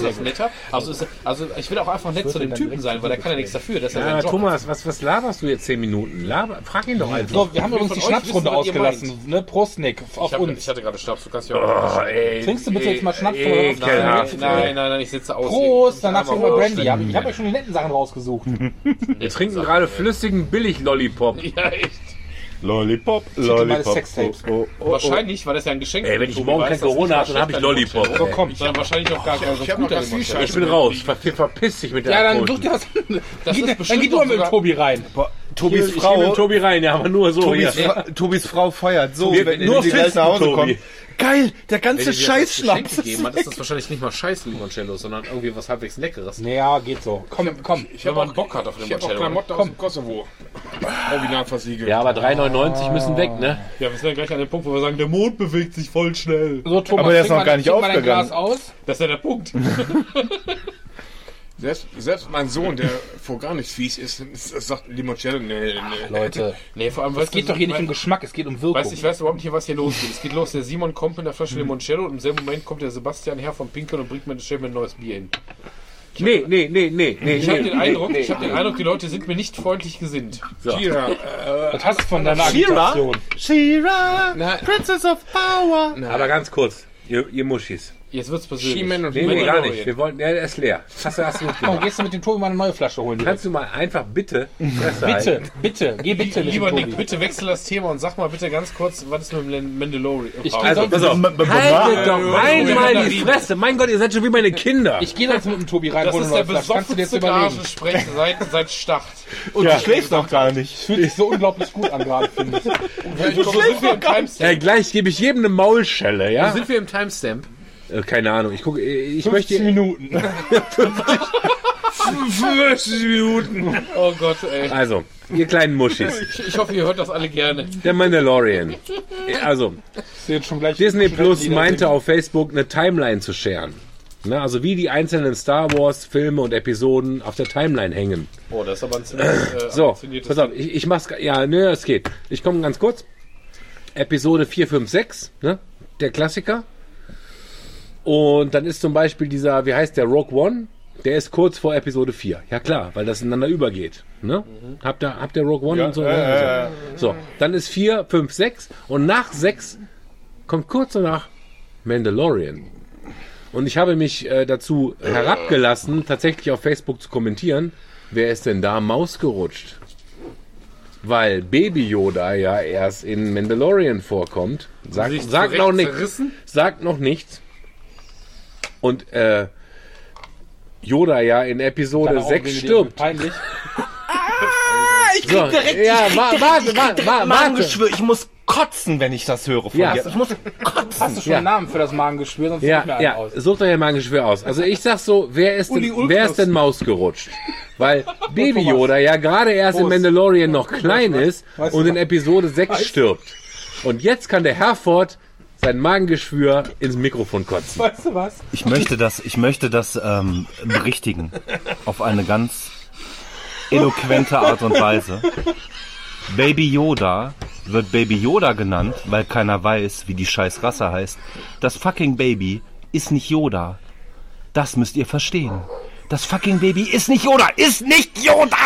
S2: das netter? Also, ist, also ich will auch einfach nett zu dem Typen sein, weil der kann ja nichts dafür, dass er
S3: ja, Thomas, was, was laberst du jetzt 10 Minuten? Laber, frag ihn doch einfach.
S5: So, wir haben übrigens die Schnapsrunde ausgelassen. Ne? Prost, Nick. Auf
S2: Ich, hab,
S5: uns.
S2: ich hatte gerade Schnaps, du kannst ja auch.
S3: Oh, ey,
S5: Trinkst du bitte jetzt mal Schnaps von
S2: Nein, nein, nein, nein, ich sitze aus.
S5: Prost, danach
S2: Ich-
S5: trinken wir Brandy. Ich ich habe euch schon die netten Sachen rausgesucht.
S3: Wir trinken gerade flüssigen Billig-Lollipop.
S2: Ja, echt.
S8: Lollipop, Lollipop.
S5: Sextapes.
S8: Oh, oh, oh.
S2: Wahrscheinlich, weil das ja ein Geschenk
S3: Ey, wenn ich morgen kein Corona habe, dann habe ich Lollipop.
S5: So, komm.
S2: Sondern wahrscheinlich auch gar kein
S6: Scheiße.
S3: Ich bin raus. Ver verpiss dich mit der
S5: Ja, dann such dir was.
S2: Ist
S5: Dann geh du mal mit dem Tobi rein.
S8: Tobis
S3: Ich
S8: Frau,
S3: Tobi rein, ja, aber nur so.
S8: Tobis,
S3: hier.
S8: Fra Tobis Frau feuert so,
S3: Wir-
S8: wenn,
S3: nur
S8: wenn sie gleich nach Hause
S3: Tobi.
S8: kommt. Geil, der ganze
S2: Wenn die dir das
S8: Scheißschnaps ist
S2: hat, ist das wahrscheinlich nicht mal scheiß Limoncello, sondern irgendwie was halbwegs Leckeres.
S5: Naja, geht so. Komm, komm.
S2: Wenn man Bock hat auf
S6: Ich habe auch
S2: Limoncello.
S6: Klamotten aus dem Kosovo. Original versiegelt.
S3: Ja, aber 3,99 müssen weg, ne?
S2: Ja, wir sind ja gleich an dem Punkt, wo wir sagen, der Mond bewegt sich voll schnell.
S5: So, Thomas,
S8: Aber der ist noch gar nicht
S5: trink mal dein
S8: aufgegangen.
S5: Glas aus.
S2: Das ist ja der Punkt.
S6: Selbst, selbst mein Sohn, der vor gar nichts fies ist, sagt Limoncello, nee, nee.
S5: Leute,
S2: Nee, vor allem,
S5: es geht
S2: du,
S5: doch hier nicht um Geschmack, es geht um Wirkung.
S2: Weißt du, ich weiß überhaupt nicht, was hier losgeht. Es geht los, der Simon kommt mit einer Flasche Limoncello und im selben Moment kommt der Sebastian her vom Pinkeln und bringt mir ein neues Bier hin.
S3: Nee, nee, nee, nee, nee.
S2: Ich habe
S3: nee.
S2: den Eindruck, ich habe den Eindruck, die Leute sind mir nicht freundlich gesinnt.
S6: Kira,
S5: das hast du von deiner
S8: Shira?
S5: Agitation.
S8: Shira. Princess of Power.
S3: Aber ganz kurz, ihr, ihr Muschis.
S2: Jetzt wird's persönlich.
S6: She-Man und
S3: Nee, nee, gar
S2: Mandalorian.
S3: nicht. Wir wollten, ja, der ist leer. Hast du, hast du gut
S5: Komm,
S3: gemacht.
S5: gehst du mit dem Tobi mal eine neue Flasche holen? direkt?
S3: Kannst du mal einfach bitte
S5: Bitte, bitte, geh bitte mit
S2: Lieber
S5: dem
S2: Nick,
S5: Tobi.
S2: bitte wechsel das Thema und sag mal bitte ganz kurz, was ist mit dem Mandalorian?
S5: Ich
S2: Oh,
S5: geh
S3: Also, pass auf. Haltet doch einmal die Fresse. Mein Gott, ihr seid schon wie meine Kinder.
S5: Ich gehe sonst mit dem Tobi rein,
S2: das ist der
S5: jetzt
S2: besoffenste. Garagensprengen seit, seit Start.
S8: Und du schläfst doch gar nicht.
S5: Fühlt sich so unglaublich gut an gerade, finde ich.
S2: So sind wir im Timestamp.
S3: Ey, gleich gebe ich jedem eine Maulschelle,
S2: So
S3: ja?
S2: sind wir im Timestamp.
S3: Äh, keine Ahnung. Ich gucke, ich möchte.
S5: Minuten.
S2: 50 Minuten. Oh Gott, ey.
S3: Also, ihr kleinen Muschis.
S2: Ich, ich hoffe, ihr hört das alle gerne.
S3: Der Mandalorian. Also,
S5: Ist jetzt schon gleich
S3: Disney Plus meinte auf Facebook eine Timeline zu scheren. Ne, also wie die einzelnen Star Wars Filme und Episoden auf der Timeline hängen.
S2: Oh, das ist aber ein ziemlich äh,
S3: So, pass auf, ich, ich mach's, ja, ne, es geht. Ich komme ganz kurz. Episode 4, 5, 6, ne, der Klassiker. Und dann ist zum Beispiel dieser, wie heißt der, Rogue One, der ist kurz vor Episode 4. Ja klar, weil das ineinander übergeht. Ne? Habt, ihr, habt ihr Rogue One und so? Ja, so, dann ist 4, 5, 6 und nach 6 kommt kurz danach Mandalorian. Und ich habe mich äh, dazu herabgelassen, tatsächlich auf Facebook zu kommentieren, wer ist denn da Maus gerutscht? Weil Baby Yoda ja erst in Mandalorian vorkommt. Sagt, sagt noch nichts. Sagt noch nichts. Und äh, Yoda ja in Episode
S5: Deine Augen
S3: 6
S5: werden dir
S3: stirbt.
S5: Peinlich.
S7: Ich krieg
S3: So,
S7: direkt,
S3: ja,
S7: ich krieg direkt,
S3: warte,
S7: ich
S3: warte,
S7: krieg
S3: warte,
S7: direkt
S3: warte.
S7: Magengeschwür. Ich muss kotzen, wenn ich das höre von
S3: Ja.
S7: dir. Ich muss kotzen.
S5: Hast du schon
S3: Ja.
S5: einen Namen für das Magengeschwür? Sonst
S3: Ja,
S5: such mir
S3: ja,
S5: aus.
S3: sucht euch ja mal ein Geschwür aus. Also ich sag so, wer ist,
S5: Uli
S3: denn, wer ist denn Maus gerutscht? Weil Baby. Yoda ja gerade erst in
S5: Prost.
S3: Mandalorian noch klein ist
S5: Weißt du
S3: und in? Episode 6 stirbt. Und jetzt kann der Herford sein Magengeschwür ins Mikrofon kotzen.
S5: Weißt du was?
S7: Ich möchte das, ich möchte das ähm, berichtigen. Auf eine ganz eloquente Art und Weise. Baby Yoda wird Baby Yoda genannt, weil keiner weiß, wie die scheiß Rasse heißt. Das fucking Baby ist nicht Yoda. Das müsst ihr verstehen. Das fucking Baby ist nicht Yoda, ist nicht Yoda!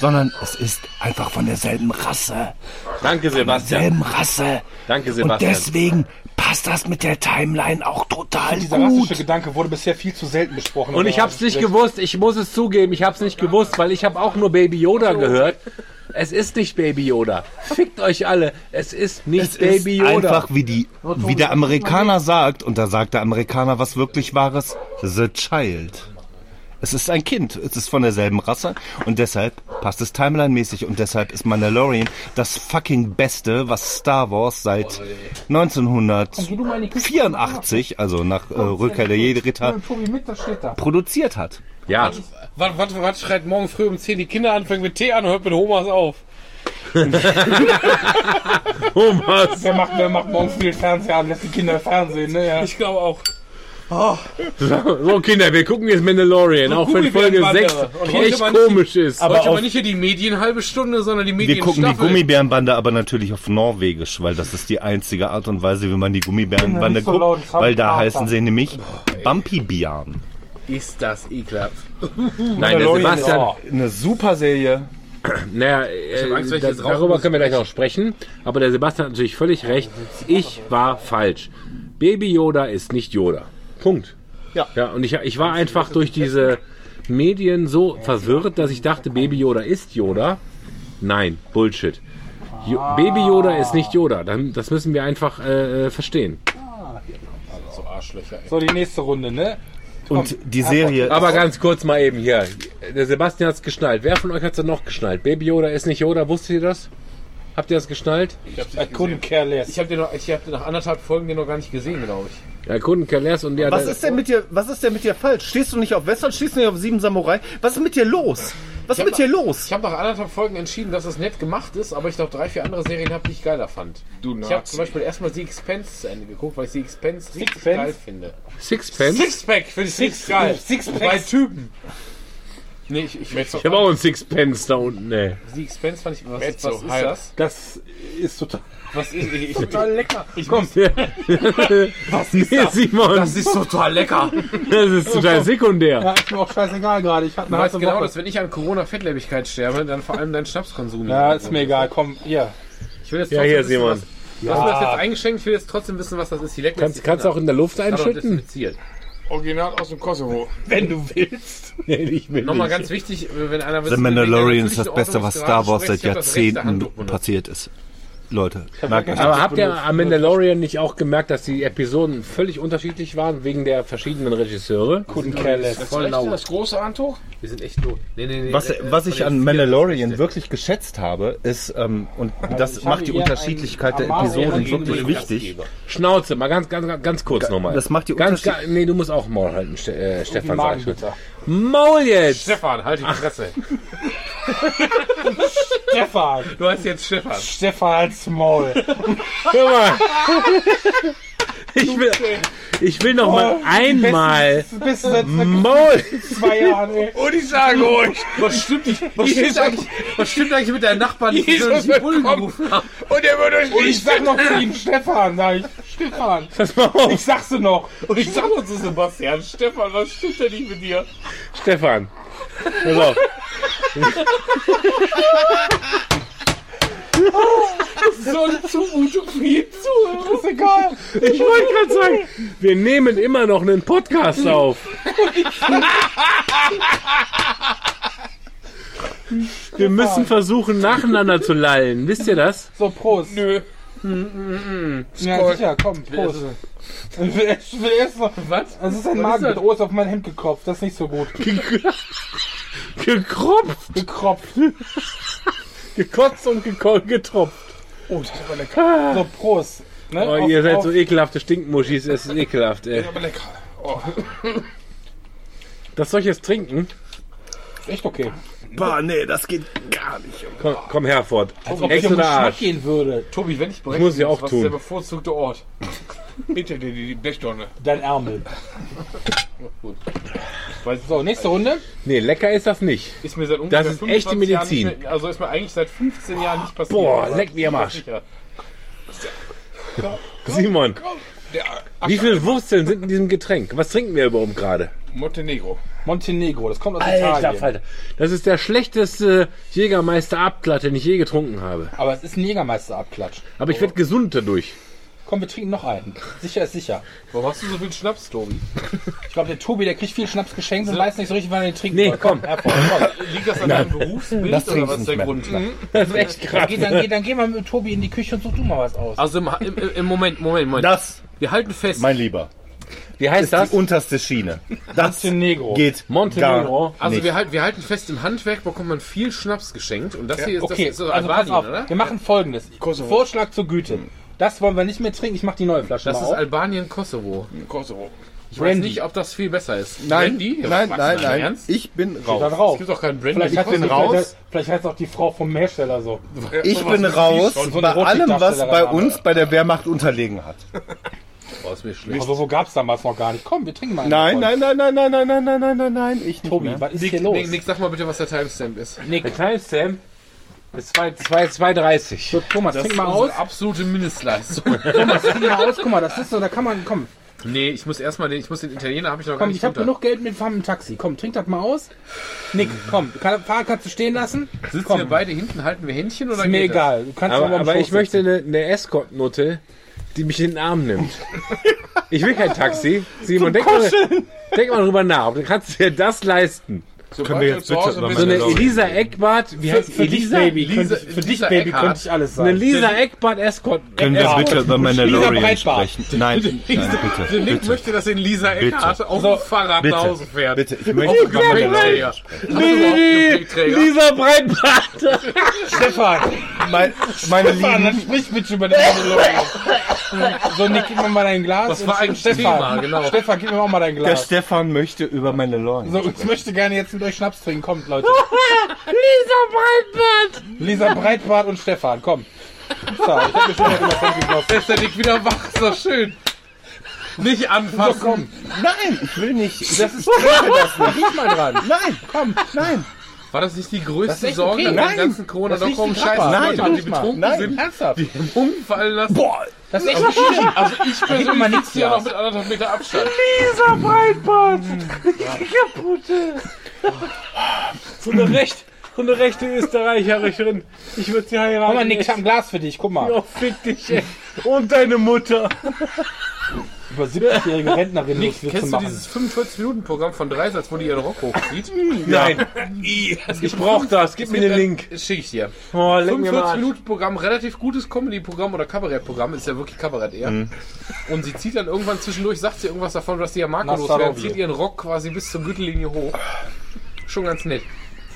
S7: Sondern es ist einfach von derselben Rasse.
S3: Danke, Sebastian.
S7: Selben Rasse.
S3: Danke,
S7: Und
S3: Sebastian.
S7: deswegen passt das mit der Timeline auch total
S5: Dieser
S7: gut.
S5: rassische Gedanke wurde bisher viel zu selten besprochen.
S3: Und ich hab's nicht gewusst, ich muss es zugeben, ich hab's nicht gewusst, weil ich habe auch nur Baby Yoda gehört. Es ist nicht Baby Yoda. Fickt euch alle. Es ist nicht
S7: Es
S3: Baby
S7: ist
S3: Yoda.
S7: einfach wie die, wie der Amerikaner sagt, und da sagt der Amerikaner was wirklich Wahres, the child. Es ist ein Kind, es ist von derselben Rasse und deshalb passt es timeline-mäßig und deshalb ist Mandalorian das fucking Beste, was Star Wars seit 1984, also nach äh, Rückkehr der Jedi-Ritter,
S5: Tobi mit, das steht da.
S7: produziert hat.
S3: ja,
S2: Was, was, was schreit morgen früh um 10 die Kinder an, fängt mit Tee an und hört mit Homas auf?
S3: Thomas.
S5: Wer macht, wer macht morgens viel Fernseher an, lässt die Kinder Fernsehen, ne? Ja.
S2: Ich glaube auch.
S3: So, Kinder, wir gucken jetzt Mandalorian, auch wenn Folge
S2: Gummibärenbande.
S3: 6
S2: Und heute
S3: echt komisch ist.
S7: Aber
S2: Heute aber nicht hier die Medien halbe Stunde, sondern die
S7: Wir
S2: Medien
S7: gucken die
S2: Staffel.
S7: Gummibärenbande aber natürlich auf Norwegisch, weil das ist die einzige Art und Weise, wie man die Gummibärenbande
S5: so
S7: guckt, weil da heißen sie nämlich Bumpy-Bären.
S2: Ist das ekelhaft.
S3: Nein, der Sebastian,
S5: ist-
S7: Eine super Serie.
S3: naja, äh,
S2: Angst,
S3: da, darüber können wir gleich noch sprechen, aber der Sebastian hat natürlich völlig recht. Ich war falsch. Baby Yoda ist nicht Yoda. Punkt.
S7: Ja.
S3: Ja, und ich, ich war einfach durch diese Medien so verwirrt, dass ich dachte, Baby Yoda ist Yoda. Nein, Bullshit. Jo Baby Yoda ist nicht Yoda. Dann, das müssen wir einfach äh, äh, verstehen.
S2: So Arschlöcher, ey.
S5: So, die nächste Runde, ne?
S7: Und die Serie.
S3: Aber ganz kurz mal eben hier. Der Sebastian hat's geschnallt. Wer von euch hat's denn noch geschnallt? Baby Yoda ist nicht Yoda. Wusstet ihr das? Habt ihr das geschnallt?
S2: Ich hab's
S5: I
S2: nicht
S5: couldn't
S2: gesehen.
S5: care less.
S2: Ich hab den noch, ich hab den nach anderthalb Folgen den noch gar nicht gesehen, glaube ich.
S3: Ja, Kunden Kalers und der.
S7: was ist denn mit dir, was ist denn mit dir falsch? Stehst du nicht auf Western, stehst du nicht auf Sieben Samurai? Was ist mit dir los? Was ist mit dir los?
S2: Ich habe nach anderthalb Folgen entschieden, dass es nett gemacht ist, aber ich noch drei, vier andere Serien habe, die ich geiler fand.
S6: Du
S2: Ich habe
S6: Nazi.
S2: zum Beispiel erstmal The Expense zu Ende geguckt, weil ich The Expense richtig
S5: Sixpence?
S2: geil finde.
S3: Sixpence?
S2: Sixpack finde ich richtig geil.
S5: Sixpacks.
S2: Zwei Typen. Nee, ich, ich, ich,
S3: Ich habe auch einen Sixpence da unten, ey.
S2: The Expense fand ich. Was,
S6: Mezzo,
S2: was ist
S6: halt.
S2: das?
S5: Das ist total.
S2: Was ist ich, ich,
S5: Total lecker.
S2: ich,
S3: Komm. Was ist nee, Simon,
S2: Das ist total lecker.
S3: das ist total sekundär.
S5: Ja, ist mir auch scheißegal gerade. Ich hatte
S2: Du
S5: eine heiße
S2: genau,
S5: Woche.
S2: dass wenn ich an Corona-Fettleibigkeit sterbe, dann vor allem dein Schnapskonsum.
S5: Ja, ist mir egal. Komm, hier.
S2: Ich will jetzt
S3: Ja, hier,
S2: wissen,
S3: Simon.
S2: Was, du hast mir das jetzt eingeschenkt, ich will jetzt trotzdem wissen, was das ist. Die
S3: Kannst, kannst du auch in der Luft einschütten?
S6: Original aus dem Kosovo.
S5: Wenn du willst.
S3: Nee, ich will
S2: Nochmal
S3: nicht.
S2: ganz wichtig, wenn einer
S7: The Mandalorian ist das Beste, was Star Wars seit
S2: das
S7: Jahrzehnten passiert ist. Leute. Merkt euch
S3: Aber habt ihr am Mandalorian nicht auch gemerkt, dass die Episoden völlig unterschiedlich waren wegen der verschiedenen Regisseure?
S5: Guten Kerl.
S6: Voll laut. Das große Handtuch?
S3: Wir sind echt tot. Nee, nee, nee.
S7: Was,
S3: äh,
S7: was ich an Mandalorian wirklich geschätzt habe, ist, ähm, und das
S5: ich
S7: macht die Unterschiedlichkeit der Episoden wirklich wichtig.
S3: Schnauze, mal ganz, ganz, ganz kurz nochmal.
S7: das macht die
S3: ganz,
S7: Unterschied-
S3: ga- Nee, du musst auch Maul halten, Ste äh, Stefan. sag ich schon. Maul jetzt!
S2: Stefan, halt die Fresse.
S5: Stefan.
S2: Du heißt jetzt Stefan.
S5: Stefan als Maul.
S3: Hör mal. Ich will, ich will noch mal einmal
S5: seit
S3: Maul.
S5: zwei Jahren, ey.
S2: Und ich sage euch, was stimmt nicht? Was stimmt eigentlich, was stimmt eigentlich mit deinen Nachbarn, die
S6: Jesus
S2: die Bullen gerufen haben? Und er wird euch
S5: Und ich
S2: nicht
S5: sag noch zu ihm, Stefan, sag ich. Stefan.
S3: Pass mal auf,
S5: Ich sag's dir noch.
S2: Und ich sag noch zu Sebastian, Stefan, was stimmt denn nicht mit dir?
S3: Stefan. Pass auf.
S2: So eine Zumutung für jeden Zuhörer.
S5: Ist egal.
S3: Ich wollte gerade sagen, wir nehmen immer noch einen Podcast auf. Wir müssen versuchen, nacheinander zu lallen. Wisst ihr das?
S5: So, Prost.
S2: Nö.
S5: Ja, sicher, komm, Prost. Ich will, ich will erst noch.
S2: Was?
S5: Das ist ein Magenbild. Oh, ist auf mein Hemd gekropft. Das ist nicht so gut.
S3: Gekropft,
S5: Gekropft.
S3: Gekotzt und getropft.
S2: Oh, das ist aber lecker.
S5: So, Prost. Ne?
S3: Oh,
S5: auf,
S3: ihr seid
S5: auf,
S3: so ekelhafte Stinkmuschis, es ist ekelhaft, ey.
S2: Aber lecker. Oh.
S3: Das soll ich jetzt trinken?
S5: Echt okay.
S7: Bah, nee, das geht gar nicht.
S3: Komm, komm Herford.
S5: Als ob
S3: Ex
S5: um
S3: oder
S5: Geschmack
S3: Arsch?
S5: gehen würde.
S2: Tobi, wenn ich
S3: Das muss ich auch
S2: was
S3: tun.
S2: ist der bevorzugte Ort? Hinter dir die Blechtonne.
S5: Dein Ärmel. So, nächste Runde.
S3: Nee, lecker ist das nicht.
S2: Ist mir seit ungefähr
S3: Das ist
S2: 25
S3: echte Medizin.
S2: Jahren nicht mehr, also ist mir eigentlich seit 15 Jahren nicht passiert.
S3: Boah,
S2: Aber
S3: leck mir am Arsch.
S2: sicher.
S3: Simon,
S2: Der
S3: wie viele Wurzeln sind in diesem Getränk? Was trinken wir überhaupt gerade?
S2: Montenegro.
S5: Montenegro, das kommt aus
S3: Alter
S5: Italien.
S3: Falter. Das ist der schlechteste Jägermeister-Abglatt, den ich je getrunken habe.
S5: Aber es ist ein Jägermeister-Abklatsch.
S3: Aber ich werde gesund dadurch.
S5: Komm, wir trinken noch einen. Sicher ist sicher.
S2: Warum hast du so viel Schnaps, Tobi?
S5: Ich glaube, der Tobi, der kriegt viel Schnaps geschenkt und weiß nicht so richtig, wann er den trinken
S3: Nee,
S5: soll.
S3: komm.
S5: Hervor, komm.
S2: Liegt das an deinem Berufsbild
S7: das
S2: oder was ist der
S7: nicht
S2: Grund?
S3: Das ist echt krass.
S5: Geh, dann, geh, dann geh mal mit Tobi in die Küche und such du mal was aus.
S2: Also im, im, im Moment, Moment, Moment.
S7: Das,
S2: Wir halten fest.
S7: mein Lieber,
S3: Wie heißt
S7: ist
S3: das?
S7: die unterste Schiene. Das
S5: Montenegro.
S7: geht
S3: Montenegro.
S7: gar
S2: also
S7: nicht.
S2: wir, halt, wir halten fest, im Handwerk bekommt man viel Schnaps geschenkt. Und das hier ist,
S5: Okay,
S2: das ist so
S5: also pass
S2: Albanien,
S5: auf.
S2: oder?
S5: Wir machen folgendes. Vorschlag zur Güte. Das wollen wir nicht mehr trinken. Ich mach die neue Flasche
S2: Das
S5: mal
S2: ist
S5: auf.
S2: Albanien, Kosovo.
S6: Kosovo.
S2: Ich weiß
S5: Brandy.
S2: nicht, ob das viel besser ist.
S7: Nein,
S2: Brandy?
S7: nein,
S2: Was,
S7: nein, nein.
S2: Ernst?
S7: Ich bin
S5: Da
S7: raus.
S2: Es
S5: drauf.
S2: gibt doch keinen Brandy.
S5: Vielleicht hat,
S7: bin
S5: sie-
S7: raus.
S5: vielleicht, vielleicht heißt auch die Frau vom Hersteller so.
S7: Ich bin raus
S5: so
S7: bei allem, was bei uns bei der Wehrmacht unterlegen hat.
S2: Oh, ist mir schlecht.
S5: Aber so gab's damals noch gar nicht. Komm, wir trinken mal einen
S7: Nein, nein, nein, nein, nein, nein, nein, nein, nein, nein, nein, ich
S5: Tobi, was ist
S2: Nick,
S5: hier los?
S2: Nick, Nick, sag mal bitte, was der Timestamp ist.
S3: Der Timestamp ist 2.30.
S5: So, Thomas, trink mal aus.
S2: Absolute Mindestleistung.
S5: Thomas, trink mal aus. Guck mal, das ist so, da kann man, komm.
S2: nee, ich muss erstmal den, ich muss den Italiener, habe ich noch gar
S5: Komm,
S2: nicht
S5: ich habe genug Geld mit fahren im Taxi. Komm, trink das mal aus. Nick, komm, kann, Fahrer kannst du stehen lassen.
S2: Sitzen
S5: komm.
S2: wir beide hinten, halten wir Händchen oder
S5: Ist mir
S2: geht das?
S5: egal. Du kannst
S3: Aber, aber
S5: Schoß
S3: ich möchte eine, eine Escort-Nutte, die mich in den Arm nimmt. Ich will kein Taxi. Simon, denk mal, denk mal drüber nach. Du kannst dir das leisten.
S7: Können wir jetzt bitte über
S3: So eine Elisa Eckbart, wie heißt
S5: Für dich,
S3: Elisa?
S5: Baby,
S2: Lisa-
S5: könnte ich, für dich,
S2: Lisa
S5: Baby, könnte ich alles
S3: Eine
S5: sagen.
S3: Lisa Eckbart Escort.
S7: Können wir
S3: Escort.
S7: bitte über
S5: Lisa
S7: Mandalorian
S5: Breitbart.
S7: sprechen? Nein, nein, bitte,
S2: Der Nick
S7: bitte,
S2: möchte, dass ihn Lisa Eckhart auf dem Fahrrad nach Hause
S7: bitte,
S2: fährt.
S7: bitte. Ich möchte über Mandalorian?
S3: Lisa Breitbart.
S5: Stefan,
S7: Mein, meine
S5: Stefan, dann sprich bitte über den Mandalorian. So, Nick, gib mir mal dein Glas.
S2: Das war eigentlich
S5: Stefan,
S2: Thema, genau.
S5: Stefan, gib mir auch mal dein
S7: der
S5: Glas.
S7: Stefan möchte über Mandalorian.
S5: So, ich möchte gerne jetzt mit euch Schnaps trinken. Kommt, Leute.
S3: Lisa Breitbart.
S5: Lisa Breitbart und Stefan, komm. So, ich hab mir schon mal gekauft.
S2: Ist der Nick wieder wach? Doch schön. Nicht anfassen.
S5: So, komm.
S7: Nein, ich will nicht.
S5: Das ist das nicht. Mal dran.
S7: Nein, komm, nein.
S2: War das nicht die größte Sorge
S5: okay.
S2: an
S7: Nein.
S2: den ganzen corona com
S5: nicht
S2: scheiß. Leute,
S7: Nein.
S2: die betrunken
S7: Nein.
S2: sind,
S5: Ernsthaft.
S2: die umfallen lassen?
S7: Boah,
S5: Das ist echt schlimm.
S2: Also ich
S5: mal
S2: persönlich
S5: nichts
S2: sitze hier noch mit anderthalb Meter Abstand.
S3: Lisa Breitbart. Kaputte. So eine recht, so eine rechte Österreicherin. Ich würde sie heiraten.
S5: Guck mal, Nick, ich hab ein Glas für dich. Guck mal.
S3: Oh, fick dich, ey. Und deine Mutter.
S5: über 70-jährige Rentnerinnen
S2: Nick, kennst du
S5: machen.
S2: dieses 45-Minuten-Programm von Dreisatz, wo die ihren Rock hochzieht?
S3: Nein. Ich brauch das. Gib mir den Link.
S2: Schicke ich dir.
S3: Oh, leck mir mal.
S2: 45-Minuten-Programm, relativ gutes Comedy-Programm oder Kabarettprogramm, ist ja wirklich Kabarett eher. Und sie zieht dann irgendwann zwischendurch, sagt sie irgendwas davon, dass die ja
S5: Nastarovje.
S2: loswerden, zieht ihren Rock quasi bis zur Gürtellinie hoch. Schon ganz nett.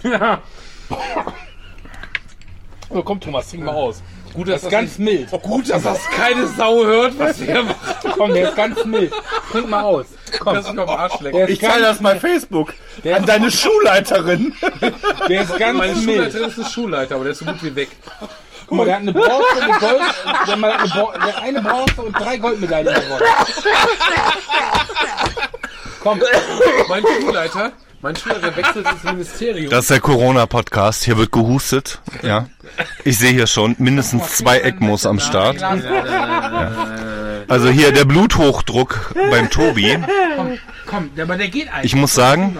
S5: Oh, komm, Thomas, trink mal aus.
S2: Gut,
S5: Das ist ganz mild.
S2: gut, dass das keine Sau hört, was wir machen.
S5: Komm, der ist ganz mild. Trink mal aus. Komm,
S2: Das ist noch Arsch lecken.
S5: der ist
S7: Ich teile das bei Facebook an deine Schulleiterin.
S5: der ist ganz
S2: Meine
S5: mild.
S2: Schulleiterin ist eine Schulleiter, aber der ist so gut wie weg.
S5: Guck mal, der hat eine Bronze, eine Gold, der hat, mal eine, Bron- der hat eine Bronze und drei Goldmedaillen gewonnen. Komm,
S2: Mein Schulleiter, mein Schulleiter wechselt ins Ministerium.
S7: Das ist der Corona-Podcast. Hier wird gehustet. Ja. Ich sehe hier schon mindestens zwei ECMOs am Start. Also hier der Bluthochdruck beim Tobi.
S5: komm, der, aber der geht eigentlich.
S7: Ich muss sagen,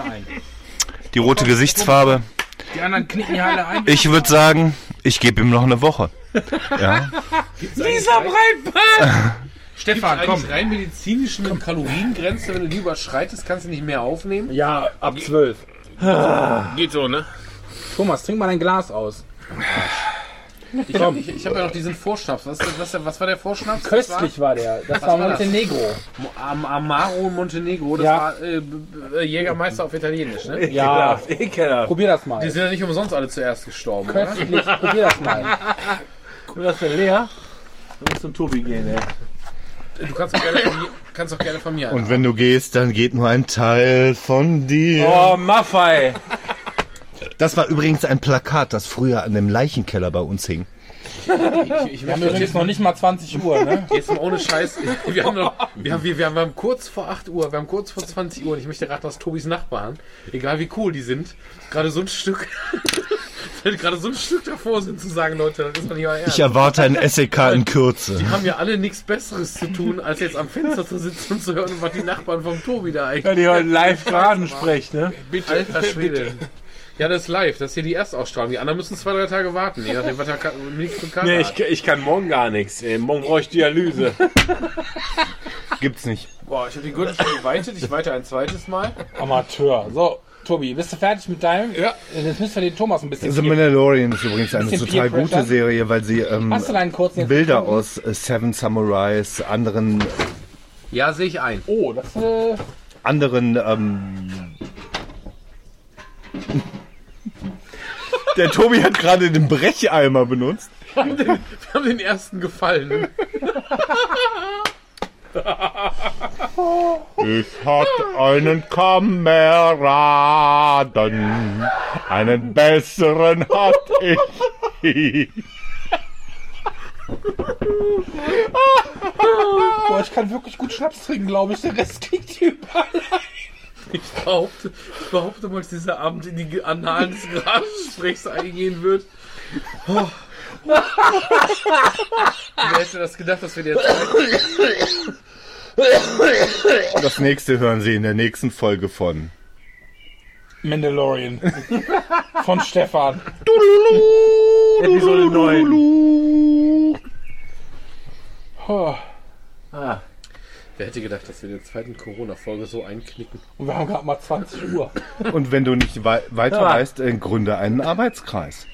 S7: die rote Gesichtsfarbe.
S5: Die anderen knicken hier alle ein.
S7: Ich würde sagen, ich gebe ihm noch eine Woche. Ja.
S2: Dieser Breitbart!
S5: Stefan, komm.
S2: Eigentlich rein medizinisch eine Kaloriengrenze, wenn du die überschreitest, kannst du nicht mehr aufnehmen.
S5: Ja, ab zwölf.
S6: Geht so, ne?
S5: Thomas, trink mal dein Glas aus.
S2: Ich habe ich, ich hab ja noch diesen Vorschnaps. Was, was, was war der Vorschnaps?
S5: Köstlich war der. Das war
S2: war das?
S5: Montenegro.
S2: Am, Amaro Montenegro, das
S5: Ja.
S2: war äh, b- Jägermeister auf Italienisch, ne?
S5: Ja,
S3: Ekelhaft.
S5: probier das mal.
S2: Die sind ja nicht umsonst alle zuerst gestorben, oder?
S5: Köstlich, probier das mal.
S3: Guck, das ist leer. Du musst zum Tobi gehen, ey.
S2: Du kannst auch gerne von mir, kannst auch gerne von mir
S7: Und wenn du gehst, dann geht nur ein Teil von dir.
S3: Oh, Maffei.
S7: Das war übrigens ein Plakat, das früher an dem Leichenkeller bei uns hing.
S2: Ich, ich
S5: Wir haben übrigens noch nicht mal 20 Uhr, ne?
S2: jetzt mal ohne Scheiß. Wir haben, noch, wir, haben, wir, wir haben kurz vor 8 Uhr, wir haben kurz vor 20 Uhr und ich möchte raten, dass Tobis Nachbarn, egal wie cool die sind, gerade so ein Stück, gerade so ein Stück davor sind zu sagen, Leute, das ist doch nicht euer Ernst.
S7: Ich erwarte ein SEK in Kürze.
S2: Die haben ja alle nichts Besseres zu tun, als jetzt am Fenster zu sitzen und zu hören, was die Nachbarn vom Tobi da eigentlich.
S3: Ja, die heute live Graden sprechen, ne?
S2: Bitte, Alter Schwede. Ja, das ist live. Das ist hier die Erstausstrahlung. Die anderen müssen zwei, drei Tage warten. Je nachdem, was da ka- nichts bekannt
S3: Nee, ich, ich kann morgen gar nichts. Ey. Morgen brauche ich Dialyse.
S7: Gibt's nicht.
S2: Boah, ich habe die Gürtel schon geweitet. Ich weite ein zweites Mal.
S5: Amateur. So, Tobi, bist du fertig mit deinem?
S2: Ja.
S5: Jetzt müssen wir den Thomas ein bisschen.
S7: The Mandalorian ist übrigens eine total
S5: Peer
S7: gute
S5: Pressure.
S7: Serie, weil sie ähm,
S5: Hast du deinen kurzen jetzt
S7: Bilder
S5: gefunden?
S7: aus äh, Seven Samurais, anderen,
S2: Ja, sehe ich ein.
S5: Oh, das äh,
S7: anderen. Ähm, der Tobi hat gerade den Brecheimer benutzt.
S2: Wir haben den ersten gefallen.
S7: Ich hatte einen Kameraden, einen besseren hatte ich.
S5: boah, ich kann wirklich gut Schnaps trinken, glaube ich. Der Rest kriegt überall.
S2: Ich behaupte, ich behaupte mal, dass dieser Abend in die Annalen des Garagensprechs eingehen wird. Oh. Wer hätte das gedacht, dass wir der Zeit
S7: Das nächste hören Sie in der nächsten Folge von.
S5: Mandalorian. Von Stefan.
S3: Episode 9.
S5: Oh.
S2: Wer hätte gedacht, dass wir in der zweiten Corona-Folge so einknicken?
S5: Und wir haben gerade mal 20 Uhr.
S7: Und wenn du nicht wei weiter weißt, äh, gründe einen Arbeitskreis.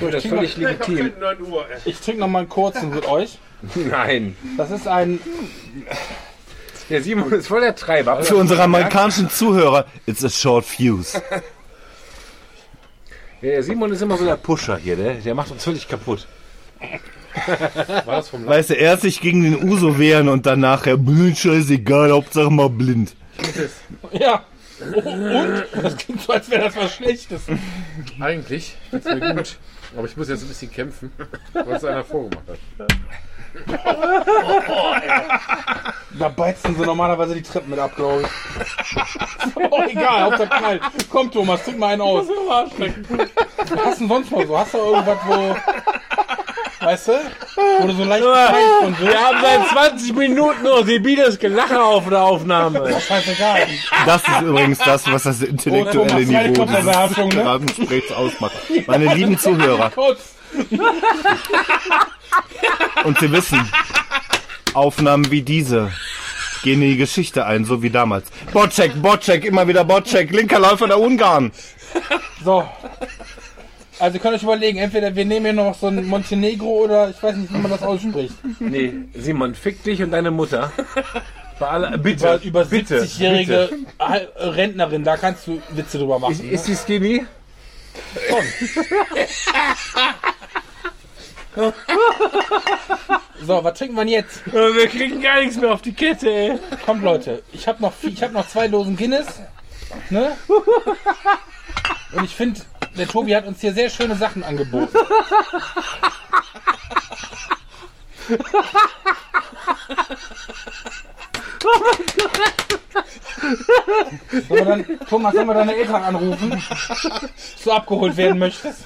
S5: So, das ist völlig legitim.
S6: 9 Uhr. ey.
S5: Ich trinke noch mal einen kurzen mit euch.
S10: Nein.
S5: Das ist ein.
S10: Der Simon ist voll der Treiber.
S7: Für unsere amerikanischen Zuhörer, it's a short fuse.
S10: Der Simon ist immer so der Pusher hier, der, der macht uns völlig kaputt.
S2: War das vom
S7: Weißt du, erst sich gegen den Uso wehren und dann nachher, "Blöd, scheißegal, Hauptsache mal blind.
S5: Ja. Oh, und? Das klingt so, als wäre das was Schlechtes.
S2: Eigentlich geht's mir gut. Aber ich muss jetzt ein bisschen kämpfen, weil es einer vorgemacht hat.
S5: Da beizen sie normalerweise die Treppen mit ab, glaube ich. oh, egal, Hauptsache knallt. Komm, Thomas, trink mal einen aus. Was hast du denn sonst noch so? Hast du irgendwas, wo. Weißt du? Wo du so leicht von
S3: Wir haben seit 20 Minuten nur Sibides Gelache auf der Aufnahme.
S5: Scheißegal.
S7: Das ist übrigens das, was das intellektuelle
S5: Oh,
S7: Niveau dieses
S5: ne?
S7: Gesprächs ausmacht. Meine lieben Zuhörer, und Sie wissen, Aufnahmen wie diese gehen in die Geschichte ein, so wie damals. Bocek, Bocek, immer wieder Bocek, linker Läufer der Ungarn.
S5: So. Also ihr könnt euch überlegen, entweder wir nehmen hier noch so ein Montenegro oder ich weiß nicht, wie man das ausspricht.
S3: Nee, Simon, fick dich und deine Mutter. Bei aller,
S5: Über,
S3: bitte.
S5: über
S3: bitte,
S5: 70-jährige Hal- Rentnerin, da kannst du Witze drüber machen.
S3: Ist,
S5: ne?
S3: ist die skinny?
S5: So, was trinken wir jetzt?
S3: Wir kriegen gar nichts mehr auf die Kette, ey.
S5: Kommt Leute, ich habe noch, ich hab noch zwei Dosen Guinness. Ne? Und ich finde, der Tobi hat uns hier sehr schöne Sachen angeboten. Sollen wir dann, Thomas, sollen wir deine Eltern anrufen, dass du abgeholt werden möchtest?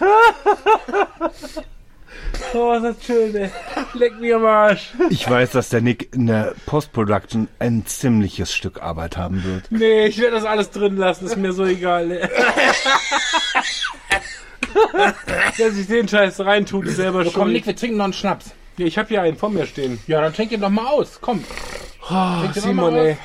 S3: Oh, ist das schön, ey. Leck mir am Arsch.
S7: Ich weiß, dass der Nick in der Post-Production ein ziemliches Stück Arbeit haben wird.
S3: Nee, ich werde das alles drin lassen, ist mir so egal. ey. Wer sich den Scheiß reintut, ist selber
S5: So, komm,
S3: schuld.
S5: Nick, wir trinken noch einen Schnaps.
S3: Ja, ich habe hier einen vor mir stehen.
S5: Ja, dann trink den doch mal aus. Komm. Doch
S3: Simon,
S5: mal aus.
S3: ey.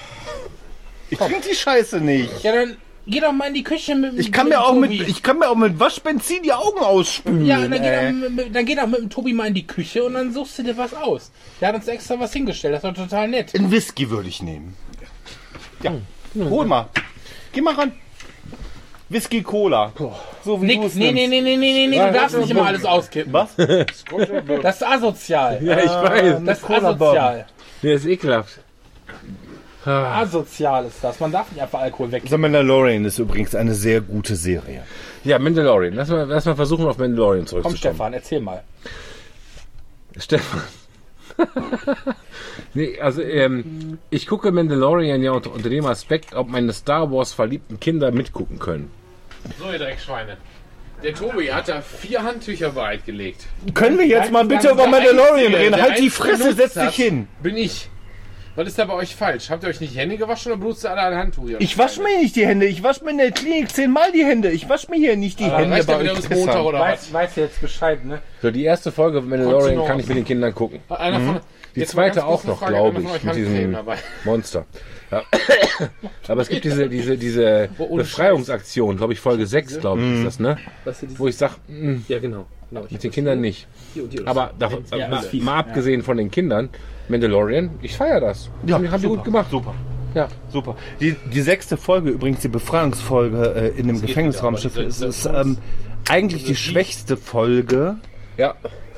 S7: Ich trinke die Scheiße nicht.
S5: Ja, dann geh doch mal in die Küche mit dem
S7: Ich kann
S5: mit
S7: mir auch mit,
S5: Tobi.
S7: ich kann mir auch mit Waschbenzin die Augen ausspülen.
S5: Ja, dann geh, doch, mit- mit- dann geh doch mit dem Tobi mal in die Küche und dann suchst du dir was aus. Der hat uns extra was hingestellt, das war total nett.
S7: Ein Whisky würde ich nehmen. Ja, hol mal. Geh mal ran. Whisky Cola. So wie es
S5: nee, nee, nee, nee, nee, nee, du darfst nicht immer alles auskippen.
S7: Was?
S5: Das ist asozial.
S3: Ja, ich weiß.
S5: Das ist asozial.
S3: Der ist ekelhaft.
S5: Asozial ist das. Man darf nicht einfach Alkohol weg.
S7: The Mandalorian ist übrigens eine sehr gute Serie.
S3: Ja, Mandalorian. Lass mal, lass mal versuchen, auf Mandalorian
S5: Komm,
S3: zurückzukommen.
S5: Stefan, erzähl mal.
S3: Stefan. nee, also ähm, ich gucke Mandalorian ja unter, unter dem Aspekt, ob meine Star Wars verliebten Kinder mitgucken können.
S2: So, ihr Dreckschweine. Der Tobi hat da vier Handtücher bereitgelegt.
S7: Können wir jetzt mal bitte über Mandalorian
S2: Einzige,
S7: reden? Halt die Fresse, setz dich hin.
S2: Bin ich. Was ist da bei euch falsch? Habt ihr euch nicht die Hände gewaschen oder benutzt ihr alle ein Handtuch? ihr
S7: Ich wasche mir nicht die Hände. Ich wasche mir in der Klinik zehnmal die Hände. Ich wasche mir hier nicht die
S2: Dann
S7: Hände
S2: reicht
S7: bei euch
S2: Montag oder was?
S5: Weiß, weiß jetzt Bescheid, ne?
S3: So, die erste Folge von Mandalorian kann ich mit den Kindern gucken.
S2: Einer von,
S3: Die zweite auch noch,
S2: Frage,
S3: glaube ich, mit diesem. Monster. Ja. Aber es gibt diese, diese, diese Befreiungsaktion, glaube ich, Folge 6, glaube ich, ist das, ne?
S2: Was ist
S3: Wo ich sage,
S2: Ja, genau. Genau.
S3: mit den Kindern nicht.
S2: Hier und hier.
S3: Aber
S5: Ja,
S3: mal, abgesehen von den Kindern, Mandalorian, ich feiere das. Ja, haben die gut gemacht.
S7: Super.
S3: Ja.
S7: Super. Die, die sechste Folge, übrigens die Befreiungsfolge äh, in dem Gefängnisraumschiff, ist, ist ähm, eigentlich die schwächste Folge.
S3: Ja.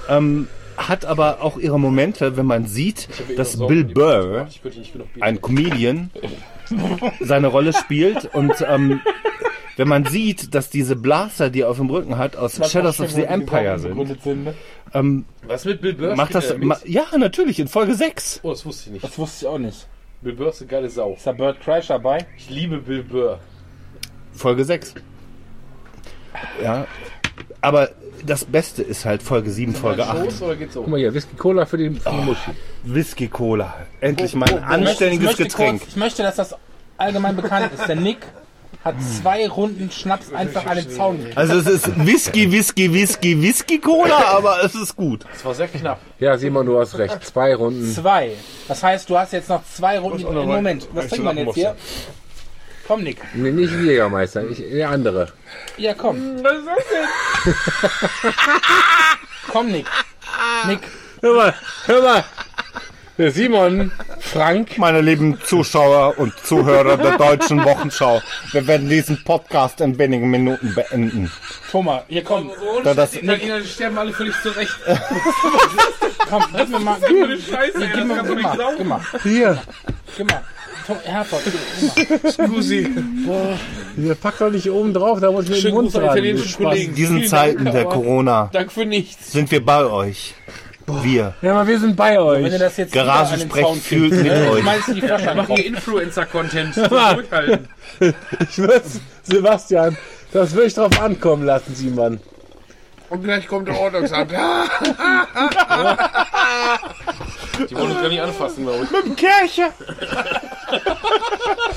S7: Ähm, hat aber auch ihre Momente, wenn man sieht, dass Bill Burr, ein Comedian, seine Rolle spielt und ähm, wenn man sieht, dass diese Blaster, die er auf dem Rücken hat, aus Shadows of the Empire sind,
S5: sind ne?
S7: ähm,
S2: Was mit Bill Burr?
S7: macht das, ma, ja natürlich, in Folge 6.
S2: Oh, das wusste ich nicht.
S5: Das wusste ich auch nicht.
S2: Bill Burr ist eine geile Sau.
S5: Ist da Bird Crash dabei?
S2: Ich liebe Bill Burr.
S7: Folge 6. Ja, aber das Beste ist halt Folge 7, Folge 8.
S2: Schoß oder geht's so?
S3: Guck mal hier, Whisky Cola für die, für die Muschi.
S7: Whisky Cola. Endlich mal ein anständiges
S5: ich möchte
S7: Getränk.
S5: Kurz, ich möchte, dass das allgemein bekannt ist. Der Nick hat zwei Runden Schnaps einfach an den Zaun gekriegt.
S7: Also es ist Whisky, Whisky, Whisky, Whisky Cola, aber es ist gut.
S2: Das war sehr knapp.
S3: Ja, Simon, du hast recht. Zwei Runden.
S5: Zwei. Das heißt, du hast jetzt noch zwei Runden. Moment, was trinkt man jetzt hier? Komm, Nick.
S3: Nee, nicht Jägermeister, ich, der andere.
S5: Ja, komm. Was ist das denn? komm, Nick. Nick.
S3: Hör mal, hör mal. Der Simon, Frank,
S7: Meine lieben Zuschauer und Zuhörer der deutschen Wochenschau, wir werden diesen Podcast in wenigen Minuten beenden.
S5: Thomas, hier komm.
S7: Da das,
S2: Die Italiener die sterben alle völlig zurecht.
S5: Komm, gib mir mal. Gib,
S2: Eine Scheiße,
S5: gib, gib mir gib mal. Gib mal.
S3: hier.
S5: Gib mal. Tom, Herford.
S2: Scusi.
S3: Der packt doch nicht oben drauf, da muss ich dem
S2: Schönen
S3: Mund.
S2: Kollegen.
S7: in diesen
S2: Vielen
S7: Zeiten
S2: Dank,
S7: der Corona
S2: Dank für nichts.
S7: sind wir bei euch. Wir.
S3: Ja, aber wir sind bei
S5: Wenn du
S3: euch.
S5: das jetzt wieder an den
S7: Garagensprech fühlt mit euch.
S5: Schmeißt die Flasche
S2: Mach hier Influencer-Content. Zurückhalten.
S3: Ich weiß, Sebastian, das will ich drauf ankommen lassen, Simon.
S6: Und gleich kommt der Ordnungsamt.
S2: Die wollen uns gar nicht anfassen, glaube ich.
S7: Kirche.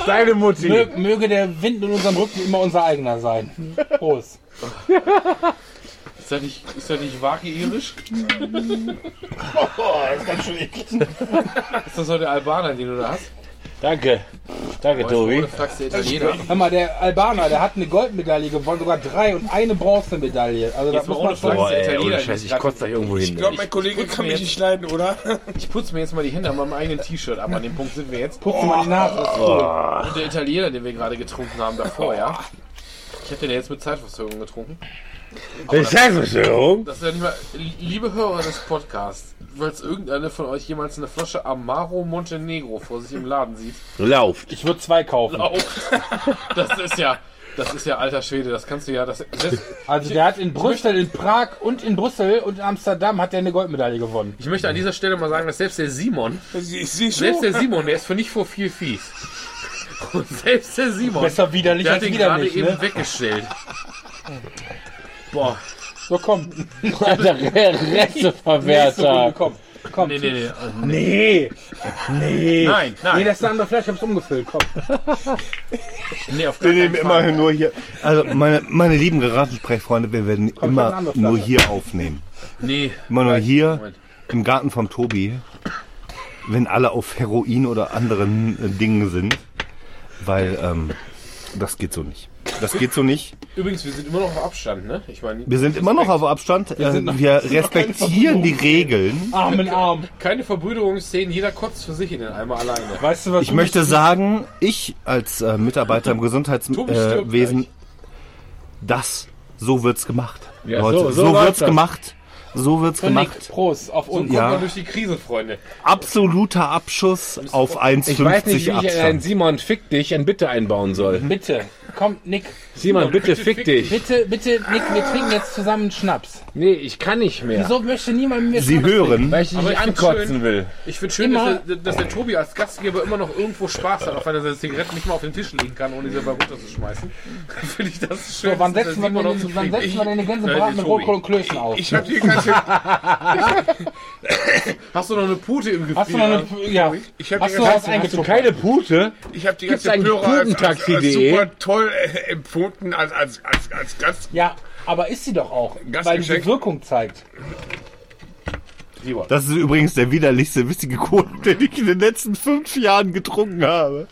S3: Deine Mutti.
S5: Mö- Möge der Wind in unserem Rücken immer unser eigener sein. Prost.
S2: Ist das nicht, ist das nicht Waki-irisch?
S5: Oh, das ist ganz schön eklig.
S2: Ist das heute der Albaner, den du da hast?
S3: Danke. Danke, Tobi.
S2: Fragst der Italiener.
S5: Hör mal, der Albaner, der hat eine Goldmedaille gewonnen, sogar drei und eine Bronzemedaille. Also das
S2: Jetzt
S5: muss man
S2: ohne
S5: schon.
S3: Boah, ey,
S2: Italiener,
S3: ohne Scheiß, ich kotze da irgendwo hin.
S6: Ich glaube, mein Kollege kann mich
S2: jetzt-
S6: nicht leiden, oder?
S2: Ich putze mir jetzt mal die Hände an meinem eigenen T-Shirt ab. An dem Punkt sind wir jetzt.
S5: Putze mal die Nase. das ist cool.
S2: Und der Italiener, den wir gerade getrunken haben davor, ja. Ich hätte den jetzt mit Zeitverzögerung getrunken.
S3: Bescheißverschwörung?
S2: Das ist ja nicht mal. Liebe Hörer des Podcasts, falls irgendeine von euch jemals eine Flasche Amaro Montenegro vor sich im Laden sieht,
S3: Lauft.
S5: Ich würde zwei kaufen.
S2: auch. Das ist ja. Das ist ja alter Schwede, das kannst du ja. Das, das,
S5: Also der hat in Brüssel, in Prag und in Brüssel und in Amsterdam hat er eine Goldmedaille gewonnen.
S2: ich möchte an dieser Stelle mal sagen, dass selbst der Simon,
S6: Ich sehe
S2: selbst der Simon, der ist für nicht vor viel fies. Und selbst der Simon,
S5: Besser widerlich
S2: der hat den gerade
S5: widerlich,
S2: eben
S5: ne?
S2: weggestellt. Boah.
S5: So komm.
S3: Alter.
S5: Runde, komm. Komm.
S2: Nee, nee, nee.
S5: Nee. Nee.
S2: Nein,
S5: Nee,
S2: nein.
S5: das ist eine andere Flasche, ich hab's umgefüllt. Komm.
S2: Nee, auf
S7: Wir nehmen
S2: keinen Fall.
S7: immerhin nur hier. Also, meine, meine lieben Geratensprechfreunde, wir werden
S5: eine
S7: immer nur hier aufnehmen.
S2: Nee.
S7: Immer nur hier
S2: Moment.
S7: im Garten vom Tobi, wenn alle auf Heroin oder anderen äh, Dingen sind. Weil ähm, das geht so nicht. Das geht so nicht.
S2: Übrigens, wir sind immer noch auf Abstand, ne? Ich meine,
S7: Wir sind immer noch auf Abstand. Wir,
S5: sind noch-
S7: wir respektieren die Regeln.
S5: Arm in Arm.
S2: keine Verbrüderungsszenen, jeder kotzt für sich in den Eimer alleine.
S5: Weißt du, was
S7: Ich
S5: du
S7: möchte sagen, ich als äh, Mitarbeiter im Gesundheitswesen,
S2: gleich.
S7: das, so wird's gemacht.
S3: Ja,
S7: Leute,
S3: so-
S7: so,
S3: so
S7: wird's
S3: das.
S7: gemacht. So wird's gemacht.
S5: Nick, Prost auf uns.
S2: Kommt
S7: Ja.
S2: mal durch die Krise, Freunde.
S7: Absoluter Abschuss auf
S3: Ich weiß nicht,
S7: 1,50
S3: wie ich in einen
S7: Abstand.
S3: Simon Fick dich ein Bitte einbauen soll.
S5: Bitte. Komm, Nick.
S3: Simon, bitte fick dich.
S5: Bitte, bitte, Nick, wir trinken jetzt zusammen einen Schnaps.
S3: Nee, ich kann nicht mehr.
S5: Wieso möchte niemand mir
S7: Sie hören,
S3: Weil ich dich nicht
S2: ich
S3: ankotzen
S2: schön.
S3: will.
S2: Ich finde schön, dass der, dass der Tobi als Gastgeber immer noch irgendwo Spaß hat, auch wenn er seine Zigaretten nicht mal auf den Tisch legen kann, ohne sie dabei runterzuschmeißen. finde ich das schön.
S5: So, wann setzen wir denn,
S2: auch so
S5: wann
S2: kriegt.
S5: setzen wir denn den ganzen
S2: Äh,
S5: Braten mit. Rotkohl und Klößen auf?
S6: Ich habe die ganze,
S2: Hast du noch eine Pute im Gefühl?
S5: Hast du noch eine, ja.
S6: ich hab die
S5: Hast du
S6: ganze,
S5: was
S3: Hast du keine Pute?
S6: ich hab die ganze Plöre als, als, als, super toll äh, empfunden als, als, als, als Gast.
S5: Ja, aber ist sie doch auch, weil die Wirkung zeigt.
S7: das ist übrigens der widerlichste Whisky Cola, den ich in den letzten fünf Jahren getrunken habe.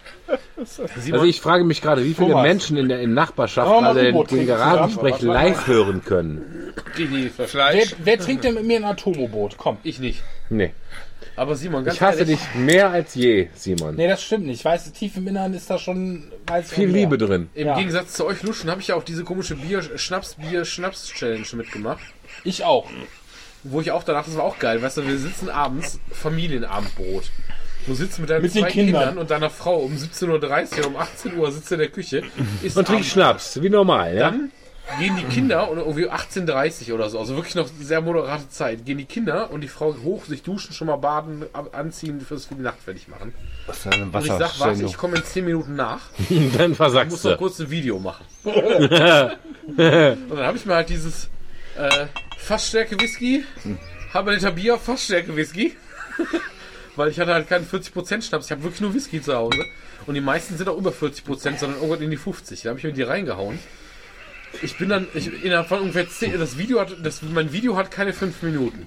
S3: Also ich frage mich gerade, wie viele
S5: Thomas.
S3: Menschen in der in Nachbarschaft
S5: mal
S3: alle den, den
S5: zusammen?
S3: live hören können.
S2: Die, die,
S5: Wer,
S6: Fleisch.
S5: wer trinkt denn mit mir ein Atomo-Boot? Komm.
S2: ich nicht.
S3: Nee.
S2: Aber Simon, ganz
S3: Ich hasse
S2: ehrlich,
S3: dich mehr als je, Simon.
S5: Nee, das stimmt nicht. Ich weiß, tief im Inneren ist da schon weiß
S3: Viel Liebe drin.
S2: im
S5: Ja.
S2: Gegensatz zu euch Luschen habe ich ja auch diese komische Bier, Schnaps-Bier, Schnaps-Challenge mitgemacht.
S5: Ich auch.
S2: Wo ich auch danach, das war auch geil, weißt du, wir sitzen abends, Familienabendbrot. Du sitzt mit deinen
S5: Mit den
S2: zwei
S5: Kindern.
S2: Kindern und deiner Frau um 17.30 Uhr um 18 Uhr sitzt in der Küche. Isst
S3: Und trink
S2: Abend-
S3: Schnaps, wie normal, ja?
S2: Dann gehen die Kinder und irgendwie 18.30 oder so, also wirklich noch sehr moderate Zeit, gehen die Kinder und die Frau hoch, sich duschen, schon mal baden, anziehen, fürs für die Nacht fertig machen.
S7: Was ist denn
S2: Und ich sag, warte, ich komme in 10 Minuten nach,
S3: Dann
S2: muss
S3: versagst
S2: noch
S3: du.
S2: kurz ein Video machen. und dann habe ich mir halt dieses äh, Fassstärke Whisky, halber Liter Bier, Fassstärke Whisky, weil ich hatte halt keinen 40% Schnaps, ich habe wirklich nur Whisky zu Hause. Und die meisten sind auch über 40%, sondern irgendwann in die 50. Da habe ich mir die reingehauen. Ich bin dann, ich, innerhalb von ungefähr 10, das Video hat, das, mein Video hat keine 5 Minuten.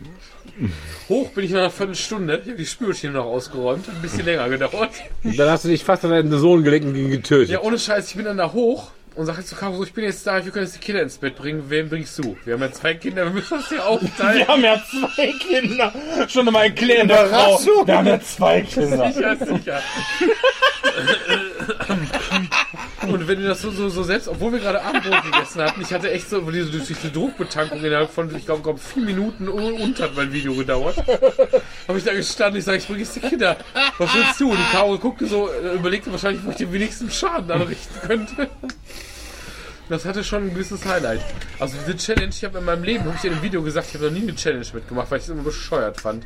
S2: Hoch bin ich nach einer Viertelstunde, ich habe die Spülmaschine noch ausgeräumt, hat ein bisschen länger gedauert.
S3: Dann hast du dich fast an deinen Sohn gelegt und ihn getötet.
S2: Ja, ohne Scheiß, ich bin dann da hoch und sage zu Caro so, ich bin jetzt da, wir können jetzt die Kinder ins Bett bringen. Wem bringst du? Wir haben ja zwei Kinder, wir müssen das hier aufteilen.
S5: Wir haben ja zwei Kinder. Schon mal erklären der Frau. Wir haben ja zwei Kinder.
S2: Sicher, sicher. Und wenn du das so, so, so selbst, obwohl wir gerade Abendbrot gegessen hatten, ich hatte echt so diese, diese Druckbetankung innerhalb von, ich glaube, glaub, vier Minuten und hat mein Video gedauert. Habe ich da gestanden, ich sage, ich bringe jetzt die Kinder. Was willst du? Und die Caro guckte so, äh, überlegte wahrscheinlich, wo ich den wenigsten Schaden anrichten könnte. Das hatte schon ein gewisses Highlight. Also diese Challenge, ich habe in meinem Leben, habe ich in dem Video gesagt, ich habe noch nie eine Challenge mitgemacht, weil ich es immer bescheuert fand.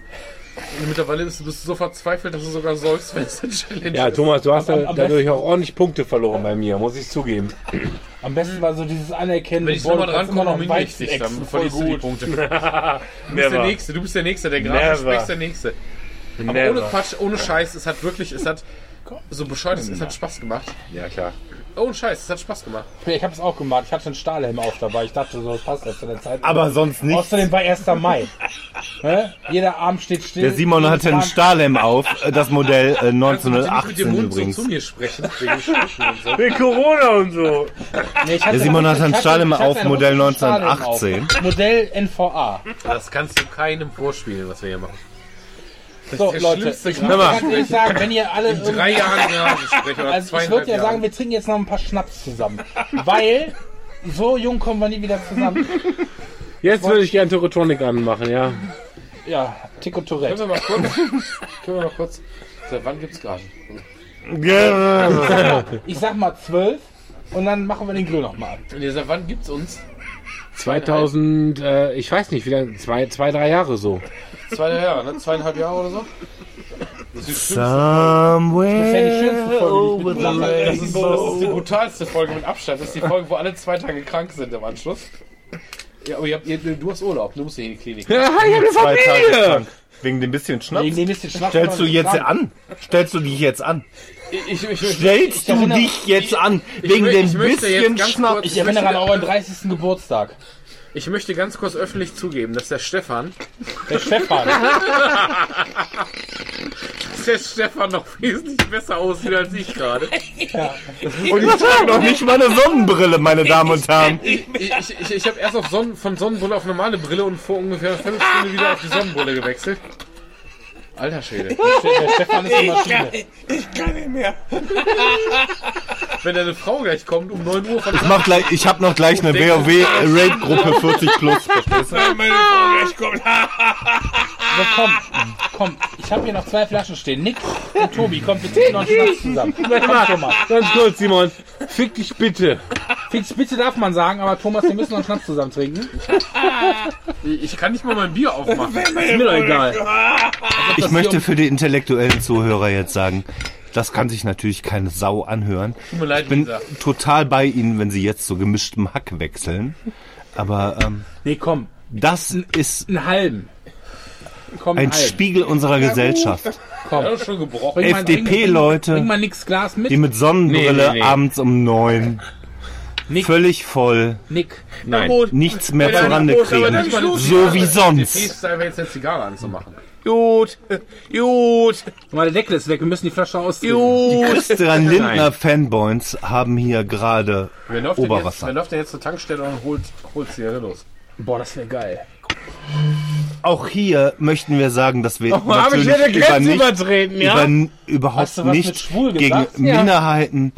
S2: Und mittlerweile bist du, bist du so verzweifelt, dass du sogar sollst, wenn es eine Challenge
S3: Ja. Thomas, du hast
S5: Am- am
S3: dadurch auch ordentlich Punkte verloren bei mir, muss ich zugeben.
S5: Am besten war so dieses Anerkennen.
S2: Wenn ich nochmal
S5: du kannst
S2: dran komme,
S5: immer noch
S2: nominiere ich dich, dann
S5: voll
S2: verlierst du die
S5: gut.
S2: Punkte. Du bist der Nächste, du bist der Nächste, der
S3: Never.
S2: Graf spricht der Nächste. Aber
S3: Never.
S2: ohne Quatsch, ohne Scheiß, es hat wirklich, es hat so bescheuert, es, es hat Spaß gemacht.
S3: Ja, klar.
S2: Oh, Scheiß, das hat Spaß gemacht.
S5: Ich habe es auch gemacht. Ich hatte einen Stahlhelm auf dabei. Ich dachte so, das passt ja zu der Zeit.
S7: Aber sonst nicht.
S5: Außerdem war 1. Mai. Jeder Arm steht still.
S7: Der Simon hatte einen Stahlhelm auf, äh, das Modell äh,
S2: Kannst du bitte nicht mit
S7: 1918
S2: dem Mund
S7: übrigens.
S2: so zu mir sprechen? Wegen so.
S11: Wegen Corona und so.
S5: Nee, ich hatte-
S7: Der Simon hat
S5: ich
S7: einen
S5: hatte-
S7: Stahlhelm
S5: hatte
S7: auf, Modell
S5: russischen Stahlhelm
S7: 1918.
S5: auf. Modell NVA.
S2: Das kannst du keinem vorspielen, was wir hier machen.
S5: So,
S2: der
S5: Leute, ich muss
S2: mal.
S5: ganz ehrlich sagen, wenn ihr alle
S2: In drei
S5: irgendwie-
S2: Jahren Garagenstrecher oder
S5: Also ich würde ja
S2: Jahren.
S5: sagen, wir trinken jetzt noch ein paar Schnaps zusammen. Weil so jung kommen wir nie wieder zusammen.
S3: Jetzt würde ich gerne Tokotronic anmachen, ja.
S5: Ja, Tico
S2: Können
S5: Tourette.
S2: wir mal kurz. können wir mal kurz. Seit wann gibt's Garagen?
S5: Ich sag mal zwölf und dann machen wir den Grill nochmal.
S2: Nee, seit wann gibt's uns?
S3: 2000, äh, ich weiß nicht, wie lange, zwei, zwei, drei Jahre so.
S2: Zwei Jahre, ne? Zweieinhalb Jahre oder so? Das ist die
S5: Das schönste Folge,
S2: ist, so, das ist die brutalste Folge mit Abstand. Das ist die Folge, wo alle zwei Tage krank sind im Anschluss. Ja, aber ihr habt, ihr, du hast Urlaub, du musst nicht in die Klinik.
S3: Ja, ich hab
S7: Zwei Tage
S3: Familie!
S7: krank. Wegen dem bisschen Schnaps.
S5: Wegen dem bisschen Schnaps
S7: Stellst du jetzt
S5: nicht
S7: an? Stellst du dich jetzt an?
S2: Ich, ich, ich,
S7: Stellst du
S5: erinnere-
S7: dich jetzt an?
S2: ich
S7: Wegen dem bisschen Schnaps?
S2: kurz-
S5: Ich erinnere an euren 30. Geburtstag.
S2: Ich möchte ganz kurz öffentlich zugeben, dass der Stefan,
S5: Der Stefan.
S2: dass der Stefan noch wesentlich besser aussieht als ich gerade.
S7: Und ich trage noch nicht mal eine Sonnenbrille, meine Damen und Herren.
S2: Ich, ich, ich, ich habe erst auf Sonnen, von Sonnenbrille auf normale Brille und vor ungefähr einer Viertelstunde wieder auf die Sonnenbrille gewechselt. Alter Schwede.
S5: Der Stefan ist eine Maschine.
S2: Wenn deine Frau gleich kommt um 9 Uhr von
S7: Ich, mach gleich, ich habe noch gleich eine WoW-Raid-Gruppe 40 plus. Verstehst du?
S5: So, komm, komm. Ich habe hier noch zwei Flaschen stehen. Nick und Tobi, kommt, wir trinken noch einen Schnaps zusammen. Komm, Thomas.
S3: Ganz kurz, Simon. Fick dich bitte.
S5: Fix, bitte darf man sagen, aber Thomas, wir müssen noch einen Schnaps zusammen trinken.
S2: Ich kann nicht mal mein Bier aufmachen.
S3: Ist mir doch egal.
S7: Ich möchte für die intellektuellen Zuhörer jetzt sagen, das kann sich natürlich keine Sau anhören.
S2: Tut mir leid,
S7: Ich bin
S2: Lisa.
S7: total bei Ihnen, wenn Sie jetzt so gemischtem Hack wechseln. Aber ähm,
S5: Nee, komm.
S7: das ist
S5: Einen halben. Komm,
S7: ein
S5: halben.
S7: Spiegel unserer Gesellschaft.
S5: Komm.
S2: Ja, schon gebrochen.
S7: FDP-Leute,
S5: mit.
S7: die mit Sonnenbrille
S3: Nee, nee, nee.
S7: abends um neun
S5: Nick.
S7: völlig voll
S5: Nick.
S3: Nein.
S7: nichts mehr
S2: Ja,
S7: zurande kriegen. So wie
S2: Die
S7: sonst.
S2: ist einfach jetzt eine Zigarre anzumachen.
S6: Gut, gut,
S5: mal, der Deckel ist weg. Wir müssen die Flasche ausziehen.
S7: Die Christian Lindner Fanboys haben hier gerade Oberwasser.
S2: wer läuft denn jetzt zur Tankstelle und holt, holt Zigarillos?
S5: Boah, das wäre geil.
S7: Auch hier möchten wir sagen, dass wir
S3: Oh, habe ich
S7: natürlich über nicht,
S3: übertreten, ja?
S7: über, überhaupt nicht gegen?
S5: Ja.
S7: Minderheiten,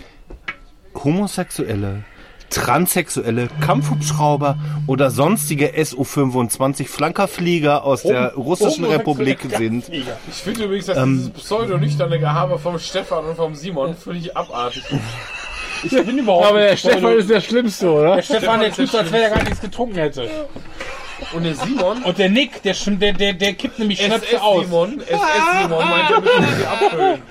S7: Homosexuelle, Transsexuelle, Kampfhubschrauber oder sonstige SU-25 Flankerflieger aus der russischen Republik sind.
S2: Ich finde übrigens, dass dieses pseudo-nüchterne Gehabe vom Stefan und vom Simon völlig abartig ist.
S5: Ich bin überhaupt
S3: Aber der Stefan ist der Schlimmste, oder?
S5: Der Stefan, der tut so, als wenn er gar nichts getrunken hätte.
S2: Und der Simon,
S5: Und der Nick, der, der, der, der kippt nämlich Schnäpse aus.
S2: SS-Simon, SS-Simon meint, er müsste sie abfüllen.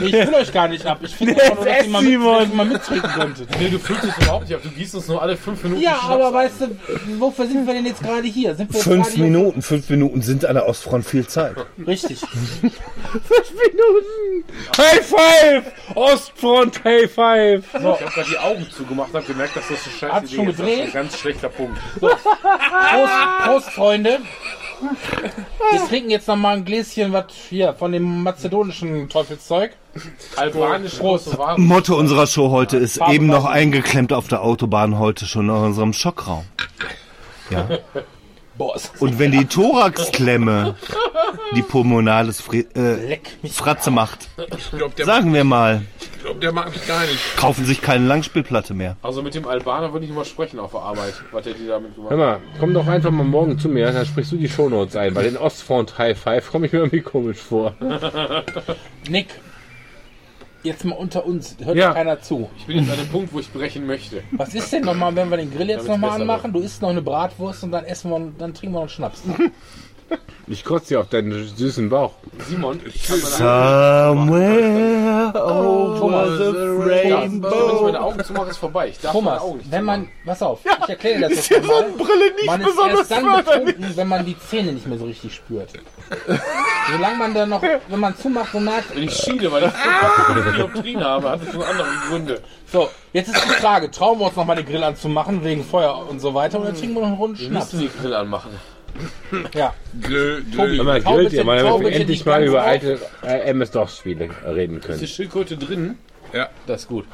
S5: Ich will euch gar nicht ab. Ich finde einfach nur, dass ihr mal, mit, dass ihr mal mittrinken könntet.
S2: Nee, du füllst es überhaupt nicht ab. Du gießt uns nur alle fünf Minuten
S5: Ja,
S2: Schnaps
S5: aber
S2: ein.
S5: weißt du, wofür sind wir denn jetzt gerade hier? Sind wir
S7: Fünf
S5: hier-
S7: Minuten, fünf Minuten sind an der Ostfront viel Zeit.
S5: Richtig.
S3: High Five! Ostfront, High Five!
S2: Ich habe gerade die Augen zugemacht und habe gemerkt, dass das eine scheiße
S5: Hat's schon
S2: ist. Das ist
S5: gedreht?
S2: ein ganz schlechter Punkt.
S5: Prost, Prost, Freunde. Wir trinken jetzt noch mal ein Gläschen was hier von dem mazedonischen Teufelszeug.
S2: Albanisch
S5: Prost.
S2: Kosovar.
S7: Motto unserer Show heute ist eben noch eingeklemmt auf der Autobahn, heute schon in unserem Schockraum. Ja.
S5: Das
S7: Und wenn die Thoraxklemme die Pulmonales Fri äh. Fratze macht,
S12: Ich glaube, der,
S7: sagen wir mal,
S12: ich glaub, der mag mich gar nicht.
S7: kaufen sich keine Langspielplatte mehr.
S2: Also mit dem Albaner würde ich mal sprechen auf der Arbeit, was der die damit gemacht
S3: Hör
S2: hat.
S3: mal, komm doch einfach mal morgen zu mir, dann sprichst du die Shownotes ein. Bei den Ostfront High Five komme ich mir irgendwie komisch vor.
S5: Nick, jetzt mal unter uns. Hört
S3: Ja.
S5: keiner zu.
S2: Ich bin jetzt an dem Punkt, wo ich brechen möchte.
S5: Was ist denn nochmal, wenn wir den Grill jetzt nochmal anmachen? Du isst noch eine Bratwurst und dann essen wir, dann trinken wir noch einen Schnaps.
S3: Ich kotze dir auf deinen süßen Bauch.
S2: Simon, ich kann meine
S7: Somewhere over
S2: was a Wenn ich meine Augen zumache, ist vorbei. Ich darf
S5: Thomas,
S2: meine Augen nicht
S5: wenn man, pass auf, ich erkläre dir das
S13: Ist
S5: jetzt
S13: die
S5: mal.
S13: Sonnenbrille nicht
S5: Man ist
S13: besonders
S5: erst dann betrunken, wenn man die Zähne nicht mehr so richtig spürt. Solange man dann noch, wenn man zumacht, so merkt,
S2: Wenn ich schiele, weil ich ah! Dioptrien habe, hat das schon andere Gründe.
S5: so, jetzt ist die Frage, trauen wir uns noch mal den Grill anzumachen, wegen Feuer und so weiter, oder trinken wir noch einen Runden
S2: Wir
S5: Schnaps?
S2: müssen die Grill anmachen.
S5: Ja,
S2: Tobi,
S5: mal, grillt
S2: bitte-
S5: ihr mal, damit wir
S2: bitte
S5: endlich mal über alte äh, MS-DOS-Spiele reden
S2: Ist die
S5: können.
S2: Schildkröte drin?
S6: Ja.
S2: Das ist gut.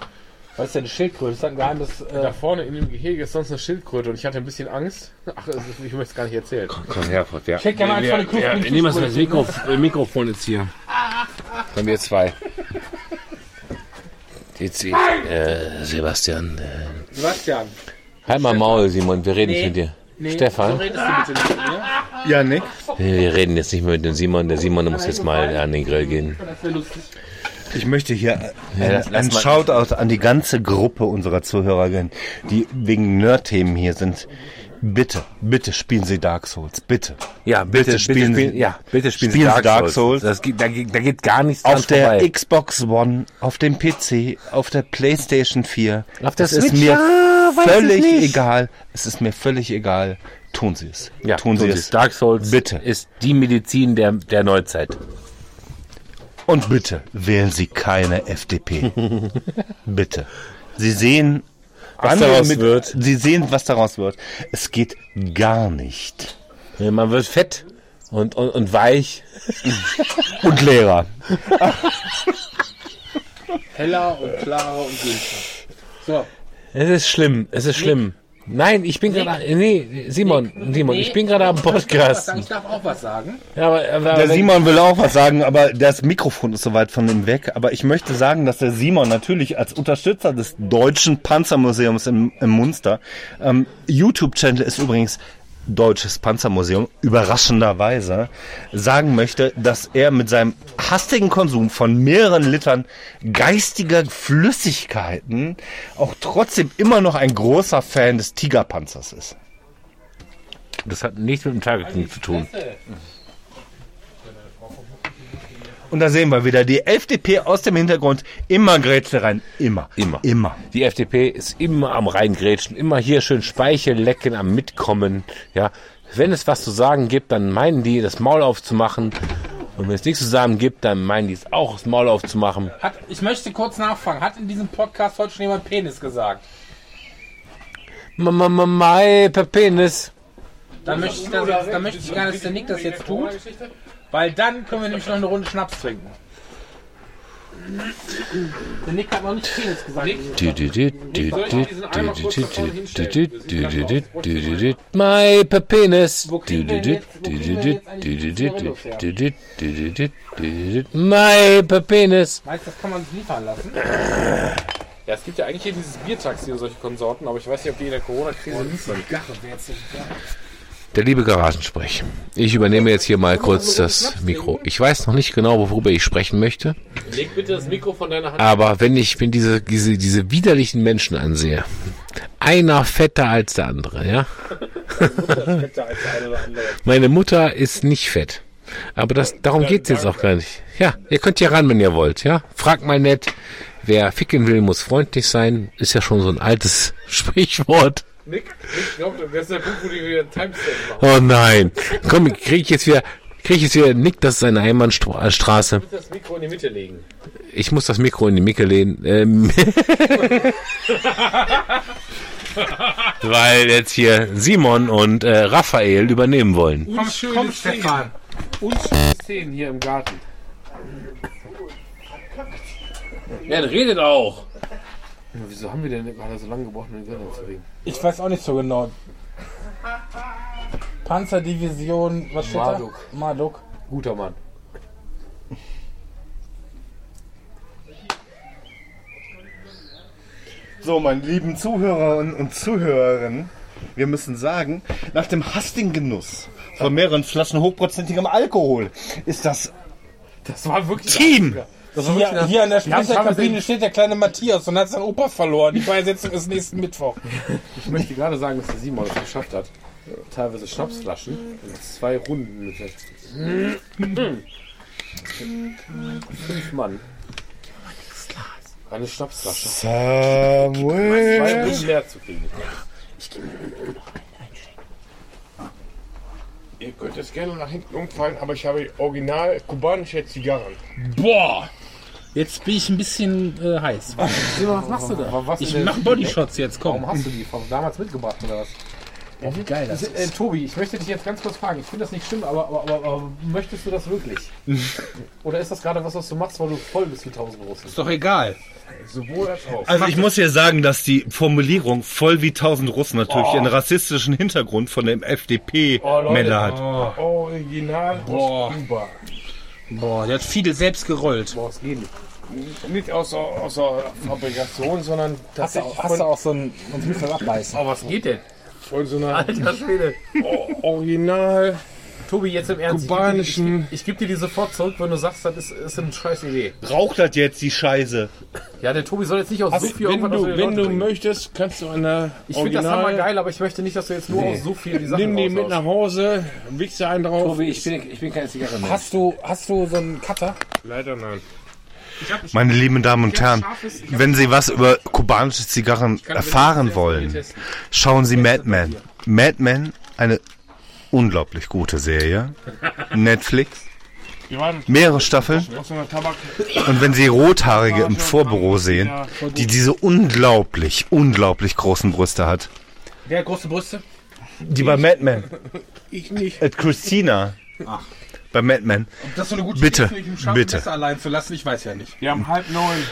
S5: Was ist denn die Schildkröte? Das ist ein geheimes...
S2: Da
S5: Äh,
S2: vorne in dem Gehege ist sonst eine Schildkröte und ich hatte ein bisschen Angst. Ach, es ist- ich möchte es gar nicht erzählen.
S3: Komm, Herford, ja.
S5: ich hätte gerne mal von den
S3: Ja,
S5: Knusprigen
S3: wir nehmen das. Mikrof äh, Mikrofon jetzt hier. Von wir zwei. Jetzt, äh, Sebastian. Äh,
S5: Sebastian,
S3: halt mal Maul, Simon, wir reden nicht mit dir. Stefan,
S5: redest du bitte nicht mit mir?
S7: Ja, Nick?
S3: wir reden jetzt nicht mehr mit dem Simon. Der Simon der muss jetzt mal an den Grill gehen.
S5: Das wäre lustig.
S7: Ich möchte hier
S3: Ja,
S7: ein, ein Shoutout an die ganze Gruppe unserer Zuhörerinnen, die wegen Nerd-Themen hier sind. Bitte, bitte spielen Sie Dark Souls. Bitte.
S3: Ja,
S7: Bitte spielen Sie-
S3: ja, bitte spielen,
S7: spielen
S3: Sie
S7: Sie Dark Souls.
S3: Das geht, da, geht, da geht gar nichts dran
S7: Auf der
S3: vorbei.
S7: Xbox One, auf dem PC, auf der PlayStation 4.
S3: Auf der
S7: es ist
S3: Switch?
S7: mir
S3: Ah,
S7: völlig egal. Es ist mir völlig egal. Tun Sie es.
S3: ja,
S7: tun Sie
S3: es.
S7: es.
S3: Dark Souls
S7: Bitte.
S3: ist die Medizin der, der Neuzeit.
S7: Und bitte wählen Sie keine FDP. bitte. Sie sehen,
S3: Was daraus
S7: mit-
S3: wird.
S7: Sie sehen, was daraus wird. Es geht gar nicht.
S3: Ja, Man wird fett und, und, und weich.
S7: Und Lehrer.
S5: Heller und klarer und günstig. So,
S3: Es ist schlimm, es ist schlimm. Nein, ich bin gerade, nee, Simon, Simon, ich bin gerade am Podcast.
S5: ich darf auch was sagen.
S3: Ja, aber, aber,
S7: Der Simon will auch was sagen, aber das Mikrofon ist so weit von ihm weg. Aber ich möchte sagen, dass der Simon natürlich als Unterstützer des Deutschen Panzermuseums im, im Munster, ähm, YouTube-Channel ist übrigens Deutsches Panzermuseum, überraschenderweise, sagen möchte, dass er mit seinem hastigen Konsum von mehreren Litern geistiger Flüssigkeiten auch trotzdem immer noch ein großer Fan des Tigerpanzers ist.
S3: das hat nichts mit dem Targeting zu tun.
S7: Und da sehen wir wieder die FDP aus dem Hintergrund. Immer Grätsche rein. Immer.
S3: Immer.
S7: Immer.
S3: Die FDP ist immer am Reingrätschen, immer hier schön Speichel lecken, am Mitkommen. Ja, wenn es was zu sagen gibt, dann meinen die, das Maul aufzumachen. Und wenn es nichts zu sagen gibt, dann meinen die es auch, das Maul aufzumachen.
S5: Hat, ich möchte kurz nachfragen. Hat in diesem Podcast heute schon jemand Penis gesagt?
S3: Mama, Mai, per Penis.
S5: Dann möchte ich, das jetzt, dann möchte ich gerne, dass der Nick das jetzt tut. Weil dann können wir nämlich noch eine Runde Schnaps trinken. Der Nick hat noch nicht Penis gesagt.
S3: Per Penis. Per Penis.
S5: Meinst du, das kann man sich liefern lassen?
S2: Ja, es gibt ja eigentlich hier dieses Biertaxi und solche Konsorten, aber ich weiß nicht, ob die in der Corona-Krise liefern.
S3: Der liebe Garagensprech. Ich übernehme jetzt hier mal kurz das Mikro. Ich weiß noch nicht genau, worüber ich sprechen möchte.
S2: Leg bitte das Mikro von deiner Hand.
S3: Aber wenn ich wenn diese, diese, diese widerlichen Menschen ansehe, einer fetter als der andere, ja. Meine Mutter ist nicht fett. Aber das, darum geht's jetzt auch gar nicht. Ja, ihr könnt hier ran, wenn ihr wollt, ja. Fragt mal nett. Wer ficken will, muss freundlich sein. Ist ja schon so ein altes Sprichwort.
S2: Nick, ich glaube, das ist der Punkt, wo die wieder einen Timestamp machen.
S3: Oh nein. Komm, krieg ich jetzt wieder, krieg ich jetzt wieder Nick, das ist eine Einbahnstraße.
S2: Bitte das Mikro in die Mitte legen.
S3: Ich muss das Mikro in die Micke lehnen. Ähm, weil jetzt hier Simon und äh, Raphael übernehmen wollen.
S2: Unschöne Szenen. Unschöne Szenen hier im Garten. Ja, dann redet auch. Wieso haben wir denn gerade so lange gebraucht, um den Grill anzulegen?
S5: Ich weiß auch nicht so genau. Panzerdivision, was steht
S2: Marduk.
S5: da? Marduk.
S2: Guter Mann.
S7: So, meine lieben Zuhörer und, und Zuhörerinnen, wir müssen sagen, nach dem hastigen Genuss von mehreren Flaschen hochprozentigem Alkohol ist das
S2: Das war wirklich.
S7: Team.
S2: Das war wirklich
S5: Hier, hier an der
S2: ich
S5: Sprecherkabine steht der kleine Matthias und hat seinen Opa verloren. Die Beisetzung ist nächsten Mittwoch.
S2: Ich möchte gerade sagen, dass der Simon es geschafft hat, teilweise Schnapsflaschen in zwei Runden mit der Fünf Mann. Eine Schnapsflasche.
S7: Samuel.
S2: Zwei Runden leer zu kriegen.
S6: Ihr könnt es gerne nach hinten umfallen, aber ich habe original kubanische Zigarren.
S5: Boah! Jetzt bin ich ein bisschen äh, heiß.
S2: Simon, was machst du da? Was
S5: Ich mach Bodyshots jetzt, komm.
S2: Warum hast du die von damals mitgebracht oder was?
S5: Oh, wie geil das
S2: Äh, Tobi, ich möchte dich jetzt ganz kurz fragen. Ich finde das nicht schlimm, aber, aber, aber, aber möchtest du das wirklich? Oder ist das gerade was, was du machst, weil du voll bist wie tausend Russen?
S5: Ist doch egal.
S6: Sowohl als auch.
S7: Also ich muss ja sagen, dass die Formulierung voll wie tausend Russen natürlich
S2: Oh.
S7: einen rassistischen Hintergrund von dem FDP-Männer hat.
S6: Original
S5: Boah. Boah, der hat viele selbst gerollt.
S2: Boah, es geht nicht.
S6: Nicht aus der, aus der Fabrikation, sondern
S2: Hast du,
S6: tatsächlich
S2: hast du
S6: von,
S2: auch so ein... Sonst müssen wir abbeißen. Oh, was geht denn?
S6: von so einer
S2: Alter Schwede.
S6: O- Original
S2: Tobi, jetzt im Ernst.
S6: kubanischen.
S2: Ich, ich gebe dir die sofort zurück, wenn du sagst, das ist, ist eine scheiß Idee.
S7: Raucht das jetzt die Scheiße?
S2: Ja, der Tobi soll jetzt nicht aus so viel
S6: Wenn du, wenn
S2: Leuten
S6: du
S2: bringen.
S6: möchtest, kannst du eine
S2: Ich finde das hammer geil, aber ich möchte nicht, dass du jetzt nur aus so viel die Sachen
S6: Nimm die mit nach Hause, wichst dir einen drauf.
S3: Tobi, ich bin, ich bin keine Zigarre mehr.
S2: Hast du, hast du so einen Cutter?
S6: Leider nein.
S7: Meine lieben Damen und Herren, wenn Sie was über kubanische Zigarren erfahren wollen, schauen Sie Mad Men. Mad Men, eine unglaublich gute Serie. Netflix, mehrere Staffeln.
S6: so.
S7: Und wenn Sie Rothaarige im Vorbüro sehen, die diese unglaublich, unglaublich großen Brüste hat,
S2: Wer hat große Brüste?
S7: die bei Mad Men,
S6: Ich nicht.
S7: äh, Christina, bei Mad Men,
S5: Das ist so eine gute
S7: Bitte,
S5: Idee, mich Scharfen
S7: bitte.
S5: Allein zu lassen, ich weiß ja nicht.
S6: Wir haben halb neun.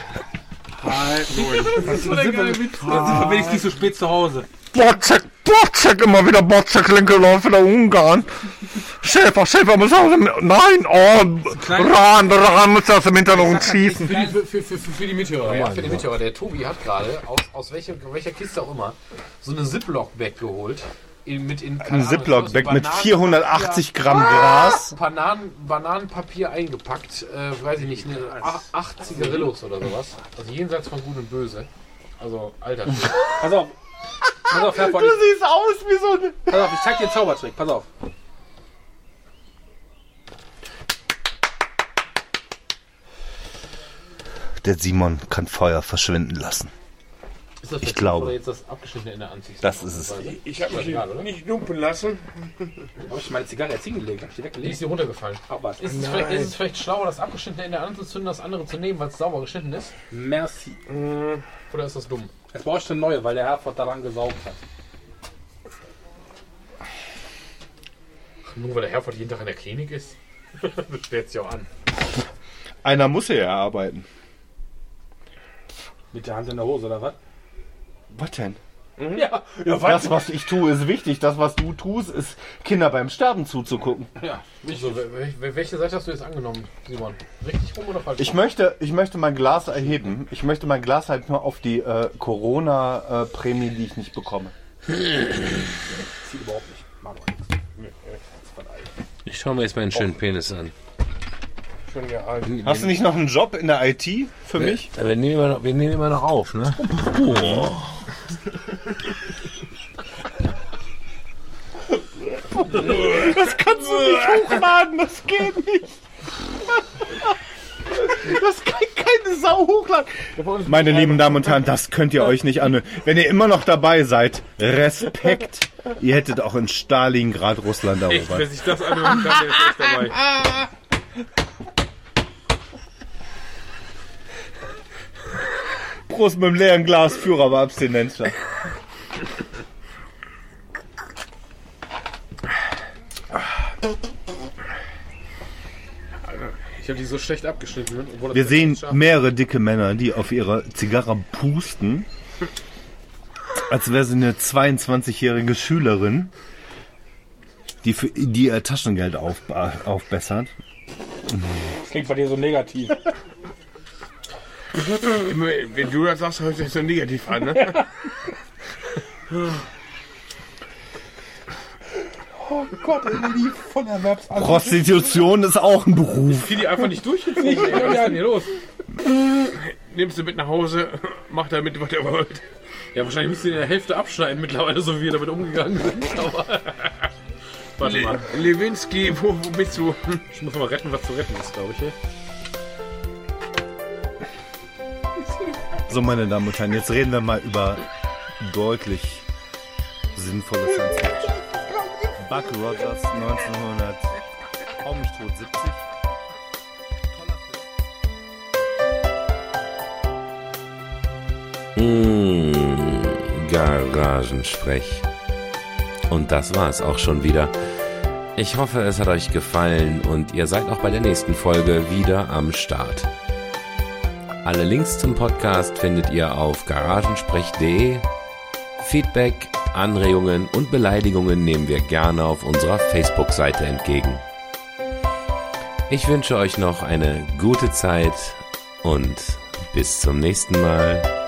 S6: Halb neun.
S5: Dann sind wir, dann sind wir wenigstens nicht so spät zu Hause.
S7: Botzek, Botzek, immer wieder Botzek, linke Läufe der Ungarn. Schäfer, Schäfer muss aus dem, nein, oh, Rahn, Rahn muss aus dem Hintergrund schießen.
S2: Für die, für, für, für, für die Mithörer, ja, für die Mithörer. Der Tobi hat gerade aus, aus welcher, welcher Kiste auch immer so eine Ziploc-Bag geholt. In, mit in,
S7: Ein Ziploc-Bag mit 480 Gramm Gras.
S2: Bananen, Bananenpapier eingepackt, äh, weiß ich nicht, eine, ach- acht Zigarillos oder sowas. Also jenseits von Gut und Böse. Also, Alter.
S5: Auf. Pass auf, Herr von.
S7: siehst aus wie so ein...
S5: Pass auf, ich zeig dir den Zaubertrick. Pass auf.
S7: Der Simon kann Feuer verschwinden lassen.
S2: Ist das
S7: Ich glaube.
S2: Oder jetzt das abgeschnittene Ende anziehst?
S7: Das ist es.
S6: Ich habe mich
S2: egal, oder?
S6: nicht lumpen lassen.
S5: Habe ich meine Zigarre jetzt hingelegt? Habe ich die
S2: Die
S5: weggelegt?
S2: ist dir runtergefallen.
S5: Was.
S2: Ist es, vielleicht, ist es vielleicht schlauer, das abgeschnittene Ende anzuzünden, das andere zu nehmen, weil es sauber geschnitten ist?
S5: Merci.
S2: Oder ist das dumm?
S5: Jetzt brauchst du eine neue, weil der Herford daran gesaugt hat.
S2: Nur weil der Herford jeden Tag in der Klinik ist? das stellt sich auch an.
S7: Einer muss ja arbeiten.
S5: Mit der Hand in der Hose oder was?
S7: Was denn?
S2: Ja, ja
S7: Das, was ich tue, ist wichtig. Das, was du tust, ist Kinder beim Sterben zuzugucken.
S5: Ja.
S2: So, wel- wel- welche Seite hast du jetzt angenommen, Simon? Richtig rum oder falsch?
S7: Ich möchte, ich möchte mein Glas erheben. Ich möchte mein Glas halt nur auf die äh, Corona-Prämie, die ich nicht bekomme.
S5: Zieht überhaupt nicht. Mach doch nichts.
S3: Ich schaue mir jetzt meinen schönen Penis an.
S6: Alt.
S7: Hast du nicht noch einen Job in der IT für mich?
S3: Ja, Wir nehmen immer noch, wir nehmen immer noch auf, ne?
S7: Das kannst du nicht hochladen, das geht nicht. Das kann keine Sau hochladen. Meine lieben Damen und Herren, das könnt ihr euch nicht anhören. Wenn ihr immer noch dabei seid, Respekt. Ihr hättet auch in Stalingrad Russland erobert.
S6: Wer sich das anhören kann, der ist echt dabei.
S7: Prost mit dem leeren Glas, Führer war Abstinenz.
S2: Ich habe die so schlecht abgeschnitten. obwohl das
S7: Wir sehen mehrere dicke Männer, die auf ihrer Zigarre pusten, als wäre sie eine 22-jährige Schülerin, die, für, die ihr Taschengeld auf, aufbessert.
S5: Das klingt bei dir so negativ.
S6: Wenn du das sagst, hört sich das so negativ an, ne?
S7: Prostitution ist auch ein Beruf.
S2: Die einfach nicht durchgezogen. ey. Was ist denn hier los?
S6: Nimmst du mit nach Hause, mach damit, was er wollt.
S2: Ja, wahrscheinlich müsst ihr in der Hälfte abschneiden mittlerweile, so wie wir damit umgegangen sind. Aber Warte mal,
S6: Le Lewinsky, wo, wo bist du?
S2: ich muss mal retten, was zu retten ist, glaube ich. Ey.
S7: So, meine Damen und Herren, jetzt reden wir mal über deutlich sinnvolle Science Fiction. Buck Rogers 1900, Hau mich tot 70.
S3: Garagensprech. Und das war's auch schon wieder. Ich hoffe, es hat euch gefallen und ihr seid auch bei der nächsten Folge wieder am Start. Alle Links zum Podcast findet ihr auf garagensprech.de. Feedback, Anregungen und Beleidigungen nehmen wir gerne auf unserer Facebook-Seite entgegen. Ich wünsche euch noch eine gute Zeit und bis zum nächsten Mal.